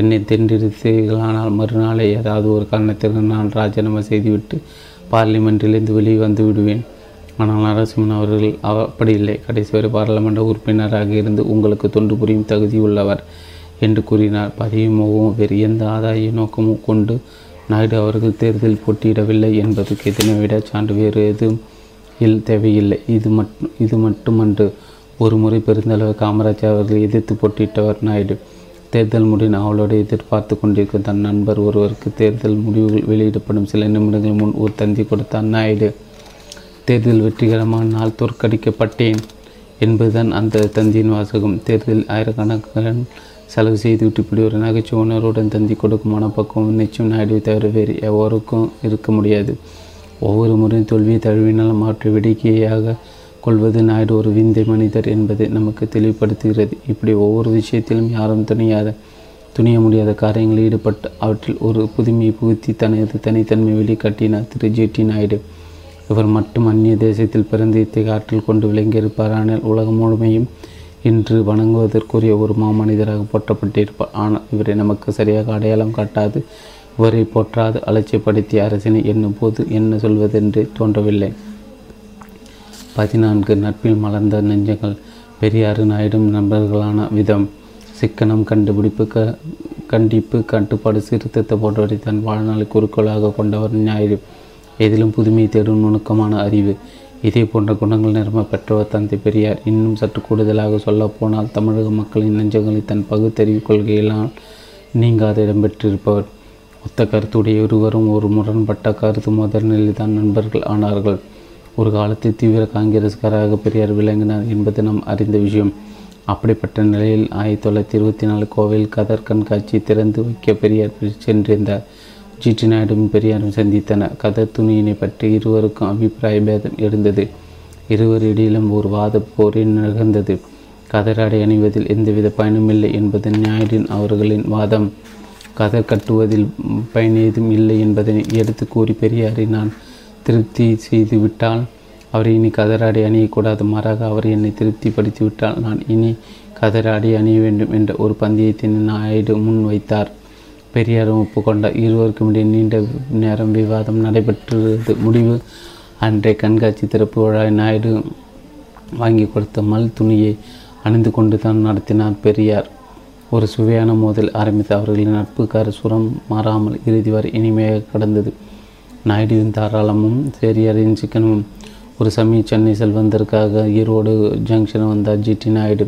என்னை தென்றெடுத்தீர்களானால் மறுநாளே ஏதாவது ஒரு காரணத்திற்கு நான் ராஜினாமா செய்துவிட்டு பார்லிமெண்ட்டிலிருந்து வெளியே வந்து விடுவேன். ஆனால் நரசிம்மன் அவர்கள் அப்படி இல்லை. கடைசி வரை பாராளுமன்ற உறுப்பினராக இருந்து உங்களுக்கு தொண்டு புரியும் தகுதி உள்ளவர் என்று கூறினார். பதவியும் வேறு எந்த ஆதாய நோக்கமும் கொண்டு நாயுடு அவர்கள் தேர்தலில் போட்டியிடவில்லை என்பதற்கு இதனை விட சான்று வேறு எதுவும் இல் தேவையில்லை. இது மட்டும் இது மட்டுமன்று. ஒரு முறை பெருந்தளவு காமராஜ் அவர்கள் எதிர்த்து போட்டியிட்டவர் நாயுடு. தேர்தல் முடிவின் அவளோடு எதிர்பார்த்து கொண்டிருக்கும் தன் நண்பர் ஒருவருக்கு தேர்தல் முடிவுகள் வெளியிடப்படும். சில நிமிடங்கள் முன் ஒரு தந்தி கொடுத்த நாயுடு தேர்தல் வெற்றிகரமான நாள் தோற்கடிக்கப்பட்டேன் என்பதுதான் அந்த தந்தியின் வாசகம். தேர்தலில் ஆயிரக்கணக்கான செலவு செய்துவிட்டு இப்படி ஒரு நகைச்சுவை உணர்வுடன் தந்தி கொடுக்கும் மனப்பக்குவம் நிச்சயம் நாயுடுவை தவிர வேறு எவருக்கும் இருக்க முடியாது. ஒவ்வொரு முறையும் தோல்வியை தழுவினால் மாற்று வேடிக்கையாக கொள்வது நாயுடு ஒரு விந்தை மனிதர் என்பதை நமக்கு தெளிவுபடுத்துகிறது. இப்படி ஒவ்வொரு விஷயத்திலும் யாரும் துணியாத துணிய முடியாத காரியங்களில் ஈடுபட்டு அவற்றில் ஒரு புதுமையை புகுத்தி தனது தனித்தன்மை வெளிக்காட்டினார் திரு ஜி டி நாயுடு. இவர் மட்டும் அந்நிய தேசத்தில் பிறந்து இத்தகைய ஆற்றல் கொண்டு விளங்கியிருப்பார். ஆனால் உலகம் முழுமையும் இன்று வணங்குவதற்குரிய ஒரு மாமனிதராக போற்றப்பட்டிருப்பார். ஆனால் இவரை நமக்கு சரியாக அடையாளம் காட்டாது இவரை போற்றாது அலட்சியப்படுத்திய அரசினை என்னும் போது என்ன சொல்வதென்று தோன்றவில்லை. பதினான்கு நட்பில் மலர்ந்த நெஞ்சங்கள் பெரியாறு நாயுடும் நண்பர்களான விதம். சிக்கனம் கண்டுபிடிப்பு க கண்டிப்பு கட்டுப்பாடு சீர்திருத்த போன்றவற்றை தன் வாழ்நாளை குறிக்கோளாக கொண்டவர் ஞாயிறு. எதிலும் புதுமையை தேடும் நுணுக்கமான அறிவு. இதே போன்ற குணங்கள் நிரம்ப பெற்றவர் தந்தை பெரியார். இன்னும் சற்று கூடுதலாக சொல்லப்போனால் தமிழக மக்களின் நெஞ்சங்களை தன் பகுத்தறிவு கொள்கையினால் நீங்காத இடம்பெற்றிருப்பவர் ஒத்த கருத்துடைய இருவரும் ஒரு முரண்பட்ட கருத்து முதலில் தான் நண்பர்கள் ஆனார்கள். ஒரு காலத்தில் தீவிர காங்கிரஸ்காராக பெரியார் விளங்கினார் என்பது நாம் அறிந்த விஷயம். அப்படிப்பட்ட நிலையில் ஆயிரத்தி தொள்ளாயிரத்தி இருபத்தி நாலு கோவையில் கதர் கண்காட்சி திறந்து வைக்க பெரியார் சென்றிருந்தார். ஜிடி நாயுடும் பெரியாரும் சந்தித்தனர். கதர் துணியினை பற்றி இருவருக்கும் அபிப்பிராய பேதம் இருந்தது. இருவரிடையிலும் ஒரு வாத போரே நிகழ்ந்தது கதராடை அணிவதில் எந்தவித பயனுமில்லை என்பது ஞாயிறின் அவர்களின் வாதம். கதர் கட்டுவதில் பயன் ஏதும் இல்லை என்பதை எடுத்து கூறி பெரியாரை நான் திருப்தி செய்து விட்டால் அவர் இனி கதராடி அணியக்கூடாது. மாறாக அவர் என்னை திருப்திப்படுத்தி விட்டால் நான் இனி கதராடி அணிய வேண்டும் என்ற ஒரு பந்தயத்தை நாயுடு முன் வைத்தார். பெரியாரும் ஒப்புக்கொண்டார். இருவருக்கும் இடையே நீண்ட நேரம் விவாதம் நடைபெற்றது. முடிவு அன்றைய கண்காட்சி திறப்பு விழா நாயுடு வாங்கி கொடுத்த மல் துணியை அணிந்து கொண்டு தான் நடத்தினார் பெரியார். ஒரு சுவையான மோதல் ஆரம்பித்து அவர்களின் நட்புக்கார சுரம் மாறாமல் இறுதி வரை இனிமையாக கடந்தது. நாயுடுவின் தாராளமும் பெரியாரின் சிக்கனமும் ஒரு சமயம் சென்னை செல்வதற்காக ஈரோடு ஜங்ஷன் வந்தார் GD Naidu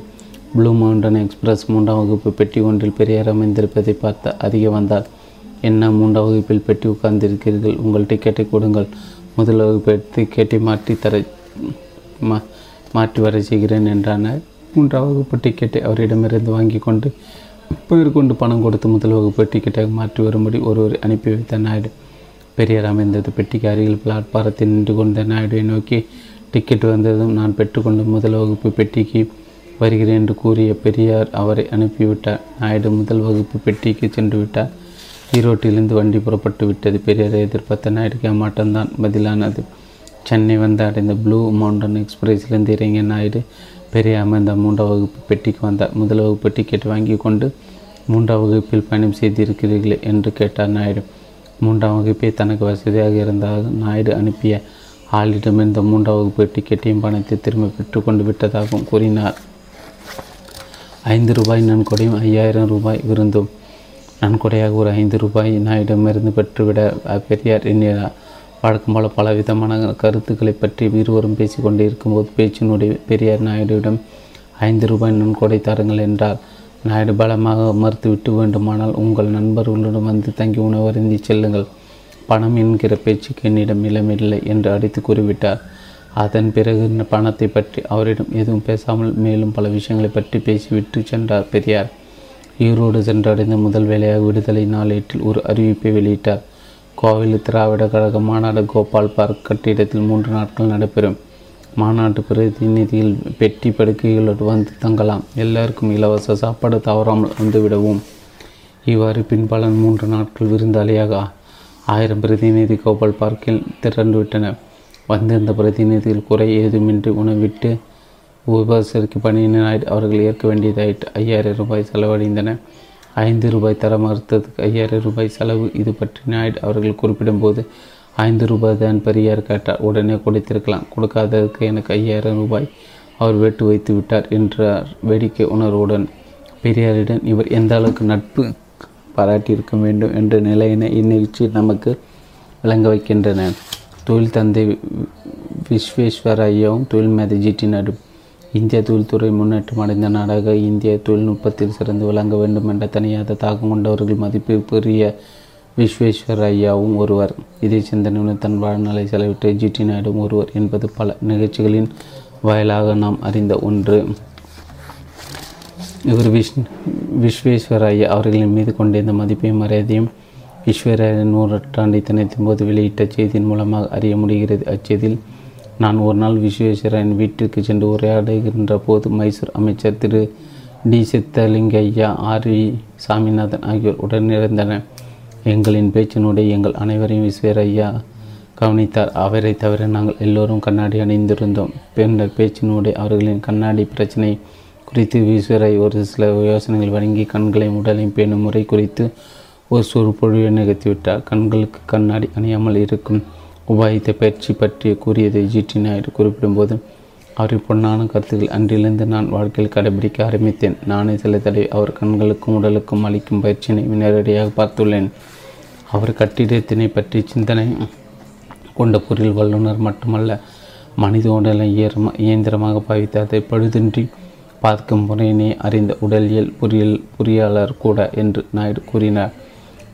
blue mountain express மூன்றாம் வகுப்பு பெட்டி ஒன்றில் பெரியார் அமைந்திருப்பதை பார்த்து அதிக வந்தார். என்ன மூன்றாம் வகுப்பில் பெட்டி உட்கார்ந்திருக்கிறீர்கள்? உங்கள் டிக்கெட்டை கொடுங்கள். முதல் வகுப்பு டிக்கெட்டை மாற்றி தர மா மாற்றி வர செய்கிறேன் என்றான மூன்றாம் வகுப்பு டிக்கெட்டை அவரிடமிருந்து வாங்கி கொண்டு மேற்கொண்டு பணம் கொடுத்து முதல் வகுப்பு டிக்கெட்டாக மாற்றி வரும்படி ஒருவர் அனுப்பி வைத்த நாயுடு. பெரியார் அமைந்தது பெட்டிக்கு அருகில் பிளாட்பாரத்தில் நின்று கொண்ட நாயுடுவை நோக்கி டிக்கெட் வந்ததும் நான் பெற்றுக்கொண்ட முதல் வகுப்பு பெட்டிக்கு வருகிறேன் என்று கூறிய பெரியார் அவரை அனுப்பிவிட்டார். நாயுடு முதல் வகுப்பு பெட்டிக்கு சென்று விட்டார் ஈரோட்டிலிருந்து வண்டி புறப்பட்டு விட்டது. பெரியாரை எதிர்பார்த்த நாயுடுக்கு அம்மாட்டம்தான் பதிலானது. சென்னை வந்து அடைந்த ப்ளூ மவுண்டன் எக்ஸ்பிரஸிலிருந்து இறங்கிய நாயுடு பெரிய அமர்ந்த மூன்றாம் வகுப்பு பெட்டிக்கு வந்தார். முதல் வகுப்பு டிக்கெட் வாங்கி கொண்டு மூன்றாம் வகுப்பில் பயணம் செய்திருக்கிறீர்களே என்று கேட்டார் நாயுடு. மூன்றாம் வகுப்பே தனக்கு வசதியாக இருந்தால் நாயுடு அனுப்பிய ஆளிடமிருந்த மூன்றாம் வகுப்பு டிக்கெட்டையும் பணத்தை திரும்ப பெற்றுக்கொண்டு விட்டதாகவும் கூறினார். ஐந்து ரூபாய் நன்கொடையும் ஐயாயிரம் ரூபாய் விருந்தும். நன்கொடையாக ஒரு ஐந்து ரூபாய் நாயிடமிருந்து பெற்றுவிட பெரியார் எண்ணினார். வழக்கம் போல பலவிதமான கருத்துக்களை பற்றி இருவரும் பேசிக்கொண்டு இருக்கும்போது பேச்சினுடைய பெரியார் நாயுடுவிடம் ஐந்து ரூபாய் நன்கொடை தாருங்கள் என்றார். நாயுடு பலமாக மறுத்துவிட்டு வேண்டுமானால் உங்கள் நண்பர்களுடன் வந்து தங்கி உணவருந்தி செல்லுங்கள். பணம் என்கிற பேச்சுக்கு என்னிடம் இளமில்லை என்று அடித்து கூறிவிட்டார். அதன் பிறகு பணத்தை பற்றி அவரிடம் எதுவும் பேசாமல் மேலும் பல விஷயங்களை பற்றி பேசிவிட்டு சென்றார் பெரியார். ஈரோடு சென்றடைந்த முதல் வேலையாக விடுதலை நாளேட்டில் ஒரு அறிவிப்பை வெளியிட்டார். கோவில் திராவிட கழக மாநாடு கோபால் பார்க் கட்டிடத்தில் மூன்று நாட்கள் நடைபெறும். மாநாட்டு பிரதிநிதிகள் பெட்டி படுக்கைகளோடு வந்து தங்கலாம். எல்லாருக்கும் இலவச சாப்பாடு தவறாமல் வந்துவிடவும் இவ்வாறு பின்பலன் மூன்று நாட்கள் விருந்தாளியாக ஆயிரம் பிரதிநிதி கோபால் பார்க்கில் திரண்டுவிட்டன வந்திருந்த பிரதிநிதிகள் குறை ஏதுமின்றி உணவிட்டு உபசரிக்கு பணியினர் அவர்கள் ஏற்க வேண்டியதாயிட்டு ஐயாயிரம் ரூபாய் செலவடைந்தன ஐந்து ரூபாய் தர மறுத்ததுக்கு ஐயாயிரம் ரூபாய் செலவு. இது பற்றி நாயுடு அவர்கள் குறிப்பிடும்போது ஐந்து ரூபாய் தான் பெரியார் கேட்டார் உடனே கொடுத்திருக்கலாம். கொடுக்காததுக்கு எனக்கு ஐயாயிரம் ரூபாய். அவர் வெட்டு வைத்து விட்டார் என்றார் வேடிக்கை உணர்வுடன். பெரியாரிடம் இவர் எந்த அளவுக்கு நட்பு பாராட்டியிருக்க வேண்டும் என்ற நிலையினை இந்நிகழ்ச்சி நமக்கு விளங்க வைக்கின்றன. தொழில் தந்தை விஸ்வேஸ்வரையாவும் தொழில் மேதை ஜிடி நடு இந்திய தொழில்துறை முன்னேற்றம் அடைந்த நாடாக இந்திய தொழில்நுட்பத்தில் சிறந்து விளங்க வேண்டும் என்ற தனியாத தாக்கம் கொண்டவர்கள் மதிப்பு பெரிய விஸ்வேஸ்வர் ஐயாவும் ஒருவர். இதே சிந்தனையுடன் தன் வாழ்நாளை செலவிட்டு ஜிடி நாயுடும் ஒருவர் என்பது பல நிகழ்ச்சிகளின் வாயிலாக நாம் அறிந்த ஒன்று. இவர் விஷ் விஸ்வேஸ்வரய்யா அவர்களின் மீது கொண்டிருந்த மதிப்பையும் மரியாதையும் ஈஸ்வரரின் நூற்றாண்டை தினத்தின் போது வெளியிட்ட செய்தியின் மூலமாக அறிய முடிகிறது. அச்செய்தியில் நான் ஒரு நாள் விஸ்வேஸ்வரன் வீட்டிற்கு சென்று உரையாடுகின்ற போது மைசூர் அமைச்சர் Thiru. T. Siddalingaiah R. V. Saminathan ஆகியோர் உடனிருந்தனர். எங்களின் பேச்சினுடைய எங்கள் அனைவரையும் விஸ்வரையா கவனித்தார். அவரை தவிர நாங்கள் எல்லோரும் கண்ணாடி அணிந்திருந்தோம். பின்னர் பேச்சினுடைய அவர்களின் கண்ணாடி பிரச்சனை குறித்து விஸ்வரை ஒரு சில யோசனைகள் வழங்கி கண்களையும் உடலையும் பேணும் முறை குறித்து ஒரு சொற்பொழிவை நிகழ்த்திவிட்டார். கண்களுக்கு கண்ணாடி அணியாமல் இருக்கும் உபாயத்தை பயிற்சி பற்றி கூறியதை ஜிடி நாயுடு குறிப்பிடும்போது அவரின் பொன்னான கருத்துக்கள் அன்றிலிருந்து நான் வாழ்க்கையில் கடைபிடிக்க ஆரம்பித்தேன். நானே சில தடவை அவர் கண்களுக்கும் உடலுக்கும் அளிக்கும் பயிற்சியினை நேரடியாக பார்த்துள்ளேன். அவர் கட்டிடத்தினை பற்றி சிந்தனை கொண்ட பொருள் வல்லுநர் மட்டுமல்ல மனித உடலை இயரமா இயந்திரமாக பாவித்து அதை பழுதின்றி பார்க்கும் முறையினை அறிந்த உடலியல் பொறியியல் பொறியாளர் கூட என்று நாயுடு கூறினார்.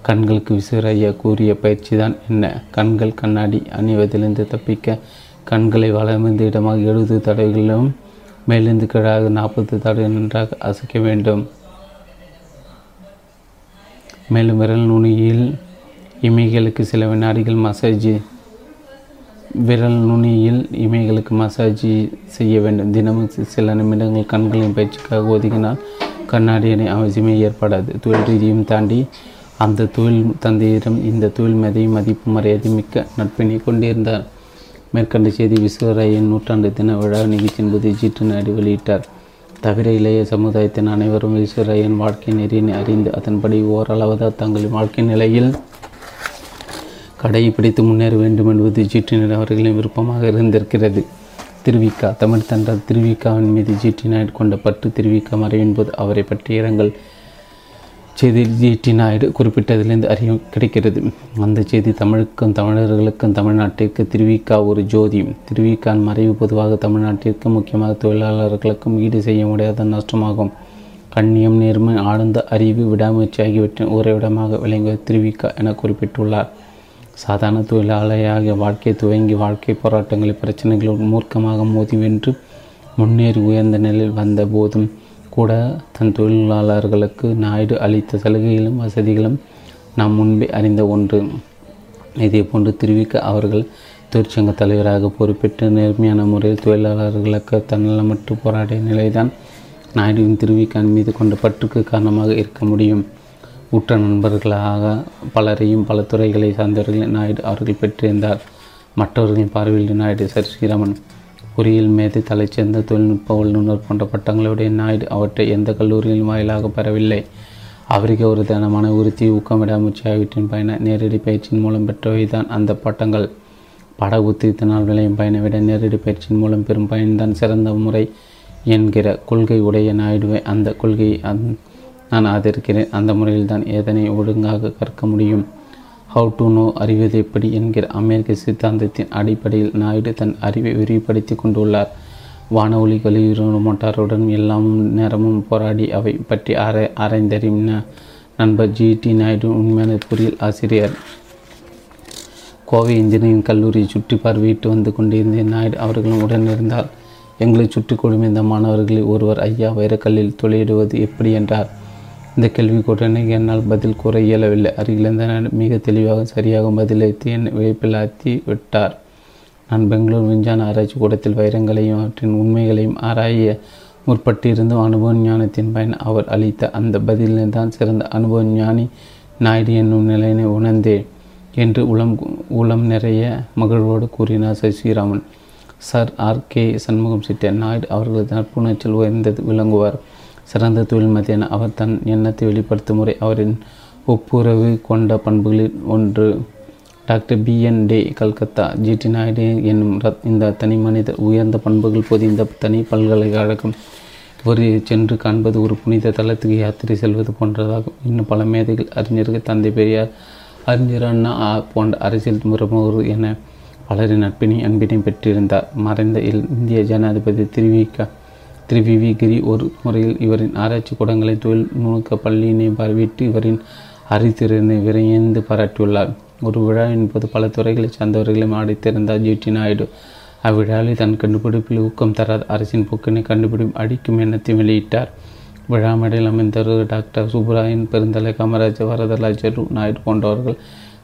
கண்களுக்கு விசுவரையா கூறிய பயிற்சி தான் என்ன? கண்கள் கண்ணாடி அணிவதிலிருந்து தப்பிக்க கண்களை வளமிந்த இடமாக எழுபது தடவைகளிலும் மேலிருந்து கீழாக நாற்பது தடவை நன்றாக அசைக்க வேண்டும். மேலும் விரல் நுனியில் இமைகளுக்கு சில வினாடிகள் மசாஜ் விரல் நுனியில் இமைகளுக்கு மசாஜ் செய்ய வேண்டும். தினமும் சில நிமிடங்கள் கண்களின் பயிற்சிக்காக ஒதுக்கினால் கண்ணாடியினை அவசியமே ஏற்படாது. தொழில் ரீதியும் தாண்டி அந்த தொழில் தந்தையிடம் இந்த தொழில் மேதையும் மதிப்பு மரியாதை மிக்க நட்பினை கொண்டிருந்தார். மேற்கண்ட செய்தி விஸ்வராயின் நூற்றாண்டு தின விழா நிகழ்ச்சியின் போது ஜீட்டு நாடு வெளியிட்டார். தவிர இளைய சமுதாயத்தின் அனைவரும் விஸ்வராயன் வாழ்க்கை நெறியினை அறிந்து அதன்படி ஓரளவு தங்களின் வாழ்க்கை நிலையில் கடையை பிடித்து முன்னேற வேண்டும் என்பது ஜிடி அவர்களின் விருப்பமாக இருந்திருக்கிறது. திருவிக்கா தமிழ் தன்றால் திருவிக்காவின் மீது ஜிடி நாயுடு கொண்ட பற்று திருவிக்கா மறைவின் போது அவரை பற்றிய இரங்கல் செய்தி ஜிடி நாயுடு குறிப்பிட்டதிலிருந்து அறிய கிடைக்கிறது. அந்த செய்தி தமிழுக்கும் தமிழர்களுக்கும் தமிழ்நாட்டிற்கு திருவிக்கா ஒரு ஜோதி. திருவிக்கான் மறைவு பொதுவாக தமிழ்நாட்டிற்கு முக்கியமாக தொழிலாளர்களுக்கும் ஈடு செய்ய முடியாத நஷ்டமாகும். கண்ணியம் நேர்மை ஆழ்ந்த அறிவு விடாமுயற்சி ஆகியவற்றின் உறைவிடமாக விளங்குவது திருவிக்கா என குறிப்பிட்டுள்ளார். சாதாரண தொழிலாளியாக வாழ்க்கை துவங்கி வாழ்க்கை போராட்டங்களில் பிரச்சனைகளோடு மூர்க்கமாக மோதி வென்று முன்னேறி உயர்ந்த நிலையில் வந்த போதும் கூட தன் தொழிலாளர்களுக்கு நாயுடு அளித்த சலுகைகளும் வசதிகளும் நாம் முன்பே அறிந்த ஒன்று. இதே போன்று திருவிக்க அவர்கள் தொழிற்சங்க தலைவராக பொறுப்பேற்று நேர்மையான முறையில் தொழிலாளர்களுக்கு தன்னலமற்று போராடிய நிலைதான் நாயுடுவின் திருவிக்கான் மீது கொண்ட பற்றுக்கு காரணமாக இருக்க முடியும். உற்ற நண்பர்களாக பலரையும் பல துறைகளை சார்ந்தவர்களை நாயுடு அவர்கள் பெற்றிருந்தார். மற்றவர்களின் பார்வையில் நாயுடு சர் ஸ்ரீராமன் பொறியியல் மேதை தலைச்சிறந்த தொழில்நுட்ப வல்லுநர் போன்ற பட்டங்களுடைய நாயுடு அவற்றை எந்த கல்லூரியின் வாயிலாக பெறவில்லை. அவருக்கு ஒரு தினமான உறுதி ஊக்கம் விடாமுயற்சி பயண நேரடி பயிற்சியின் மூலம் பெற்றவைதான் அந்த பட்டங்கள். பட உத்தித்தினால் விளையும் பயனை விட நேரடி பயிற்சியின் மூலம் பெறும் பயன்தான் சிறந்த முறை என்கிற கொள்கை உடைய நாயுடுவை அந்த கொள்கையை அந் நான் ஆதரிக்கிறேன். அந்த முறையில் தான் எதனை ஒழுங்காக கற்க முடியும். ஹவு டு நோ அறிவது எப்படி என்கிற அமெரிக்க சித்தாந்தத்தின் அடிப்படையில் நாயுடு தன் அறிவை விரிவுபடுத்தி கொண்டுள்ளார். வான கழிவு மோட்டாருடன் எல்லாமும் நேரமும் போராடி அவை பற்றி ஆர ஆராய்ந்தறியும் நண்பர் ஜி. டி. நாயுடு உண்மையான பொறியியல் ஆசிரியர். கோவை இன்ஜினியரிங் கல்லூரியை சுற்றி பார்வையிட்டு வந்து கொண்டிருந்த நாயுடு அவர்களும் உடனிருந்தார் எங்களை சுற்றி கொடுமிருந்த மாணவர்களில் ஒருவர் ஐயா வைரக்கல்லில் தொழிலிடுவது எப்படி என்றார். இந்த கேள்விக்கு உடனே என்னால் பதில் கூற இயலவில்லை. அருகிலிருந்த மிக தெளிவாக சரியாக பதிலளித்து என் விழிப்பில் விட்டார். நான் பெங்களூர் விஞ்ஞான ஆராய்ச்சி கூடத்தில் வைரங்களையும் அவற்றின் உண்மைகளையும் ஆராய முற்பட்டிருந்தும் அனுபவ ஞானத்தின் பயன் அவர் அளித்த அந்த பதிலில் தான் சிறந்த அனுபவ ஞானி நாயுடு என்னும் நிலையினை உணர்ந்தேன் என்று உளம் உளம் நிறைய மகிழ்வோடு கூறினார் Sasiraman sir R K Shanmugam sitter Naidu அவர்களது நட்புணர்ச்சியில் உயர்ந்தது விளங்குவார். சிறந்த தொழில் மத்தியான அவர் தன் எண்ணத்தை வெளிப்படுத்தும் முறை அவரின் ஒப்புரவு கொண்ட பண்புகளில் ஒன்று. Doctor B. N. De. Calcutta GD Naidu என்னும் இந்த தனி மனித உயர்ந்த பண்புகள் போது இந்த தனி பல்கலைக்கழகம். இவர் சென்று காண்பது ஒரு புனித தலத்துக்கு யாத்திரை செல்வது போன்றதாகும். இன்னும் பல மேதைகள் அறிஞர்கள் தந்தை பெரியார் அறிஞர் அண்ணா போன்ற அரசியல் பிரமுகர் என பலரின் நட்பினை அன்பினை பெற்றிருந்தார். மறைந்த இந்திய ஜனாதிபதி திருவிக திரு வி கிரி ஒரு முறையில் இவரின் ஆராய்ச்சி கூடங்களை தொழில் நுணுக்க பள்ளியினை பார்வையிட்டு இவரின் அறித்திறனை விரைந்து பாராட்டியுள்ளார். ஒரு விழாவின் போது பல துறைகளைச் சார்ந்தவர்களையும் அடைத்திருந்தார் ஜிடி நாயுடு. அவ்விழாவில் தன் கண்டுபிடிப்பில் ஊக்கம் தராத அரசின் போக்கினை கண்டுபிடி அடிக்கும் எண்ணத்தை வெளியிட்டார். விழா மேடையில் அமைந்தவர் டாக்டர் சுப்ராயன் பெருந்தலை காமராஜர் வரதராஜர் நாயுடு போன்றவர்கள்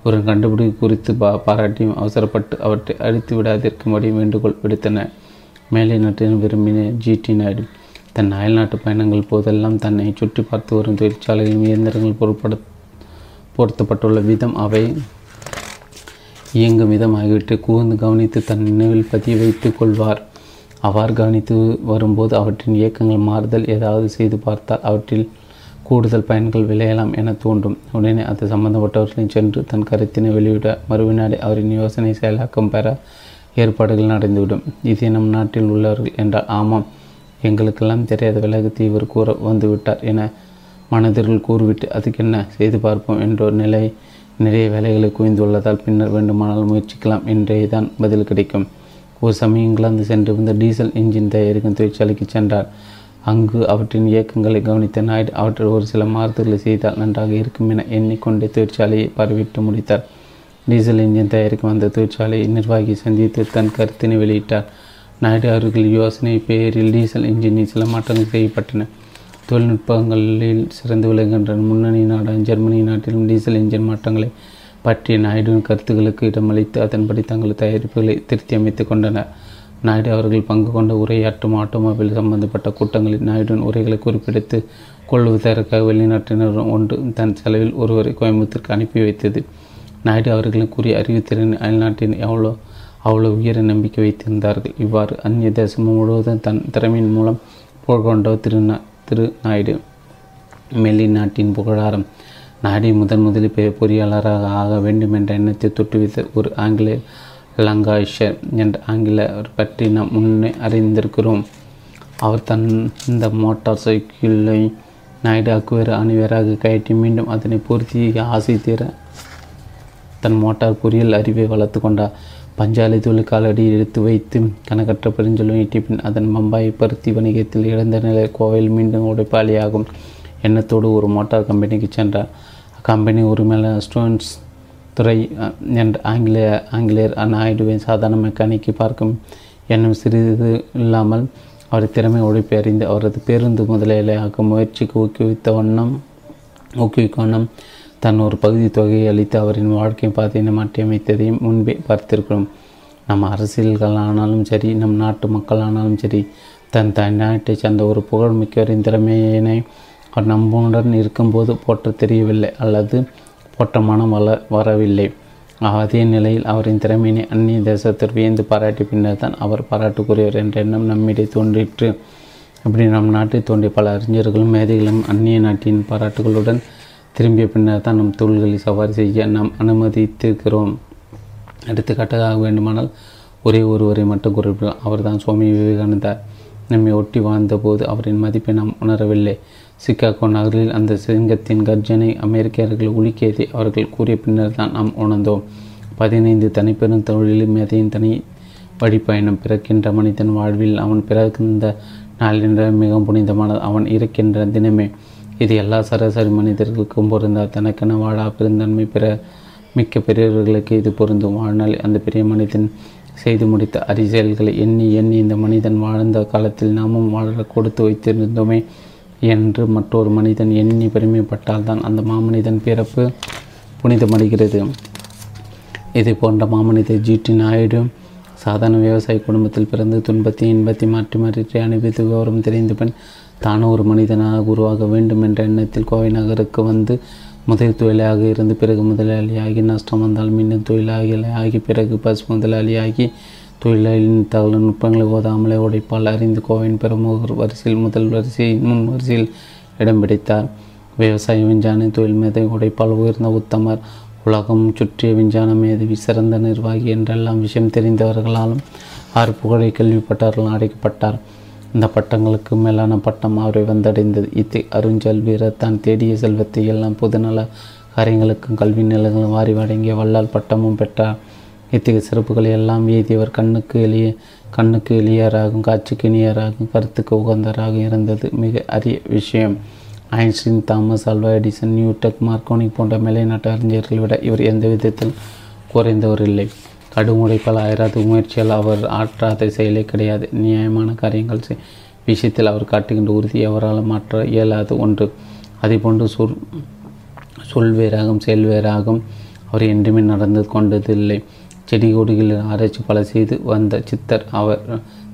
ஒரு கண்டுபிடிப்பு குறித்து பா பாராட்டியும் அவசரப்பட்டு அவற்றை அழித்து விடாதிருக்கும்படி வேண்டுகோள் விடுத்தனர். மேலை நாட்டின் விரும்பின ஜிடி நாயுடு. தன் அயல்நாட்டு பயணங்கள் போதெல்லாம் தன்னை சுற்றி பார்த்து வரும் தொழிற்சாலைகளின் இயந்திரங்கள் பொருட்பட பொருத்தப்பட்டுள்ள விதம் அவை. இயங்கும் விதம் ஆகியவற்றை கூர்ந்து கவனித்து தன் நினைவில் பதிய வைத்துக் கொள்வார். அவ்வாறு கவனித்து வரும்போது அவற்றின் இயக்கங்கள் மாறுதல் ஏதாவது செய்து பார்த்தால் அவற்றில் கூடுதல் பயன்கள் விளையலாம் என தோன்றும். உடனே அது சம்பந்தப்பட்டவர்களின் சென்று தன் கருத்தினை வெளியிட மறுவினாடி அவரின் யோசனை செயலாக்கம் பெற ஏற்பாடுகள் நடந்துவிடும். இது நம் நாட்டில் உள்ளவர்கள் என்றால் ஆமாம். எங்களுக்கெல்லாம் தெரியாத விலகத்தை இவர் கூற வந்துவிட்டார் என மனதிற்குள் கூறிவிட்டு அதுக்கென்ன செய்து பார்ப்போம் என்ற நிலை நிறைய வேலைகளை குவிந்துள்ளதால் பின்னர் வேண்டுமானால் முயற்சிக்கலாம் என்றே தான் பதில் கிடைக்கும். ஒரு சமயம் இங்கிலாந்து சென்றிருந்த டீசல் இன்ஜின் தயாரிக்கும் தொழிற்சாலைக்கு சென்றார். அங்கு அவற்றின் இயக்கங்களை கவனித்த நாயுடு அவற்றில் ஒரு சில மாறுதல்களை செய்தால் நன்றாக இருக்கும் என எண்ணிக்கொண்டே தொழிற்சாலையை பரவிட்டு முடித்தார். டீசல் இன்ஜின் தயாரிக்கும் அந்த தொழிற்சாலை நிர்வாகி சந்தித்து தன் கருத்தினை வெளியிட்டார். நாயுடு அவர்கள் யோசனை பேரில் டீசல் இன்ஜினில் சில மாற்றங்கள் செய்யப்பட்டன. தொழில்நுட்பங்களில் சிறந்து விளங்குகின்ற முன்னணி நாடான ஜெர்மனி நாட்டிலும் டீசல் இன்ஜின் மாற்றங்களை பற்றிய நாயுடுவின் கருத்துக்களுக்கு இடமளித்து அதன்படி தங்கள் தயாரிப்புகளை திருத்தி அமைத்துக் கொண்டனர். நாயுடு அவர்கள் பங்கு கொண்ட உரையாற்றும் ஆட்டோமொபைல் சம்பந்தப்பட்ட கூட்டங்களில் நாயுடுவின் உரைகளை குறிப்பிடுத்து கொள்வதற்காக வெளிநாட்டினரும் ஒன்று தன் செலவில் ஒருவரை கோயம்புத்தூருக்கு அனுப்பி வைத்தது. நாயுடு அவர்களின் கூறிய அறிவுத்திறன் அயல்நாட்டின் எவ்வளோ அவ்வளோ உயர நம்பிக்கை வைத்திருந்தார்கள். இவ்வாறு அந்நிய தேசம் முழுவதும் தன் திறமையின் மூலம் புகழ்கொண்ட திரு திரு நாயுடு. மெல்லி நாட்டின் புகழாரம் நாயுடு முதன் முதலில் பெரிய பொறியாளராக ஆக வேண்டும் என்ற எண்ணத்தை தொட்டுவித்த ஒரு ஆங்கில லங்காஷர் என்ற ஆங்கிலர் பற்றி நாம் முன்னே அறிந்திருக்கிறோம். அவர் தன் இந்த மோட்டார் சைக்கிளை நாயுடு அக்குவேறு அணிவராக கயற்றி மீண்டும் அதனை பொருத்தி ஆசை தீர தன் மோட்டார் பொறியியல் அறிவை வளர்த்து கொண்டார் பஞ்சாலை தொழிற்காலடி எடுத்து வைத்து கணக்கற்ற பெருஞ்சொல்லும் ஈட்டிய பின் அதன் பம்பாய் பருத்தி வணிகத்தில் இழந்த நிலை கோவையில் மீண்டும் உடைப்பாளியாகும். எண்ணத்தோடு ஒரு மோட்டார் கம்பெனிக்கு சென்றார். கம்பெனி உரிமையாளர் ஸ்டோன்ஸ் துறை என்ற ஆங்கிலேய ஆங்கிலேயர் நாயுடுவை சாதாரண மெக்கானிக்கு பார்க்கும் எண்ணம் சிறிது இல்லாமல் அவர் திறமை உழைப்பை அறிந்து அவரது பேருந்து முதலாளியாக்கும் முயற்சிக்கு ஊக்குவித்த வண்ணம் ஊக்குவிக்கும் வண்ணம் தன் ஒரு பகுதி தொகையை அளித்து அவரின் வாழ்க்கை பாதையினை மாற்றியமைத்ததையும் முன்பே பார்த்திருக்கிறோம். நம் அரசியல்களானாலும் சரி நம் நாட்டு மக்களானாலும் சரி தன் தன் நாட்டை சேர்ந்த ஒரு புகழ்மிக்கவரின் திறமையினை அவர் நம்முடன் இருக்கும்போது போற்ற தெரியவில்லை அல்லது போற்ற மனம் வள வரவில்லை. அதே நிலையில் அவரின் திறமையினை அந்நிய தேசத்தில் வியந்து பாராட்டி பின்னர் தான் அவர் பாராட்டுக்குரியவர் என்ற எண்ணம் நம்மிடையே தோன்றிற்று. இப்படி நம் நாட்டை தோன்றிய பல அறிஞர்களும் மேதைகளும் அந்நிய நாட்டின் பாராட்டுகளுடன் திரும்பிய பின்னர் தான் நம் தொழில்களை சவாரி செய்ய நாம் அனுமதித்திருக்கிறோம். எடுத்துக்காட்டாக வேண்டுமானால் ஒரே ஒருவரை மட்டும் குறிப்பிடும் அவர்தான் சுவாமி விவேகானந்தர். நம்மை ஒட்டி வாழ்ந்தபோது அவரின் மதிப்பை நாம் உணரவில்லை. சிக்காகோ நகரில் அந்த சிங்கத்தின் கர்ஜனை அமெரிக்கர்கள் உலுக்கியதை அவர்கள் கூறிய பின்னர் தான் நாம் உணர்ந்தோம். பதினைந்து தனிப்பெரும் தொழிலும் மேதையின் தனி வழிப்பயணம் பிறக்கின்ற மனிதன் வாழ்வில் அவன் பிறந்த நாளின்ற மிகவும் புனிதமானது. அவன் இருக்கின்ற தினமே இது எல்லா சராசரி மனிதர்களுக்கும் பொருந்தா தனக்கென வாழா பெருந்தன்மை பிற மிக்க பெரியவர்களுக்கு இது பொருந்தும். வாழ்நாள் அந்த பெரிய மனிதன் செய்து முடித்த அறிசெயல்களை எண்ணி எண்ணி இந்த மனிதன் வாழ்ந்த காலத்தில் நாமும் வாழ கொடுத்து வைத்திருந்தோமே என்று மற்றொரு மனிதன் எண்ணி பெருமைப்பட்டால் தான் அந்த மாமனிதன் பிறப்பு புனிதமடைகிறது. இதை போன்ற மாமனிதர் ஜிடி நாயுடு சாதாரண விவசாய குடும்பத்தில் பிறந்து துன்பத்தை இன்பத்தை மாற்றி மாற்றி அனுபவித்து விவரம் தெரிந்த பின் தான் ஒரு மனிதனாக உருவாக வேண்டும் என்ற எண்ணத்தில் கோவை நகருக்கு வந்து முதல் தொழிலாக இருந்து பிறகு முதலாளியாகி நஷ்டம் வந்தால் மீண்டும் ஆகி பிறகு பஸ் முதலாளியாகி தொழிலாளியின் தகவல் நுட்பங்களை ஓதாமலே உடைப்பால் அறிந்து கோவையின் பிரமுகர் வரிசையில் முதல் வரிசையில் முன் வரிசையில் இடம் பிடித்தார். விவசாய விஞ்ஞான தொழில் மேதை உடைப்பால் உயர்ந்த உத்தமர். உலகம் சுற்றிய விஞ்ஞான மேதவி சிறந்த நிர்வாகி என்றெல்லாம் விஷயம் தெரிந்தவர்களாலும் ஆறு புகழை கேள்விப்பட்டவர்கள் அடைக்கப்பட்டார் இந்த பட்டங்களுக்கு மேலான பட்டம் அவரை வந்தடைந்தது. இத்தை அருஞ்சல் வீரர் தான் தேடிய செல்வத்தை எல்லாம் பொதுநல காரியங்களுக்கும் கல்வி நிலங்களும் வாரி வழங்கிய வல்லால் பட்டமும் பெற்றார். இத்தகைய சிறப்புகளை எல்லாம் எய்தியவர் கண்ணுக்கு எளிய கண்ணுக்கு எளியராகும் காட்சிக்கு இனியராகும் கருத்துக்கு உகந்தராக இருந்தது. மிக அரிய விஷயம். ஐன்ஸ்டீன் தாமஸ் அல்வா எடிசன் நியூடெக் மார்க்கோனி போன்ற மேலைநாட்டு அறிஞர்களை விட இவர் எந்த விதத்தில் குறைந்தவர் இல்லை. கடும் உழைப்பால் ஆயிராத முயற்சியால் அவர் ஆற்றாத செயலே கிடையாது. நியாயமான காரியங்கள் விஷயத்தில் அவர் காட்டுகின்ற உறுதி அவரால் மாற்ற இயலாது ஒன்று. அதேபோன்று சொல் சொல் வேறாகும் செயல் வேறாகும் அவர் என்றுமே நடந்து கொண்டதில்லை. செடி கொடிகளில் ஆராய்ச்சி பல செய்து வந்த சித்தர் அவர்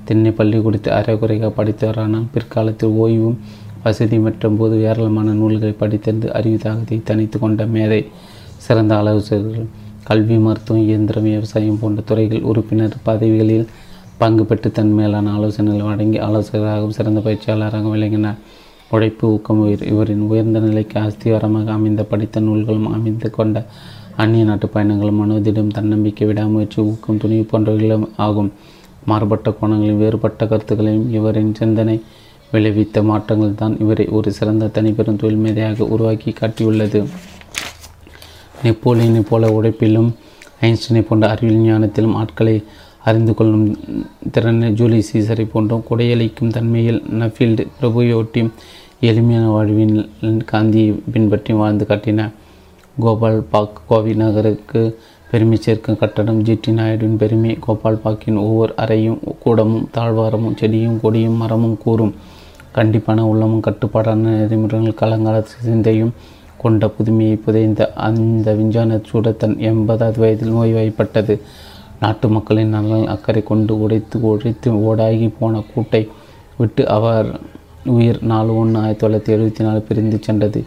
திண்ணை பள்ளி கொடுத்து அரைகுறையாக படித்தவரானால் பிற்காலத்தில் ஓய்வும் வசதி மற்றும் போது ஏராளமான நூல்களை படித்திருந்து அறிவுதாகத்தை தனித்து கொண்ட மேதை சிறந்த ஆலோசகர்கள். கல்வி மருத்துவம் இயந்திரம் விவசாயம் போன்ற துறைகள் உறுப்பினர் பதவிகளில் பங்கு பெற்று தன் மேலான ஆலோசனைகள் வழங்கி ஆலோசகராகவும் சிறந்த பயிற்சியாளராகவும் விளங்கினார். உழைப்பு ஊக்கம் உயிர் இவரின் உயர்ந்த நிலைக்கு அஸ்திவாரமாக அமைந்த படித்த நூல்களும் அமைந்து கொண்ட அந்நிய நாட்டு பயணங்களும் மனோதிடம் தன்னம்பிக்கை விடாமுயற்சி ஊக்கம் துணிவு போன்றவைகளும் ஆகும். மாறுபட்ட கோணங்களையும் வேறுபட்ட கருத்துக்களையும் இவரின் சிந்தனை விளைவித்த மாற்றங்கள் தான் இவரை ஒரு சிறந்த தனிப்பெரும் தொழில் மேதையாக உருவாக்கி காட்டியுள்ளது. நெப்போலியனை போல உழைப்பிலும் ஐன்ஸ்டீனை போன்ற அறிவியல் ஞானத்திலும் ஆட்களை அறிந்து கொள்ளும் திறனை ஜூலி சீசரை போன்றும் கொடையளிக்கும் தன்மையில் நஃபீல்டு பிரபுவையொட்டி எளிமையான வாழ்வின் காந்தியை பின்பற்றி வாழ்ந்து காட்டின கோபால் பாக் கோவி நகருக்கு பெருமை சேர்க்கும் கட்டடம் ஜிடி நாயுடுவின் பெருமை கோபால் பாக்கின் ஒவ்வொரு அறையும் கூடமும் தாழ்வாரமும் செடியும் கொடியும் மரமும் கூறும் கண்டிப்பான உள்ளமும் கட்டுப்பாடான நெறிமுறைகள் கலங்கால சிந்தையும் கொண்ட புதுமையை புதைந்த அந்த விஞ்ஞான சூட தன் எண்பதாவது வயதில் நோய்வாய்ப்பட்டது நாட்டு மக்களின் நலன் அக்கறை கொண்டு உடைத்து உழைத்து ஓடாகி போன கூட்டை விட்டு அவர் உயிர் நாலு ஒன்று ஆயிரத்தி தொள்ளாயிரத்தி எழுபத்தி நாலு பிரிந்து சென்றது.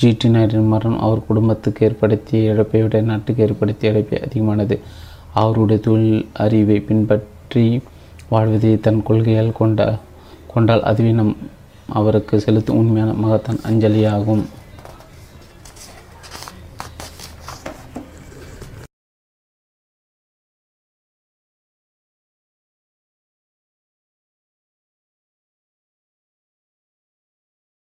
ஜிடி நாயுடின் மரணம் அவர் குடும்பத்துக்கு ஏற்படுத்திய இழப்பை விட நாட்டுக்கு ஏற்படுத்திய இழப்பை அதிகமானது. அவருடைய தொழில் அறிவை பின்பற்றி வாழ்வதை தன் கொள்கையால் கொண்ட கொண்டால் அதுவே நம் அவருக்கு செலுத்தும் உண்மையான மகத்தான் அஞ்சலியாகும்.